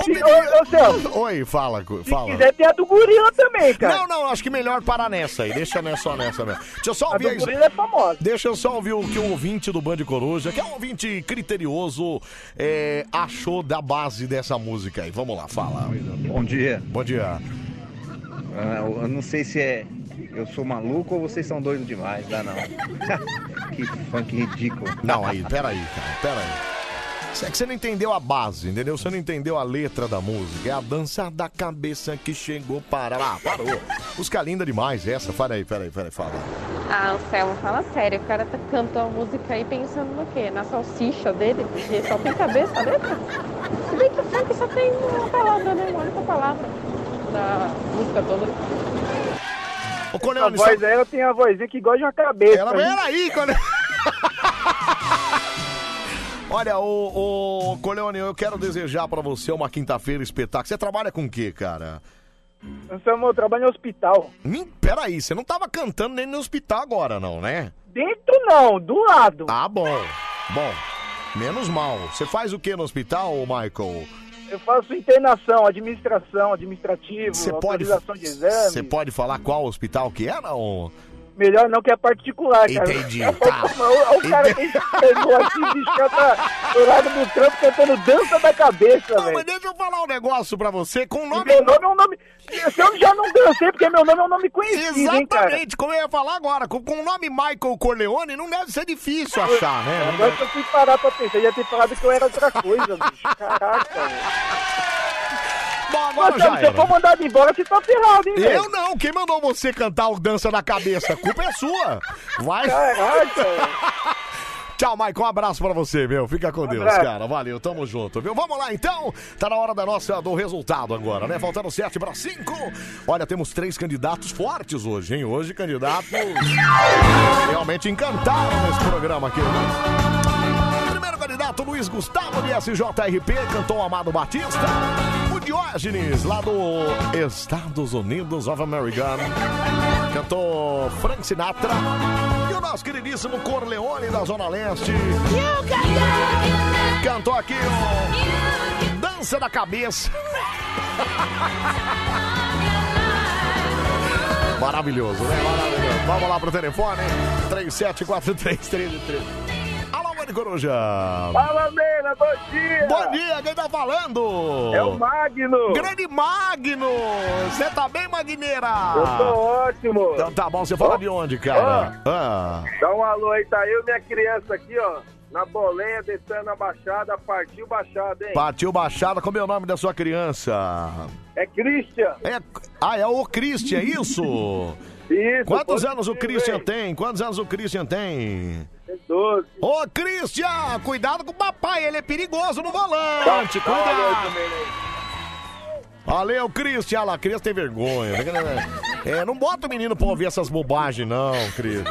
Ô, ô, Celso, Oi, fala, cu- se fala. quiser tem a do Gorila também, cara. Não, não, acho que melhor parar nessa aí. Deixa nessa, só nessa mesmo. Deixa eu só A ouvir do Gorila é famosa. Deixa eu só ouvir o que o ouvinte do Band Coruja, que é um ouvinte criterioso, é, achou da base dessa música aí. Vamos lá, fala. Bom dia. Bom dia. Ah, eu não sei se é eu sou maluco ou vocês são doidos demais, dá não. que funk ridículo. Não, aí, peraí, cara, peraí. Isso É que você não entendeu a base, entendeu? Você não entendeu a letra da música. É a dança da cabeça que chegou para. Ah, parou. Música linda demais essa. Fala aí, peraí, peraí, fala. Ah, Anselmo, fala sério, o cara tá cantando a música aí pensando no quê? Na salsicha dele? Porque só tem cabeça a letra? Se bem que o funk só tem uma palavra, né? Uma única palavra da música toda. Ô, A Corleone, voz aí, eu tenho a vozinha que gosta de uma cabeça. Ela, né? peraí, Corleone. Olha, ô, ô Corleone, eu quero desejar pra você uma quinta-feira espetáculo. Você trabalha com o quê, cara? Anselmo, eu trabalho no hospital. Hum, peraí, você não tava cantando nem no hospital agora, não, né? Dentro não, do lado. Ah, bom. Bom, menos mal. Você faz o que no hospital, Michael? Eu faço internação, administração, administrativo, Você pode, autorização de exame. você pode falar qual hospital que é, não? Melhor não, que é particular, cara. Entendi, Olha tá. o- olha o cara que pegou aqui, bicho, já tá do lado do trampo cantando dança da cabeça, Não, velho. mas deixa eu falar um negócio pra você com o nome... Meu nome é um nome... Se eu já não dancei, porque meu nome é um nome conhecido, hein, cara. Exatamente, como eu ia falar agora, com, com o nome Michael Corleone não deve ser difícil achar, né? Agora que eu fui parar pra pensar, eu ia ter falado que eu era outra coisa, bicho. Caraca, velho. Bom, agora Mas, já se eu for mandado embora, você tá ferrado, hein, velho. Eu não, quem mandou você cantar o Dança da Cabeça? A culpa é sua. Vai. Tchau, Mike. Um abraço pra você, meu. Fica com Deus, abraço. cara. Valeu, tamo junto, viu? Vamos lá, então. Tá na hora da nossa, do resultado agora, né? Faltando sete para cinco. Olha, temos três candidatos fortes hoje, hein? Hoje, candidatos realmente encantaram nesse programa aqui. Candidato, Luiz Gustavo, de SJRP, cantou o Amado Batista. O Diógenes, lá do Estados Unidos of America, cantou Frank Sinatra. E o nosso queridíssimo Corleone, da Zona Leste, cantou aqui o Dança da Cabeça. Maravilhoso, né? Maravilhoso. Vamos lá pro telefone, 374333. Alô, Mãe de Coruja. Fala, Mena, bom dia. Bom dia, quem tá falando? É o Magno. Grande Magno! Você tá bem, Magneira? Eu tô ótimo. Então tá bom, você fala de onde, cara? Ah. Dá um alô aí, tá eu e minha criança aqui, ó. Na bolenha, descendo a baixada, partiu baixada, hein? Partiu Baixada, como é o nome da sua criança? É Christian. É... Ah, é o Christian, é isso? Isso. Quantos anos o Christian tem? Quantos anos o Christian tem? Ô, Cristian, cuidado com o papai, ele é perigoso no volante. Cuidado. Valeu, Cristian. Olha lá, Cristian tem vergonha. É, não bota o menino pra ouvir essas bobagens, não, Cristian.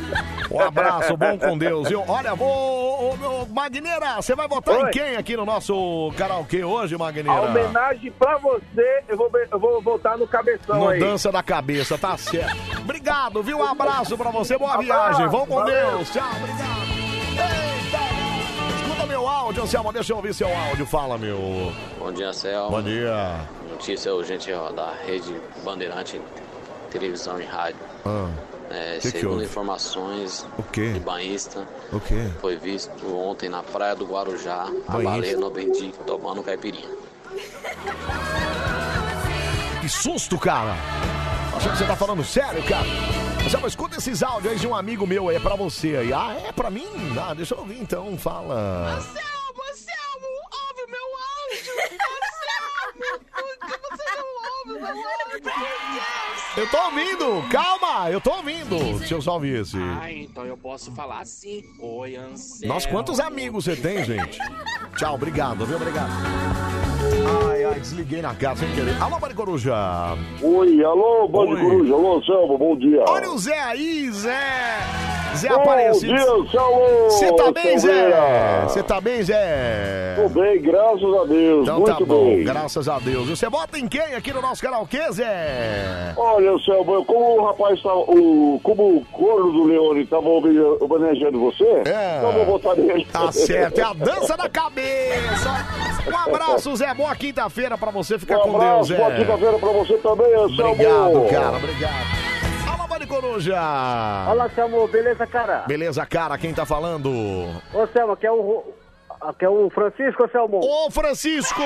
Um abraço, bom com Deus, viu? Olha, vou. ô, ô, Magneira, você vai votar em Oi. quem aqui no nosso karaokê hoje, Magneira? A homenagem pra você, eu vou, eu vou voltar no cabeção No aí. dança da cabeça, tá certo. Obrigado, viu? Um abraço pra você, boa viagem. Vamos com Valeu. Deus. Tchau, obrigado. Eita! Escuta meu áudio, Anselmo, deixa eu ouvir seu áudio. Fala, meu. Bom dia, Céu. Bom dia. Notícia urgente ó, da Rede Bandeirante Televisão e Rádio. Ah, É, Que que segundo houve? informações O quê? de banhista, O quê? foi visto ontem na praia do Guarujá a Banhista? baleia no tomando caipirinha. Que susto, cara. Achando que você tá falando sério, cara? Anselmo, escuta esses áudios aí de um amigo meu aí, é pra você aí. Ah, é pra mim? Ah, deixa eu ouvir então, fala. Anselmo, Anselmo, ouve o meu áudio! Eu tô ouvindo, calma, eu tô ouvindo. Deixa eu só ouvir esse. Ah, então eu posso falar assim. Oi, Anselmo. Nossa, quantos amigos você tem, gente? Tchau, obrigado, viu? Obrigado. Ai, ai, desliguei na casa sem querer. Alô, Mari Coruja. Oi, alô, Bande Oi. Coruja, alô, Selma, bom dia. Olha o Zé aí, Zé. Zé Bom Aparecido. dia, Selma. Você tá bem, Zé? Silveira. Você tá bem, Zé? Tô bem, graças a Deus, Então muito tá bom, bem. graças a Deus. Você vota em quem aqui no nosso karaokê, Zé? Olha, Selma, como o rapaz tava, o, como o corno do Leone tava homenageando você, É. então eu vou votar nele. Tá certo, é a dança da cabeça. Um abraço, Zé. Boa quinta-feira pra você. Fica Um com Deus, abraço, Zé. boa quinta-feira pra você também, Anselmo. Obrigado, cara, obrigado. Alô, Mari Coruja. Olá, Selmo, beleza, cara? Beleza, cara, quem tá falando? Ô, Selmo, aqui é o, aqui é o Francisco, Selmo. Ô, Francisco!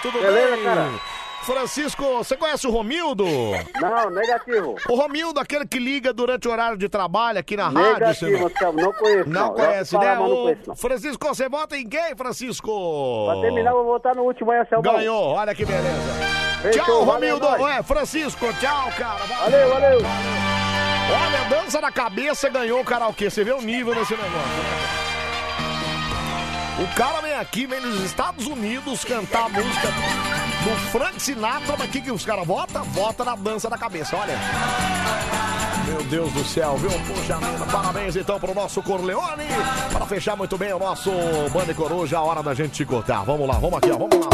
Tudo Beleza, bem? cara? Francisco, você conhece o Romildo? Não, negativo. O Romildo, aquele que liga durante o horário de trabalho aqui na rádio. Negativo, não conheço. Não Não, conhece, né? não conheço, não. Francisco, você vota em quem, Francisco? Pra terminar, eu vou votar no último aí, Selmo. Ganhou, olha que beleza. Fechou, tchau, valeu, Romildo. nós. Ué, Francisco, tchau, cara. Valeu, valeu. Olha, dança na cabeça ganhou o karaokê. Você vê o nível desse negócio. O cara vem aqui, vem nos Estados Unidos cantar a música do Frank Sinatra, mas o que, que os caras votam? Vota na dança da cabeça, olha. Meu Deus do céu, viu? Poxa vida, parabéns então pro nosso Corleone. Para fechar muito bem o nosso Bande Coruja, a hora da gente te cortar. Vamos lá, vamos aqui, ó, vamos lá.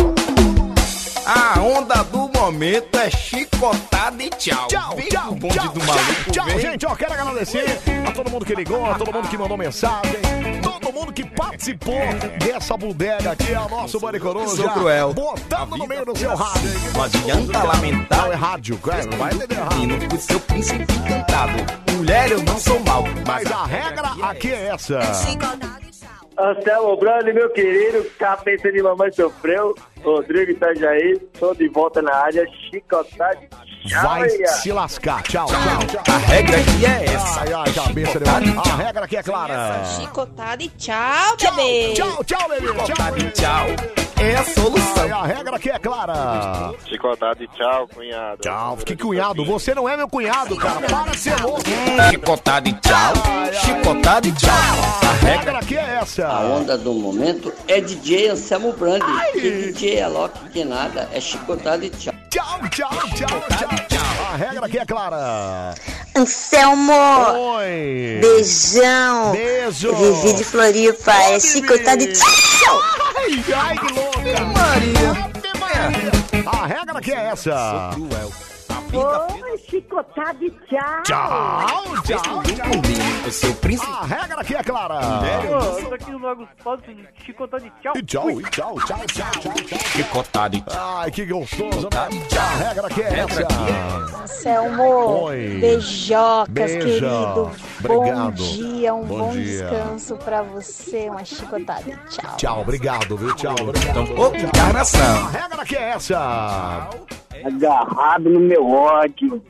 A onda do momento é chicotada e tchau. Tchau, Vem tchau, bonde tchau, do maluco, tchau, vem. gente, ó, quero agradecer a todo mundo que ligou, a todo mundo que mandou mensagem, todo mundo que participou dessa bodega aqui, é o nosso Bande Coruja. Sou cruel. Botando no meio do seu rádio. Não adianta lamentar. Não, é rádio, cara, não vai entender errado. Menino, por seu príncipe encantado. Mulher, eu não sou mal. Mas a regra aqui é essa. Anselmo Brandi, meu querido, cabeça de mamãe sofreu. Rodrigo Itajaí, tô de volta na área, chicotade. Vai se lascar. Tchau, tchau, tchau. A regra aqui é essa. Ai, ai, cabeça de A regra aqui é clara. Chicotada e tchau, bebê. Tchau, tchau, bebê. Tchau. Chicotada e tchau. É a solução. Ai, a regra aqui é clara. Chicotada e tchau, cunhado. Tchau, que cunhado. Você não é meu cunhado, cara. Para de ser louco. Chicotada e tchau. Chicotada e tchau. A regra aqui é essa. A onda do momento é DJ Anselmo Brandi. Que DJ é Loki que nada, é chicotada e tchau. Tchau, tchau, tchau, tchau, tchau. A regra aqui é clara. Anselmo! Oi! Beijão! Beijo! Vivi de Floripa, é chicotada e tchau! Ai, ai, que louca! Maria! A regra aqui é essa. Oi, chicotada e tchau! Tchau, tchau, O seu príncipe. A regra aqui é clara. Ô, eu tô aqui no Lago Passo, chicotade e tchau. E tchau, e tchau, tchau, tchau, tchau, tchau. Chicotada e tchau. Ai, que gostoso, né? A regra aqui é Regra essa. é Anselmo! Oi. Beijocas, Beijo. querido! Obrigado. Bom dia, um Bom bom, dia. descanso pra você, uma chicotada e tchau! Tchau, obrigado, viu? Tchau, obrigado. Então, encarnação. A regra aqui é essa. Agarrado no meu ódio.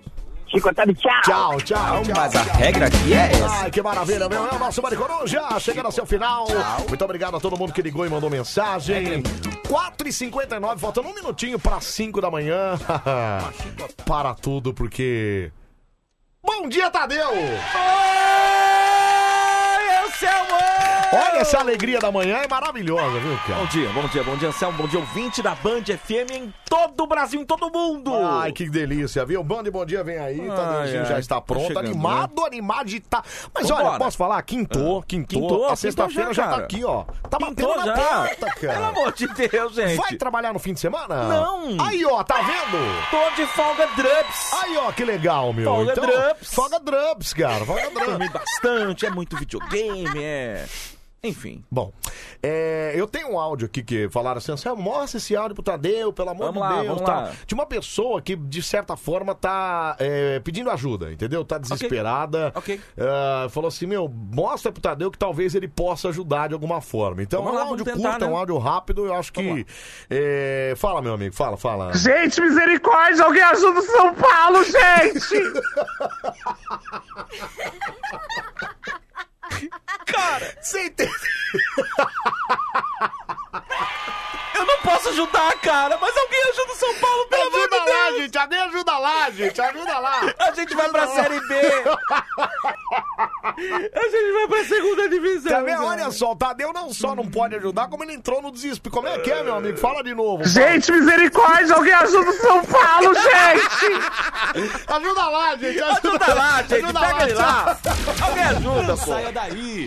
Chicotada e tchau! Tchau, tchau, tchau. Mas a regra aqui é essa. Ai, que maravilha, meu. É o nosso Maricoruja, chegando ao seu final. Muito obrigado a todo mundo que ligou e mandou mensagem. 4h59, faltando um minutinho para 5 da manhã. para tudo, porque... Bom dia, Tadeu! Oi, eu Anselmo! Olha essa alegria da manhã, é maravilhosa, viu, cara? Bom dia, bom dia, bom dia, Anselmo. Bom dia, ouvinte da Band FM em todo o Brasil, em todo o mundo. Ai, que delícia, viu? Band Bom Dia vem aí, Tadeuzinho ai, já está tá pronto, chegando, animado, animado de tá. Mas Vambora. olha, posso falar? Quintou, quintou. Quintou, a sexta-feira já, já, tá aqui, ó. Tá batendo Quintou na já. porta, cara. Pelo amor de Deus, gente. Vai trabalhar no fim de semana? Não. Aí, ó, tá vendo? Tô de folga Drups. Aí, ó, que legal, meu. Folga então, Drups. Folga Drups, cara. Folga Drups. Dormi bastante, é muito videogame, é... Enfim. Bom, é, eu tenho um áudio aqui que falaram assim, Anselmo, mostra esse áudio pro Tadeu, pelo amor Vamos de lá, Deus. tá? De uma pessoa que, de certa forma, tá é, pedindo ajuda, entendeu? Tá desesperada. Ah, falou assim, meu, mostra pro Tadeu que talvez ele possa ajudar de alguma forma. Então, Vamos é um lá, áudio tentar, curto, é um né? áudio rápido, eu acho que... é, fala, meu amigo, fala, fala. Gente, misericórdia, alguém ajuda o São Paulo, gente! Cara, você entende? Eu não posso ajudar, cara, mas alguém ajuda o São Paulo, pelo amor Ajuda de lá, Deus. gente, alguém ajuda lá, gente, ajuda lá. A gente vai pra Ajuda lá. Série B. A gente vai pra segunda divisão. Tá vendo? Olha só, o Tadeu não só não pode ajudar, como ele entrou no desespero. Como é que é, meu amigo? Fala de novo. Gente, misericórdia, alguém ajuda o São Paulo, gente! Ajuda lá, gente. Ajuda lá, gente, Ajuda pega ele lá. tchau. Alguém ajuda, pô. saia daí.